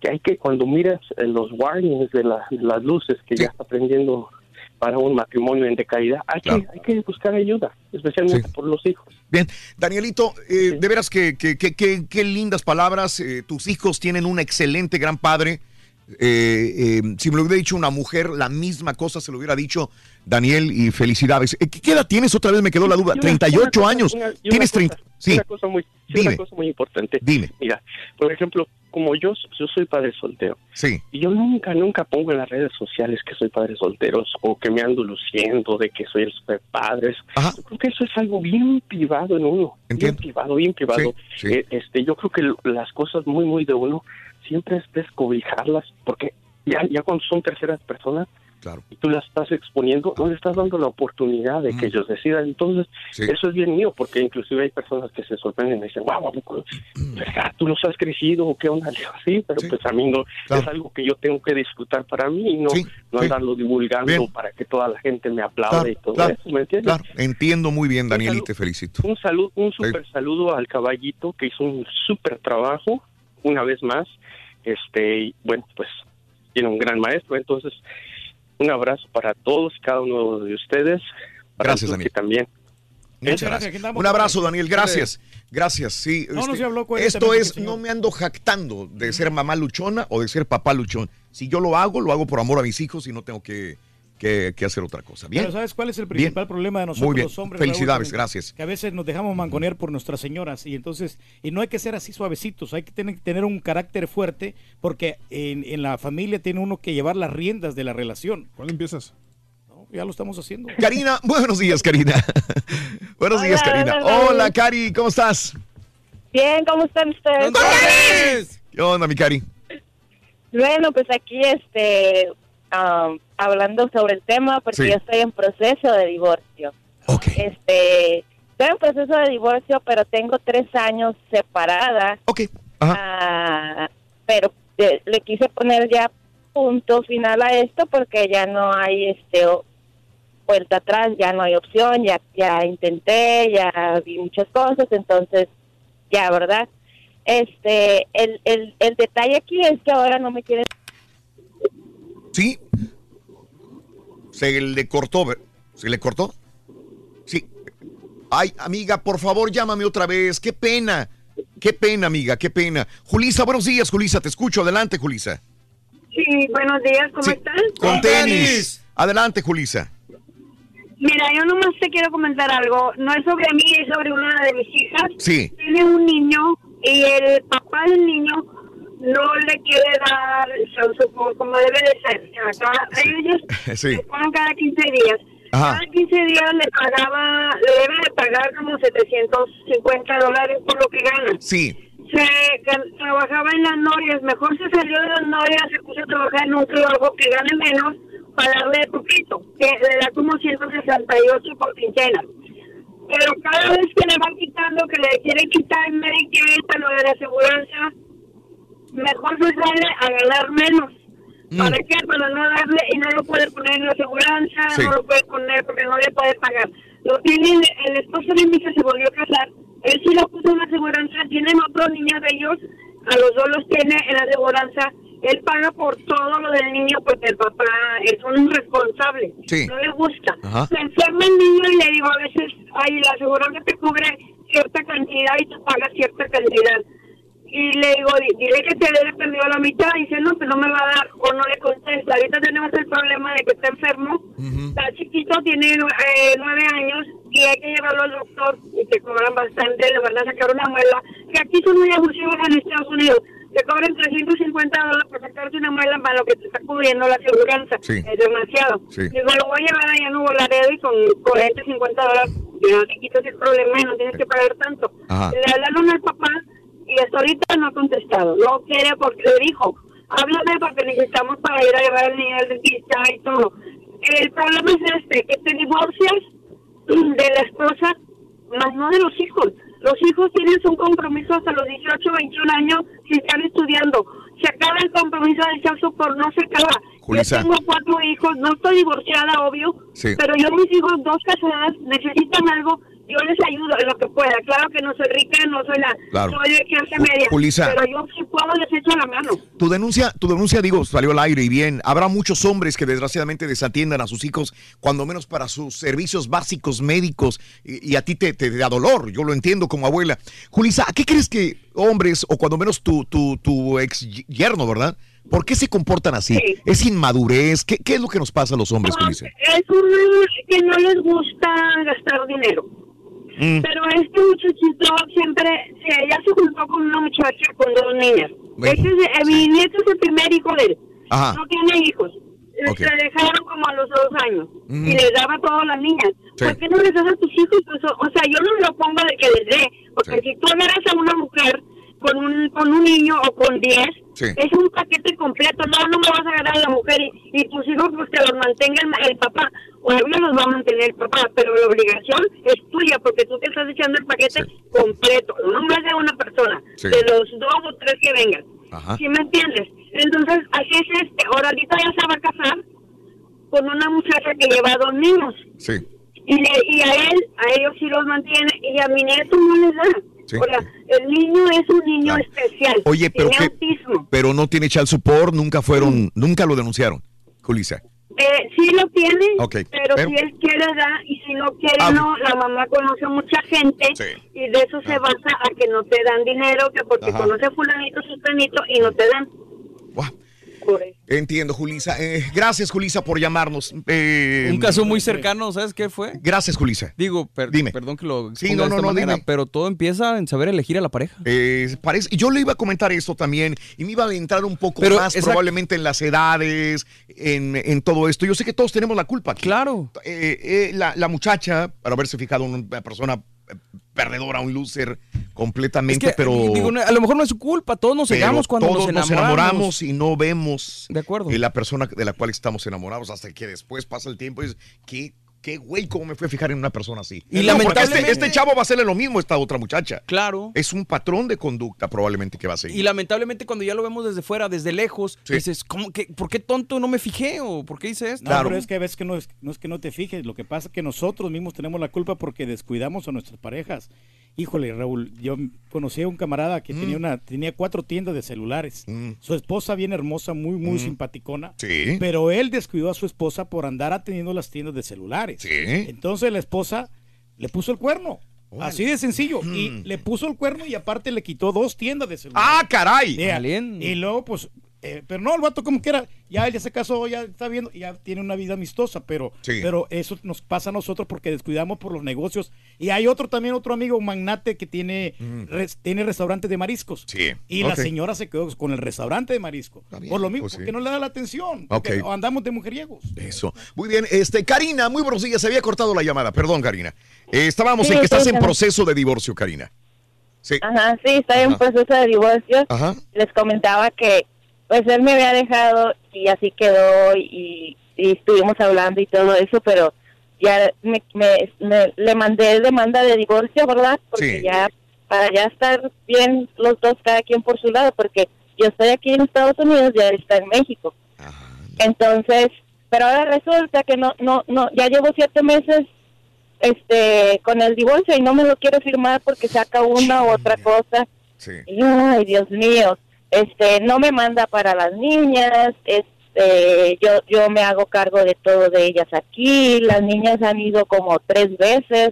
que hay que cuando miras los warnings de, la- de las luces que ya está prendiendo para un matrimonio en decaída, hay, que, hay que buscar ayuda, especialmente por los hijos. Bien, Danielito, eh, de veras que, que- que- que- qué lindas palabras. eh, tus hijos tienen un excelente gran padre. Eh, eh, si me lo hubiera dicho una mujer, la misma cosa se lo hubiera dicho Daniel y felicidades. Eh, ¿Qué qué edad tienes? Otra vez me quedó la duda. Y una- 38 una años. una- y una tienes cosa- 30. Sí, Una cosa muy, sí, Dime. una cosa muy importante. Dime. Mira, por ejemplo, como yo, yo soy padre soltero. Sí. Y yo nunca, nunca pongo en las redes sociales que soy padre soltero o que me ando luciendo de que soy el super padre. Yo creo que eso es algo bien privado en uno. Bien privado, bien privado. Sí, sí. Eh, este, yo creo que las cosas muy, muy de uno siempre es descobijarlas porque ya, ya cuando son terceras personas Claro. y tú las estás exponiendo, no le estás dando la oportunidad de que ellos decidan. Entonces, eso es bien mío, porque inclusive hay personas que se sorprenden y dicen, wow, ¿verdad? Tú los has crecido o qué onda? Le digo, sí, pero pues a mí no, es algo que yo tengo que disfrutar para mí y no, no andarlo divulgando Bien. para que toda la gente me aplaude Claro, y todo eso, ¿me entiendes? claro. Entiendo muy bien, Daniel, y te felicito. Un saludo, un super saludo al caballito que hizo un super trabajo una vez más. Este, y bueno, pues tiene un gran maestro, entonces un abrazo para todos, cada uno de ustedes. Para Gracias, Daniel. que también. Muchas gracias. Un abrazo, Daniel. Gracias. Gracias. Sí. No, no, este, habló esto es, no me ando jactando de ser mamá luchona o de ser papá luchón. Si yo lo hago, lo hago por amor a mis hijos y no tengo que, que- que hacer otra cosa. Bien. Pero ¿sabes cuál es el Bien. principal problema de nosotros Muy bien. los hombres? Felicidades, Raúl? gracias. Que a veces nos dejamos mangonear por nuestras señoras y entonces, y no hay que ser así suavecitos, hay que tener, tener un carácter fuerte porque en, en la familia tiene uno que llevar las riendas de la relación. ¿Cuándo empiezas? ya lo estamos haciendo. Karina, <laughs> buenos días, Karina. <laughs> buenos días, Hola, Karina. hola. Hola, Cari, ¿cómo estás? Bien, ¿cómo están ustedes? ¿Qué onda, mi Cari? Bueno, pues aquí este am, hablando sobre el tema porque Sí. yo estoy en proceso de divorcio. Este, estoy en proceso de divorcio, pero tengo tres años separada. Ah, pero eh, le quise poner ya punto final a esto porque ya no hay este vuelta atrás, ya no hay opción, ya ya intenté, ya vi muchas cosas, entonces ya, ¿verdad? Este, el, el, el detalle aquí es que ahora no me quieren Sí. Se le cortó, ¿se le cortó? Sí. Ay, amiga, por favor, llámame otra vez. Qué pena. Qué pena, amiga, qué pena. Julisa, buenos días, Julisa, te escucho. Adelante, Julisa. Sí, buenos días, ¿cómo están? Con tenis. Adelante, Julisa. Mira, yo nomás te quiero comentar algo. No es sobre mí, es sobre una de mis hijas. Sí. Tiene un niño y el papá del niño no le quiere dar support como debe de ser. Cada- Ellos <laughs> Sí. le pagan cada 15 días. Ajá. Cada 15 días le pagaba, le debe de pagar como 750 dólares por lo que gana. Sí. se trabajaba en las norias, mejor se salió de las norias, se puso a trabajar en un trabajo que gane menos para darle poquito, que le da como 168 por quincena. Pero cada vez que le van quitando, que le quieren quitar Medicare, para lo de la aseguranza, mejor se sale a ganar menos. Mm. ¿Para qué? Para no darle y no lo puede poner en la aseguranza, Sí. no lo puede poner porque no le puede pagar. Lo tiene, el esposo de mi hija se volvió a casar, él sí lo puso en la aseguranza, tienen otros niños de ellos, a los dos los tiene en la aseguranza, él paga por todo lo del niño porque el papá es un responsable, Sí. no le gusta. Ajá. Se enferma el niño y le digo a veces, ay, la aseguranza te cubre cierta cantidad y tú pagas cierta cantidad. Y le digo, "Di- dile que te le perdido la mitad. Dice, no, pues no me va a dar. O no le contesta. Ahorita tenemos el problema de que está enfermo. Está chiquito, tiene eh, nueve años y hay que llevarlo al doctor y te cobran bastante. Le van a sacar una muela. Que aquí son muy abusivos en Estados Unidos. Te cobran 350 dólares por sacarte una muela para lo que te está cubriendo la aseguranza. Sí. Es demasiado. Sí. Digo, lo voy a llevar allá a Nuevo Laredo y con 40, 50 dólares ya te quitas el problema y no tienes que pagar tanto. Ajá. Le hablaron al papá y hasta ahorita no ha contestado. No quiere porque le dijo, háblame porque necesitamos para ir a llevar al niño al dentista y todo. El problema es este, que te divorcias de la esposa, más no de los hijos. Los hijos tienen un compromiso hasta los 18, 21 años si están estudiando. Se acaba el compromiso del sexo por no se acaba. Julissa. Yo tengo cuatro hijos, no estoy divorciada, obvio, Sí. pero yo mis hijos, dos casadas, necesitan algo, yo les ayudo en lo que pueda. Claro que no soy rica, no soy la, Claro. soy de clase media, Julissa. pero yo si puedo les echo la mano. Tu denuncia, tu denuncia, digo, salió al aire y bien. Habrá muchos hombres que desgraciadamente desatiendan a sus hijos, cuando menos para sus servicios básicos médicos, y, y a ti te, te da dolor. Yo lo entiendo como abuela. Julisa, ¿a qué crees que hombres, o cuando menos tu, tu, tu ex yerno, ¿verdad? ¿Por qué se comportan así? ¿Es inmadurez? ¿Qué, ¿Qué es lo que nos pasa a los hombres, Julisa? Es un que no les gusta gastar dinero. Mm. Pero este muchachito siempre, se, ella se juntó con una muchacha con dos niñas. Bueno, Ese es, eh, Mi nieto es el primer hijo de él. Ajá. No tiene hijos. Les Ok. Se dejaron como a los dos años Ujú. y les daba a las niñas. Sí. ¿Por qué no les das a tus hijos? Pues, o, o sea, yo no lo pongo de que les dé, porque si tú agarras a una mujer con un, con un niño o con diez, Sí. es un paquete completo. No, no me vas a agarrar a la mujer y, y tus hijos pues que los mantenga el, el papá. O ellos los va a mantener el papá, pero la obligación es tuya porque tú te estás echando el paquete completo. No más de una persona, Sí. de los dos o tres que vengan. Ajá. ¿Sí me entiendes? Entonces, así es este. Ahora, ahorita ya se va a casar con una muchacha que lleva dos niños. Sí. Y, le- y a él, a ellos sí los mantiene, y a mi nieto no les da. Sí. El niño es un niño especial. Oye, pero tiene autismo. Pero no tiene child support, nunca fueron, nunca lo denunciaron, Julisa. Eh, sí lo tiene, pero, pero- si él quiere da y si no quiere Ah, no. La mamá conoce mucha gente y de eso se basa a que no te dan dinero, que porque Ajá. conoce fulanito, sustanito y no te dan. Entiendo, Julisa. Eh, gracias, Julisa, por llamarnos. Eh, Un caso muy cercano, ¿sabes qué fue? Gracias, Julisa. Digo, per- Dime. perdón que lo Sí, no, de no, esta no, manera, dime. pero todo empieza en saber elegir a la pareja. Eh, parece, yo le iba a comentar esto también y me iba a entrar un poco Pero más probablemente en las edades, en, en todo esto. Yo sé que todos tenemos la culpa. aquí. Claro. Eh, eh, la, la muchacha, para haberse fijado en una persona eh, perdedora, un loser completamente, Es que, pero... digo, a lo mejor no es su culpa, todos nos cegamos cuando todos nos enamoramos. y no vemos De acuerdo. eh, la persona de la cual estamos enamorados hasta que después pasa el tiempo y dices, ¿qué, qué güey, cómo me fue a fijar en una persona así? Y No, porque lamentablemente- este, este chavo va a hacerle lo mismo a esta otra muchacha. Claro. Es un patrón de conducta probablemente que va a seguir. Y lamentablemente cuando ya lo vemos desde fuera, desde lejos, Sí. dices, ¿cómo que, ¿por qué tonto no me fijé? ¿O por qué hice esto? No, pero es que a veces que no es, no es que no te fijes, lo que pasa es que nosotros mismos tenemos la culpa porque descuidamos a nuestras parejas. Híjole, Raúl, yo conocí a un camarada que Mm. tenía una tenía cuatro tiendas de celulares. Su esposa bien hermosa, muy muy Mm. simpaticona. Sí. Pero él descuidó a su esposa por andar atendiendo las tiendas de celulares. Sí. Entonces la esposa le puso el cuerno. Así de sencillo. Mm. Y le puso el cuerno y aparte le quitó dos tiendas de celulares. ¡Ah, caray! Yeah. Y luego, pues, eh, pero no, el vato como quiera, ya él ya se casó, ya está viendo, ya tiene una vida amistosa, pero, Sí. pero eso nos pasa a nosotros porque descuidamos por los negocios. Y hay otro también, otro amigo, un magnate que tiene, res- tiene restaurante de mariscos. Mm. Sí. Y la señora se quedó con el restaurante de marisco. por lo mismo, pues sí. porque no le da la atención. porque Ok. andamos de mujeriegos. Eso. Muy bien. Este, Karina, muy buenos días. Se había cortado la llamada. Perdón, Karina. Eh, estábamos Sí, en que estás en proceso de divorcio, Karina. Sí. Ajá, sí, está en proceso de divorcio. Ajá. Les comentaba que pues él me había dejado y así quedó y, y estuvimos hablando y todo eso, pero ya me, me- me- le mandé demanda de divorcio, ¿verdad? Porque Sí. ya para ya estar bien los dos cada quien por su lado, porque yo estoy aquí en Estados Unidos y él está en México. Entonces, pero ahora resulta que no, no, no, ya llevo siete meses este con el divorcio y no me lo quiero firmar porque saca una u otra cosa. Y, ay, Dios mío, este, no me manda para las niñas, este, yo, yo me hago cargo de todo de ellas aquí, las niñas han ido como tres veces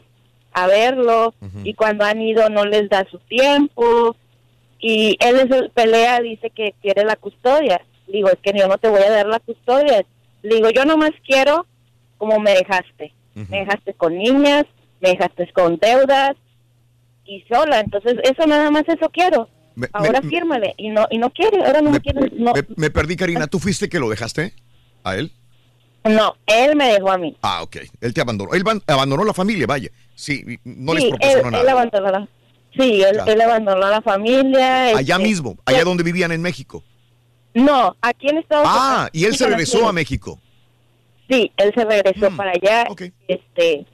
a verlo y cuando han ido no les da su tiempo y él es pelea, dice que quiere la custodia. Digo, es que yo no te voy a dar la custodia. Digo, yo nomás quiero como me dejaste. Me dejaste con niñas, me dejaste con deudas y sola. Entonces, eso nada más eso quiero. Me- ahora me- fírmale. Y no, y no quiere, ahora no me, quiere. No, Me, me perdí, Karina. ¿Tú fuiste que lo dejaste a él? no, él me dejó a mí. Ah, ok. Él te abandonó. Él abandonó la familia, vaya. Sí, no les proporcionó él, nada. él abandonó la, sí, él, Claro. él abandonó a la familia. Allá este, mismo, allá donde vivían en México. No, aquí en Estados Unidos. Ah, y él se regresó a México. Sí, él se regresó Mm, para allá. Este,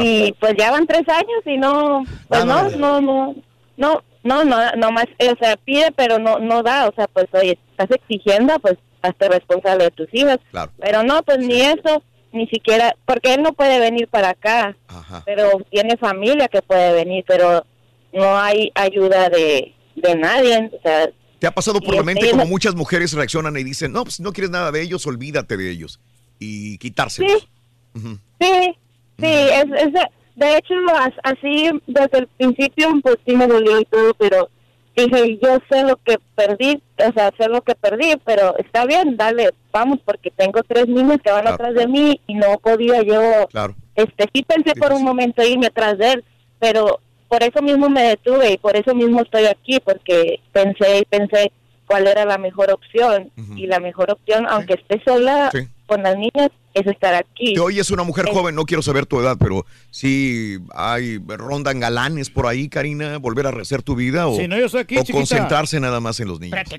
y pues ya van tres años y no, pues no, no, no, no, no, no, no más, o sea, pide pero no, no da, o sea, pues oye, estás exigiendo, pues hazte responsable de tus hijas. Claro. Pero no, pues ni eso, ni siquiera, porque él no puede venir para acá, pero tiene familia que puede venir, pero no hay ayuda de, de nadie, o sea, ¿Te ha pasado por la mente este, como muchas mujeres reaccionan y dicen, no, pues si no quieres nada de ellos, olvídate de ellos? Y quitárselos. Sí. Sí, sí, es, es de, hecho, as- así desde el principio, pues sí me dolió y todo, pero dije, yo sé lo que perdí, o sea, sé lo que perdí, pero está bien, dale, vamos, porque tengo tres niños que van atrás de mí y no podía yo, Claro. este, sí pensé por un momento irme atrás de él, pero por eso mismo me detuve y por eso mismo estoy aquí, porque pensé y pensé cuál era la mejor opción, y la mejor opción, aunque esté sola con las niñas, es estar aquí. Te oyes una mujer joven, no quiero saber tu edad, pero sí hay, rondan galanes por ahí, Karina, volver a rehacer tu vida o, Sí, no, yo soy aquí, o concentrarse nada más en los niños. Sí,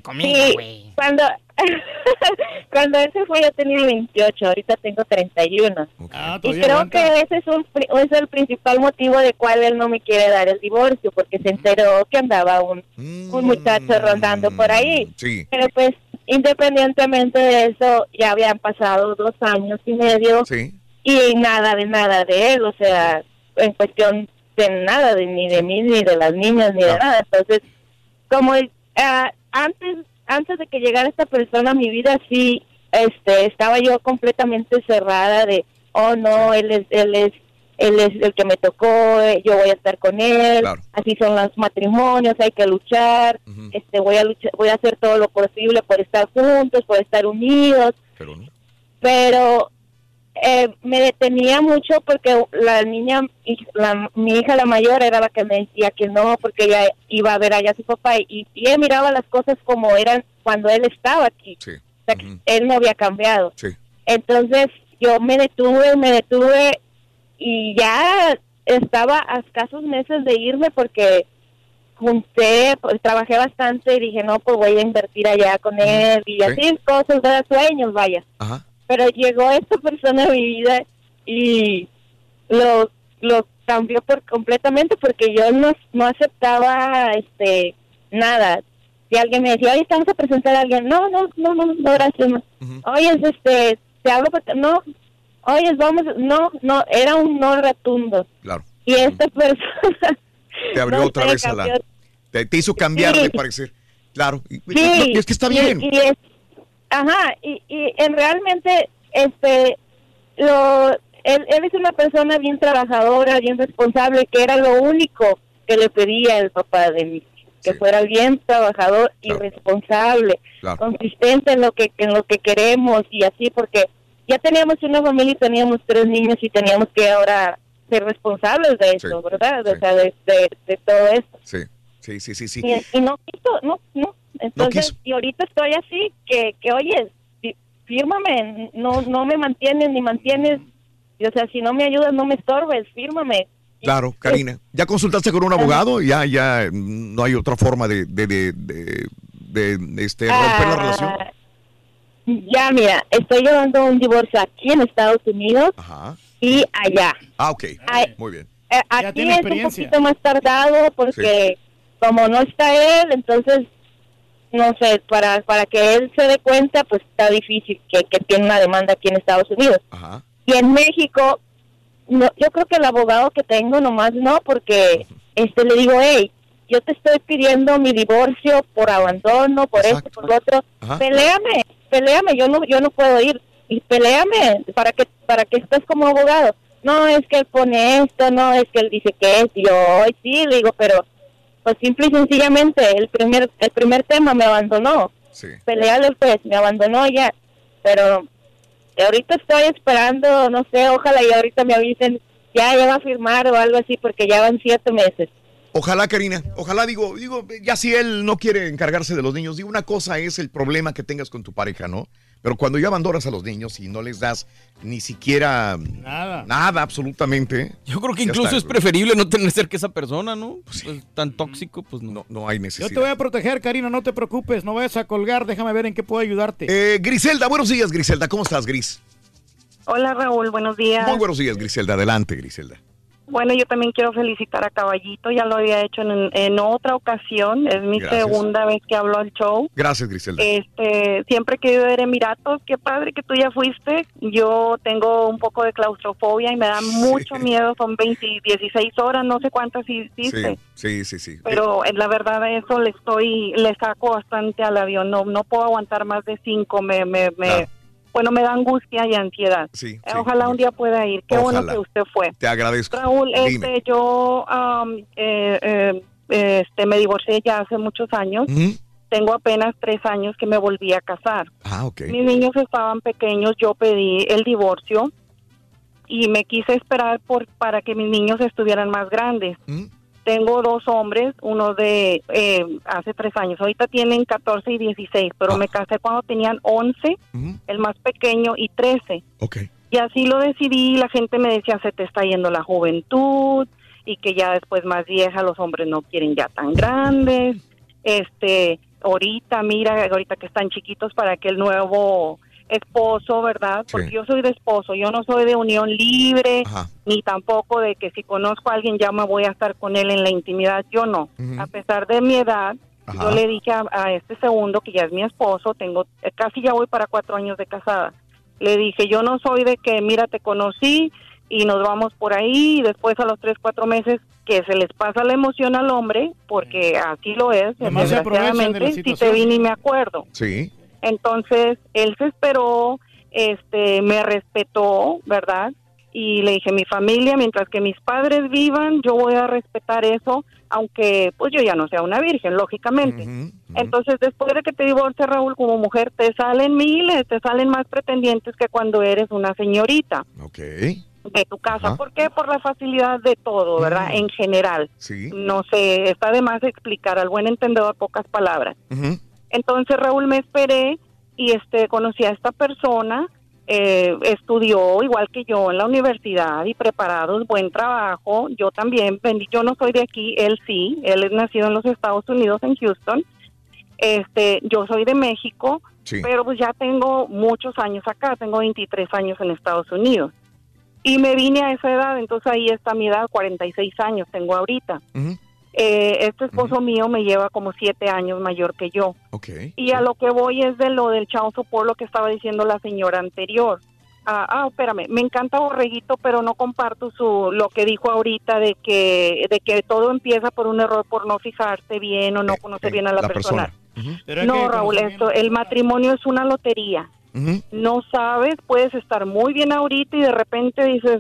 cuando, <laughs> cuando él se fue yo tenía 28, ahorita tengo 31. Ah, y creo aguanta. que ese es, un, pri- es el principal motivo de cual él no me quiere dar el divorcio, porque se enteró que andaba un, un muchacho rondando por ahí. Sí. Pero pues, independientemente de eso, ya habían pasado dos años y medio Sí. y nada de nada de él, o sea, en cuestión de nada, de, ni de mí, ni de las niñas, ni de nada. Entonces, como ah, antes antes de que llegara esta persona a mi vida, sí, este, estaba yo completamente cerrada de, oh no, él es, él es, él es el que me tocó, eh, yo voy a estar con él, así son los matrimonios, hay que luchar, este, voy a luchar, voy a hacer todo lo posible por estar juntos, por estar unidos, pero eh, me detenía mucho porque la niña, la, mi hija la mayor era la que me decía que no, porque ella iba a ver allá a su papá y, y ella miraba las cosas como eran cuando él estaba aquí. O sea, que él no había cambiado. Entonces yo me detuve, me detuve y ya estaba a escasos meses de irme porque junté, pues trabajé bastante y dije, no, pues voy a invertir allá con él y Sí. así cosas, ¿verdad? sueños, vaya Ajá. pero llegó esta <laughs> persona a mi vida y lo lo cambió por completamente porque yo no, no aceptaba este nada si alguien me decía oye estamos a presentar a alguien no no no no no gracias no. oye este te hablo porque no oye vamos no no era un no rotundo Claro. y esta persona Te abrió no otra vez a la... Te, te hizo cambiar Sí. de parecer. Claro. Sí, y es que está bien. Y, es, ajá, y, y en realmente, este, lo, él, él es una persona bien trabajadora, bien responsable, que era lo único que le pedía el papá de mí, que fuera bien trabajador y responsable, Claro. consistente en lo que en lo que queremos y así, porque ya teníamos una familia y teníamos tres niños y teníamos que ahora ser responsables de eso, ¿verdad? O sea, de, de, de todo esto. Sí, sí, sí, sí. sí. Y, y no quiso, no, no. Entonces, y ahorita estoy así, que, que oye, fí- fírmame, no, no me mantienes ni mantienes, o sea, si no me ayudas, no me estorbes, fírmame. Claro, Karina. ¿Ya consultaste con un abogado? Ya, ya no hay otra forma de, de, de, de- de, este, romper la relación. Ya, mira, estoy llevando un divorcio aquí en Estados Unidos y allá. Ah, ok. Ay. Muy bien. Eh, aquí tiene es un poquito más tardado porque como no está él, entonces no sé, para, para que él se dé cuenta, pues está difícil que, que tiene una demanda aquí en Estados Unidos. Y en México, no, yo creo que el abogado que tengo nomás no, porque este le digo, hey, yo te estoy pidiendo mi divorcio por abandono, por esto, por lo otro, Ajá. peleame, peleame, yo no, yo no puedo ir, y peleame para que, para que estés como abogado. No, es que él pone esto, no, es que él dice que es, y yo, "Ay, sí, le digo, pero pues simple y sencillamente el primer, el primer tema me abandonó. Pelearle pues, me abandonó ya, pero ahorita estoy esperando, no sé, ojalá y ahorita me avisen, ya, ya va a firmar o algo así, porque ya van siete meses. Ojalá, Karina, ojalá, digo, digo, ya si él no quiere encargarse de los niños, digo, una cosa es el problema que tengas con tu pareja, ¿no? Pero cuando ya abandonas a los niños y no les das ni siquiera Nada. nada absolutamente. Yo creo que incluso está, es preferible no tener cerca esa persona, ¿no? Pues, tan tóxico, pues no. No hay Yo necesidad. te voy a proteger, Karina, no te preocupes, no vayas a colgar, déjame ver en qué puedo ayudarte. Eh, Griselda, buenos días, Griselda. ¿Cómo estás, Gris? Hola Raúl, buenos días. Muy buenos días, Griselda. Adelante, Griselda. Bueno, yo también quiero felicitar a Caballito, ya lo había hecho en, en otra ocasión, es mi Gracias. segunda vez que hablo al show. Gracias, Griselda. Este, siempre he querido ver Emiratos, qué padre que tú ya fuiste. Yo tengo un poco de claustrofobia y me da mucho miedo, son 20, 16 horas, no sé cuántas hiciste. sí, sí, sí, sí. Pero en la verdad eso le estoy, le saco bastante al avión, no, no puedo aguantar más de cinco, me, me, me, bueno, me da angustia y ansiedad. Sí, Eh, Ojalá un día pueda ir, qué bueno que usted fue. Te agradezco. Raúl, Dime. este, yo am, eh, eh, este, me divorcié ya hace muchos años. Tengo apenas tres años que me volví a casar. Ah, ok. Mis niños estaban pequeños, yo pedí el divorcio y me quise esperar por para que mis niños estuvieran más grandes. Tengo dos hombres, uno de eh, hace tres años, ahorita tienen 14 y 16, Ah. pero me casé cuando tenían 11, el más pequeño, y 13. Y así lo decidí, la gente me decía, se te está yendo la juventud, y que ya después más vieja los hombres no quieren ya tan grandes. Este, ahorita, mira, ahorita que están chiquitos para que el nuevo esposo, ¿verdad? Porque yo soy de esposo, yo no soy de unión libre, ni tampoco de que si conozco a alguien ya me voy a estar con él en la intimidad, yo no. A pesar de mi edad, Ajá. yo le dije a, a este segundo, que ya es mi esposo, tengo eh, casi ya voy para cuatro años de casada, le dije, yo no soy de que, mira, te conocí y nos vamos por ahí y después a los tres, cuatro meses que se les pasa la emoción al hombre, porque así lo es, Además desgraciadamente, si te vi ni me acuerdo. Sí. Entonces, él se esperó, este, me respetó, ¿verdad? Y le dije, mi familia, mientras que mis padres vivan, yo voy a respetar eso, aunque pues yo ya no sea una virgen, lógicamente. Entonces, después de que te divorcias, Raúl, como mujer, te salen miles, te salen más pretendientes que cuando eres una señorita Ok. de tu casa. ¿Por qué? Por la facilidad de todo, ¿verdad? En general. Sí. No sé, está de más explicar al buen entendedor pocas palabras. Entonces Raúl me esperé y este conocí a esta persona, eh, estudió igual que yo en la universidad y preparados, buen trabajo. Yo también, yo no soy de aquí, él sí, él es nacido en los Estados Unidos, en Houston. Este, yo soy de México, Sí. pero pues ya tengo muchos años acá, tengo 23 años en Estados Unidos. Y me vine a esa edad, entonces ahí está mi edad, 46 años tengo ahorita. Eh, este esposo mío me lleva como siete años mayor que yo. Y a lo que voy es de lo del chao por lo que estaba diciendo la señora anterior. Ah, ah, espérame, me encanta Borreguito, pero no comparto su lo que dijo ahorita de que de que todo empieza por un error por no fijarse bien o no conocer bien a la, la persona. persona. No, Raúl, esto, el matrimonio es una lotería. No sabes, puedes estar muy bien ahorita y de repente dices,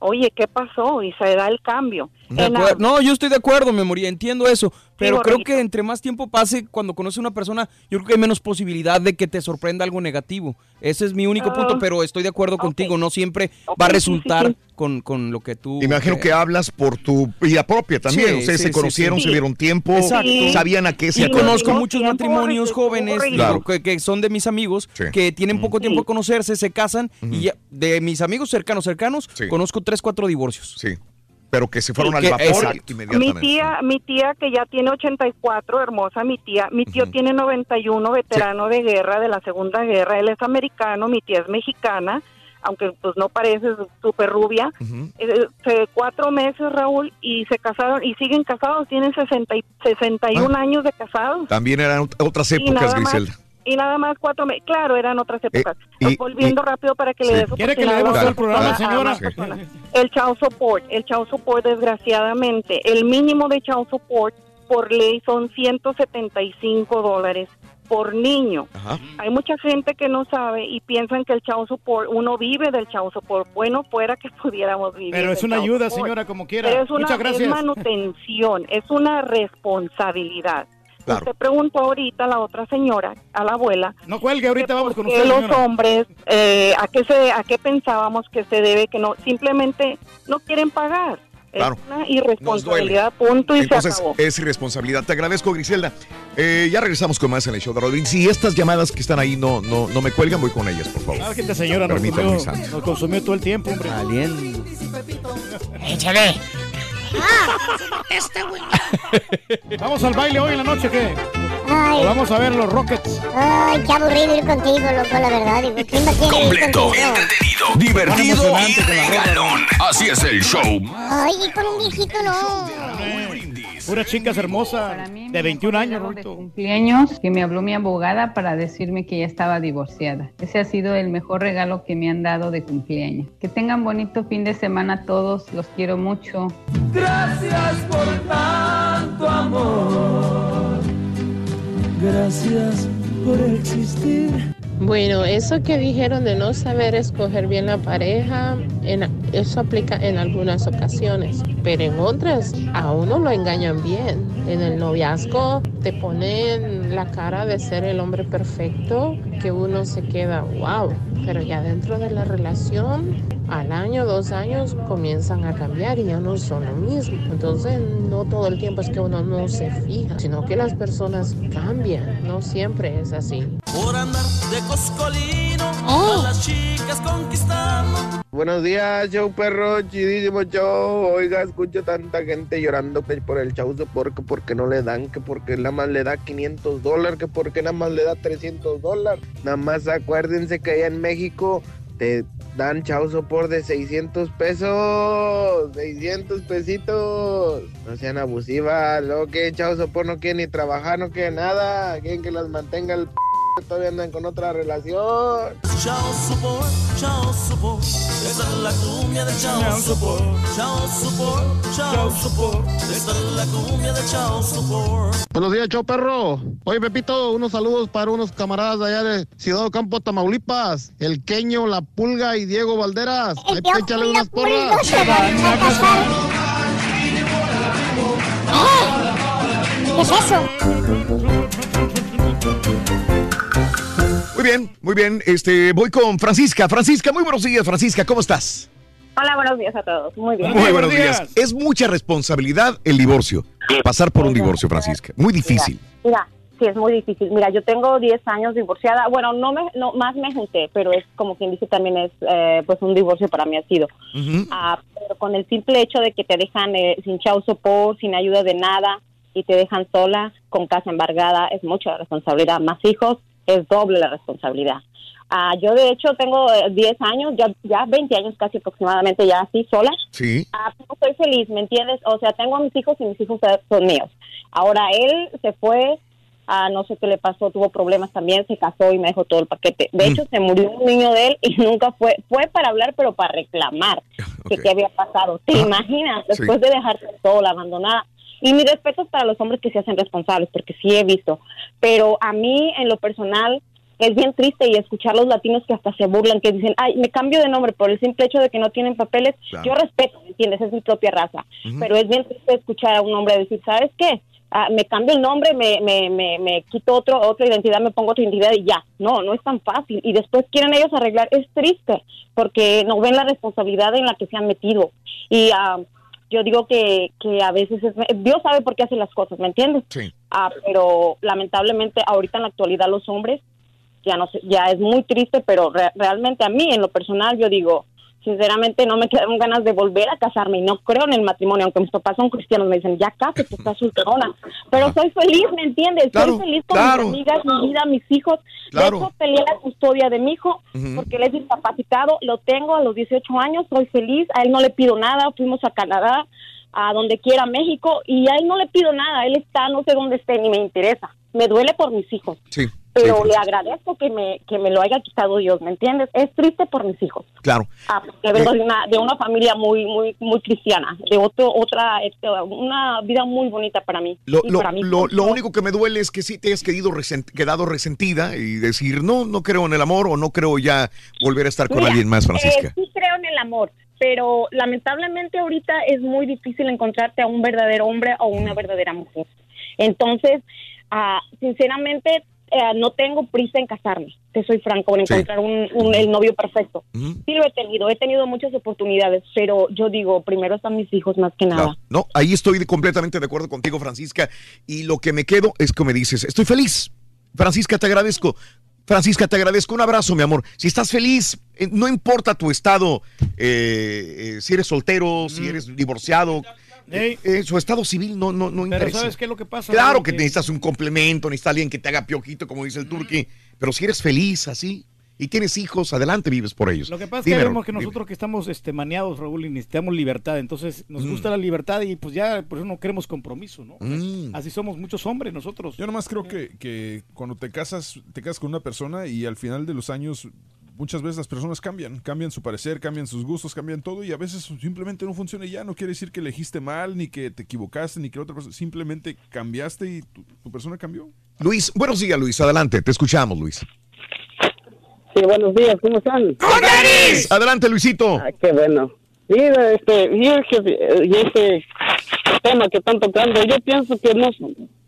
oye, ¿qué pasó? Y se da el cambio. Acuer- No, yo estoy de acuerdo, me moría, entiendo eso. Pero creo Borreguito. que entre más tiempo pase, cuando conoces a una persona, yo creo que hay menos posibilidad de que te sorprenda algo negativo. Ese es mi único Ah. punto, pero estoy de acuerdo contigo. No siempre va a sí, sí, resultar sí. Con, con lo que tú. Imagino que hablas por tu vida propia también. Sí, Ustedes sí, se sí, conocieron, sí. se dieron tiempo, Exacto. sabían a qué se Y conozco muchos matrimonios jóvenes Claro. que, que son de mis amigos que tienen poco tiempo de conocerse, se casan y ya, de mis amigos cercanos, cercanos, conozco tres, cuatro divorcios. Sí. Pero que se fueron Sí, al vapor exacto. Mi inmediatamente. tía, mi tía que ya tiene 84, hermosa mi tía, mi tío tiene 91, veterano de guerra de la Segunda Guerra, él es americano, mi tía es mexicana, aunque pues no parece súper rubia. Eh, se- cuatro meses, Raúl, y se casaron y siguen casados, tienen 60 y 61 años de casados. También eran ot- otras épocas, más- Griselda. Y nada más cuatro meses. Claro, eran otras épocas. y- Volviendo y- rápido para que sí. le des ¿Quiere que le demos el otra programa, señora? El child support, el child support desgraciadamente, el mínimo de child support por ley son 175 dólares por niño. Hay mucha gente que no sabe y piensan que el child support, uno vive del child support. Bueno, fuera que <laughs> pudiéramos vivir. Pero es una ayuda, support. señora, como quiera. Pero es una Muchas gracias. es manutención, es una responsabilidad. Usted preguntó ahorita a la otra señora, a la abuela, No cuelgue, ahorita vamos con que usted, los hombres, eh, ¿a, qué se, ¿a qué pensábamos que se debe? Que no, simplemente no quieren pagar. Claro. Es una irresponsabilidad, punto y Entonces, se acabó. es irresponsabilidad. Te agradezco, Griselda. Eh, ya regresamos con más en el show de Rodríguez. Si estas llamadas que están ahí no, no, no me cuelgan, voy con ellas, por favor. Ah, que esta señora nos consumió, nos consumió todo el tiempo, hombre. <laughs> Échale. Este güey. ¿Vamos al baile hoy en la noche o qué? Ay. ¿O vamos a ver los Rockets? Ay, qué aburrido ir contigo, loco, la verdad. Digo, ¿quién va a querer ir Completo, contigo? entretenido, divertido y regalón. Así es el show. Ay, y con un viejito no. Puras chicas hermosas de 21 años, Rorito. cumpleaños que me habló mi abogada para decirme que ya estaba divorciada. Ese ha sido el mejor regalo que me han dado de cumpleaños. Que tengan bonito fin de semana todos, los quiero mucho. Gracias por tanto amor. Gracias por existir. Bueno, eso que dijeron de no saber escoger bien la pareja, en- eso aplica en algunas ocasiones, pero en otras a uno lo engañan bien. En el noviazgo te ponen la cara de ser el hombre perfecto, que uno se queda, wow, pero ya dentro de la relación, al año, dos años, comienzan a cambiar y ya no son lo mismo. Entonces, no todo el tiempo es que uno no se fija, sino que las personas cambian, no siempre es así. Por andar de coscolino a las chicas conquistando. Buenos días, show perro, chidísimo show. Oiga, escucho tanta gente llorando por el chauzo porque porque no le dan, que porque nada más le da 500 dólares, que porque nada más le da 300 dólares. Nada más acuérdense que allá en México te dan chauzo por de 600 pesos, 600 pesitos. No sean abusivas, luego que chauzo por no quieren ni trabajar, no quieren nada, quieren que las mantenga el p todavía andan con otra relación. Chao support, chao support. Esta es la cumbia de chao support. Chao support, chao support. Esta es la cumbia de chao support. Buenos días, show perro. Oye, Pepito, unos saludos para unos camaradas de allá de Ciudad Ocampo, Tamaulipas. El Queño, La Pulga y Diego Valderas. Ahí Diego échale y la unas porras. Pulga se van a casar. ¿Qué es eso? Muy bien, muy bien. Este, voy con Francisca. Francisca, muy buenos días, Francisca. ¿Cómo estás? Hola, buenos días a todos. Muy bien. Muy buenos días. Es mucha responsabilidad el divorcio. Pasar por un divorcio, Francisca. Muy difícil. Mira, sí, es muy difícil. Mira, yo tengo 10 años divorciada. Bueno, no me, no, más me junté, pero es como quien dice también es, eh, pues un divorcio para mí ha sido. Ah, pero con el simple hecho de que te dejan eh, sin chau support, sin ayuda de nada y te dejan sola, con casa embargada, es mucha responsabilidad. Más hijos, es doble la responsabilidad. Ah, yo de hecho tengo eh, 10 años, ya, ya 20 años casi aproximadamente ya así sola. Sí. Ah, no estoy feliz, ¿me entiendes? O sea, tengo a mis hijos y mis hijos son míos. Ahora él se fue, ah, no sé qué le pasó, tuvo problemas también, se casó y me dejó todo el paquete. De hecho, se murió un niño de él <laughs> y nunca fue, fue para hablar, pero para reclamar <laughs> que qué había pasado. ¿Te imaginas? Sí. Después de dejarte sola, abandonada. Y mi respeto es para los hombres que se hacen responsables, porque sí he visto. Pero a mí, en lo personal, es bien triste y escuchar los latinos que hasta se burlan, que dicen, ay, me cambio de nombre por el simple hecho de que no tienen papeles. Claro. Yo respeto, ¿me entiendes? Es mi propia raza. Ujú. Pero es bien triste escuchar a un hombre decir, ¿sabes qué? Ah, me cambio el nombre, me, me, me, me quito otro, otra identidad, me pongo otra identidad y ya. No, no es tan fácil. Y después quieren ellos arreglar. Es triste porque no ven la responsabilidad en la que se han metido. Y ah, yo digo que, que a veces es, Dios sabe por qué hace las cosas, ¿me entiendes? Sí. Ah, pero lamentablemente ahorita en la actualidad los hombres ya no sé, ya es muy triste, pero re- realmente a mí en lo personal yo digo, sinceramente no me quedaron ganas de volver a casarme y no creo en el matrimonio, aunque mis papás son cristianos, me dicen, ya cásate, tú estás solterona. Pero soy feliz, ¿me entiendes? Claro, soy feliz con claro. mis amigas, mi vida, mis hijos. Claro. De hecho, peleé la custodia de mi hijo porque él es discapacitado, lo tengo a los 18 años, soy feliz, a él no le pido nada, fuimos a Canadá, a donde quiera, México, y a él no le pido nada, él está, no sé dónde esté, ni me interesa. Me duele por mis hijos. Sí. Pero sí, le agradezco que me, que me lo haya quitado Dios, ¿me entiendes? Es triste por mis hijos. Claro. Ah, porque vengo de una, de una familia muy, muy, muy cristiana, de otro, otra, este, una vida muy bonita para mí. Lo, lo- para mí. lo- lo único que me duele es que sí te hayas resent- quedado resentida y decir, no, no creo en el amor o no creo ya volver a estar con Mira, alguien más, Francisca. eh, sí creo en el amor, pero lamentablemente ahorita es muy difícil encontrarte a un verdadero hombre o una verdadera mujer. Entonces, ah, sinceramente, eh, no tengo prisa en casarme, te soy franco, en Sí. encontrar un, un- el novio perfecto. Sí lo he tenido, he tenido muchas oportunidades, pero yo digo, primero están mis hijos más que nada. No, ahí estoy completamente de acuerdo contigo, Francisca. Y lo que me quedo es que me dices, estoy feliz. Francisca, te agradezco. Francisca, te agradezco. Un abrazo, mi amor. Si estás feliz, eh, no importa tu estado, eh, eh, si eres soltero, si eres divorciado, eh, eh, su estado civil no, no, no Pero interesa. ¿sabes qué es lo que pasa? Claro que necesitas un complemento, necesitas alguien que te haga piojito, como dice el turqui. Pero si eres feliz así y tienes hijos, adelante vives por ellos. Lo que pasa es que vemos que dime. nosotros que estamos este, maneados, Raúl, y necesitamos libertad. Entonces, nos Mm. gusta la libertad y pues ya por eso no queremos compromiso, ¿no? Mm. Así somos muchos hombres nosotros. Yo nomás creo que, que cuando te casas, te casas con una persona y al final de los años muchas veces las personas cambian, cambian su parecer, cambian sus gustos, cambian todo y a veces simplemente no funciona y ya. No quiere decir que elegiste mal, ni que te equivocaste, ni que la otra persona, simplemente cambiaste y tu, tu persona cambió. Luis, buenos días, Luis. Adelante, te escuchamos, Luis. Sí, buenos días, ¿cómo están? Adelante, Luisito. Ah, qué bueno. Mira, este, que- y este tema que están tocando, yo pienso que no,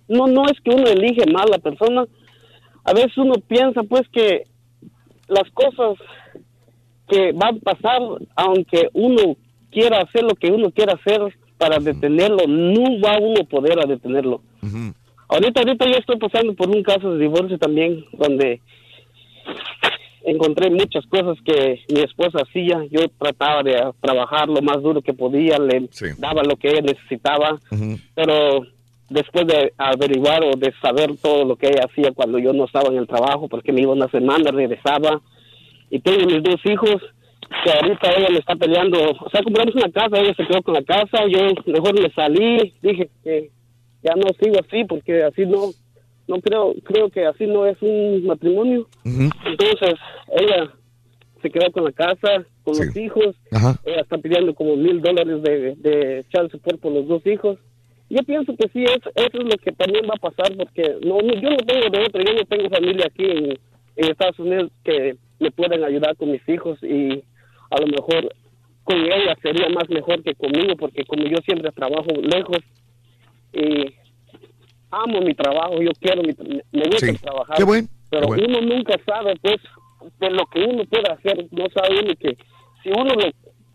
no, no es que uno elige mal a la persona, a veces uno piensa pues que las cosas que van a pasar, aunque uno quiera hacer lo que uno quiera hacer para detenerlo, no va uno a poder a detenerlo. Ahorita, ahorita yo estoy pasando por un caso de divorcio también, donde encontré muchas cosas que mi esposa hacía. Yo trataba de trabajar lo más duro que podía, le daba lo que ella necesitaba, pero después de averiguar o de saber todo lo que ella hacía cuando yo no estaba en el trabajo, porque me iba una semana, regresaba, y tengo mis dos hijos, que ahorita ella me está peleando, o sea, compramos una casa, ella se quedó con la casa, yo mejor me salí, dije que ya no sigo así, porque así no, no creo, creo que así no es un matrimonio. Entonces, ella se quedó con la casa, con los hijos. Ella está pidiendo como mil dólares de, de support por los dos hijos. Yo pienso que sí, eso, eso es lo que también va a pasar, porque no, no- yo no tengo de otro, yo no tengo familia aquí en, en Estados Unidos que me puedan ayudar con mis hijos y a lo mejor con ella sería más mejor que conmigo, porque como yo siempre trabajo lejos y amo mi trabajo, yo quiero, mi, me gusta Sí. trabajar. Qué buen, Pero qué bueno. uno nunca sabe, pues, de lo que uno puede hacer. No sabe uno que si uno le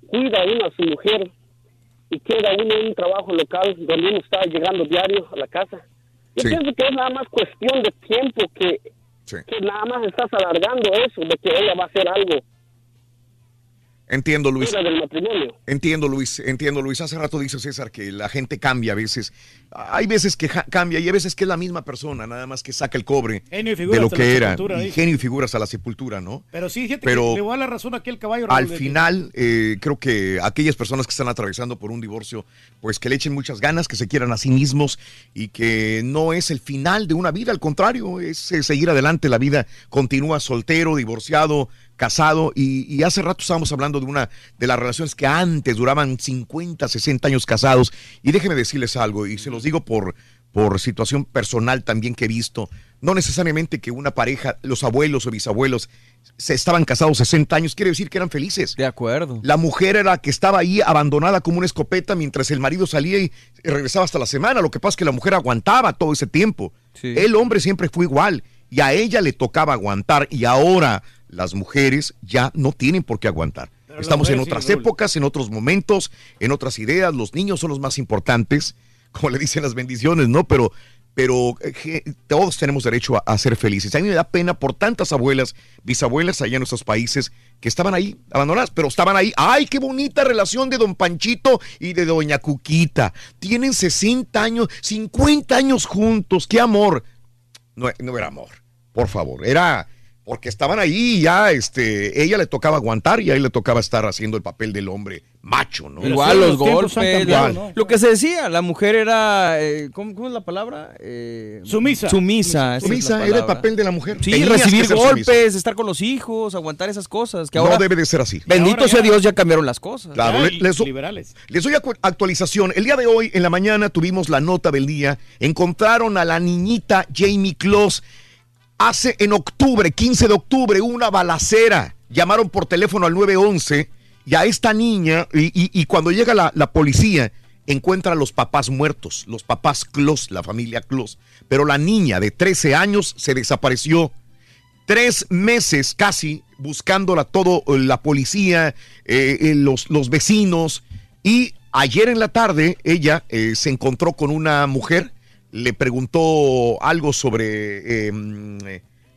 cuida a uno a su mujer y queda uno en un trabajo local donde uno está llegando diario a la casa, yo Sí. pienso que es nada más cuestión de tiempo que, que nada más estás alargando eso, de que ella va a hacer algo Entiendo, Luis. fuera del matrimonio. Entiendo, Luis. Entiendo, Luis. Hace rato dice César que la gente cambia a veces. Hay veces que ja- cambia y hay veces que es la misma persona, nada más que saca el cobre Genio y figura de lo hasta la que era. Y genio y figuras a la sepultura, ¿no? Pero sí, fíjate Pero- que le voy a dar la razón aquí al caballo. Raúl, Al que- final, eh, creo que aquellas personas que están atravesando por un divorcio, pues que le echen muchas ganas, que se quieran a sí mismos y que no es el final de una vida, al contrario, es eh, seguir adelante. La vida continúa soltero, divorciado, casado y, y hace rato estábamos hablando de una de las relaciones que antes duraban 50, 60 años casados y déjenme decirles algo y se los digo por por situación personal también que he visto, no necesariamente que una pareja, los abuelos o bisabuelos, se estaban casados 60 años, quiere decir que eran felices. De acuerdo. La mujer era la que estaba ahí abandonada como una escopeta mientras el marido salía y regresaba hasta la semana. Lo que pasa es que la mujer aguantaba todo ese tiempo. El hombre siempre fue igual y a ella le tocaba aguantar y ahora las mujeres ya no tienen por qué aguantar. Pero Estamos en otras épocas, en otros momentos, en otras ideas. Los niños son los más importantes, <laughs> como le dicen las bendiciones, ¿no? Pero pero eh, todos tenemos derecho a, ser felices. A mí me da pena por tantas abuelas, bisabuelas allá en nuestros países que estaban ahí abandonadas, pero estaban ahí. ¡Ay, qué bonita relación de don Panchito y de doña Cuquita! Tienen 60 años, 50 años juntos, qué amor. No, no era amor, por favor, era porque estaban ahí y ya este, ella le tocaba aguantar y a él le tocaba estar haciendo el papel del hombre macho, ¿no? Igual los, golpes, lo que se decía, la mujer era, eh, ¿cómo, es la palabra? Eh, sumisa. Sumisa. Sumisa era el papel de la mujer. Sí, recibir golpes, estar con los hijos, aguantar esas cosas. Que ahora, no debe de ser así. Bendito sea Dios, ya cambiaron las cosas. Claro, les, liberales. les doy actualización. El día de hoy, en la mañana, tuvimos la nota del día. Encontraron a la niñita Jamie Kloss Hace en octubre, 15 de octubre, una balacera. Llamaron por teléfono al 911 y a esta niña, y, cuando llega la, policía, encuentra a los papás muertos, los papás Clos, la familia Clos. Pero la niña de 13 años se desapareció. Tres meses casi buscándola todo eh, la policía, eh, eh, los, los, vecinos. Y ayer en la tarde ella se encontró con una mujer le preguntó algo sobre... Em,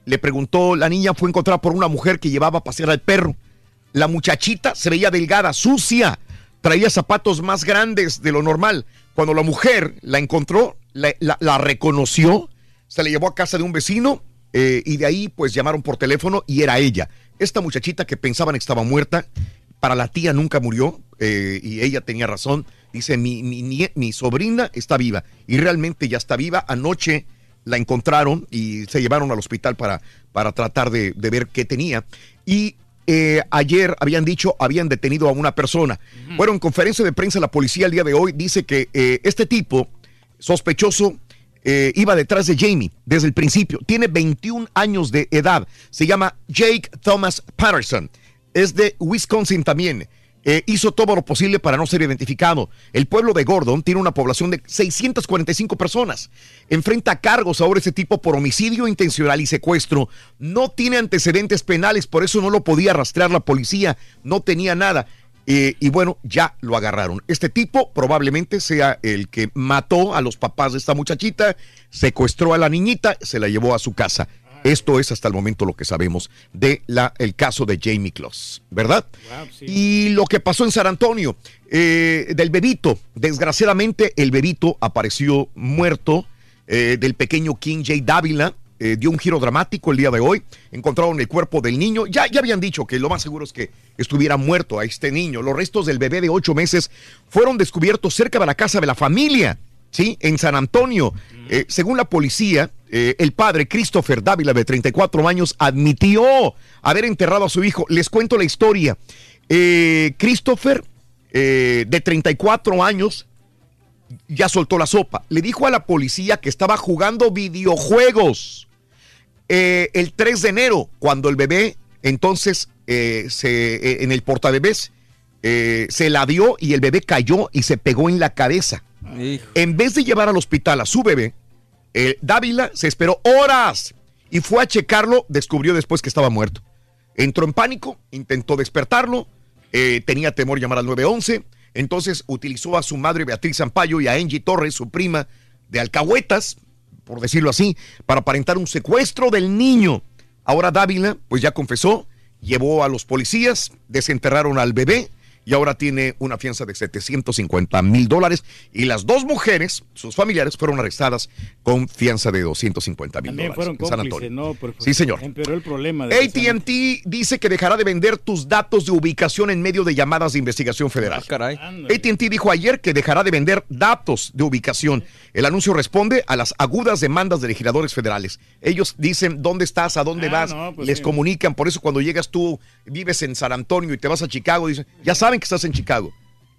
le preguntó, la niña fue encontrada por una mujer que llevaba a pasear al perro. La muchachita se veía delgada, sucia, traía zapatos más grandes de lo normal. Cuando la mujer la encontró, la, reconoció, se la llevó a casa de un vecino eh, y de ahí pues llamaron por teléfono y era ella. Esta muchachita que pensaban que estaba muerta, para la tía nunca murió eh, y ella tenía razón Dice, mi, mi, sobrina está viva y realmente ya está viva. Anoche la encontraron y se llevaron al hospital para, para tratar de, ver qué tenía. Y eh, ayer habían dicho, habían detenido a una persona. Bueno, en conferencia de prensa la policía el día de hoy dice que eh, este tipo sospechoso eh, iba detrás de Jamie desde el principio. Tiene 21 años de edad. Se llama Jake Thomas Patterson. Es de Wisconsin también. Eh, hizo todo lo posible para no ser identificado. El pueblo de Gordon tiene una población de 645 personas. Enfrenta cargos ahora ese tipo por homicidio intencional y secuestro. No tiene antecedentes penales, por eso no lo podía rastrear la policía. No tenía nada. Eh, y bueno, ya lo agarraron. Este tipo probablemente sea el que mató a los papás de esta muchachita, secuestró a la niñita, se la llevó a su casa. Esto es hasta el momento lo que sabemos de la, el caso de Jamie Kloss, ¿verdad? Y lo que pasó en San Antonio, eh, del bebito. Desgraciadamente, el bebito apareció muerto eh, del pequeño King J. Dávila. Eh, dio un giro dramático el día de hoy. Encontraron el cuerpo del niño. Ya, ya habían dicho que lo más seguro es que estuviera muerto a este niño. Los restos del bebé de ocho meses fueron descubiertos cerca de la casa de la familia. ¿sí? En San Antonio. Eh, según la policía, eh, el padre Christopher Dávila, de 34 años, admitió haber enterrado a su hijo. Les cuento la historia. Eh, Christopher, de 34 años, ya soltó la sopa. Le dijo a la policía que estaba jugando videojuegos el 3 de enero, cuando el bebé, entonces, se, en el portabebés, se la dio y el bebé cayó y se pegó en la cabeza. En vez de llevar al hospital a su bebé, Dávila se esperó horas y fue a checarlo, descubrió después que estaba muerto. Entró en pánico, intentó despertarlo, eh, tenía temor llamar al 911, entonces utilizó a su madre Beatriz Zampayo y a Angie Torres, su prima de alcahuetas, por decirlo así, para aparentar un secuestro del niño. Ahora Dávila, pues ya confesó, llevó a los policías, desenterraron al bebé, y ahora tiene una fianza de 750 mil dólares. Y las dos mujeres, sus familiares, fueron arrestadas con fianza de 250 mil dólares. fueron cómplices, ¿no? sí, señor. Empeoró el problema. ATT dice que dejará de vender tus datos de ubicación en medio de llamadas de investigación federal. Ah, ATT dijo ayer que dejará de vender datos de ubicación. El anuncio responde a las agudas demandas de legisladores federales. Ellos dicen dónde estás, a dónde ah, vas, pues les comunican. Por eso cuando llegas tú, vives en San Antonio y te vas a Chicago, dicen, ya saben que estás en Chicago.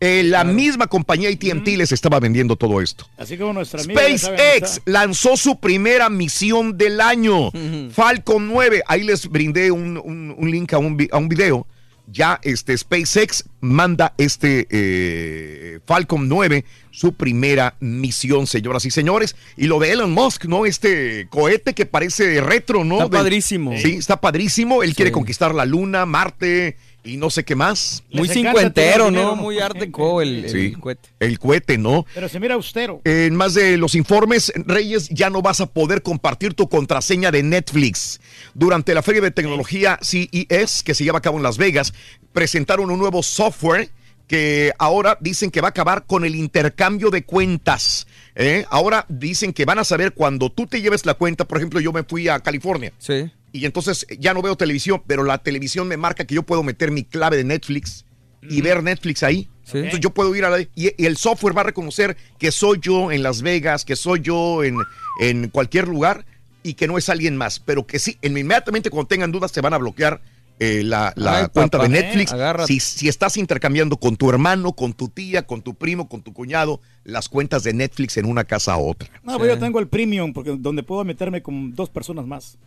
Eh, la misma compañía ATT les estaba vendiendo todo esto. Así como nuestra SpaceX lanzó su primera misión del año, Falcon 9. Ahí les brindé un, link a un, a un video ya este SpaceX manda este eh, Falcon 9 su primera misión, señoras y señores. Y lo de Elon Musk, ¿no? Este cohete que parece retro, ¿no? Está padrísimo. Sí, está padrísimo. Él quiere conquistar la Luna, Marte y no sé qué más. Muy cincuentero, ¿no? Muy deco <laughs> el, el cohete. el cohete, ¿no? Pero se mira austero. En más de los informes, Reyes, ya no vas a poder compartir tu contraseña de Netflix. Durante la feria de tecnología CES, que se lleva a cabo en Las Vegas, presentaron un nuevo software que ahora dicen que va a acabar con el intercambio de cuentas. ¿eh? Ahora dicen que van a saber cuando tú te lleves la cuenta, por ejemplo, yo me fui a California. Sí. Y entonces ya no veo televisión, pero la televisión me marca que yo puedo meter mi clave de Netflix y ver Netflix ahí. Entonces yo puedo ir a la... Y, y el software va a reconocer que soy yo en Las Vegas, que soy yo en, en cualquier lugar y que no es alguien más. Pero que sí, inmediatamente cuando tengan dudas te van a bloquear eh, la, la Ay, cuenta papá, de eh, Netflix. si, si estás intercambiando con tu hermano, con tu tía, con tu primo, con tu cuñado, las cuentas de Netflix en una casa a otra. No, pues yo tengo el premium porque donde puedo meterme con dos personas más.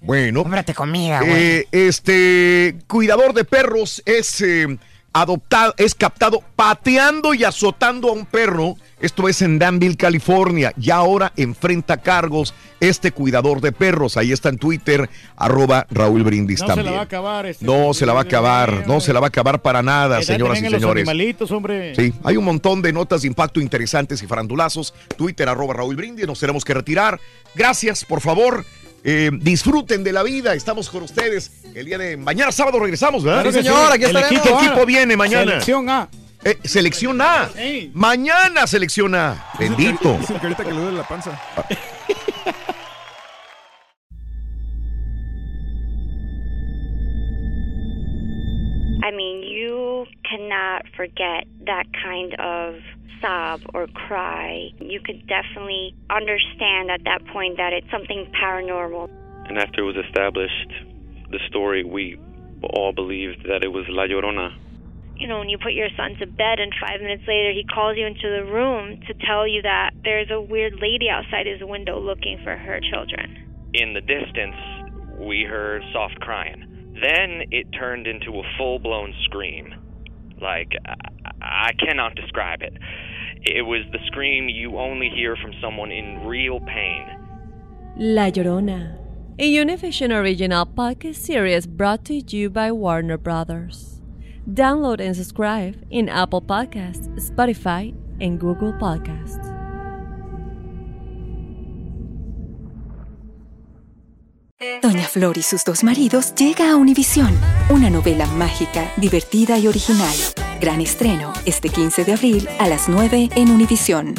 Bueno. Cómprate comida, güey. Eh, este cuidador de perros es eh, adoptado, es captado pateando y azotando a un perro. Esto es en Danville, California. Y ahora enfrenta cargos este cuidador de perros. Ahí está en Twitter, arroba Raúl Brindis No se también. la va a acabar. Este no se la va a acabar, no se la va a acabar para nada, señoras y los señores. animalitos, hombre. Sí, hay un montón de notas de impacto interesantes y farandulazos. Twitter, arroba Raúl Brindis, nos tenemos que retirar. Gracias, por favor. eh, disfruten de la vida, estamos con ustedes. El día de mañana, sábado, regresamos, ¿verdad? Claro Sí, señor, aquí El estaremos. equipo, ¿Qué equipo Ah, viene mañana? Selección A. Eh, selección A. Sí. Mañana, selección A. Bendito. <laughs> Dice el carita que le duele la panza. I mean, you cannot forget that kind of sob or cry. You could definitely understand at that point that it's something paranormal. And after it was established, the story, we all believed that it was La Llorona. You know, when you put your son to bed and five minutes later he calls you into the room to tell you that there's a weird lady outside his window looking for her children. In the distance, we heard soft crying. Then it turned into a full blown scream. Like, I-, I cannot describe it. It was the scream you only hear from someone in real pain. La Llorona, a Univision original podcast series brought to you by Warner Brothers. Download and subscribe in Apple Podcasts, Spotify, and Google Podcasts. Doña Flor y sus dos maridos llega a Univisión, una novela mágica, divertida y original. Gran estreno este 15 de abril a las 9 en Univisión.